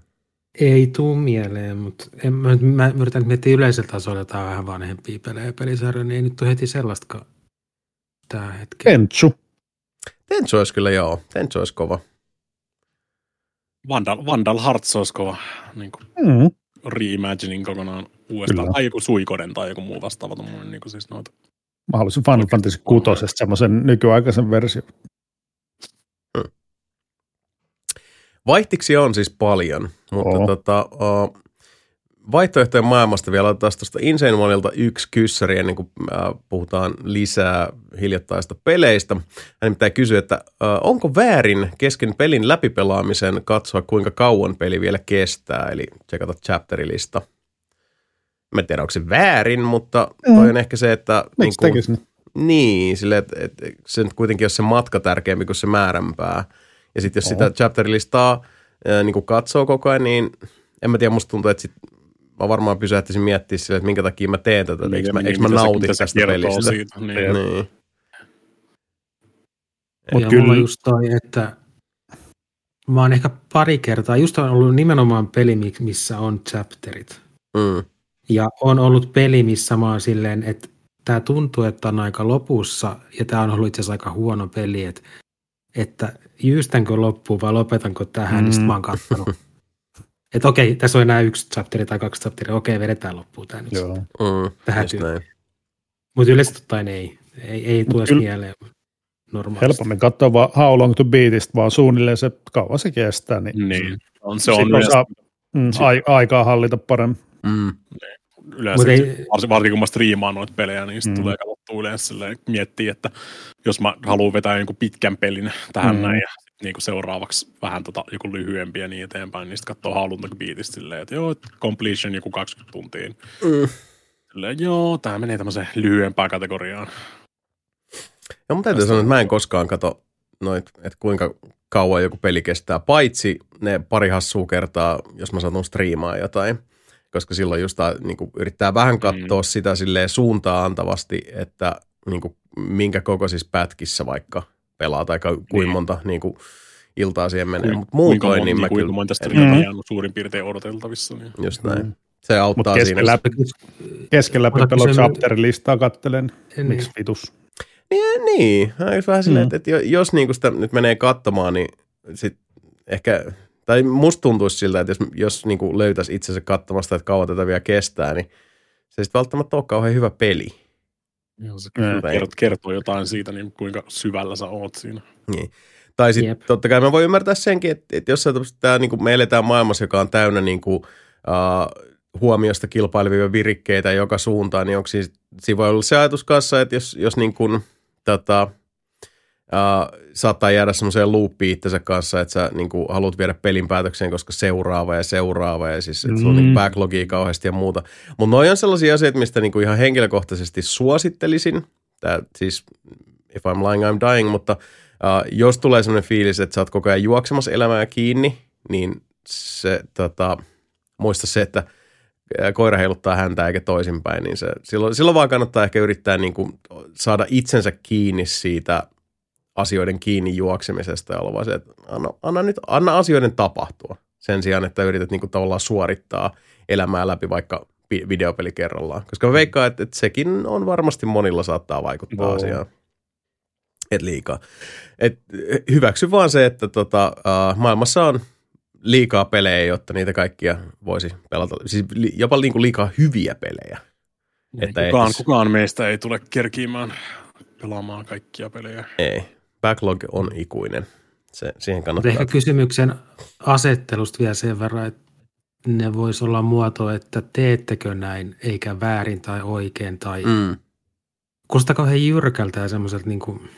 ei tuu mieleen, mutta en, mä, mä yritän miettiä yleisellä tasolla jotain vähän vanhempia pelejä ja pelisarjoja, niin ei nyt ole heti sellaistakaan tää hetki. Kentsu. Tenchu olisi kyllä joo. Tenchu olisi kova. Vandal, Vandal Hearts olisi kova niin kuin Mm. reimagining kokonaan uudestaan. Kyllä. Tai joku Suikoden tai joku muu vastaava. tommonen Niin kuin siis noita. Mä haluaisin Final. Fantasy 6 semmoisen nykyaikaisen versio. Vaihtiksi on siis paljon, mutta Oo. tota, uh, vaihtoehtojen maailmasta vielä otetaan tuosta Insane Oneilta yksi kyssäri ennen kuin äh, puhutaan lisää hiljattaista peleistä. Hän pitää kysyä, että äh, onko väärin kesken pelin läpipelaamisen katsoa kuinka kauan peli vielä kestää, eli tsekata chapterilista. Mä en tiedä, onko se väärin, mutta toi on ehkä se, että... Miksi niin, tekisi niin? niin sille, että, että se nyt kuitenkin on se matka tärkeämpi kuin se määränpää. Ja sitten jos Oo. sitä chapterilistaa ää, niin kuin katsoo koko ajan, niin en mä tiedä, musta tuntuu, että sit mä varmaan pysähtisin miettimään sille, että minkä takia mä teen tätä, että eikö mä, eikö mä nauti tästä pelistä. Siitä. Niin. Niin. Mut ja kyllä- mulla just toi, että mä oon ehkä pari kertaa, just on ollut nimenomaan peli, mi- missä on chapterit. Mm. Ja on ollut peli, missä mä oon silleen, että tämä tuntuu, että on aika lopussa, ja tämä on ollut itse asiassa aika huono peli, että, että jyystänkö loppuun vai lopetanko tähän, mm. niin sitten mä oon kattonut. (laughs) Että okei, tässä on enää yksi chapteri tai kaksi chapteria, okei, vedetään loppuun tämä nyt. Joo. Mm. Tähän tyyliin. Mutta yleisesti ottaen ei, ei, ei tule kyllä- mieleen normaalisti. Helpommin katsoa vaan How Long to Beatista, vaan suunnilleen se kauan se kestää, niin, Niin. On, se on osaa- yleensä, mm, ai, aikaa hallita paremmin. Mm. yleensä Mut ei- varsinkin, kun mä striimaan noita pelejä, niin sitten Mm. tulee katsottua yleensä silleen, miettiä, että jos mä haluan vetää jonkun pitkän pelin tähän mm. näin ja sit niinku seuraavaksi vähän tota, joku lyhyempi ja niin eteenpäin, niin sitten katsoo halunta biitistä silleen, että joo, completion joku 20 tuntia. Mm. Silleen, joo, tämä menee tämmöiseen lyhyempään kategoriaan. Ja mun täytyy sanoa, että mä en koskaan kato noit, että kuinka kauan joku peli kestää, paitsi ne pari hassua kertaa, jos mä satun striimaa jotain. Koska silloin just niin kuin yrittää vähän katsoa mm. sitä silleen suuntaa antavasti, että niin kuin, minkä kokoisissa pätkissä vaikka pelaa tai kuinka Niin. monta niin kuin, iltaa siihen menee. Mutta muutoin niin mä kuinka kyllä, monta en- striimia on suurin piirtein odoteltavissa. Niin. just näin. Mm. Se auttaa Mut siinä. keskellä, keskellä Ota pelo kysymys- chapterilistaa kattelen. Niin. Miksi vitus? Niin, niin. Mä just vähän silleen, Mm. että, että jo- jos niinku sitä nyt menee katsomaan, niin sit ehkä, tai musta tuntuisi siltä, että jos, jos niinku löytäisi itsensä katsomasta, että kauan tätä vielä kestää, niin se ei sitten välttämättä ole kauhean hyvä peli. Joo, se Mm. kertoo, jotain siitä, niin kuinka syvällä sä oot siinä. Niin. Tai sitten Jep. totta kai mä voin ymmärtää senkin, että, että jos sä tää, niinku, me eletään maailmassa, joka on täynnä niinku, uh, huomiosta kilpailevia virikkeitä joka suuntaan, niin onko siinä, siinä voi olla se ajatus kanssa, että jos, jos niin kuin, tota, uh, saattaa jäädä semmoiseen loopiin itsensä kanssa, että sä niin kuin, haluat viedä pelin päätökseen, koska seuraava ja seuraava ja siis, että sulla on Mm. niin backlogia kauheasti ja muuta. Mutta noi on sellaisia asioita, mistä niin kuin ihan henkilökohtaisesti suosittelisin. Tää, siis if I'm lying, I'm dying, mutta uh, jos tulee sellainen fiilis, että sä oot koko ajan juoksemassa elämää kiinni, niin se, tota, muista se, että ää, koira heiluttaa häntä eikä toisinpäin, niin se, silloin, silloin vaan kannattaa ehkä yrittää niin kuin saada itsensä kiinni siitä asioiden kiinni juoksemisesta ja olla vaan se, että anna, anna, nyt, anna asioiden tapahtua sen sijaan, että yrität niin kuin tavallaan suorittaa elämää läpi vaikka vi- videopeli kerrallaan. Koska mä veikkaan, että, että sekin on varmasti monilla saattaa vaikuttaa Joo. asiaan. Et liikaa. Et hyväksy vaan se, että tota, uh, maailmassa on liikaa pelejä, jotta niitä kaikkia voisi pelata. Siis li, jopa niin kuin liikaa hyviä pelejä. Että kukaan, ehtis- kukaan meistä ei tule kerkiimään pelaamaan kaikkia pelejä. Ei. Backlog on ikuinen. Se, siihen kannattaa. ehkä kysymyksen asettelusta vielä sen verran, että ne voisi olla muoto, että teettekö näin, eikä väärin tai oikein, tai mm. Kuulostaa kauhean jyrkältä ja semmoiselta, niin kuin,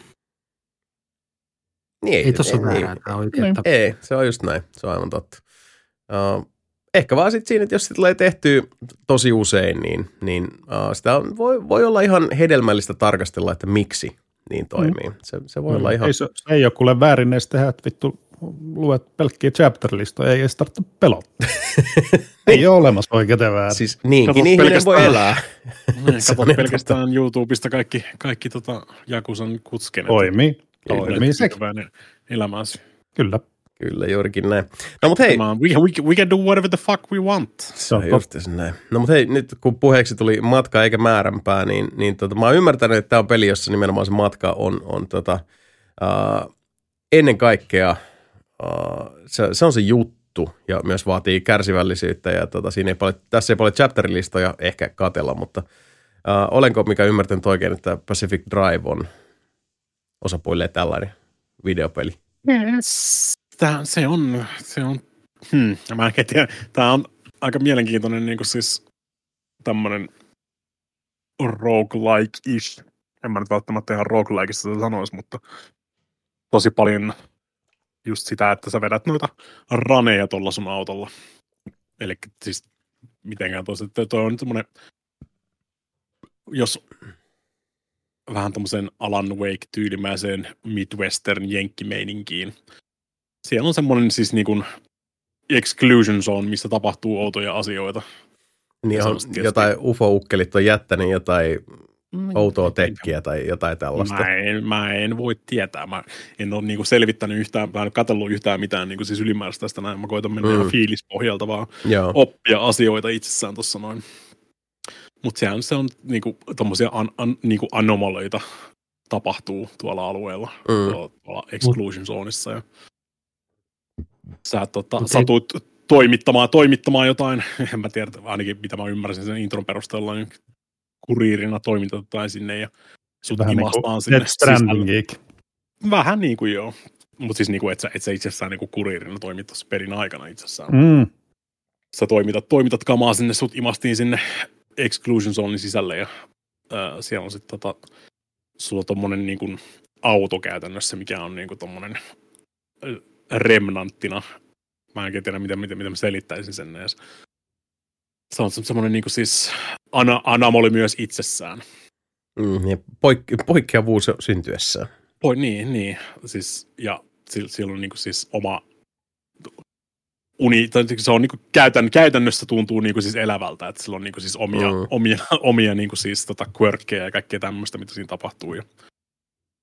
Niin, ei tuossa ole ei, väärää tai oikein. Niin. Ei, se on just näin. Se on aivan totta. Uh, ehkä vaan sitten siinä, että jos se tulee tehtyä tosi usein, niin, niin uh, sitä on, voi, voi olla ihan hedelmällistä tarkastella, että miksi niin toimii. Mm. Se, se voi Mm. olla ihan... Ei, se, se ei ole kuule väärin edes tehdä, että vittu luet pelkkiä chapter-listoja, ei edes tarvitse pelottaa. (laughs) ei ole olemassa oikein ja väärin. Siis niinkin Katot ihminen voi pelkästään- elää. (laughs) Niin, Se on katsot pelkästään YouTubesta kaikki, kaikki tota Jakusan kutskenet. Toimii. Toimii sekin. Elämäsi. Kyllä. Kyllä, juurikin näin. No mutta hei, we, we, we can do whatever the fuck we want. Se on on just näin. No mutta hei, nyt kun puheeksi tuli matka eikä määränpää, niin, niin tota, mä oon ymmärtänyt, että tämä on peli, jossa nimenomaan se matka on, on tota, uh, ennen kaikkea, uh, se, se, on se juttu ja myös vaatii kärsivällisyyttä ja tota, siinä ei paljon, tässä ei paljon chapterilistoja ehkä katella, mutta uh, olenko mikä ymmärtänyt oikein, että Pacific Drive on osapuolille tällainen videopeli? Yes. Tää, se on, se on, hmm, mä en tiedä, tää on aika mielenkiintoinen niin kuin siis tämmöinen roguelike-ish. En mä nyt välttämättä ihan roguelikeista sitä sanoisi, mutta tosi paljon just sitä, että sä vedät noita raneja tuolla sun autolla. Eli siis mitenkään tosi, että toi on semmoinen, jos vähän tämmöisen Alan Wake-tyylimäiseen Midwestern jenkkimeininkiin. Siellä on semmoinen siis niin kuin exclusion zone, missä tapahtuu outoja asioita. Niin on jotain ufo-ukkelit on jättänyt jotain mm, outoa tekkiä tai jotain tällaista. Mä en, mä en voi tietää. Mä en ole niinku selvittänyt yhtään, mä en katsellut yhtään mitään niinku siis ylimääräistä tästä näin. Mä koitan mennä mm. ihan fiilispohjalta vaan Joo. oppia asioita itsessään tuossa noin. Mutta sehän se on niinku tommosia an, an, niinku anomaleita tapahtuu tuolla alueella, mm. tuolla, tuolla exclusion zoneissa. Ja sä tota, satut toimittamaan, toimittamaan jotain, (laughs) en mä tiedä, ainakin mitä mä ymmärsin sen intron perusteella, niin kuriirina toimitetaan sinne ja sut Vähän niin kuin sinne. Stranding Vähän niin kuin joo. Mutta siis niin kuin, et sä, et sä itsessään niin kuin kuriirina toimittaisi perin aikana itsessään. Mm. Sä toimitat, toimitat kamaa sinne, sut imastiin sinne exclusion zonein sisälle ja äh, siellä on sitten tota, sulla on tommonen niin kuin auto käytännössä, mikä on niin kuin tommonen remnanttina Mä en tiedä, miten, miten, miten mä selittäisin sen edes. Se on semmoinen niin siis ana, anamoli myös itsessään. Mm, ja poik- poikkeavuus syntyessään. Poi, niin, niin. Siis, ja sillä on niin siis oma uni, tai siis se on niin käytän, käytännössä tuntuu niin siis elävältä, että sillä on niin siis omia, mm. omia, (laughs) omia niin siis tota quirkkeja ja kaikkea tämmöistä, mitä siinä tapahtuu. Ja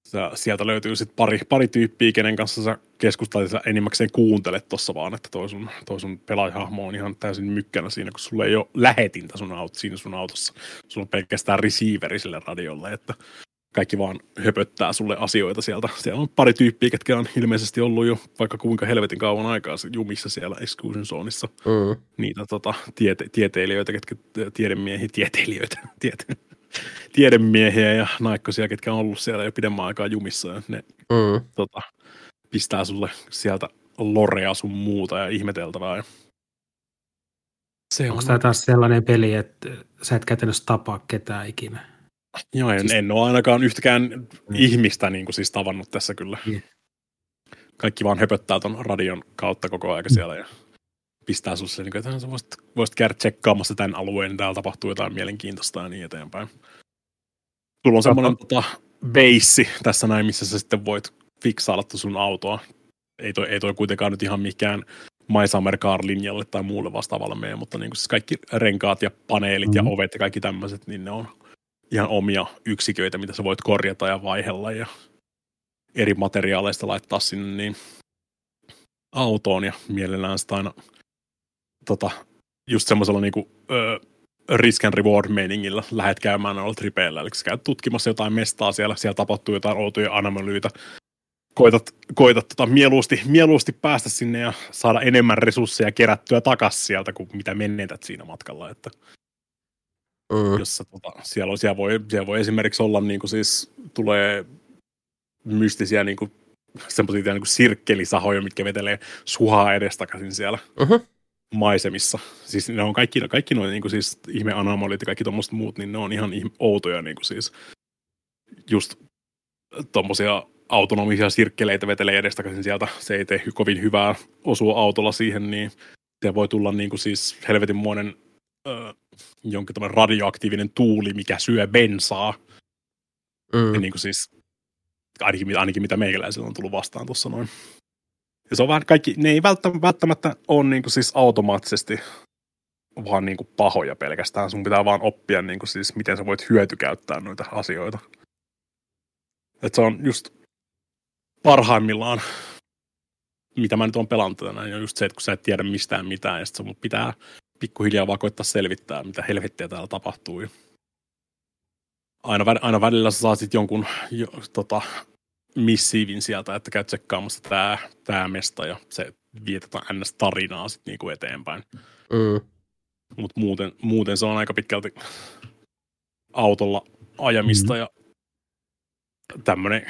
sä, sieltä löytyy sitten pari, pari tyyppiä, kenen kanssa sä keskustelet ja enimmäkseen kuuntelet tuossa vaan, että toi sun, toi sun pelaajahahmo on ihan täysin mykkänä siinä, kun sulla ei ole lähetintä sun aut, siinä sun autossa. Sulla on pelkästään receiveri sille radiolle, että kaikki vaan höpöttää sulle asioita sieltä. Siellä on pari tyyppiä, ketkä on ilmeisesti ollut jo vaikka kuinka helvetin kauan aikaa jumissa siellä Exclusion Zoneissa. Mm. Niitä tota, tiete- tieteilijöitä, ketkä tiedemiehiä, tieteilijöitä, (laughs) tiete- tiedemiehiä ja naikkosia, ketkä on ollut siellä jo pidemmän aikaa jumissa. Ja ne mm. tota, pistää sulle sieltä lorea sun muuta ja ihmeteltävää. Ja se Onko on... tämä taas sellainen peli, että sä et käytännössä tapaa ketään ikinä? Joo, en, siis... en ole ainakaan yhtäkään mm. ihmistä niin kuin siis tavannut tässä kyllä. Mm. Kaikki vaan höpöttää ton radion kautta koko ajan siellä ja pistää sulle niin että sä voisit, voisit käydä tsekkaamassa tämän alueen, niin täällä tapahtuu jotain mielenkiintoista ja niin eteenpäin. Sulla on semmoinen tota, beissi tässä näin, missä sä sitten voit fiksailla sun autoa. Ei toi, ei toi kuitenkaan nyt ihan mikään My Summer Car-linjalle tai muulle vastaavalle mene, mutta niin siis kaikki renkaat ja paneelit mm-hmm. ja ovet ja kaikki tämmöiset, niin ne on ihan omia yksiköitä, mitä sä voit korjata ja vaihella ja eri materiaaleista laittaa sinne niin autoon ja mielellään sitä aina tota, just semmoisella niinku, ö, risk and reward meningillä lähdet käymään noilla tripeillä. Eli sä käyt tutkimassa jotain mestaa siellä, siellä tapahtuu jotain outoja anomelyitä. Koitat, koitat tota, mieluusti, mieluusti päästä sinne ja saada enemmän resursseja kerättyä takaisin sieltä, kuin mitä menetät siinä matkalla. Että mm. jossa, tota, siellä, on, siellä, voi, siellä voi esimerkiksi olla, niin kuin siis tulee mystisiä niin kuin, semmoisia niin kuin sirkkelisahoja, mitkä vetelee suhaa edestakaisin siellä. Uh-huh maisemissa. Siis ne on kaikki, kaikki noin niin siis ihme anomalit ja kaikki tuommoiset muut, niin ne on ihan outoja niin kuin siis just tuommoisia autonomisia sirkkeleitä vetelee edestakaisin sieltä. Se ei tee kovin hyvää osua autolla siihen, niin se voi tulla niin kuin siis helvetinmoinen äh, jonkin tämmöinen radioaktiivinen tuuli, mikä syö bensaa. Mm. Ja niin kuin siis, ainakin, ainakin mitä meikäläisellä on tullut vastaan tuossa noin. Se on vähän kaikki, ne ei välttämättä ole niin kuin siis automaattisesti vaan niin kuin pahoja pelkästään. Sun pitää vaan oppia niin kuin siis, miten sä voit hyötykäyttää noita asioita. Et se on just parhaimmillaan, mitä mä nyt on pelannut tänään, on just se, että kun sä et tiedä mistään mitään, ja sitten sun pitää pikkuhiljaa vaan koittaa selvittää, mitä helvettiä täällä tapahtuu. Aina, aina välillä sä saat sitten jonkun jo, tota, missiivin sieltä, että käy tsekkaamassa tämä, tämä mesta ja se vietetään ns. tarinaa sitten niinku eteenpäin. Mm. Mutta muuten, muuten se on aika pitkälti autolla ajamista mm. ja tämmöinen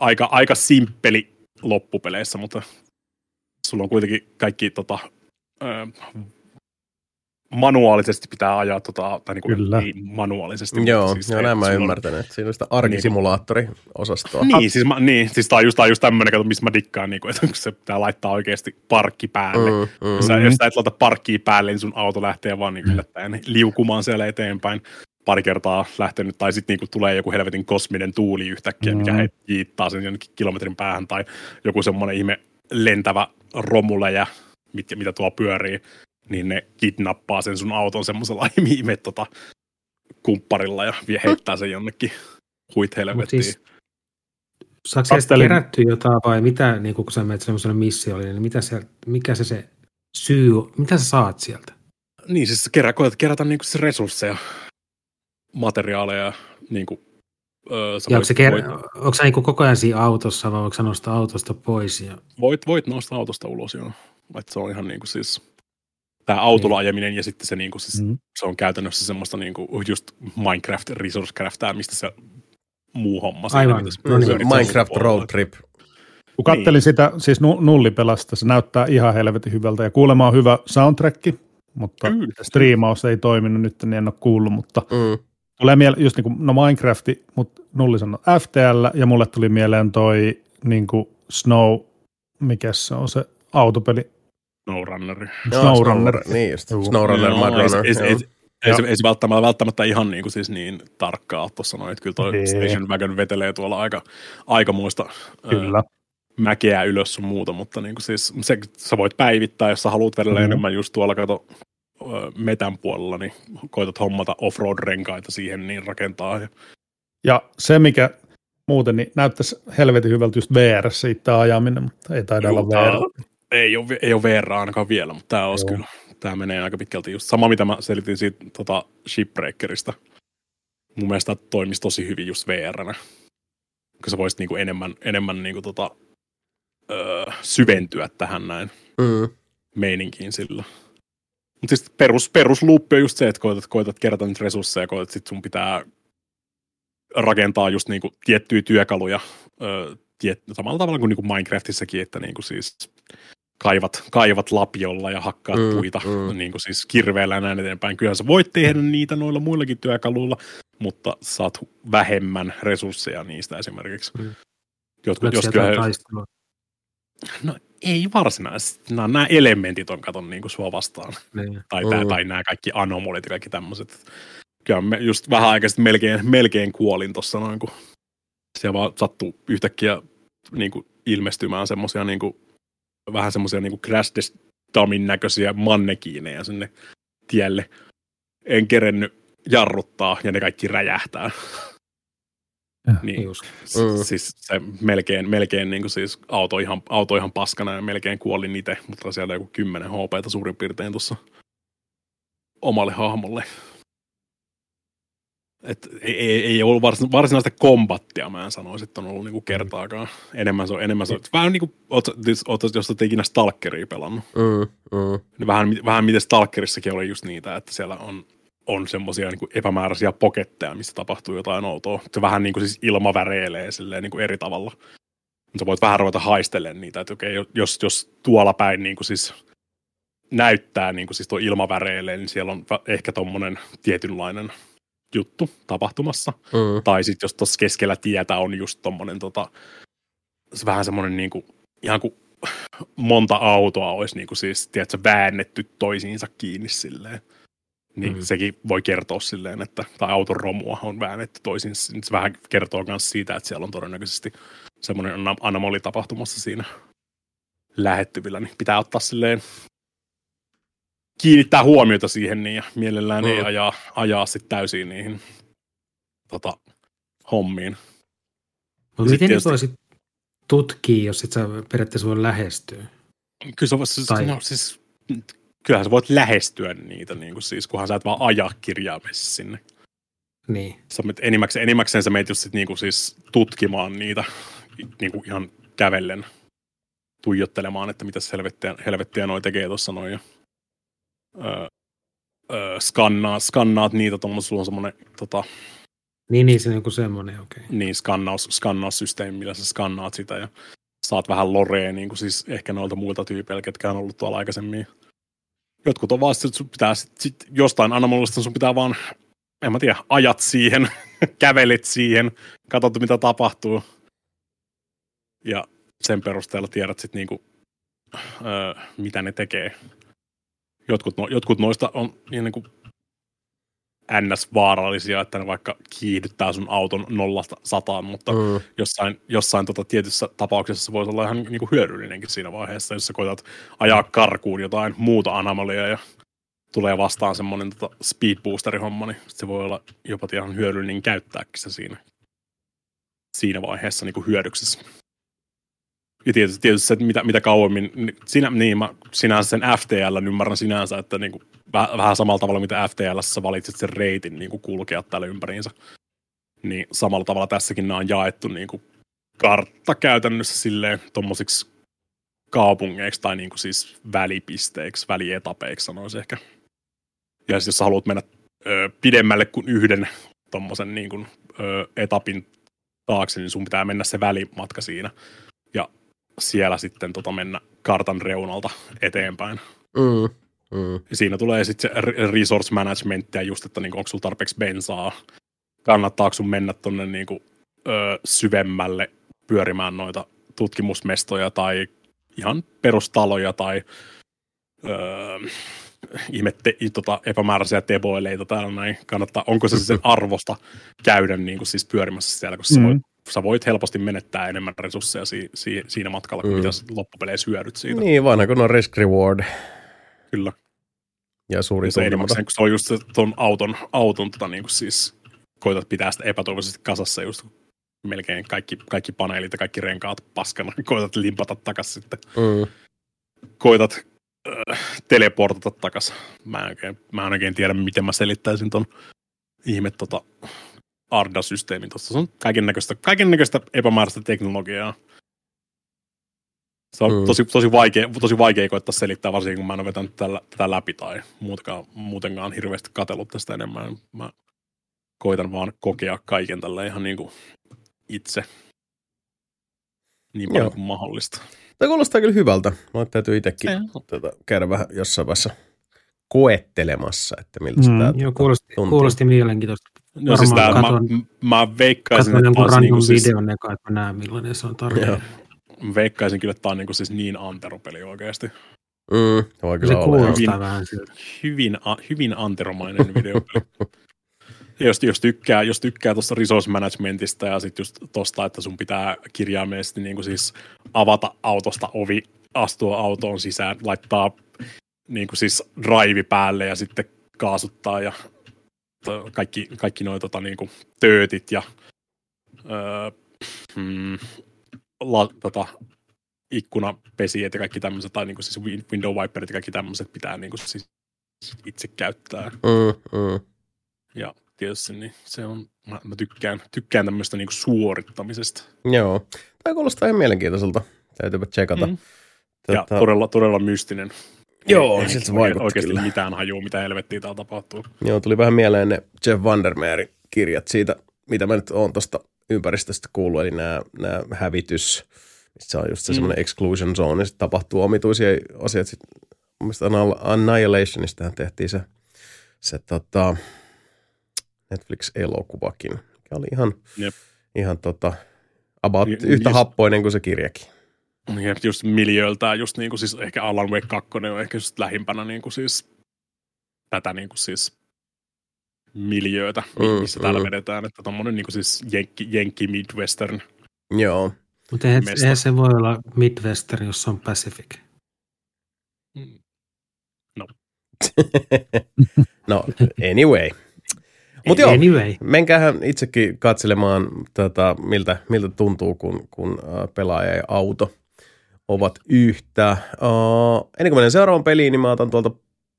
aika, aika simppeli loppupeleissä, mutta sulla on kuitenkin kaikki tota, ö, manuaalisesti pitää ajaa, tota, tai niin kuin, Kyllä. ei manuaalisesti. Joo, siis joo näin mä ymmärtänyt, että siinä on sitä arkisimulaattoriosastoa. Niin, siis, mä, niin, siis tää on just, tää on just tämmönen, kato, missä mä dikkaan, niin kuin, että kun se pitää laittaa oikeasti parkki päälle. Mm, Mm, mm. jos, sä, jos sä et laita parkkia päälle, niin sun auto lähtee vaan niin yllättäen liukumaan siellä eteenpäin. Pari kertaa lähtenyt, tai sitten niinku tulee joku helvetin kosminen tuuli yhtäkkiä, mikä Mm. heit- jiittaa sen jonnekin kilometrin päähän, tai joku semmoinen ihme lentävä romuleja, mit, mitä tuo pyörii, niin ne kidnappaa sen sun auton semmoisella (laughs) ihme tota, kumpparilla ja vie heittää sen jonnekin huit Mut helvettiin. siis, saako sieltä Kattelin- kerättyä jotain vai mitä, niin kun sä menet semmoiselle missiolle, niin mitä se, mikä se, se syy, on? mitä sä saat sieltä? Niin, siis kerä, koetat kerätä niinku siis resursseja, materiaaleja, niinku, öö, Ja onko, se ker- voit, onko sä niin koko ajan siinä autossa vai voiko sä nostaa autosta pois? Ja... voit, voit nousta autosta ulos, joo. Et se on ihan niinku siis, tämä autolla ajaminen ja sitten se, niinku siis, Mm. se on käytännössä semmoista niinku just Minecraft resource craftaamista se muu homma. siinä, Aivan. mitä sä No niin. Minecraft Road. Trip. Kun kattelin sitä, siis nu- nullipelasta, se näyttää ihan helvetin hyvältä ja kuulemma on hyvä soundtrack, mutta Kyllä. striimaus ei toiminut nyt, niin en ole kuullut, mutta Mm. tulee mieleen just niin kuin, no Minecrafti, mutta Nulli sanoi FTL ja mulle tuli mieleen toi niin kuin Snow, mikä se on se autopeli, SnowRunneri. Joo, SnowRunner. Niin just. SnowRunner, Joo, Mud ei, ei, ei, se- ei, se, ei se välttämättä, välttämättä ihan niin, kuin siis niin tarkkaa ole tuossa noin, että kyllä toi Ei. Station Wagon vetelee tuolla aika, aikamoista ää, kyllä. mäkeä ylös sun muuta, mutta niin kuin siis se, sä voit päivittää, jos sä haluat vedellä Mhm. enemmän just tuolla kato ö, metän puolella, niin koitat hommata offroad-renkaita siihen, niin rakentaa. Ja, Ja se, mikä muuten niin näyttäisi helvetin hyvältä just VR itse ajaminen, mutta ei taida olla Juu, tää VR. Ei ole, ei ole VR ainakaan vielä, mutta tämä olisi Joo. kyllä, tämä menee aika pitkälti just sama, mitä mä selitin siitä tota, Shipbreakerista. Mun mielestä tämä toimisi tosi hyvin just VR-nä, kun sä voisit niinku enemmän, enemmän niinku tota, öö, syventyä tähän näin Mm. meininkiin sillä. Mutta siis perus, perusluuppi on just se, että koetat, koetat kerätä niitä resursseja, koetat sit sun pitää rakentaa just niinku tiettyjä työkaluja ö, tiet, samalla tavalla kuin niinku Minecraftissakin, että niinku siis kaivat, kaivat lapiolla ja hakkaat Mm, puita mm. mm. niinku siis kirveellä ja näin eteenpäin. Kyllä sä voit tehdä niitä noilla muillakin työkaluilla, mutta saat vähemmän resursseja niistä esimerkiksi. Mm. Jotkut, jos kyllä, taistelua? no ei varsinaisesti. Nämä, nämä elementit on katon niin kuin sua vastaan. Niin. Tai, Mm. tai nämä kaikki anomalit ja kaikki tämmöiset. Kyllä me just vähän aikaa sitten melkein, melkein kuolin tuossa noin, kun siellä vaan sattuu yhtäkkiä niin kuin ilmestymään semmoisia niin kuin, vähän semmoisia niin kuin Crash näköisiä mannekiineja sinne tielle. En kerennyt jarruttaa ja ne kaikki räjähtää. Ja. Niin, Just. S- Mm. Siis se melkein, melkein niin kuin siis auto ihan, auto ihan paskana ja melkein kuolin itse, mutta siellä joku 10 HPta suurin piirtein tuossa omalle hahmolle. Et ei, ei, ei ollut vars, varsinaista kombattia, mä en sanoisi, että on ollut niinku kertaakaan. Enemmän se on, enemmän se on. Vähän niin kuin, oot, oot, jos olet ikinä Stalkeria pelannut. Mm, mm. Niin vähän, vähän miten Stalkerissakin oli just niitä, että siellä on, on semmoisia niin epämääräisiä poketteja, missä tapahtuu jotain outoa. Se vähän niin kuin siis ilma väreilee silleen niin kuin eri tavalla. Mutta voit vähän ruveta haistelemaan niitä, että okei, jos, jos tuolla päin niin kuin siis näyttää niin kuin siis tuo ilma väreilee, niin siellä on ehkä tommonen tietynlainen juttu tapahtumassa. Mm. Tai sitten jos tuossa keskellä tietä on just tommonen tota, vähän semmoinen niinku, ihan kuin monta autoa olisi niinku siis, tiedätkö, väännetty toisiinsa kiinni silleen. Niin Mm. sekin voi kertoa silleen, että, tai auton romua on väännetty toisiinsa. Se vähän kertoo myös siitä, että siellä on todennäköisesti semmoinen anomali tapahtumassa siinä lähettyvillä, niin pitää ottaa silleen kiinnittää huomiota siihen niin ja mielellään mm. ei ajaa, ajaa sitten täysin niihin tota, hommiin. Sitten miten niitä tietysti- voisit tutkia, jos et sä periaatteessa voi lähestyä? Kyllä se, siis, Tai- no, siis, kyllähän sä voit lähestyä niitä, niin kuin siis, kunhan sä et vaan ajaa kirjaimessa sinne. Niin. Sä menet, enimmäkseen, enimmäkseen sä menet just sit, niin kuin siis tutkimaan niitä niin kuin ihan kävellen, tuijottelemaan, että mitä helvettiä, helvettiä noi tekee tuossa noin. Öö, öö, skannaa, skannaat niitä, tuommoista sulla on semmoinen tota, Niin, niin se on joku semmoinen, okei. Okay. niin skannaus, skannaussysteemi, millä sä skannaat sitä ja saat vähän lorea, niin kuin siis ehkä noilta muilta tyypeiltä, ketkä on ollut tuolla aikaisemmin. Jotkut on vaan, että sun pitää sit, sit jostain anomalista sun pitää vaan, en mä tiedä, ajat siihen, (laughs) kävelit siihen, katsot mitä tapahtuu. Ja sen perusteella tiedät sitten niinku, öö, mitä ne tekee. Jotkut, no, jotkut noista on niin kuin ns-vaarallisia, että ne vaikka kiihdyttää sun auton nollasta sataan, mutta mm. jossain, jossain tota tietyssä tapauksessa se voisi olla ihan niin kuin hyödyllinenkin siinä vaiheessa, jos sä koetat ajaa karkuun jotain muuta anomaliaa ja tulee vastaan semmoinen tota speed boosteri homma, niin se voi olla jopa ihan hyödyllinen käyttääkin se siinä, siinä vaiheessa niin kuin hyödyksessä. Tietysti, tietysti se, mitä, mitä kauemmin, sinä, niin mä sinänsä sen FTL ymmärrän sinänsä, että niin kuin, vähän, vähän samalla tavalla, mitä FTL sä valitset sen reitin niin kuin kulkea tälle ympäriinsä. Niin samalla tavalla tässäkin nämä on jaettu niin kuin kartta käytännössä silleen tuommoisiksi kaupungeiksi tai niin kuin siis välipisteiksi, välietapeiksi sanoisin ehkä. Ja jos sä haluat mennä ö, pidemmälle kuin yhden tuommoisen niin kuin, etapin taakse, niin sun pitää mennä se välimatka siinä. Ja siellä sitten tota mennä kartan reunalta eteenpäin. Mm. Mm. Siinä tulee sitten se resource management ja just, että niinku, onko sulla tarpeeksi bensaa, kannattaako sun mennä tuonne niinku, syvemmälle pyörimään noita tutkimusmestoja tai ihan perustaloja tai öö, ihmette, tota, epämääräisiä teboileita täällä näin. Kannattaa, onko se (laughs) sen arvosta käydä niin kuin siis pyörimässä siellä, koska mm. sä, voit, sä voit helposti menettää enemmän resursseja si, si, siinä matkalla, kuin mm. mitä loppupeleissä hyödyt siitä. Niin, vanha kun on risk reward. Kyllä. Ja suuri se enimmäkseen, kun se on just se, ton auton, auton tota, niin kuin siis, koitat pitää sitä epätoivoisesti kasassa just melkein kaikki, kaikki paneelit ja kaikki renkaat paskana, (laughs) koitat limpata takas sitten. Mm. Koitat äh, teleportata takas. Mä en, oikein, mä en oikein tiedä, miten mä selittäisin ton ihme tota Arda-systeemin tuossa. Se on kaiken näköistä, kaiken näköistä epämääräistä teknologiaa. Se on mm. tosi, tosi, vaikea, tosi vaikea koittaa selittää, varsinkin kun mä en ole vetänyt tällä, tätä läpi tai muutenkaan, muutenkaan hirveästi katsellut tästä enemmän. Mä koitan vaan kokea kaiken tällä ihan niin kuin itse niin paljon Joo. kuin mahdollista. Tämä kuulostaa kyllä hyvältä. Mä täytyy itsekin tuota, käydä vähän jossain vaiheessa koettelemassa, että miltä mm. se tämä Joo, kuulosti, tuntuu. kuulosti mielenkiintoista. No siis tää, katon, mä, mä veikkaisin, että taas niinku siis... videon eka, että mä näen millainen se on tarkemmin veikkaisin kyllä, että tämä on niin, siis niin anteropeli oikeasti. Mm, voi kyllä se olla. Hyvin, vähän hyvin, a, hyvin anteromainen videopeli. jos, jos, tykkää, jos tykkää tuosta resource managementista ja sitten just tuosta, että sun pitää kirjaimellisesti niin kuin siis avata autosta ovi, astua autoon sisään, laittaa niin kuin siis drive päälle ja sitten kaasuttaa ja kaikki, kaikki noin tota, niin kuin töötit ja öö, hmm, la, tota, ikkunapesijät ja kaikki tämmöiset, tai niin kuin siis window wiperit ja kaikki tämmöiset pitää niin kuin siis itse käyttää. Mm, mm. Ja tietysti niin se on, mä, mä tykkään, tykkään tämmöistä niin kuin suorittamisesta. Joo, tämä kuulostaa ihan mielenkiintoiselta. Täytyypä tsekata. Mm. Tota... Ja todella, todella mystinen. Joo, ei, siltä se vaikutti Oikeasti kyllä. mitään hajua, mitä helvettiä täällä tapahtuu. Joo, tuli vähän mieleen ne Jeff Vandermeerin kirjat siitä, mitä mä nyt oon tuosta ympäristöstä kuullut, eli nämä, nämä hävitys, missä on just se mm. semmoinen exclusion zone, ja sitten tapahtuu omituisia asioita. Sitten mun Annihilationista tehtiin se, se tota, Netflix-elokuvakin, mikä oli ihan, Jep. ihan tota, about y- yhtä just, happoinen kuin se kirjakin. Ja just miljööltään, just niin kuin siis ehkä Alan Wake 2 on ehkä just lähimpänä niin kuin siis tätä niin kuin siis miljöötä, mm, missä mm. täällä vedetään, että tommonen niin siis jenkki, jenkki midwestern. Joo. Mutta eihän, eihän se voi olla midwestern, jos on Pacific. Mm. No. (laughs) no, anyway. Mutta joo, anyway. menkäähän itsekin katselemaan, tota, miltä, miltä tuntuu, kun, kun uh, pelaaja ja auto ovat yhtä. Uh, ennen kuin menen seuraavaan peliin, niin mä otan tuolta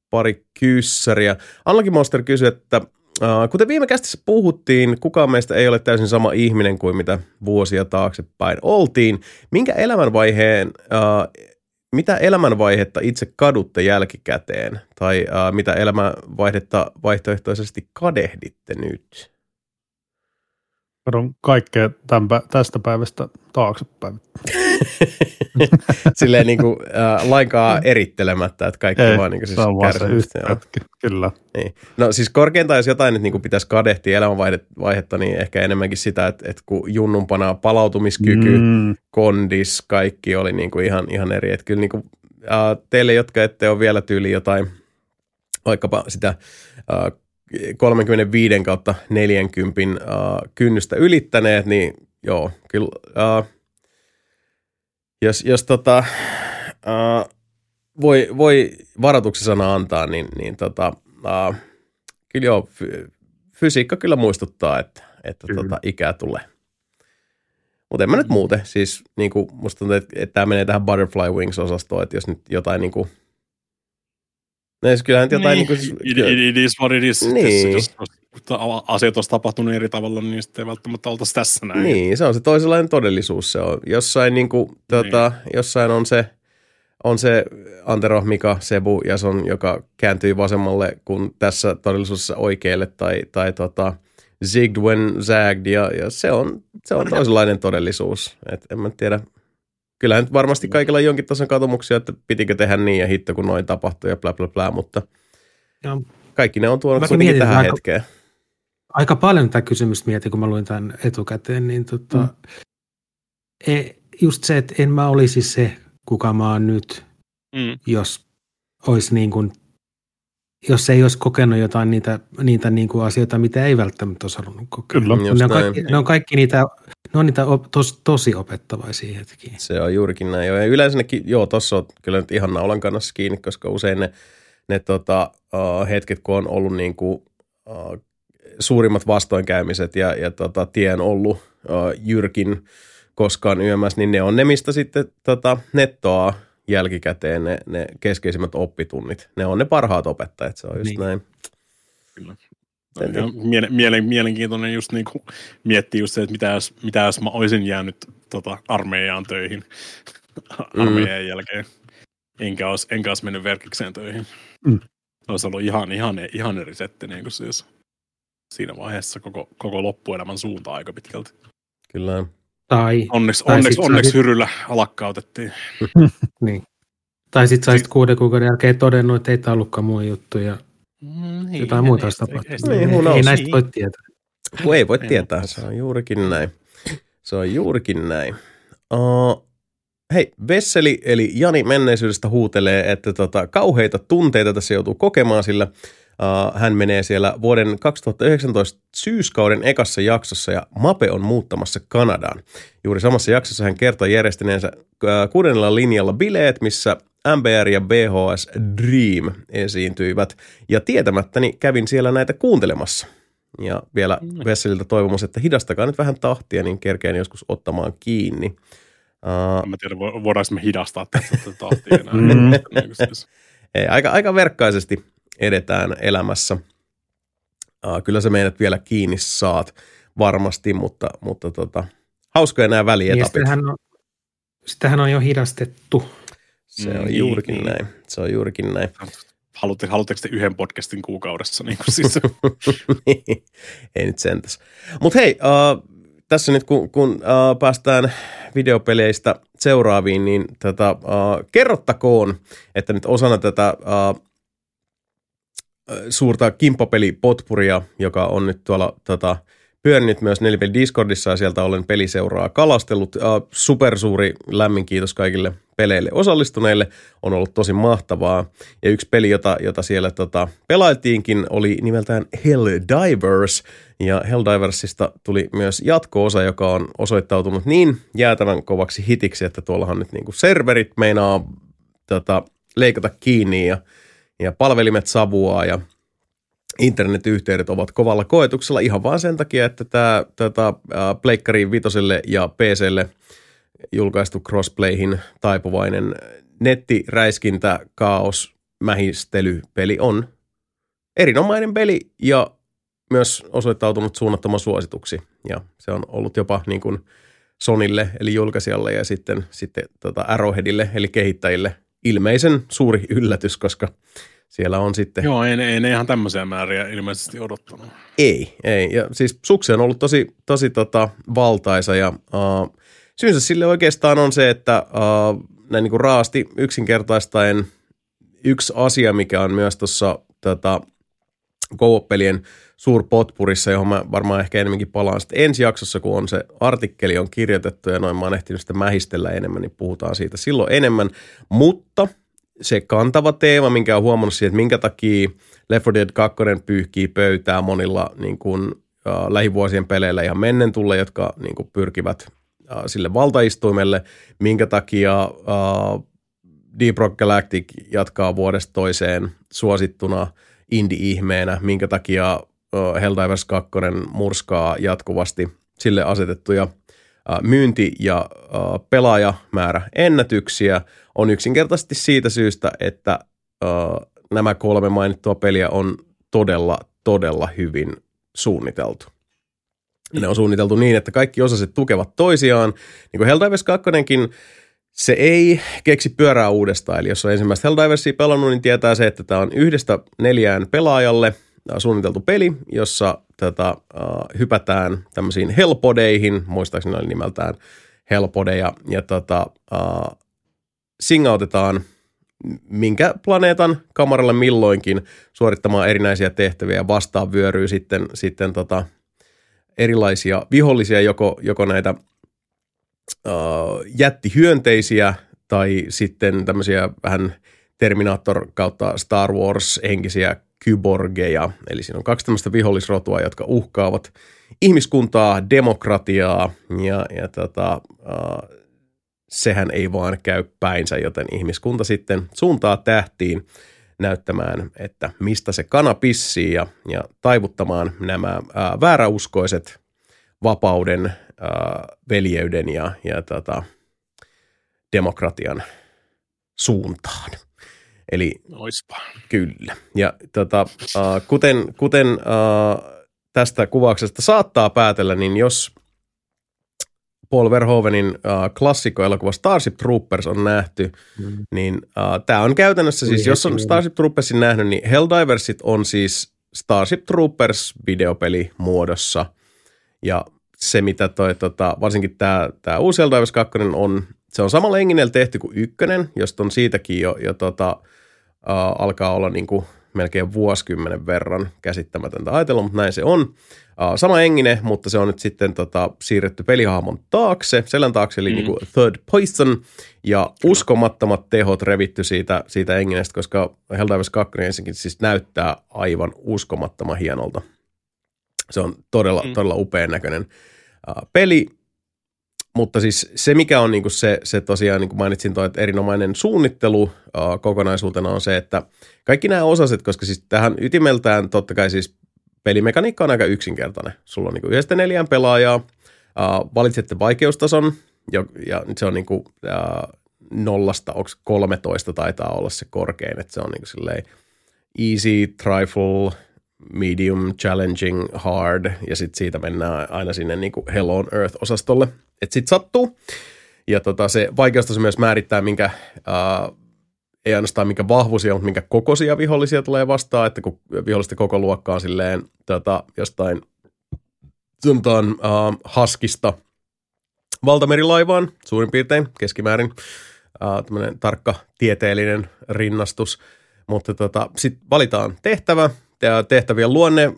pari kyssäriä. Anlakin Monster kysyi, että Uh, kuten viime kästissä puhuttiin, kukaan meistä ei ole täysin sama ihminen kuin mitä vuosia taaksepäin oltiin. Minkä elämänvaiheen, uh, mitä elämänvaihetta itse kadutte jälkikäteen? Tai uh, mitä elämänvaihdetta vaihtoehtoisesti kadehditte nyt? Kadon kaikkea tämän, tästä päivästä taaksepäin. (laughs) (laughs) silleen niin kuin, äh, lainkaan erittelemättä, että kaikki Ei, vaan niin kuin, siis kärsimystä, kyllä. Niin. No siis korkeintaan, jos jotain nyt niin kuin pitäisi kadehtia elämänvaihetta, niin ehkä enemmänkin sitä, että, että kun junnumpana palautumiskyky. Mm, kondis, kaikki oli niin kuin ihan, ihan eri. Että kyllä niin kuin, äh, teille, jotka ette ole vielä tyyli jotain, vaikkapa sitä äh, 35 kautta 40 äh, kynnystä ylittäneet, niin joo, kyllä äh, jos, jos tota, äh, voi, voi varoituksena antaa, niin, niin tota, äh, kyllä joo, fy, fysiikka kyllä muistuttaa, että, että Kyllä. tota, ikää tulee. Mutta en mä nyt muuten, siis niin kuin, musta tuntuu, että, että tämä menee tähän Butterfly Wings-osastoon, että jos nyt jotain niin kuin, no siis kyllähän jotain niin, niin kuin, It, it, it is what it is. Niin. Jos, jos asiat olisi tapahtunut eri tavalla, niin sitten ei välttämättä oltaisi tässä näin. Niin, se on se toisenlainen todellisuus. Se on. Jossain, niin kuin, tota, jossain on se, on se Antero, Mika, Sebu ja Jason, joka kääntyy vasemmalle, kun tässä todellisuudessa oikealle, tai, tai tota, zigged when zagged, ja, ja se, on, se on toisenlainen todellisuus. Et en mä tiedä. Kyllähän nyt varmasti kaikilla on jonkin tason katumuksia, että pitikö tehdä niin ja hitto, kun noin tapahtui ja bla bla bla, mutta Ja kaikki ne on tuonut kuitenkin mietin, tähän hetkeen. Aika paljon tätä kysymystä mietin, kun mä luin tämän etukäteen, niin tota, mm. e, just se, että en mä olisi se, kuka mä oon nyt, Mm. jos olisi niin kuin, jos ei olisi kokenut jotain niitä, niitä niin kuin asioita, mitä ei välttämättä olisi halunnut kokea. Kyllä. Ne, on näin. kaikki, ne on kaikki niitä, ne on niitä op, tos, tosi opettavaisia hetkiä. Se on juurikin näin. Ja yleensä ne, joo, tuossa on kyllä nyt ihan naulan kannassa kiinni, koska usein ne, ne tota, uh, hetket, kun on ollut niin kuin, uh, suurimmat vastoinkäymiset ja, ja tota, tie on ollut uh, jyrkin koskaan yömässä, niin ne on ne, mistä sitten tota, nettoaa jälkikäteen ne, ne keskeisimmät oppitunnit. Ne on ne parhaat opettajat, se on just Niin. näin. Kyllä. Ja miele, miele, mielenkiintoinen just niin kuin miettiä just se, että mitä jos, mitä jos mä olisin jäänyt tota, armeijaan töihin (laughs) armeijan jälkeen. Enkä olisi, enkä olisi mennyt verkikseen töihin. Mm. Olisi ollut ihan, ihan, ihan eri setti niin kuin siis siinä vaiheessa koko, koko loppuelämän suunta aika pitkälti. Kyllä. Tai, Onneksi, Tai onneksi, onneksi sä- hyryllä lakkautettiin. (laughs) niin. tai sitten sä olisit kuuden kuukauden jälkeen todennut, että ei tämä ollutkaan mun juttu ja Mm, jotain muuta olisi tapahtunut. Niin, who ei, ei knows? näistä voi tietää. Kun ei voi Ei tietää, se on juurikin näin. Se on juurikin näin. Uh, hei, Vesseli eli Jani menneisyydestä huutelee, että tota, kauheita tunteita tässä joutuu kokemaan, sillä hän menee siellä vuoden 2019 syyskauden ekassa jaksossa ja Mape on muuttamassa Kanadaan. Juuri samassa jaksossa hän kertoi järjestäneensä uh, kuudennella linjalla bileet, missä MBR ja BHS Dream esiintyivät. Ja tietämättäni kävin siellä näitä kuuntelemassa. Ja vielä Mm. Vesseliltä toivomus, että hidastakaa nyt vähän tahtia, niin kerkeen joskus ottamaan kiinni. Uh, En mä tiedä, vo- voidaanko me hidastaa tätä tätä tahtia enää. Mm. (laughs) Ei, aika, aika verkkaisesti edetään elämässä. Kyllä se meidät vielä kiinni saat varmasti, mutta, mutta tota, hauskoja nämä Niin, välietapit. sitähän on, sitähän on jo hidastettu. Se on Niin, juurikin niin. näin. Se on juurikin näin. Haluatte, haluatteko te yhden podcastin kuukaudessa? Niin kuin siis, (laughs) Niin, ei nyt sentäs. Mutta hei, uh, tässä nyt kun, kun uh, päästään videopeleistä seuraaviin, niin tätä, uh, kerrottakoon, että nyt osana tätä uh, suurta kimppapelipotpuria, joka on nyt tuolla tota, pyörinyt myös Nelipeli Discordissa ja sieltä olen peliseuraa kalastellut. Uh, supersuuri lämmin kiitos kaikille peleille osallistuneille. On ollut tosi mahtavaa. Ja yksi peli, jota, jota siellä tota, pelailtiinkin, oli nimeltään Helldivers. Ja Helldiversista tuli myös jatko-osa, joka on osoittautunut niin jäätävän kovaksi hitiksi, että tuollahan nyt niinku serverit meinaa tota, leikata kiinni ja, ja palvelimet savuaa ja internetyhteydet ovat kovalla koetuksella ihan vaan sen takia, että tämä tota, äh, Pleikkari Vitoselle ja PClle julkaistu crossplayhin taipuvainen nettiräiskintä, kaos, mähistelypeli on erinomainen peli ja myös osoittautunut suunnattoman suosituksi. Ja se on ollut jopa niin kuin Sonille, eli julkaisijalle, ja sitten, sitten tota Arrowheadille, eli kehittäjille, ilmeisen suuri yllätys, koska siellä on sitten joo, ei, ei ne ihan tämmöisiä määriä ilmeisesti odottanut. ei, ei. Ja siis suksi on ollut tosi, tosi tota, valtaisa ja uh, syynsä sille oikeastaan on se, että uh, näin niin kuin raasti yksinkertaistaen yksi asia, mikä on myös tuossa tota, pelien suurpotpurissa, johon mä varmaan ehkä enemmänkin palaan sitten ensi jaksossa, kun on se artikkeli on kirjoitettu ja noin mä oon ehtinyt sitä mähistellä enemmän, niin puhutaan siitä silloin enemmän. Mutta se kantava teema, minkä on huomannut siitä, että minkä takia Left 4 Dead 2 pyyhkii pöytää monilla niin kuin, äh, lähivuosien peleillä ihan mennen tulle, jotka niin kuin, pyrkivät äh, sille valtaistuimelle, minkä takia äh, Deep Rock Galactic jatkaa vuodesta toiseen suosittuna indie-ihmeenä, minkä takia Helldivers 2 murskaa jatkuvasti sille asetettuja myynti- ja pelaajamäärä ennätyksiä on yksinkertaisesti siitä syystä, että nämä kolme mainittua peliä on todella, todella hyvin suunniteltu. Ne on suunniteltu niin, että kaikki osaset tukevat toisiaan. Niin kuin Helldivers 2 se ei keksi pyörää uudestaan. Eli jos on ensimmäistä Helldiversia pelannut, niin tietää se, että tämä on yhdestä neljään pelaajalle suunniteltu peli, jossa tätä, uh, hypätään tämmöisiin helpodeihin, muistaakseni oli nimeltään helpodeja, ja tota, uh, singautetaan minkä planeetan kamaralle milloinkin suorittamaan erinäisiä tehtäviä ja vastaan vyöryy sitten, sitten tota, erilaisia vihollisia, joko, joko näitä uh, jättihyönteisiä tai sitten tämmöisiä vähän Terminator kautta Star Wars-henkisiä kyborgeja. Eli siinä on kaksi tämmöistä vihollisrotua, jotka uhkaavat ihmiskuntaa, demokratiaa ja, ja tota, uh, sehän ei vaan käy päinsä, joten ihmiskunta sitten suuntaa tähtiin näyttämään, että mistä se kana pissii ja, ja taivuttamaan nämä ää, vääräuskoiset vapauden, ää, veljeyden ja, ja tota, demokratian suuntaan. Eli Noispa. kyllä. Ja tota, ää, kuten, kuten ää, tästä kuvauksesta saattaa päätellä, niin jos Paul Verhoevenin äh, klassikkoelokuva Starship Troopers on nähty, mm. niin äh, tämä on käytännössä siis, jos on Starship Troopersin nähnyt, niin Helldiversit on siis Starship Troopers videopeli muodossa. Ja se, mitä toi, tota, varsinkin tämä tää uusi Helldivers 2 on, se on samalla henginellä tehty kuin ykkönen, josta on siitäkin jo, jo tota, äh, alkaa olla niin kuin melkein vuosikymmenen verran käsittämätöntä ajatella, mutta näin se on. Sama engine, mutta se on nyt sitten tota, siirretty pelihahmon taakse, selän taakse, eli mm. niin kuin Third Poison, ja uskomattomat tehot revitty siitä, siitä enginestä, koska Helldivers 2 ensinnäkin siis näyttää aivan uskomattoman hienolta. Se on todella, mm. todella upean näköinen uh, peli, mutta siis se, mikä on niinku se, se tosiaan, niin kuin mainitsin toi, että erinomainen suunnittelu kokonaisuutena on se, että kaikki nämä osaset, koska siis tähän ytimeltään totta kai siis pelimekaniikka on aika yksinkertainen. Sulla on niin yhdestä neljään pelaajaa, valitsette vaikeustason, ja, ja se on niin kuin, uh, nollasta, onko 13 taitaa olla se korkein, että se on niin silleen easy, trifle, medium, challenging, hard, ja sitten siitä mennään aina sinne niin kuin Hell on Earth-osastolle, että sitten sattuu. Ja tota, se vaikeustaso myös määrittää, minkä uh, ei ainoastaan minkä vahvuisia, mutta minkä kokoisia vihollisia tulee vastaan, että kun vihollisten koko luokka on silleen tota, jostain sanotaan uh, haskista valtamerilaivaan suurin piirtein keskimäärin. Uh, tämmöinen tarkka tieteellinen rinnastus. Mutta tota, sitten valitaan tehtävä. Tehtävien luonne uh,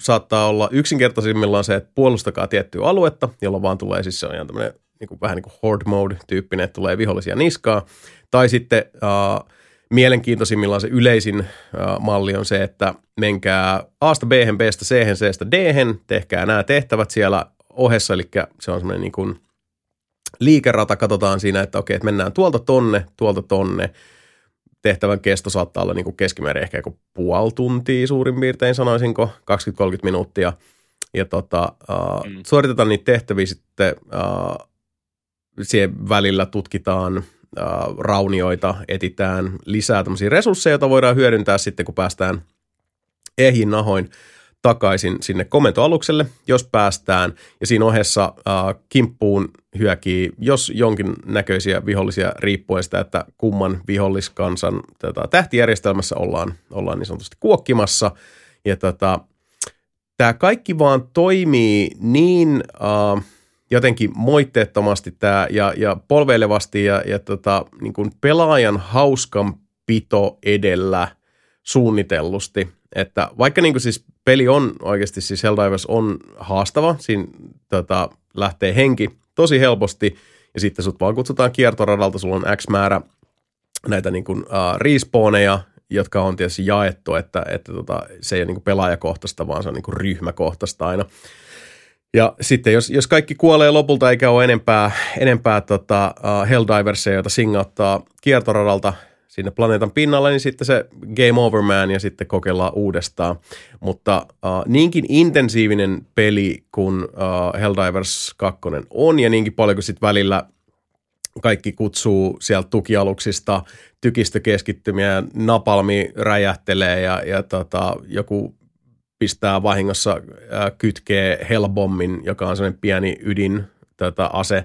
saattaa olla yksinkertaisimmillaan se, että puolustakaa tiettyä aluetta, jolloin vaan tulee siis se on ihan tämmöinen niin kuin, vähän niin kuin horde mode tyyppinen, että tulee vihollisia niskaa. Tai sitten uh, mielenkiintoisimmillaan se yleisin uh, malli on se, että menkää A-sta B, B-stä C, C-stä D, tehkää nämä tehtävät siellä ohessa, eli se on semmoinen niin kuin liikerata, katsotaan siinä, että okei, että mennään tuolta tonne, tuolta tonne. Tehtävän kesto saattaa olla niin kuin keskimäärin ehkä joku puoli tuntia suurin piirtein, sanoisinko, 20-30 minuuttia. Ja tota, mm. suoritetaan niitä tehtäviä sitten, uh, siihen välillä tutkitaan äh, raunioita, etitään lisää tämmöisiä resursseja, joita voidaan hyödyntää sitten, kun päästään ehjin nahoin takaisin sinne komentoalukselle, jos päästään. Ja siinä ohessa äh, kimppuun hyökii, jos jonkin näköisiä vihollisia riippuen sitä, että kumman viholliskansan tota, tähtijärjestelmässä ollaan, ollaan niin sanotusti kuokkimassa. Ja tota, tämä kaikki vaan toimii niin... Äh, jotenkin moitteettomasti tämä ja, ja polveilevasti ja, ja tota, niin kuin pelaajan hauskanpito edellä suunnitellusti. Että vaikka niin kuin siis peli on oikeasti, siis Helldivers on haastava, siinä tota, lähtee henki tosi helposti ja sitten sut vaan kutsutaan kiertoradalta, sulla on X määrä näitä niin kuin, uh, respawneja, jotka on tietysti jaettu, että, että tota, se ei ole niin kuin pelaajakohtaista, vaan se on niin kuin ryhmäkohtaista aina. Ja sitten jos, jos kaikki kuolee lopulta eikä ole enempää, enempää tota, uh, Helldiversia, joita singauttaa kiertoradalta sinne planeetan pinnalle, niin sitten se game over man ja sitten kokeillaan uudestaan. Mutta uh, niinkin intensiivinen peli kuin uh, Helldivers 2 on ja niinkin paljon kuin sitten välillä kaikki kutsuu sieltä tukialuksista tykistökeskittymiä, napalmi räjähtelee ja, ja tota, joku pistää vahingossa äh, kytkee Hellbommin, joka on sellainen pieni ydin tota, ase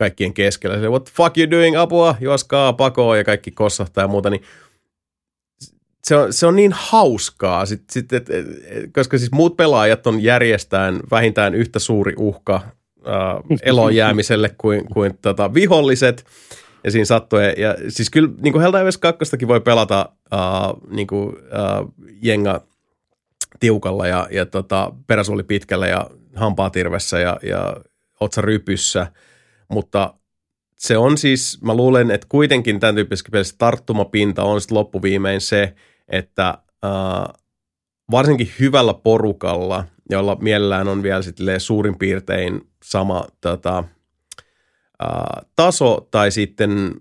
kaikkien keskellä. Se, what the fuck you doing, apua, juoskaa pakoon ja kaikki kossahtaa ja muuta, niin se on, se on niin hauskaa, sit, sit, et, et, koska siis muut pelaajat on järjestään vähintään yhtä suuri uhka äh, (laughs) eloon jäämiselle kuin, kuin tota, viholliset. Ja siinä sattuu, ja, ja siis kyllä niin kuin Helldivers 2 voi pelata äh, niin kuin, äh, jenga tiukalla ja, ja tota, peräsuoli pitkällä ja hampaatirvessä ja, ja otsa rypyssä, mutta se on siis, mä luulen, että kuitenkin tämän tyyppisessä pelissä tarttumapinta on sitten loppuviimein se, että äh, varsinkin hyvällä porukalla, jolla mielellään on vielä sitten suurin piirtein sama tota, äh, taso tai sitten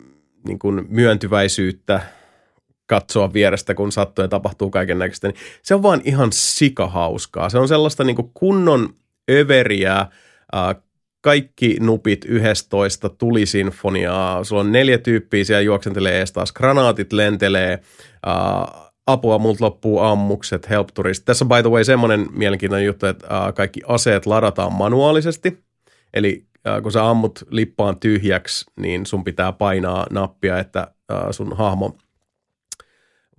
niin kuin myöntyväisyyttä katsoa vierestä, kun sattuu ja tapahtuu kaiken näköistä, niin se on vaan ihan sikahauskaa. Se on sellaista niin kuin kunnon överiä, äh, kaikki nupit 11 tulisinfoniaa, sulla on neljä tyyppiä siellä juoksentelee ees taas, granaatit lentelee, äh, apua, multa loppuu ammukset, helpturist. Tässä on by the way semmoinen mielenkiintoinen juttu, että äh, kaikki aseet ladataan manuaalisesti, eli äh, kun sä ammut lippaan tyhjäksi, niin sun pitää painaa nappia, että äh, sun hahmo –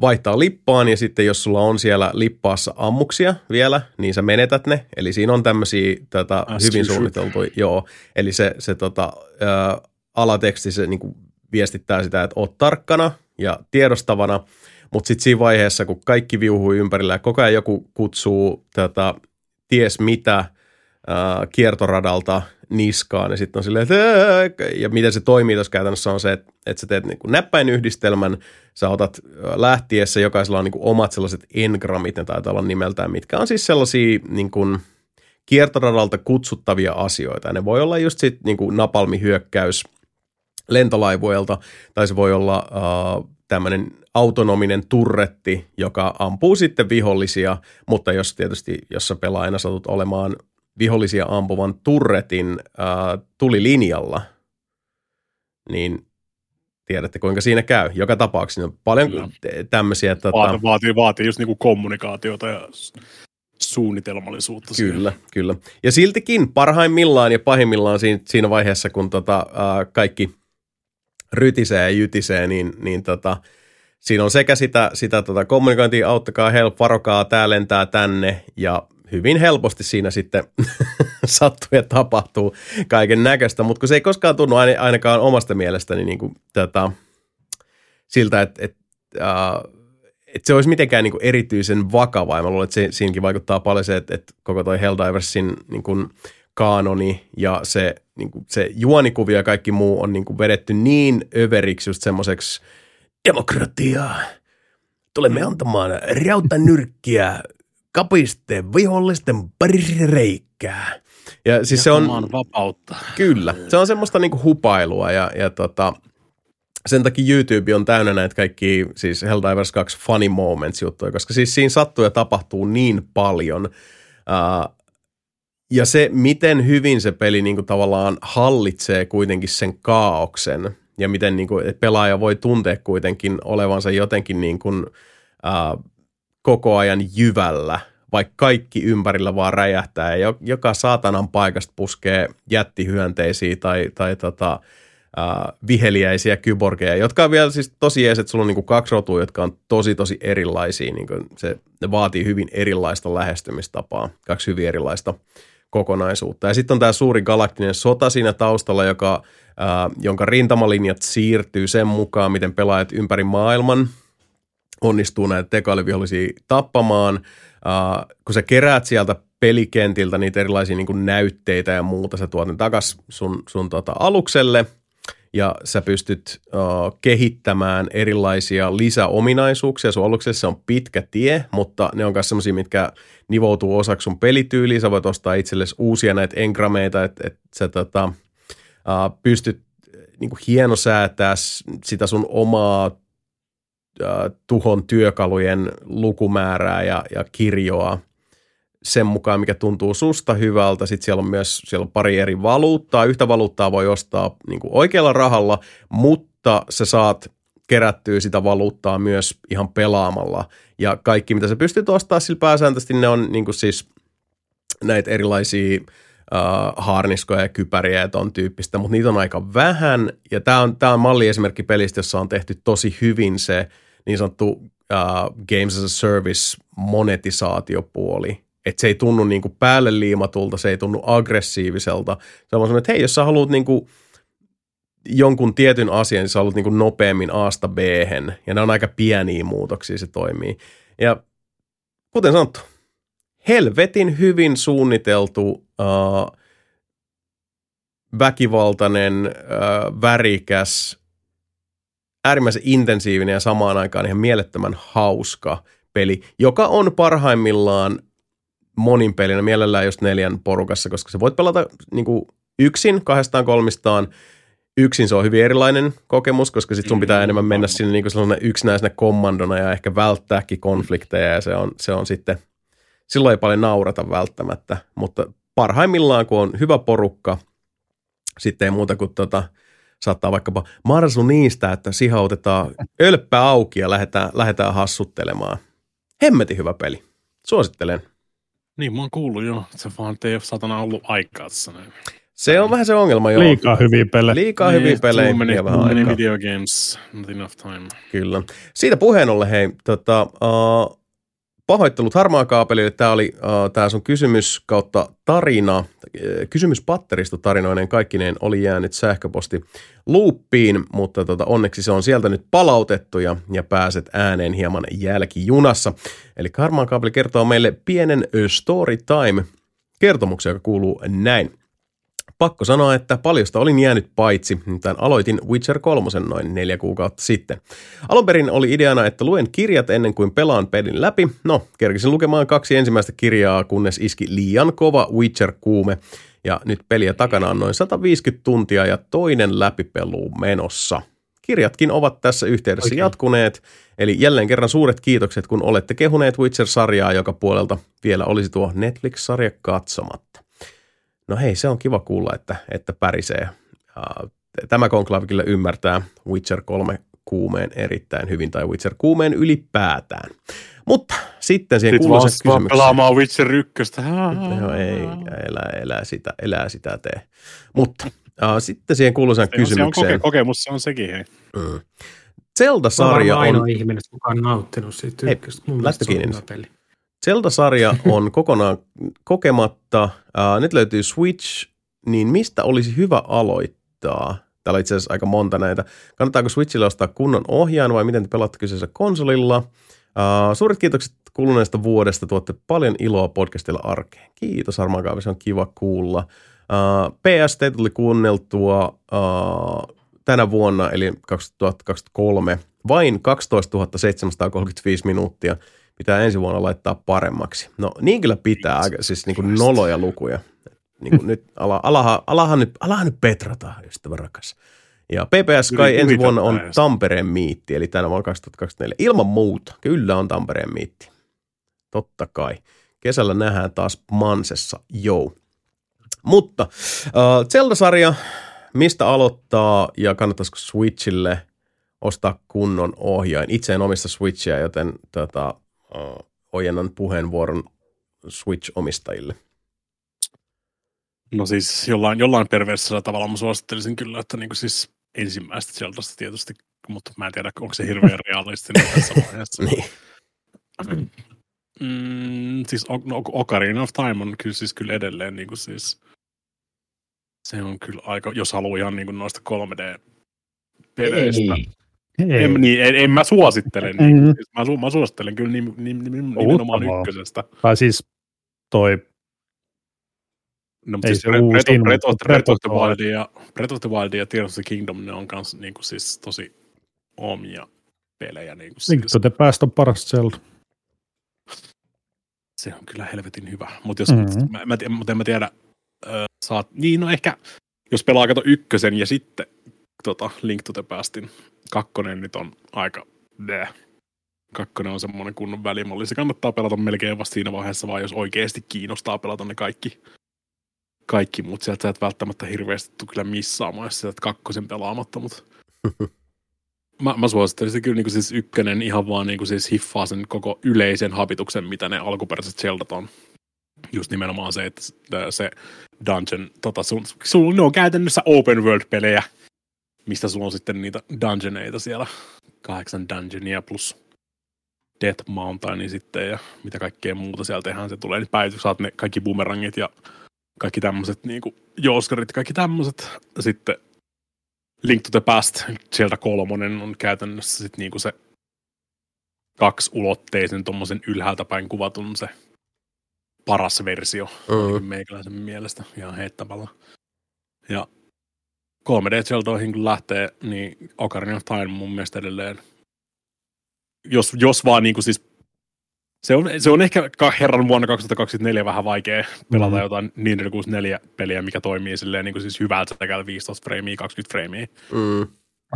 vaihtaa lippaan ja sitten jos sulla on siellä lippaassa ammuksia vielä, niin sä menetät ne. Eli siinä on tämmöisiä tota, hyvin suunniteltuja, joo. Eli se, se tota, ä, alateksti se niin viestittää sitä, että oot tarkkana ja tiedostavana, mutta sitten siinä vaiheessa, kun kaikki viuhuu ympärillä ja koko ajan joku kutsuu tota, ties mitä ä, kiertoradalta niskaan ja sitten on silleen, että ja miten se toimii tuossa käytännössä on se, että, että sä teet niin näppäinyhdistelmän, sä otat lähtiessä, jokaisella on niin kuin omat sellaiset engramit, ne taitaa olla nimeltään, mitkä on siis sellaisia niin kuin kiertoradalta kutsuttavia asioita. Ja ne voi olla just sit niin kuin napalmihyökkäys lentolaivuilta, tai se voi olla uh, tämmöinen autonominen turretti, joka ampuu sitten vihollisia, mutta jos tietysti, jos sä pelaajana satut olemaan vihollisia ampuvan turretin uh, tulilinjalla, niin tiedätte kuinka siinä käy. Joka tapauksessa on paljon Kyllä. tämmöisiä. Tota... Vaatii, vaatii, vaatii just niinku kommunikaatiota ja suunnitelmallisuutta. Kyllä, siinä. kyllä. Ja siltikin parhaimmillaan ja pahimmillaan siinä, siinä vaiheessa, kun tota, ää, kaikki rytisee ja jytisee, niin, niin tota, siinä on sekä sitä, sitä tota kommunikointia, auttakaa, help, varokaa, tää lentää tänne ja hyvin helposti siinä sitten (laughs) sattuu ja tapahtuu kaiken näköistä, mutta kun se ei koskaan tunnu ainakaan omasta mielestäni niin kuin, tätä, siltä, että, että, äh, että se olisi mitenkään niin kuin erityisen vakava. Ja mä luulen, että se, siinäkin vaikuttaa paljon se, että, että koko toi Helldiversin niin kuin kaanoni ja se, niin kuin, se juonikuvio ja kaikki muu on niin kuin vedetty niin överiksi just semmoiseksi demokratiaa. Tulemme antamaan rautanyrkkiä kapiste vihollisten reikää. Ja siis se on... vapautta. Kyllä. Se on semmoista niinku hupailua ja, ja tota, sen takia YouTube on täynnä näitä kaikki siis Helldivers 2 funny moments juttuja, koska siis siinä sattuu ja tapahtuu niin paljon. Uh, ja se, miten hyvin se peli niin kuin tavallaan hallitsee kuitenkin sen kaauksen ja miten niin kuin, pelaaja voi tuntea kuitenkin olevansa jotenkin niin kuin, uh, koko ajan jyvällä, vaikka kaikki ympärillä vaan räjähtää ja joka saatanan paikasta puskee jättihyönteisiä tai, tai tota, uh, viheliäisiä kyborgeja, jotka on vielä siis tosi jees, että sulla on niinku kaksi rotua, jotka on tosi tosi erilaisia. Niinku se, ne vaatii hyvin erilaista lähestymistapaa, kaksi hyvin erilaista kokonaisuutta. Ja sitten on tämä suuri galaktinen sota siinä taustalla, joka, ää, jonka rintamalinjat siirtyy sen mukaan, miten pelaajat ympäri maailman onnistuu näitä tekoälyvihollisia tappamaan. Ää, kun sä keräät sieltä pelikentiltä niitä erilaisia niin näytteitä ja muuta, sä tuot ne takas sun, sun tota alukselle – ja sä pystyt uh, kehittämään erilaisia lisäominaisuuksia. Sun aluksessa on pitkä tie, mutta ne on myös sellaisia, mitkä nivoutuu osaksi sun pelityyliin. Sä voit ostaa itsellesi uusia näitä engrameita, että et sä tota, uh, pystyt niin hienosäätää sitä sun omaa tuhon työkalujen lukumäärää ja, ja kirjoa – sen mukaan, mikä tuntuu susta hyvältä. Sitten siellä on myös siellä on pari eri valuuttaa. Yhtä valuuttaa voi ostaa niin oikealla rahalla, mutta sä saat kerättyä sitä valuuttaa myös ihan pelaamalla. Ja kaikki, mitä sä pystyt ostamaan sillä pääsääntöisesti, ne on niin siis näitä erilaisia uh, haarniskoja ja kypäriä ja ton tyyppistä, mutta niitä on aika vähän. Ja tämä on, tää on malliesimerkki pelistä, jossa on tehty tosi hyvin se niin sanottu uh, Games as a Service monetisaatiopuoli että se ei tunnu niin kuin päälle liimatulta, se ei tunnu aggressiiviselta. Se on että hei, jos sä haluat niin kuin jonkun tietyn asian, niin sä haluat niin kuin nopeammin Asta b ja ne on aika pieniä muutoksia, se toimii. Ja kuten sanottu, helvetin hyvin suunniteltu uh, väkivaltainen, uh, värikäs, äärimmäisen intensiivinen ja samaan aikaan ihan mielettömän hauska peli, joka on parhaimmillaan monin pelinä, mielellään just neljän porukassa, koska sä voit pelata niin kuin yksin, kahdestaan, kolmistaan. Yksin se on hyvin erilainen kokemus, koska sit sun pitää mm, enemmän mennä sinne niin kuin yksinäisenä kommandona ja ehkä välttääkin konflikteja ja se on, se on sitten, silloin ei paljon naurata välttämättä, mutta parhaimmillaan kun on hyvä porukka, sitten ei muuta kuin tota, saattaa vaikkapa marsu niistä, että sihautetaan ölppä auki ja lähdetään, lähdetään hassuttelemaan. Hemmetin hyvä peli. Suosittelen. Niin, mä oon kuullut jo, että se vaan ei ole satana ollut aikaa tässä näin. Se on vähän se ongelma, joo. Liikaa hyviä pelejä. Liikaa niin, hyviä pelejä. Too many, too many video games, not enough time. Kyllä. Siitä puheen ollen, hei, tota, uh, pahoittelut harmaa kaapelille. Tämä oli uh, tämä sun kysymys kautta tarina, kysymys patterista tarinoinen kaikkineen oli jäänyt sähköposti luuppiin, mutta tota, onneksi se on sieltä nyt palautettu ja, ja pääset ääneen hieman jälkijunassa. Eli harmaa kaapeli kertoo meille pienen story time kertomuksen, joka kuuluu näin. Pakko sanoa, että paljosta olin jäänyt paitsi, nimittäin aloitin Witcher 3 noin neljä kuukautta sitten. Alun perin oli ideana, että luen kirjat ennen kuin pelaan pelin läpi. No, kerkisin lukemaan kaksi ensimmäistä kirjaa, kunnes iski liian kova Witcher-kuume. Ja nyt peliä takana on noin 150 tuntia ja toinen läpipelu menossa. Kirjatkin ovat tässä yhteydessä Oikein. jatkuneet, eli jälleen kerran suuret kiitokset, kun olette kehuneet Witcher-sarjaa, joka puolelta vielä olisi tuo Netflix-sarja katsomatta. No hei, se on kiva kuulla, että, että pärisee. Tämä konklaavi kyllä ymmärtää Witcher 3 kuumeen erittäin hyvin, tai Witcher kuumeen ylipäätään. Mutta sitten siihen kuuluisen kysymykseen. pelaamaan Witcher 1. No ei, elää, elää, sitä, elää sitä tee. Mutta uh, sitten siihen kuuluisen se kysymykseen. Se on koke- kokemus, se on sekin, hei. Mm. Zelda-sarja on... ainoa ihminen, joka on nauttinut siitä ykköstä. Mun kiinni. Peli. Zelda-sarja on (laughs) kokonaan kokematta. Uh, nyt löytyy Switch, niin mistä olisi hyvä aloittaa? Täällä on itse asiassa aika monta näitä. Kannattaako Switchille ostaa kunnon ohjaan vai miten te pelaatte kyseisellä konsolilla? Uh, suuret kiitokset kuluneesta vuodesta. Tuotte paljon iloa podcastilla arkeen. Kiitos Harmaa se on kiva kuulla. Uh, PS tuli kuunneltua uh, tänä vuonna, eli 2023, vain 12 735 minuuttia – pitää ensi vuonna laittaa paremmaksi. No niin kyllä pitää, siis niin kuin noloja lukuja. Niin kuin nyt ala, alahan, alahan, nyt, alahan nyt petrata, ystävä rakas. Ja PPS kai ensi vuonna on Tampereen miitti, eli tänä vuonna 2024. Ilman muuta, kyllä on Tampereen miitti. Totta kai. Kesällä nähdään taas Mansessa, joo. Mutta uh, Zelda-sarja, mistä aloittaa ja kannattaisiko Switchille ostaa kunnon ohjain? Itse en omista Switchia, joten tota, ojennan puheenvuoron Switch-omistajille? No siis jollain, jollain perversillä tavalla mä suosittelisin kyllä, että niin siis ensimmäistä Zeldasta tietysti, mutta mä en tiedä, onko se hirveän (laughs) realistinen tässä vaiheessa. niin. Mm, siis o- no, Ocarina of Time on kyllä siis kyllä edelleen niin kuin siis, se on kyllä aika, jos haluaa ihan niin kuin noista 3D-peleistä. Ei. En, niin, en, en, mä suosittele, Mm. niin, siis mä, su, mä suosittelen kyllä nim, nim, nim, nimenomaan vaan. ykkösestä. Tai siis toi, No, mutta Ei siis se Breath, uusin, Breath, Breath, of, mutta Breath of the Wild ja, Breath of the Wild ja Tears of the Kingdom, ne on kans niin kuin, siis tosi omia pelejä. Niin kuin, Link siis, to the Past on paras Zelda. se on kyllä helvetin hyvä. Mutta jos, Mhm. mm-hmm. mä, mä, tiedä- mut en mä tiedä, äh, saat, niin no ehkä, jos pelaa kato ykkösen ja sitten tota, Link to the Pastin kakkonen nyt on aika bleh. Kakkonen on semmoinen kunnon välimalli. Se kannattaa pelata melkein vasta siinä vaiheessa, vaan jos oikeasti kiinnostaa pelata ne kaikki, kaikki mutta sieltä sä et välttämättä hirveästi tule kyllä missaamaan, jos sä jätät kakkosen pelaamatta, mutta (laughs) mä, mä suosittelisin kyllä niin siis ykkönen ihan vaan niin siis hiffaa sen koko yleisen habituksen, mitä ne alkuperäiset Zeldat on. Just nimenomaan se, että se dungeon, tota, sun, sun, ne on käytännössä open world-pelejä, mistä sulla on sitten niitä dungeoneita siellä, kahdeksan dungeonia plus Death Mountain sitten ja mitä kaikkea muuta sieltä tehdään. Se tulee nyt päivitys, saat ne kaikki boomerangit ja kaikki tämmöiset niinku jooskarit, kaikki tämmöiset. Sitten Link to the Past, sieltä kolmonen on käytännössä sit niinku se kaksiulotteisen tuommoisen ylhäältä päin kuvatun se paras versio mm. meikäläisen mielestä ihan heittämällä. Ja 3D Zeldoihin kun lähtee, niin Ocarina of Time mun mielestä edelleen, jos, jos vaan niin kuin siis se on, se on ehkä ka- herran vuonna 2024 vähän vaikea pelata Mhm. jotain Nintendo 64-peliä, mikä toimii silleen niin kuin siis hyvältä sekä 15 freimiä, 20 freimiä Mm.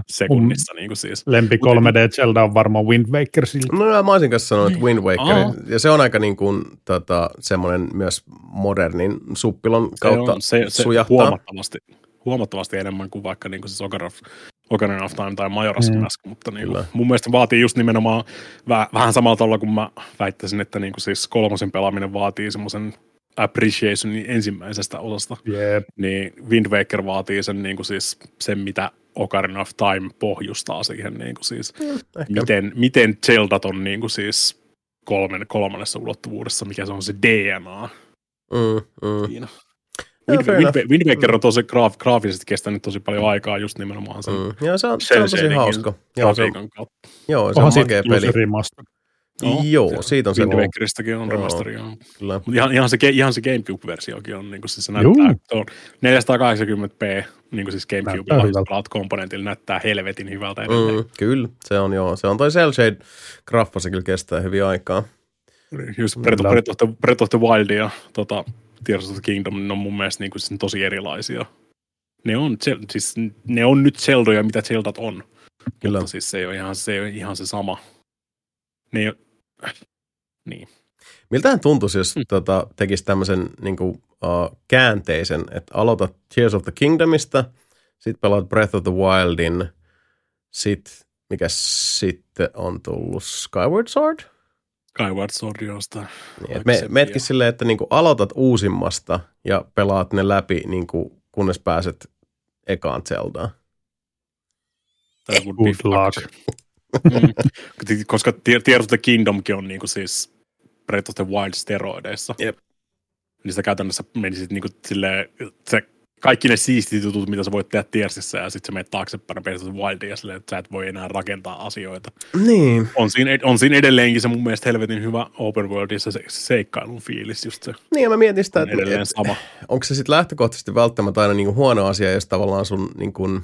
sekunnissa. Niin kuin siis. Lempi 3D Zelda on varmaan Wind Waker siltä. No mä olisin kanssa sanonut, että Wind Waker, Aa. ja se on aika niin kuin, tota, semmoinen myös modernin suppilon Se kautta on se, se sujahtaa. huomattavasti, huomattavasti enemmän kuin vaikka niin kuin siis Ocarina of, Ocarina of Time tai Majora's Mm. Mask, mutta niin kuin, mun mielestä vaatii just nimenomaan väh, vähän samalla tavalla kuin mä väittäisin, että niin kuin siis kolmosen pelaaminen vaatii semmoisen appreciationin ensimmäisestä osasta, Jep. niin Wind Waker vaatii sen, niin kuin siis, sen mitä Ocarina of Time pohjustaa siihen, niin kuin siis, Ehkä. miten, miten Zeldat on niin kuin siis kolmen, kolmannessa ulottuvuudessa, mikä se on se DNA Mm, mm. siinä. Waker on tosi graaf, graafisesti kestänyt tosi paljon aikaa just nimenomaan sen Mm. Joo, se on, se on tosi hauska. Joo, se on, joo, se on makea peli. se remaster. Joo, se- siitä on se. Wind Wakeristakin on remasteri. joo. Kyllä. Mutta ihan, ihan, se, ihan se Gamecube-versiokin on, niin kuin siis se näyttää, se on 480p, niin kuin siis Näyttää Gamecube hyvältä. pelaat komponentilla, näyttää helvetin hyvältä edelleen. Mm, kyllä, se on joo. Se on toi Cell Shade graffa, se kyllä kestää hyvin aikaa. Just Breath of, Kyllä. Breath of, the, Breath of the Wild ja tota, Tears of the Kingdom, ne on mun mielestä niin kuin, siis tosi erilaisia. Ne on, siis, ne on nyt Zeldoja, mitä Zeldat on. Kyllä. Mutta siis se ei ole ihan se, ei ole ihan se sama. Ne ei ole, niin. Miltähän tuntuisi, jos Mm. tota, tekisi tämmöisen niin kuin, uh, käänteisen, että aloitat Tears of the Kingdomista, sitten pelaat Breath of the Wildin, sitten mikä sitten on tullut Skyward Sword? Skyward Sword josta. Niin, me, joo. silleen, että niin kuin aloitat uusimmasta ja pelaat ne läpi, niin kuin, kunnes pääset ekaan Zeldaan. That would Good be luck. (laughs) Mm. Koska Tear- Tears of the Kingdomkin on niinku siis Breath of the Wild steroideissa. Jep. Niin sitä käytännössä menisit niinku silleen, se, kaikki ne siistit jutut, mitä sä voit tehdä Tearsissa, ja sitten sä menet taaksepäin ja silleen, että sä et voi enää rakentaa asioita. Niin. On siinä, on siinä edelleenkin se mun mielestä helvetin hyvä open worldissa se, se seikkailun fiilis just se. Niin, ja mä mietin sitä, On että, edelleen että sama. onko se sitten lähtökohtaisesti välttämättä aina niin kuin huono asia, jos tavallaan sun niin kuin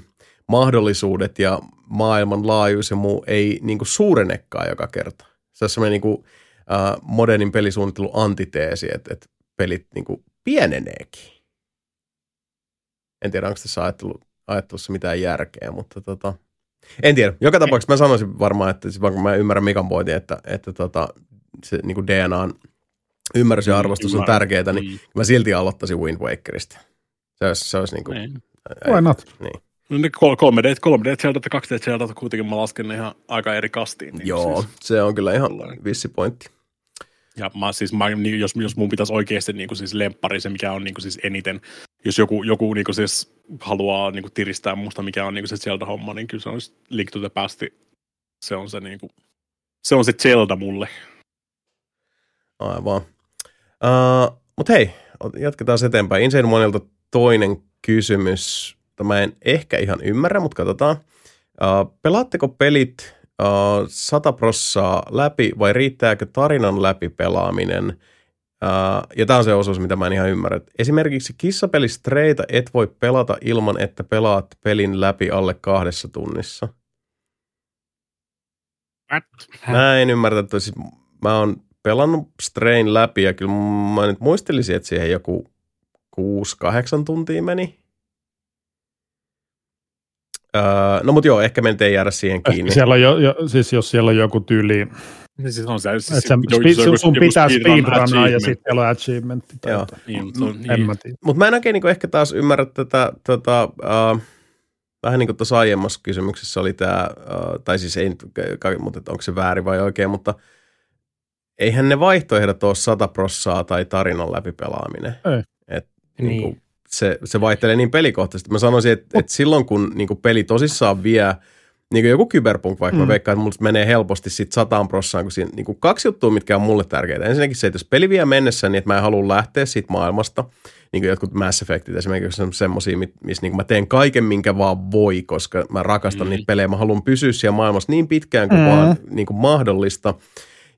mahdollisuudet ja maailman laajuus ja muu ei niin kuin suurenekaan joka kerta. Se on semmoinen niin kuin, äh, modernin pelisuunnittelun antiteesi, että, että pelit niin kuin pieneneekin. En tiedä, onko tässä ajattelu, ajattelussa mitään järkeä, mutta tota, en tiedä. Joka tapauksessa mä sanoisin varmaan, että siis vaikka mä ymmärrän Mikan pointin, että, että tota, se niin kuin DNAn ymmärrys ja Mm, arvostus on tärkeää, niin Mm. mä silti aloittaisin Wind Wakerista. Se olisi, se olisi niin kuin, Niin. Why not? Niin. No ne kol- 3D, 3D Zelda ja 2D Zelda kuitenkin mä lasken ne ihan aika eri kastiin. Niin Joo, Siis. se on kyllä ihan vissi pointti. Ja mä, siis, mä, niin, jos, jos mun pitäisi oikeasti niin kuin siis lemppari, se mikä on niin kuin siis eniten, jos joku, joku niin kuin siis haluaa niin kuin tiristää musta, mikä on niin kuin se Zelda-homma, niin kyllä se on Link to the Past. Se on se, niin kuin, se, on se Zelda mulle. Aivan. Uh, Mutta hei, jatketaan eteenpäin. Insane Monelta toinen kysymys. Tämä en ehkä ihan ymmärrä, mutta katsotaan. Uh, pelaatteko pelit uh, 100 prossaa läpi vai riittääkö tarinan läpi pelaaminen? Uh, ja tämä on se osuus, mitä mä en ihan ymmärrä. Esimerkiksi kissapeli Streita et voi pelata ilman, että pelaat pelin läpi alle kahdessa tunnissa. What? Mä en ymmärrä, että siis mä oon pelannut Strain läpi ja kyllä mä nyt muistelisin, että siihen joku 6-8 tuntia meni. Öö, no mutta joo, ehkä me ei jäädä siihen kiinni. Siellä on jo, jo, siis jos siellä on joku tyyli, Niin siis on se, siis että joku- sun, joku- sun pitää speedrun speedrunnaa ja sitten siellä on achievement. Tai Joo. Niin, se on, En niin. mä. Mutta mä en oikein niin ehkä taas ymmärrä tätä, tota, uh, vähän niin kuin tuossa aiemmassa kysymyksessä oli tämä, uh, tai siis ei mutta että onko se väärin vai oikein, mutta eihän ne vaihtoehdot ole 100 prossaa tai tarinan läpipelaaminen. Ei. Et, Niin. niin kuin, se, se vaihtelee niin pelikohtaisesti. Mä sanoisin, että, että silloin kun niin kuin peli tosissaan vie, niin kuin joku Cyberpunk vaikka, mm. Mä veikkaan, että mulla menee helposti sit sataan prossaan, kun siinä niin kuin kaksi juttua, mitkä on mulle tärkeitä. Ensinnäkin se, että jos peli vie mennessä, niin että mä en halua lähteä siitä maailmasta, niin kuin jotkut Mass Effectit esimerkiksi on semmoisia, missä niin kuin mä teen kaiken, minkä vaan voi, koska mä rakastan mm. niitä pelejä. Mä haluan pysyä siellä maailmassa niin pitkään kuin. Mm. vaan niin kuin mahdollista.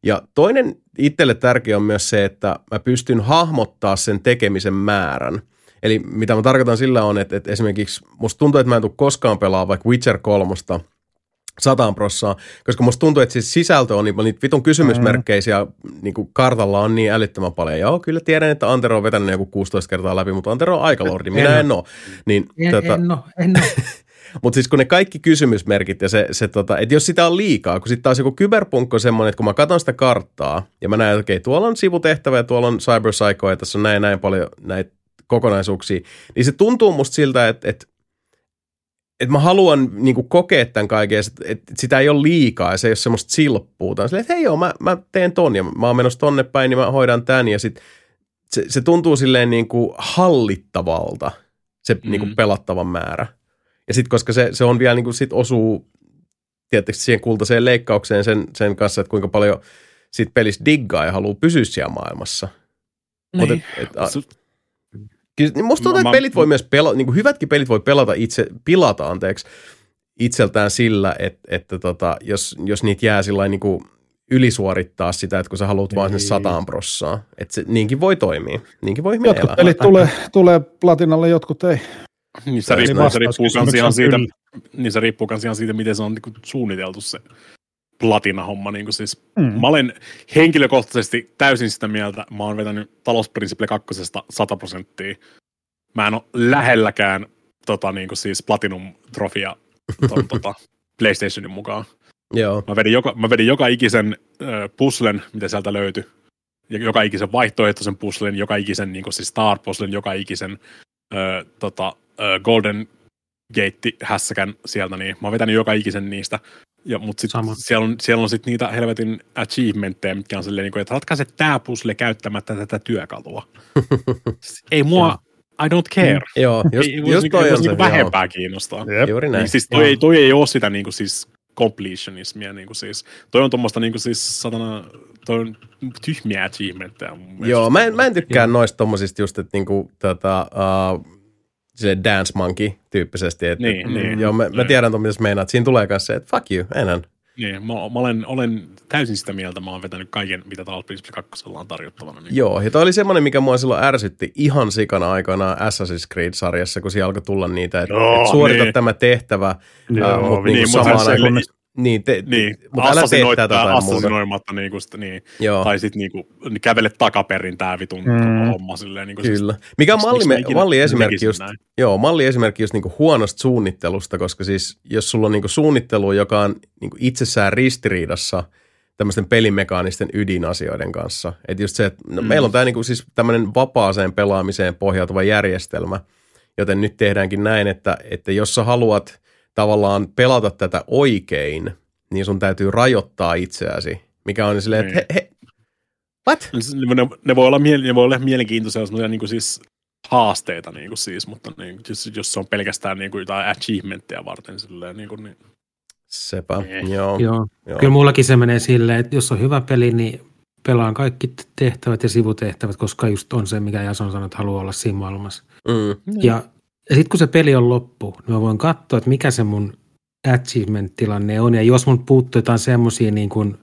Ja toinen itselle tärkeä on myös se, että mä pystyn hahmottaa sen tekemisen määrän. Eli mitä mä tarkoitan sillä on, että, että esimerkiksi musta tuntuu, että mä en tule koskaan pelaa vaikka Witcher 3 sataan prossaa, koska musta tuntuu, että siis sisältö on niin niitä vitun kysymysmerkkeisiä niin kuin kartalla on niin älyttömän paljon. Joo, kyllä tiedän, että Antero on vetänyt joku 16 kertaa läpi, mutta Antero on aikalordi, minä En en ole. Niin, En, tota, en, no, en ole. (laughs) mutta siis kun ne kaikki kysymysmerkit ja se, se tota, että jos sitä on liikaa, kun sitten taas joku kyberpunk on semmoinen, että kun mä katson sitä karttaa ja mä näen, että okei, tuolla on sivutehtävä ja tuolla on cyber psycho ja tässä on näin näin paljon näitä kokonaisuuksia, niin se tuntuu musta siltä, että, että että mä haluan niin kuin, kokea tämän kaiken, sit- että sitä ei ole liikaa ja se ei ole semmoista silppua. Tai silleen, että hei joo, mä, mä teen ton ja mä oon menossa tonne päin, niin mä hoidan tämän ja sit se, se tuntuu silleen niin kuin hallittavalta, se mm. niin kuin Mm. pelattavan määrä. Ja sitten koska se, se on vielä niin kuin sit osuu tietysti siihen kultaiseen leikkaukseen sen, sen kanssa, että kuinka paljon siitä pelissä diggaa ja haluaa pysyä siellä maailmassa. Niin. et, et, a, kyllä, niin musta tuntuu, että pelit voi myös pelata, niin kuin hyvätkin pelit voi pelata itse, pilata anteeksi, itseltään sillä, että, että tota, jos, jos niitä jää sillä niin kuin ylisuorittaa sitä, että kun sä haluat vaan sen Niin. sataan prossaa. Että se, niinkin voi toimia. Niinkin voi ihminen Jotkut elää. pelit tulee, tulee platinalle, jotkut ei. Niin se Niin riippuu, se riippuu kans ihan siitä, niin se riippuu kans ihan siitä, miten se on niin suunniteltu se platina-homma. Niin kuin siis, Mm. Mä olen henkilökohtaisesti täysin sitä mieltä, mä oon vetänyt talousprinsiple kakkosesta 100 prosenttia. Mä en ole lähelläkään tota, niin kuin siis Platinum-trofia ton, (laughs) tota, PlayStationin mukaan. Joo. Mä vedin joka, mä vedin joka ikisen ö, puzzlen, mitä sieltä löytyi. Ja joka ikisen vaihtoehtoisen puzzlen, joka ikisen niin siis star puzzlen, joka ikisen ö, tota, ö, Golden Gate hässäkän sieltä, niin mä oon vetänyt joka ikisen niistä. Ja, mutta sit Sama. siellä on, siellä on sit niitä helvetin achievementteja, mitkä on silleen, niin kuin, että ratkaise tää puzzle käyttämättä tätä työkalua. (laughs) Ei mua, I don't care. Joo, just, ei, just niinku, toi on voisi se. niinku joo. vähempää kiinnostaa. Jep. Juuri näin. Niin, siis toi, Joo. ei, toi ei ole sitä niinku siis completionismia. Niinku siis, toi on tuommoista niinku siis satana, toi on tyhmiä achievementteja. Joo, mä en, mä en tykkää noista tommosista just, että niinku tota, uh, se dance monkey tyyppisesti. Että, Niin, et, niin. Joo, mä, mä Niin. tiedän, mitä sä meinaat. Siinä tulee kanssa se, että fuck you, enää. Niin, mä, mä olen, olen, täysin sitä mieltä, mä oon vetänyt kaiken, mitä täällä Principle 2 on tarjottavana. Niin. Joo, ja toi oli semmoinen, mikä mua silloin ärsytti ihan sikana aikoinaan Assassin's Creed-sarjassa, kun siellä alkoi tulla niitä, että Joo, et suorita niin. tämä tehtävä, Joo, äh, mutta niin, niin, mutta samaan se- aikaan, niin- niin, te, Niin, mutta älä tee tätä tai muuta. assassinoimatta niinku sitä, niin. Joo, Tai sit niinku, kävele takaperin tää vitun Mm. homma silleen. Niinku siis- kyllä. Mikä on malli, mä ikinä malliesimerkki tekisin just, näin? joo, malliesimerkki just niinku huonosta suunnittelusta, koska siis jos sulla on niinku suunnittelu, joka on niinku itsessään ristiriidassa tämmöisten pelimekaanisten ydinasioiden kanssa. Että just se, että no, Mm. meillä on tämä niinku siis tämmöinen vapaaseen pelaamiseen pohjautuva järjestelmä, joten nyt tehdäänkin näin, että, että jos sä haluat tavallaan pelata tätä oikein, niin sun täytyy rajoittaa itseäsi, mikä on silleen, että he, he, what? Ne, ne, voi olla, ne voi olla mielenkiintoisia semmoisia niin siis haasteita, niin kuin siis, mutta niin, jos, jos se on pelkästään niin kuin jotain achievementteja varten, silleen, niin, kuin, niin Sepä, Eh. joo. Joo. joo. Kyllä mullakin se menee silleen, että jos on hyvä peli, niin pelaan kaikki tehtävät ja sivutehtävät, koska just on se, mikä Jason sanoi, että haluaa olla siinä maailmassa. Mm. Ja, ja sitten kun se peli on loppu, niin mä voin katsoa, että mikä se mun achievement-tilanne on. Ja jos mun puuttuu jotain semmoisia, niin kuin,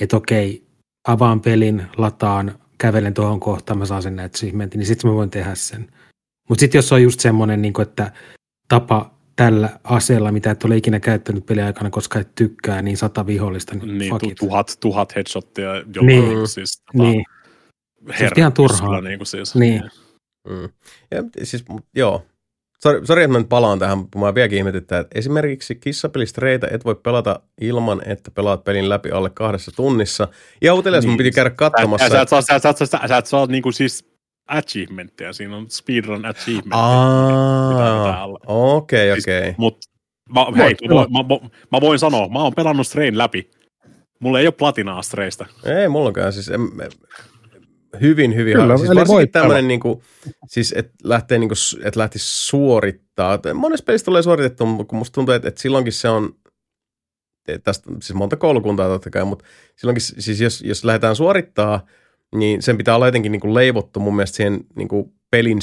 että okei, avaan pelin, lataan, kävelen tuohon kohtaan, mä saan sen achievementin, niin sitten mä voin tehdä sen. Mutta sitten jos on just semmoinen, niin kuin, että tapa tällä aseella, mitä et ole ikinä käyttänyt peliaikana, koska et tykkää, niin sata vihollista, niin, Niin, fuck tu- it. tuhat, tuhat headshottia jopa Niin. niin. siis, tota, Niin, herra- ihan turhaa. Niin, kuin siis, Niin. Mm. Ja, siis, joo. Sori, sori, että mä nyt palaan tähän, mutta mä vieläkin ihmetyttää, että esimerkiksi kissapelistreitä et voi pelata ilman, että pelaat pelin läpi alle kahdessa tunnissa. Ja utelias niin. mun piti käydä Sä, katsomassa. sä, et saa, sä, sä, sä, sä, sä et saa niinku siis achievementteja, siinä on speedrun achievementteja. okei, Siis- okei. Mut mä, hei, mä, voin- mä, mä, mä, voin sanoa, mä oon pelannut Strain läpi. Mulla ei ole platinaa Straystä. Ei mullakaan, siis em, hyvin, hyvin Kyllä. Siis varsinkin voit tämmöinen, niin kuin, siis että lähtee niin kuin, että lähtisi suorittaa. Monessa pelissä tulee suoritettu, mutta kun musta tuntuu, että, että silloinkin se on, tästä siis monta koulukuntaa totta kai, mutta silloinkin, siis jos, jos lähdetään suorittaa, niin sen pitää olla jotenkin niin kuin leivottu mun mielestä siihen niin kuin pelin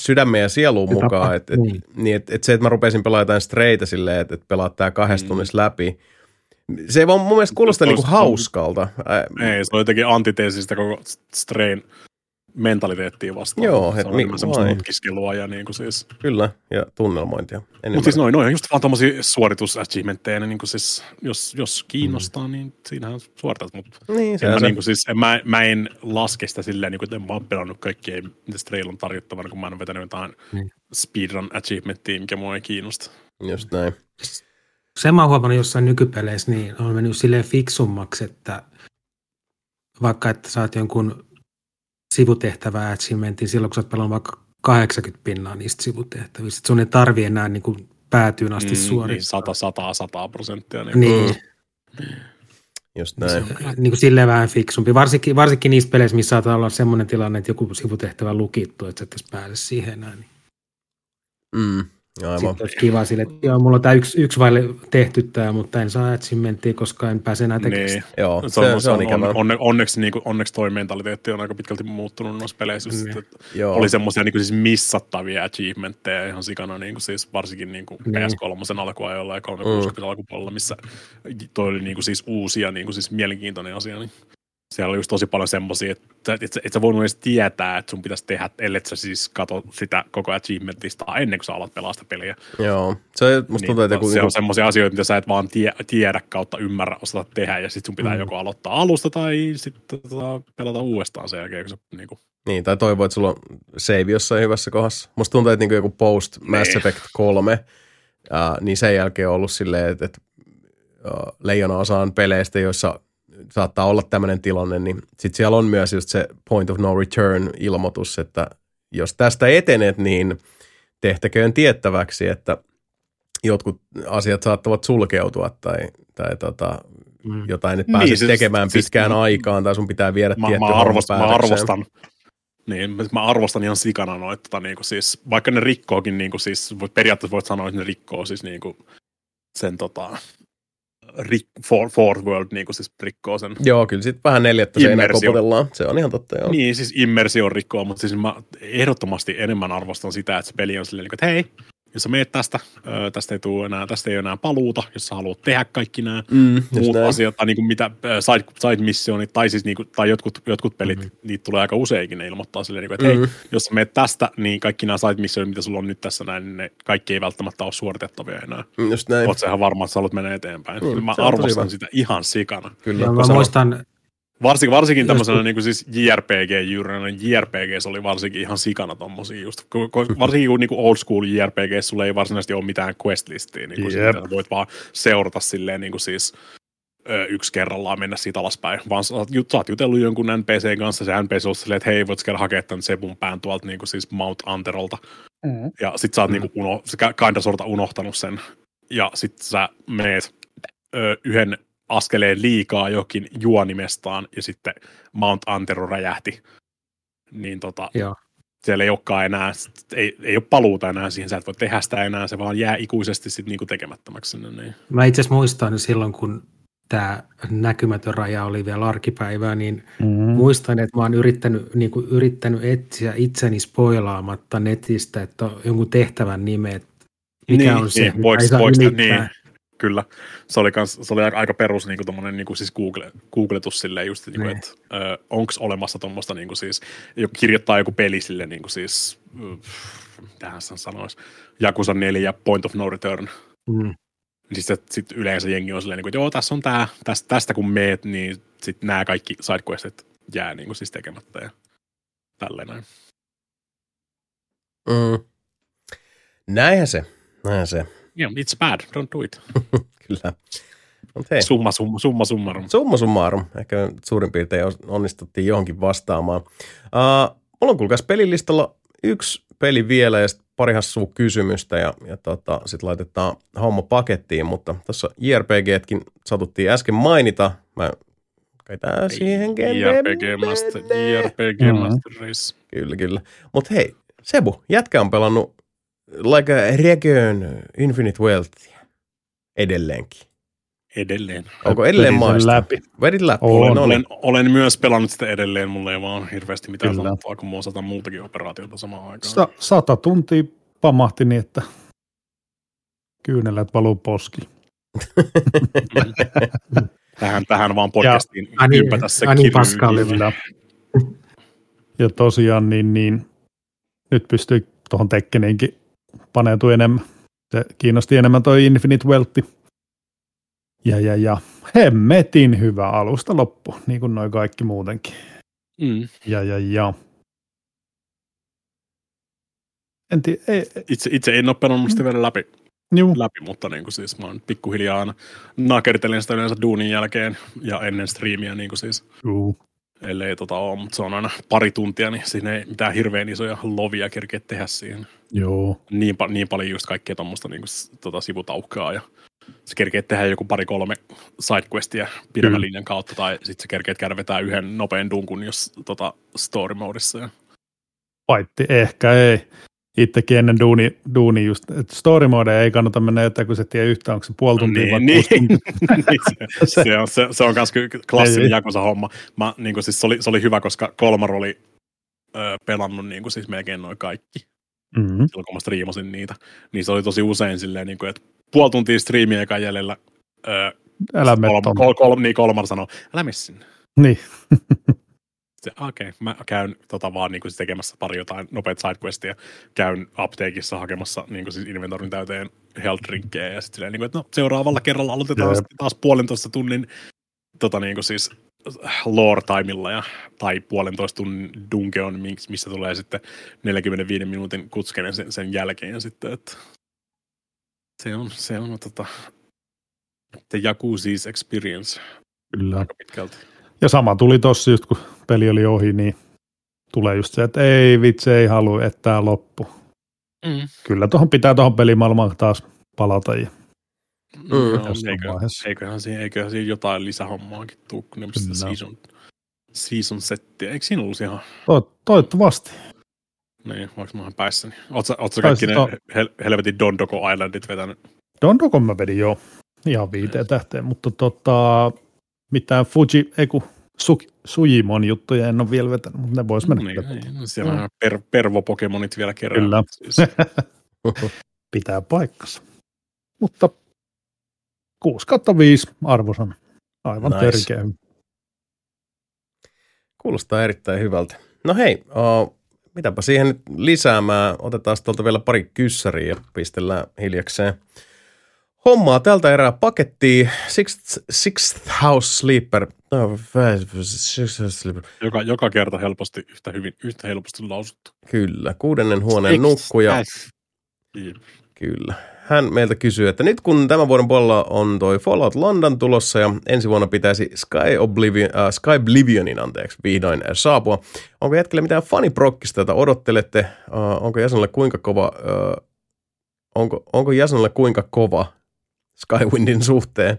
sydämeen ja sieluun mukaan. Että et, niin. niin, et, et se, että mä rupesin pelaamaan jotain streitä silleen, että, että pelaat tää kahdessa Mm. tunnissa läpi, se ei vaan mun mielestä kuulosta niinku hauskalta. Ää, Ei, se on jotenkin antiteesistä koko Strain mentaliteettiin vastaan. Joo, se on mi- enemmän semmoista mutkiskelua ja niin kuin siis. Kyllä, ja tunnelmointia. Mutta siis noin, noin on just vaan tommosia suoritusachievementteja, niin kuin siis, jos, jos kiinnostaa, niin siinähän suoritat, mutta niin, se en on mä, se. niin kuin siis, en, mä, mä en laske sitä silleen, niin kuin, että en mä oon pelannut kaikkea, mitä Strail on tarjottavana, kun mä en ole vetänyt jotain Niin. speedrun achievementtia, mikä mua ei kiinnosta. Just näin. Se mä oon huomannut jossain nykypeleissä, niin on mennyt silleen fiksummaksi, että vaikka että saat jonkun sivutehtävää achievementin silloin, kun sä oot pelannut vaikka 80 pinnaa niistä sivutehtävistä. Että sun ei tarvi enää niin kuin päätyyn asti mm, niin, suorittaa. 100, 100, 100 prosenttia. Niin, Niin, Just se näin. on niin kuin silleen vähän fiksumpi. Varsinkin, varsinkin niissä peleissä, missä saattaa olla semmoinen tilanne, että joku sivutehtävä lukittu, että sä et pääse siihen enää. Niin Mm, aivan. sitten olisi kiva sille, että joo, mulla on tämä yksi, yksi vaille tehty tämä, mutta en saa achievementtia, koska en pääse enää tekemään niin. Joo, Se se, on, se on ikävää. onne, onneksi, niin kuin, onneksi toi mentaliteetti on aika pitkälti muuttunut noissa peleissä. Niin. Sitten, että Joo. oli semmoisia niin siis missattavia achievementteja ihan sikana, niin kuin siis varsinkin niin kuin Niin. PS3 alkuajolla ja 360 mm. alkupuolella, missä toi oli niin kuin siis uusia, niin kuin siis mielenkiintoinen asia. Niin siellä oli just tosi paljon semmoisia, että et, sä- et sä voinut edes tietää, että sun pitäisi tehdä, ellei sä siis kato sitä koko achievementista ennen kuin sä alat pelaa sitä peliä. Joo. Se, musta tuntuu, että joku, se niinku, on semmoisia asioita, mitä sä et vaan tie, tiedä kautta ymmärrä, osata tehdä, ja sitten sun pitää Mm. joko aloittaa alusta tai sitten tota, pelata uudestaan sen jälkeen, kun se niinku, niin, tai toivoo, että sulla on save jossain hyvässä kohdassa. Musta tuntuu, että niinku joku post Mass Niin. Effect 3, ää, niin sen jälkeen on ollut silleen, että, että ää, leijona osaan peleistä, joissa saattaa olla tämmöinen tilanne, niin sitten siellä on myös just se point of no return ilmoitus, että jos tästä etenet, niin tehtäköön tiettäväksi, että jotkut asiat saattavat sulkeutua tai, tai tota, Mm. jotain et Niin, pääse siis- tekemään siis- pitkään aikaan tai sun pitää viedä mä, tietty mä, arvostan, mä arvostan niin, mä arvostan ihan sikana noita, tota, niinku siis, vaikka ne rikkookin, niinku siis, voit, periaatteessa voit sanoa, että ne rikkoo siis niinku sen tota, rik, for, World niinku siis rikkoo sen. Joo, kyllä sitten vähän neljättä seinää koputellaan. Se on ihan totta, joo. Niin, siis immersio rikkoo, mutta siis mä ehdottomasti enemmän arvostan sitä, että se peli on silleen, niin kuin, että hei, jos sä meet tästä, tästä ei, tule enää, tästä ei ole enää paluuta, jos sä haluat tehdä kaikki nämä Mm, muut näin. asiat, tai niin kuin mitä side, side missionit, tai siis niin kuin, tai jotkut, jotkut pelit, mm-hmm. niitä tulee aika useinkin, ne ilmoittaa silleen, niin kuin, että Mm. hei, jos sä meet tästä, niin kaikki nämä side missionit, mitä sulla on nyt tässä näin, niin ne kaikki ei välttämättä ole suoritettavia enää. Mm, Just näin. Oot sä ihan varma, että sä haluat mennä eteenpäin. Niin, mä arvostan sitä ihan sikana. Kyllä. Ja mä koska- muistan, Varsinkin, varsinkin tämmöisenä kun- niin kuin siis JRPG-jyyränä, JRPGs oli varsinkin ihan sikana tommosia just. Varsinkin kun niin kuin old school JRPGs sulla ei varsinaisesti ole mitään quest-listiä, niin kuin sitä voit vaan seurata silleen niin kuin siis yksi kerrallaan mennä siitä alaspäin, vaan sä oot, sä oot jutellut jonkun NPCn kanssa, se NPC on silleen, että hei, voit käydä hakea tämän Sebun pään tuolta niin kuin siis Mount Anterolta, Mm. ja sit sä oot Mm. mm. niinku uno, kinda sorta unohtanut sen, ja sit sä meet ö, yhden askeleen liikaa jokin juonimestaan, ja sitten Mount Antero räjähti. Niin tota, joo, siellä ei olekaan enää, ei, ei ole paluuta enää siihen, sä et voi tehdä sitä enää, se vaan jää ikuisesti sit niinku tekemättömäksi sinne. Niin. Mä itse asiassa muistan silloin, kun tämä näkymätön raja oli vielä arkipäivää, niin Mm. muistan, että mä oon yrittänyt, niin kuin, yrittänyt etsiä itseni spoilaamatta netistä, että on jonkun tehtävän nimet, mikä Niin, on se, niin, mitä voiko- ei saa voiko- niin. Kyllä. Se oli, kans, se oli aika, aika perus niin kuin niin kuin siis Google, googletus silleen just, niin kuin, Niin. että onko olemassa tuommoista niin kuin siis, joku kirjoittaa joku peli sille niin kuin siis, äh, mitähän sen sanoisi, Jakusa 4 Point of No Return. Mm. Niin sitten sit yleensä jengi on silleen, niin kuin, että joo, tässä on tää, tästä, tästä kun meet, niin sitten nämä kaikki sidequestit jää niin kuin siis tekemättä ja tälleen näin. Mm. Näinhän se, näinhän se, Yeah, it's bad, don't do it. (laughs) kyllä. Mut hei, Summa, summa, summa summarum. summa summarum, ehkä suurin piirtein on- onnistuttiin johonkin vastaamaan. Uh, mulla on kuulkaas pelilistalla yksi peli vielä ja sitten pari hassua kysymystä ja, ja tota, sitten laitetaan homma pakettiin, mutta tuossa JRPGtkin satuttiin äsken mainita. Mä kai tää siihen JRPG Master. JRPG Mm. Master Race. Kyllä, kyllä. Mutta hei, Sebu, jätkä on pelannut Like a Regon Infinite Wealthia edelleenkin. Edelleen. Onko edelleen maista? läpi. Vedit läpi. On. no niin. Olen, olen myös pelannut sitä edelleen, mulla ei vaan hirveästi mitään Kyllä. sanottavaa, kun on sata muutakin operaatiota samaan aikaan. Sa- sata tuntia pamahti niin, että kyynelät valuu poski. (laughs) tähän, tähän vaan podcastiin niin, ympätä se. Kyllä. Ja tosiaan niin, niin nyt pystyy tuohon Tekkeniinkin paneutumaan enemmän. Se kiinnosti enemmän toi Infinite Wealth. Ja, ja, ja hemmetin hyvä alusta loppu, niin kuin noin kaikki muutenkin. Mm. Ja, ja, ja. En tiedä, ei, ei, Itse, itse en ole pelannut sitä vielä läpi, juu, läpi mutta niin kuin siis mä oon pikkuhiljaa aina nakertelen sitä yleensä duunin jälkeen ja ennen striimiä niin kuin siis. juu. Ellei tota ole, mutta se on aina pari tuntia, niin siinä ei mitään hirveän isoja lovia kerkeä tehdä siihen. Joo, niin, pa- niin paljon just kaikkea tuommoista niin tota sivutaukkaa ja sä kerkeet tehdä joku pari-kolme sidequestia pidemmän Kyllä. linjan kautta tai sitten sä kerkeet käydä vetää yhden nopean dunkun jos tota, story modissa. Ja... paitti ehkä ei. Itsekin ennen duuni, duuni just, että story mode ei kannata mennä jotain, kun se tiedä yhtään, onko se puoli tuntia vai niin, kuusi niin. tuntia. (laughs) niin se, se, on, se, se on myös klassinen Ei. jakosa homma. Mä, niin kuin, siis se, oli, se oli hyvä, koska Kolmar oli ö, pelannut niin kuin, siis melkein noin kaikki. Mm-hmm. silloin kun mä striimasin niitä, niin se oli tosi usein silleen, niin kuin, että puoli tuntia striimiä eikä jäljellä. Öö, Älä kolm, kol, kol, niin Kolmar sanoi, älä mene sinne. Niin, (laughs) Okei, okay, mä käyn tota, vaan niin kuin, siis tekemässä pari jotain nopeat sidequestia, käyn apteekissa hakemassa niin kuin, siis inventorin täyteen health drinkkejä ja sitten niin kuin, että no, seuraavalla kerralla aloitetaan sitten taas puolentoista tunnin tota, niin kuin, siis lore timeilla ja, tai puolentoista tunnin dungeon, miksi- missä tulee sitten 45 minuutin kutskeinen sen, sen jälkeen ja sitten, että se on, se on tota, the Jacuzzi's experience kyllä. aika pitkälti. Ja sama tuli tossa just, kun peli oli ohi, niin tulee just se, että ei vitsi, ei halua, että tämä loppu. Mm. Kyllä tuohon pitää tuohon pelimaailmaan taas palata. Ja Mm. No, jossain eikö, eiköhän, siinä, eiköhän siinä jotain lisähommaakin tuu, kun ne sitä Kyllä. season, season settiä. Eikö siinä ollut ihan, To- toivottavasti. niin, vaikka mä oon päässäni. Ootko, ootko Tai kaikki ne hel, helvetin Dondoko Islandit vetänyt? Dondokon mä vedin jo ihan viiteen tähteen, mutta tota, mitään Fuji, ei kun Su, Sujimon juttuja en ole vielä vetänyt, mutta ne vois mennä Niin, vetämään. niin, no siellä Mm. on per, pervo-pokemonit vielä kerran. Kyllä. Siis, (laughs) Pitää paikkansa. Mutta 6 kautta 5 arvosan. Aivan Nice. törkeä. Kuulostaa erittäin hyvältä. No hei, uh, mitäpä siihen nyt lisäämään. Otetaan tuolta vielä pari kyssäriä ja pistellään hiljakseen. Hommaa tältä erää pakettiin. Sixth, sixth House Sleeper. No, sixth House Sleeper. joka, joka kerta helposti yhtä hyvin, yhtä helposti lausuttu. Kyllä, kuudennen huoneen nukkuja. Niin. Kyllä. Hän meiltä kysyy, että nyt kun tämän vuoden puolella on toi Fallout London tulossa ja ensi vuonna pitäisi Sky, Oblivion, äh, Sky Oblivionin anteeksi, vihdoin äh, saapua, onko jätkellä mitään faniprokkista, jota odottelette? Äh, onko jäsenelle kuinka kova, äh, onko, onko jäsenelle kuinka kova Skywindin suhteen?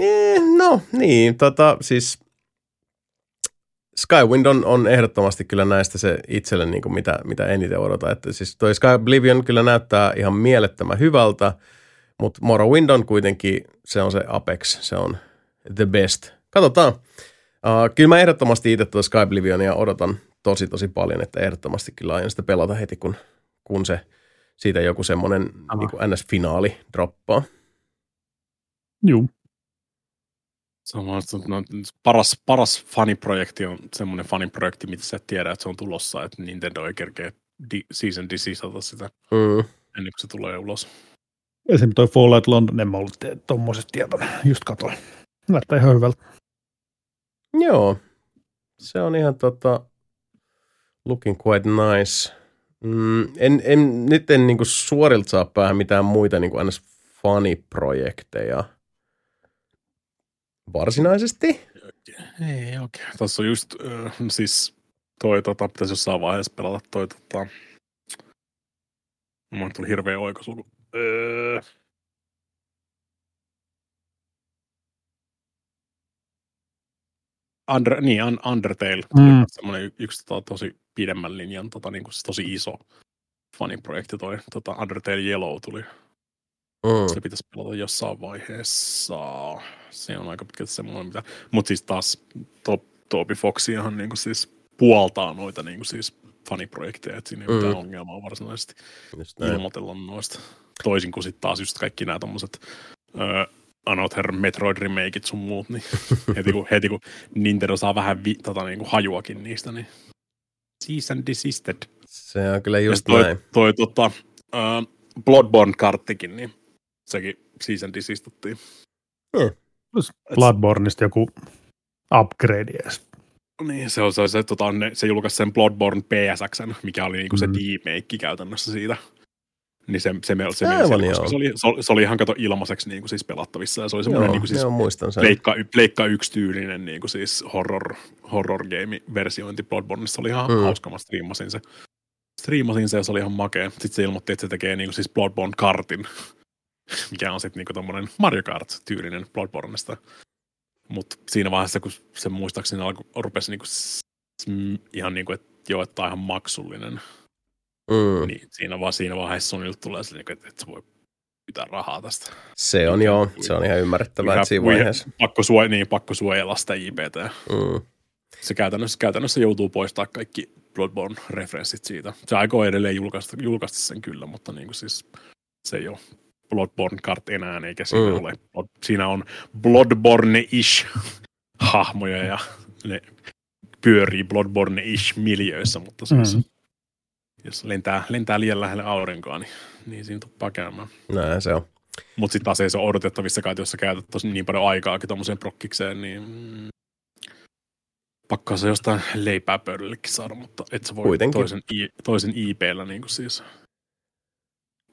Eh, no niin, tota siis Skywind on, on ehdottomasti kyllä näistä se itselle niin kuin mitä, mitä eniten odotan. Että siis toi Sky Oblivion kyllä näyttää ihan mielettömän hyvältä, mutta Morrowind on kuitenkin, se on se Apex, se on the best. Katsotaan. Uh, kyllä mä ehdottomasti itse tuota Sky Oblivionia odotan tosi tosi paljon, että ehdottomasti kyllä aion sitä pelata heti, kun, kun se siitä joku semmoinen niin NS-finaali droppaa. Joo. Sama, no, paras, paras faniprojekti on semmoinen faniprojekti, mitä sä et tiedä, että se on tulossa, että Nintendo ei kerkeä di- season disisata sitä mm. ennen kuin se tulee ulos. Esimerkiksi toi Fallout London, en mä ollut tuommoiset tietoa, just katoin. Näyttää ihan hyvältä. Joo, se on ihan tota, looking quite nice. Mm, en, en, nyt en niin suorilta saa päähän mitään muita niin kuin faniprojekteja varsinaisesti. Ei oikein. Okay. Tuossa on just, äh, siis toi tota, pitäisi jossain vaiheessa pelata toi tota, Mulla tuli hirveä oikosulku. Öö. Under, niin, Undertale mm. semmoinen yksi tota, tosi pidemmän linjan, tota, niin kuin, tosi iso faniprojekti toi. Tota, Undertale Yellow tuli. Mm. Se pitäisi pelata jossain vaiheessa. Se on aika pitkälti semmoinen, mitä... Mutta siis taas to, Toby Foxiahan niin kuin siis puoltaa noita niin kuin siis faniprojekteja, että siinä ei mm. mitään ongelmaa varsinaisesti ilmoitella noista. Toisin kuin sitten taas just kaikki nämä tommoset öö, Another Metroid remakeit sun muut, niin (laughs) heti, kun, heti kun Nintendo saa vähän vi, tota, niin kuin hajuakin niistä, niin season desisted. Se on kyllä just toi, näin. Toi, toi tota, uh, Bloodborne-karttikin, niin sekin season desistuttiin. Hmm. Bloodborneista joku upgrade edes. Niin, se, on, se, se, tota, ne, se julkaisi sen Bloodborne PSX, mikä oli niinku se mm. demake käytännössä siitä. Niin se, se, se, se, Aivan, meni koska se oli, se, oli, se oli ihan kato ilmaiseksi niin kuin siis pelattavissa. Ja se oli semmoinen niin kuin siis joo, muistan sen. Pleikka, pleikka yksi tyylinen niin kuin siis horror, horror game versiointi Bloodborneissa. Se oli ihan mm. hauska, mä striimasin se. Striimasin se ja se oli ihan makea. Sitten se ilmoitti, että se tekee niin kuin siis Bloodborne kartin, (laughs) mikä on sitten niin kuin tommonen Mario Kart-tyylinen Bloodbornesta. Mutta siinä vaiheessa, kun se muistaakseni alku, rupesi niinku, ihan niin kuin, että joo, että tämä on ihan maksullinen, mm. niin siinä, vaan, siinä vaiheessa Sonilta tulee se, että, että se voi pitää rahaa tästä. Se on joo, se on ihan ymmärrettävää, että siinä vaiheessa. Pakko, suoj- niin, pakko suojella sitä IPtä. Mm. Se käytännössä, käytännössä joutuu poistaa kaikki Bloodborne-referenssit siitä. Se aikoo edelleen julkaista, julkaista sen kyllä, mutta niin kuin siis se ei ole Bloodborne kart enää, eikä siinä mm. ole. Siinä on Bloodborne-ish hahmoja ja ne pyörii Bloodborne-ish miljöissä, mutta siis, mm. jos lentää, lentää liian lähelle aurinkoa, niin, niin siinä tuppaa käymään. Näin se on. Mutta sitten taas ei se ole odotettavissa, että jos sä käytät tosi niin paljon aikaakin tuommoiseen prokkikseen, niin mm, pakkaa se jostain leipää pöydällekin saada, mutta et sä voi Kuitenkin. toisen, toisen IPllä niin kuin siis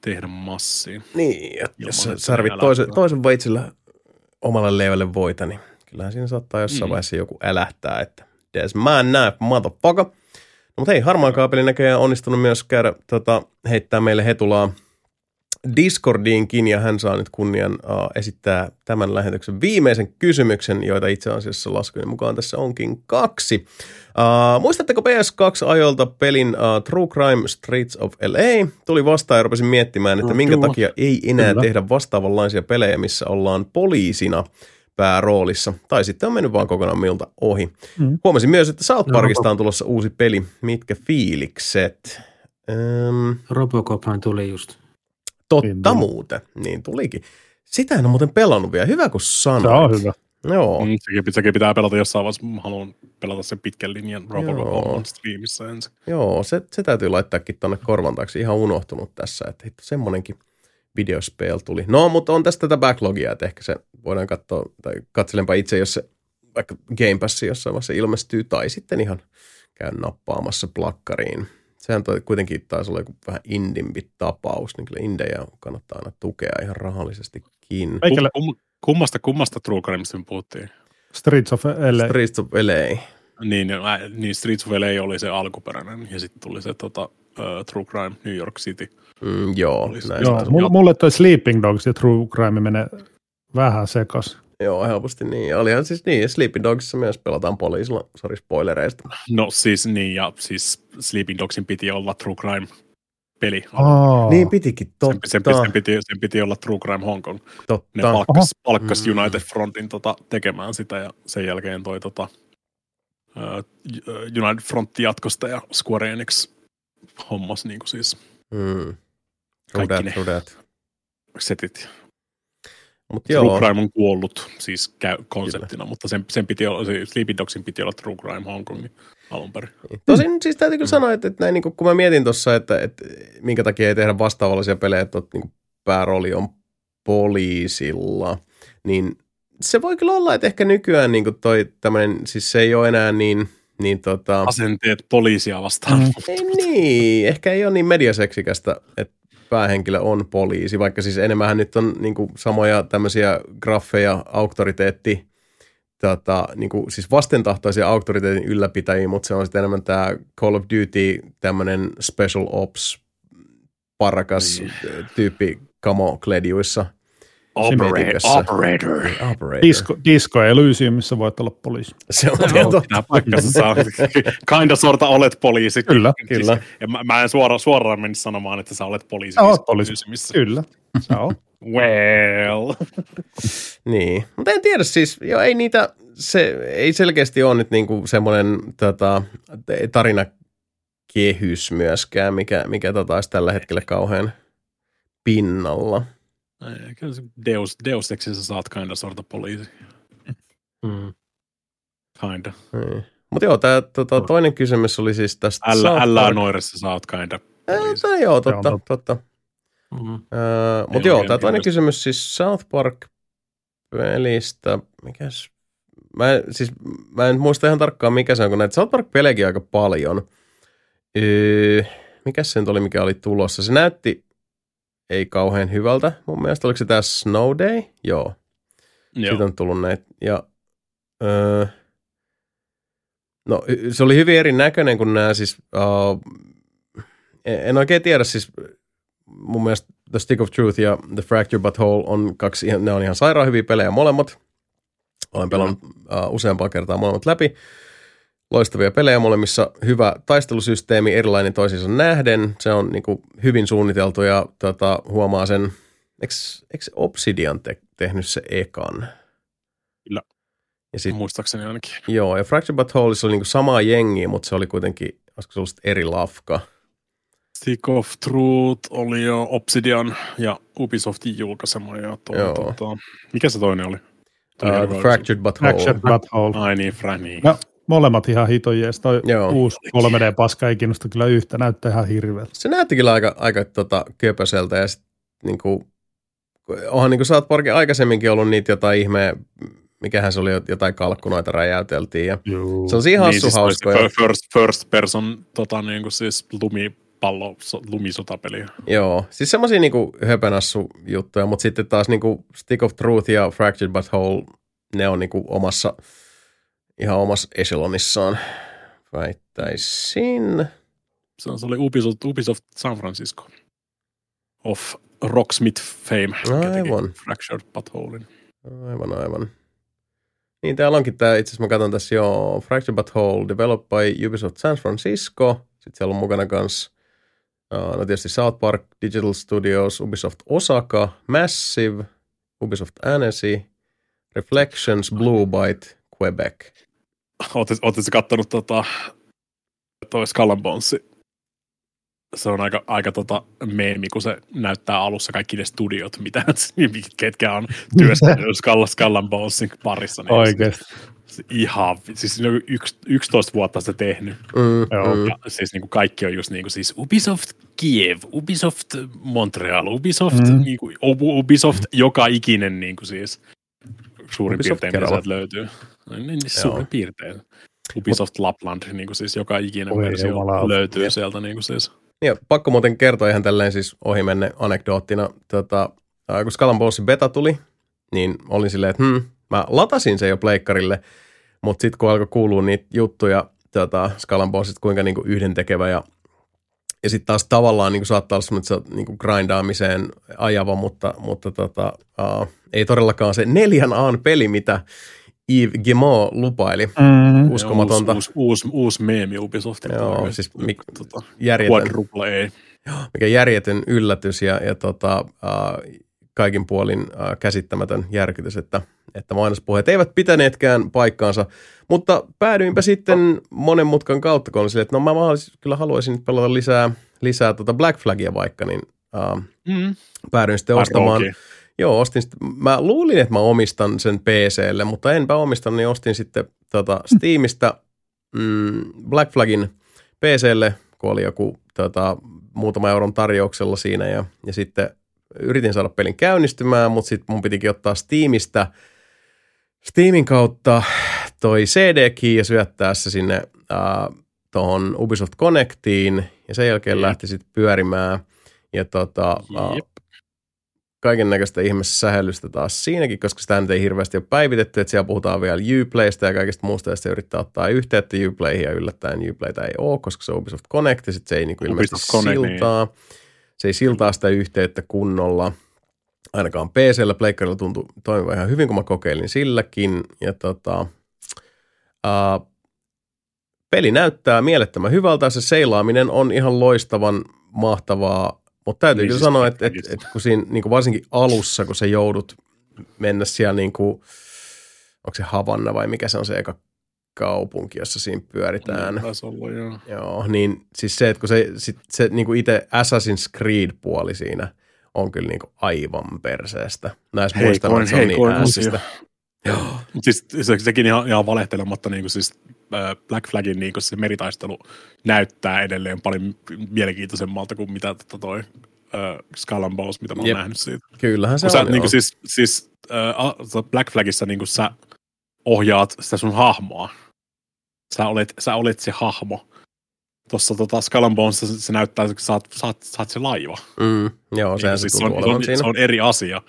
tehdä massiin. Niin, että jos sä tarvit toisen, toisen veitsellä omalle leivälle voita, niin kyllähän siinä saattaa jossain mm. vaiheessa joku älähtää, että there's man knife, motherfucker. No, mutta hei, harmaan kaapeli näköjään onnistunut myös käydä tota, heittää meille hetulaa Discordiinkin ja hän saa nyt kunnian uh, esittää tämän lähetyksen viimeisen kysymyksen, joita itse asiassa laskujen mukaan tässä onkin kaksi. Uh, muistatteko PS2-ajolta pelin uh, True Crime Streets of LA? Tuli vastaan ja rupesin miettimään, että no, minkä kyllä. takia ei enää kyllä. tehdä vastaavanlaisia pelejä, missä ollaan poliisina pääroolissa. Tai sitten on mennyt vaan kokonaan miltä ohi. Mm. Huomasin myös, että South Parkista on tulossa uusi peli. Mitkä fiilikset? Um, Robocophan tuli just. Totta niin, muuten, niin tulikin. Sitä en ole muuten pelannut vielä. Hyvä kun sanoit. Se on hyvä. Joo. Mm, sekin, sekin pitää pelata jossain vaiheessa. Mä haluan pelata sen pitkän linjan Robocop streamissa ensin. Joo, se, se täytyy laittaakin tuonne korvan taakse. Ihan unohtunut tässä, että hitto, semmonenkin videospel tuli. No, mutta on tästä tätä backlogia, että ehkä se voidaan katsoa, tai katselenpa itse, jos se vaikka Game Pass jossain vaiheessa ilmestyy, tai sitten ihan käyn nappaamassa plakkariin – sehän toi kuitenkin taisi olla joku vähän indimpi tapaus, niin kyllä indejä kannattaa aina tukea ihan rahallisestikin. Kum, kummasta, kummasta True Crimesta me puhuttiin? Streets of LA. Streets of LA. Niin, äh, niin Streets of LA oli se alkuperäinen, ja sitten tuli se tota, uh, True Crime New York City. Mm, joo, näin joo mulle, mulle toi Sleeping Dogs ja True Crime menee vähän sekas. Joo, helposti niin. Olihan siis niin, Sleeping Dogsissa myös pelataan poliisilla, sori spoilereista. No siis niin, ja siis Sleeping Dogsin piti olla True Crime peli. Oh. Niin pitikin, Sen, totta. sen, sen, piti, sen piti olla True Crime Hong Kong. Ne totta. palkkas, palkkas Mm. United Frontin tota, tekemään sitä ja sen jälkeen toi tota, ää, United Front jatkosta ja Square Enix hommas niin kuin siis Mm. Kaikki that, ne. setit. Mut True Crime on kuollut siis konseptina, mutta sen, sen piti olla, se Sleepy Dogsin piti olla True Crime Hong Kongin alun perin. Tosin siis täytyy kyllä sanoa, että, että näin, niin kun mä mietin tuossa, että, että minkä takia ei tehdä vastaavallisia pelejä, että niin päärooli on poliisilla, niin se voi kyllä olla, että ehkä nykyään niin toi tämmöinen, siis se ei ole enää niin, niin tota, Asenteet poliisia vastaan. Mm. ei niin, ehkä ei ole niin mediaseksikästä, että päähenkilö on poliisi, vaikka siis enemmän nyt on niin kuin samoja tämmöisiä graffeja, auktoriteetti, tota, niin kuin, siis vastentahtoisia auktoriteetin ylläpitäjiä, mutta se on sitten enemmän tämä Call of Duty, tämmöinen special ops, parakas Niin. tyyppi kamokledjuissa. Operator. Operator. Operator. Disco, Disco Elysium, missä voit olla poliisi. Se on totta. Saa. (laughs) Kinda sorta olet poliisi. Kyllä, kyllä. Siis, ja mä, mä en suora, suoraan menisi sanomaan, että sä olet poliisi. Sä oot poliisi. Missä. Kyllä, on. (laughs) Well. (laughs) Niin, mutta en tiedä siis, jo ei niitä, se ei selkeästi ole nyt niinku semmoinen tota, tarinakehys myöskään, mikä, mikä tota olisi tällä hetkellä kauhean pinnalla. Ei, Kyllä se Deus, Deus Exissä saat kinda sorta poliisi. Mm. Kinda. Niin. Mutta joo, tämä tota, toinen kysymys oli siis tästä Älä, South älä Park- noiressa saat kinda poliisi. tää joo, totta, totta. totta. Mm. Mutta Ei joo, tämä toinen kysymys siis South Park-pelistä, mikäs, mä, en- siis, mä en muista ihan tarkkaan mikä se on, kun näitä South Park-pelejä aika paljon. Öö, mikäs se nyt oli, mikä oli tulossa? Se näytti ei kauhean hyvältä mun mielestä. Oliko se tämä Snow Day? Joo, Joo. siitä on tullut näitä. Ja, öö, no se oli hyvin erinäköinen kuin nämä siis, uh, en oikein tiedä siis, mun mielestä The Stick of Truth ja The Fracture But Whole on kaksi, ne on ihan sairaan hyviä pelejä molemmat. Olen pelannut uh, useampaa kertaa molemmat läpi. Loistavia pelejä molemmissa, hyvä taistelusysteemi, erilainen toisiinsa nähden. Se on niin kuin, hyvin suunniteltu ja tota, huomaa sen, eikö, eikö Obsidian te, tehnyt se ekan? Kyllä. Ja sit, Muistaakseni ainakin. joo, ja Fracture But Wholeissa oli niin kuin samaa jengiä, mutta se oli kuitenkin, olisiko se ollut eri lafka? Stick of Truth oli jo Obsidian ja Ubisoftin julkaisema. Ja toi, Joo. tota, mikä se toinen oli? Uh. Fractured But Whole. Fractured Butthole. Ai niin, Fra, niin. No, molemmat ihan hiton jees. Toi Joo. uusi 3D-paska ei kiinnosta kyllä yhtä, näyttää ihan hirveältä. Se näytti kyllä aika, aika tota, köpöseltä ja sit, niinku, onhan niinku South Parkin aikaisemminkin ollut niitä jotain ihmeä, mikähän se oli, jotain kalkkunoita räjäyteltiin ja se on siinä hassu niin, siis hauskoja. First, first person tota, niin kuin siis lumipallo, so, lumisotapeli. Joo, siis semmoisia niinku höpönassu juttuja, mutta sitten taas niinku Stick of Truth ja Fractured But Whole, ne on niinku omassa, ihan omassa echelonissaan, väittäisin. Se, se oli Ubisoft, Ubisoft San Francisco. Of Rocksmith fame. Aivan. Fractured Buttholein. Aivan, aivan. Niin, täällä onkin tämä, itse asiassa mä katson tässä jo, Fractured But Whole, developed by Ubisoft San Francisco. Sitten siellä on mukana kans, no tietysti South Park, Digital Studios, Ubisoft Osaka, Massive, Ubisoft Annecy, Reflections, Blue Byte, Quebec. Oletko kattonut tota, toi Skull? Se on aika, aika tota meemi, kun se näyttää alussa kaikki ne studiot, mitä, (laughs) ketkä on työskennellyt Skull, Skull parissa. Niin Oikeesti. Se, ihan, siis ne on yks, 11 vuotta se tehnyt. Mm, Joo. mm. Ja siis niin kuin kaikki on just niin kuin siis Ubisoft Kiev, Ubisoft Montreal, Ubisoft, Mm. niin kuin, Ubisoft joka ikinen niin kuin siis suurin Ubisoft piirtein, mitä löytyy. No, Niin, niin suurin piirtein. Ubisoft Lapland, niin kuin siis joka ikinen Oi versio jumalauta. löytyy Jep. sieltä niin kuin siis. Ja pakko muuten kertoa ihan tälleen siis ohimenne anekdoottina. Tota, kun Skull and Bonesin beta tuli, niin olin silleen, että hmm, mä latasin sen jo pleikkarille, mutta sitten kun alkoi kuulua niitä juttuja tota, Skull and Bonesista, kuinka niinku yhdentekevä ja ja sitten taas tavallaan niin saattaa olla semmoinen, että se on niin grindaamiseen ajava, mutta, mutta tota, uh, ei todellakaan se neljän aan peli, mitä Yves Guillemot lupaili. Mm. Uskomatonta. Uusi, uusi, uusi, uusi meemi Ubisoftilta. Joo, siis mik- tota, Järjetön. quadruple A. mikä järjetön yllätys ja, ja tota, äh, kaikin puolin äh, käsittämätön järkytys, että, että mainospuheet eivät pitäneetkään paikkaansa. Mutta päädyinpä sitten monen mutkan kautta, kun sille, että no mä kyllä haluaisin nyt pelata lisää, lisää tota Black Flagia vaikka, niin äh, mm. päädyin sitten ostamaan. Okay. Joo, ostin sitten, mä luulin, että mä omistan sen PClle, mutta enpä omistan, niin ostin sitten tota Steamista mm, Black Flagin PClle, kun oli joku tota, muutama euron tarjouksella siinä ja, ja sitten yritin saada pelin käynnistymään, mutta sitten mun pitikin ottaa Steamista Steamin kautta toi CD-key ja syöttää se sinne äh, tuohon Ubisoft Connectiin ja sen jälkeen mm. lähti sitten pyörimään ja tota, äh, kaiken näköistä ihmeessä sähellystä taas siinäkin, koska sitä ei hirveästi ole päivitetty, että siellä puhutaan vielä Uplaysta ja kaikista muusta, ja sitten yrittää ottaa yhteyttä Uplayhin, ja yllättäen Uplayta ei ole, koska se on Ubisoft Connect, ja sitten se ei niin kuin ilmeisesti Connect, niin. siltaa. Niin. Se ei siltaa sitä yhteyttä kunnolla. Ainakaan PCllä, Pleikkarilla tuntui toimiva ihan hyvin, kun mä kokeilin silläkin. Ja tota, uh, peli näyttää mielettömän hyvältä. Se seilaaminen on ihan loistavan mahtavaa mutta täytyy niin kyllä siis sanoa, että, että, että kun siinä niin kuin varsinkin alussa, kun sä joudut mennä siellä, niin kuin, onko se Havanna vai mikä se on se eka kaupunki, jossa siinä pyöritään. Niin, ollut, joo. joo. niin siis se, että kun se, sit, se niin kuin itse Assassin's Creed-puoli siinä on kyllä niin kuin aivan perseestä. Näissä muistamaan, että se on niin. Joo. Siis se, sekin ihan, ihan valehtelematta, niin kuin siis Black Flagin niin se meritaistelu näyttää edelleen paljon mielenkiintoisemmalta kuin mitä tota toi uh, Skull and Bones, mitä mä oon Jep. nähnyt siitä. Kyllähän se kun on, sä, niin kuin siis, siis uh, Black Flagissa niin kuin sä ohjaat sitä sun hahmoa. Sä olet, sä olet se hahmo. Tuossa tota Skull and Bones se, se näyttää, että sä oot, sä oot, sä oot se laiva. Mm, joo, niin, siis se, on, se, on, se on eri asia.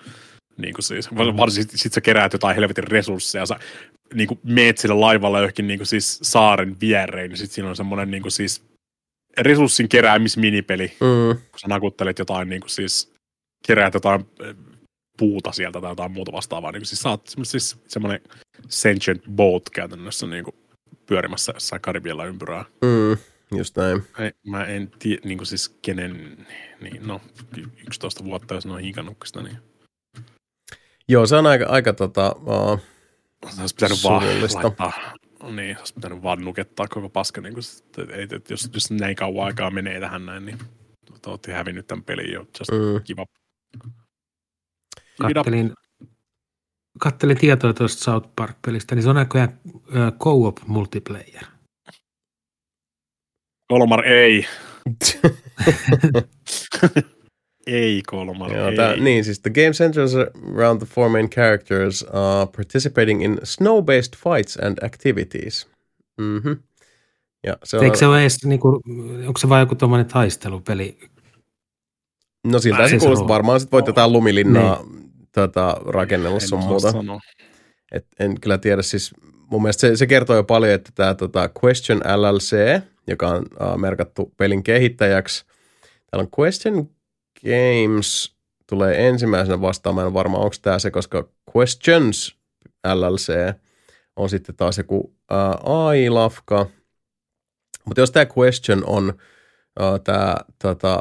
Niin kuin siis, varsinkin sit sä keräät jotain helvetin resursseja, sä niin kuin meet sillä laivalla johonkin niin kuin siis saaren viereen, niin sitten siinä on semmoinen niin kuin siis resurssin keräämisminipeli, mm. kun sä nakuttelet jotain niin kuin siis, keräät jotain eh, puuta sieltä tai jotain muuta vastaavaa, niin kuin siis sä oot siis semmoinen sentient boat käytännössä niin kuin pyörimässä jossain Karibialla ympyrää. Mm, just näin. Ei, mä en tiedä, niin kuin siis kenen, niin no 11 vuotta, jos ne on hinkannut niin Joo, se on aika, aika tota, uh, se olisi pitänyt vaan laittaa, niin, olisi pitänyt vaan nukettaa koko paska, niin kuin, että, että jos, jos näin kauan aikaa menee tähän näin, niin te olette hävinnyt tämän pelin jo, just mm. kiva. Kattelin, kattelin tietoa tuosta South Park-pelistä, niin se on näköjään co-op multiplayer. Kolmar ei. (laughs) (laughs) Ei kolmalla, Joo, ei. Tää, niin, siis the game centers around the four main characters uh, participating in snow-based fights and activities. Mm-hmm. Ja se on... Eikö se ole edes, niin kuin, onko se vain joku tuommoinen taistelupeli? No siltä se kuulostaa. Varmaan sit voit jotain lumilinnaa niin. tota, rakennella sun muuta. Et en kyllä tiedä, siis mun mielestä se, se kertoo jo paljon, että tämä tota Question LLC, joka on uh, merkattu pelin kehittäjäksi, täällä on Question Games tulee ensimmäisenä vastaamaan. En varmaan onko tämä se, koska Questions LLC on sitten taas joku uh, AI-lafka. Mutta jos tämä Question on uh, tämä tota,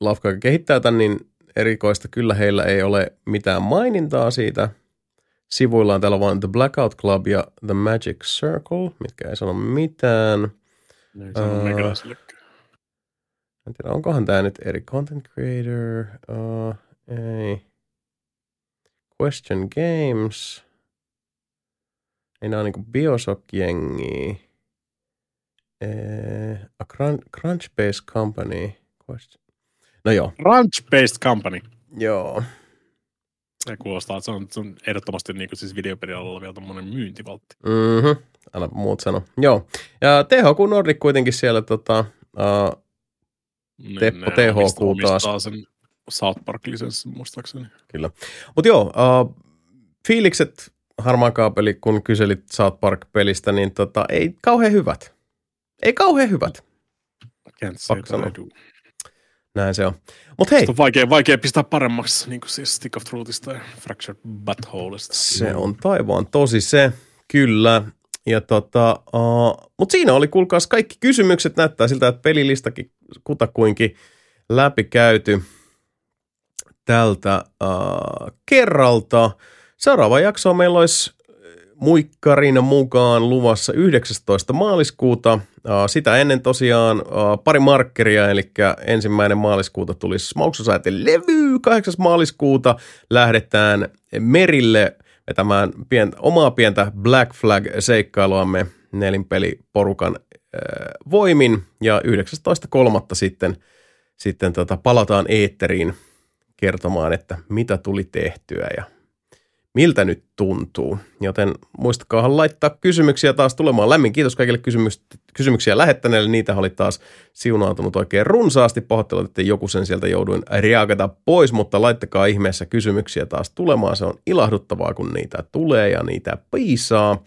lafka, joka kehittää tämän, niin erikoista kyllä heillä ei ole mitään mainintaa siitä. Sivuillaan täällä vain The Blackout Club ja The Magic Circle, mitkä ei sano mitään. Ei sano uh, en tiedä, onkohan tämä nyt eri content creator. Uh, ei. Question Games. Ei nämä on niinku Bioshock-jengiä. Eh, a Crunch-based company. Question. No joo. Crunch-based company. Joo. Se kuulostaa, että se on, se on ehdottomasti niin kuin siis videopelialalla vielä tommonen myyntivaltti. Mhm. Älä muut sano. Joo. Ja THQ Nordic kuitenkin siellä tota, uh, niin, Teppo THQ taas. sen South Park-lisenssin muistaakseni. Kyllä. Mutta joo, uh, fiilikset harmaan kaapeli, kun kyselit South Park-pelistä, niin tota, ei kauhean hyvät. Ei kauhean hyvät. Can't. Näin se on. Mutta hei. on vaikea, vaikea pistää paremmaksi, niin kuin siis Stick of Truthista ja Fractured Buttholeista. Se on taivaan tosi se, kyllä. Ja tota, uh, mutta siinä oli, kuulkaas, kaikki kysymykset. Näyttää siltä, että pelilistakin kutakuinkin läpi käyty tältä äh, kerralta. Seuraava jakso meillä olisi muikkarin mukaan luvassa 19. maaliskuuta. Sitä ennen tosiaan pari markkeria, eli ensimmäinen maaliskuuta tulisi Society levy, 8. maaliskuuta lähdetään merille vetämään pientä, omaa pientä Black Flag-seikkailuamme nelinpeliporukan voimin ja 19.3. sitten, sitten tota, palataan eetteriin kertomaan, että mitä tuli tehtyä ja miltä nyt tuntuu. Joten muistakaa laittaa kysymyksiä taas tulemaan. Lämmin kiitos kaikille kysymys- kysymyksiä lähettäneille. Niitä oli taas siunaantunut oikein runsaasti. Pahoittelut, että joku sen sieltä jouduin reagata pois, mutta laittakaa ihmeessä kysymyksiä taas tulemaan. Se on ilahduttavaa, kun niitä tulee ja niitä piisaa.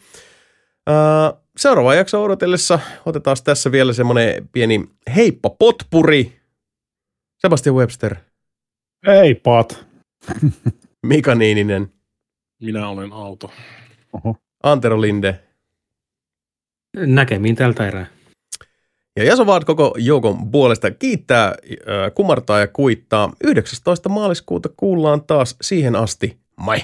Seuraava jakso odotellessa otetaan tässä vielä semmoinen pieni heippa potpuri. Sebastian Webster. Ei pat. (laughs) Mika Niininen. Minä olen Auto. Oho. Antero Linde. Näkemiin tältä erää. Ja Jasovaat koko joukon puolesta kiittää, äh, kumartaa ja kuittaa. 19. maaliskuuta kuullaan taas siihen asti. Moi!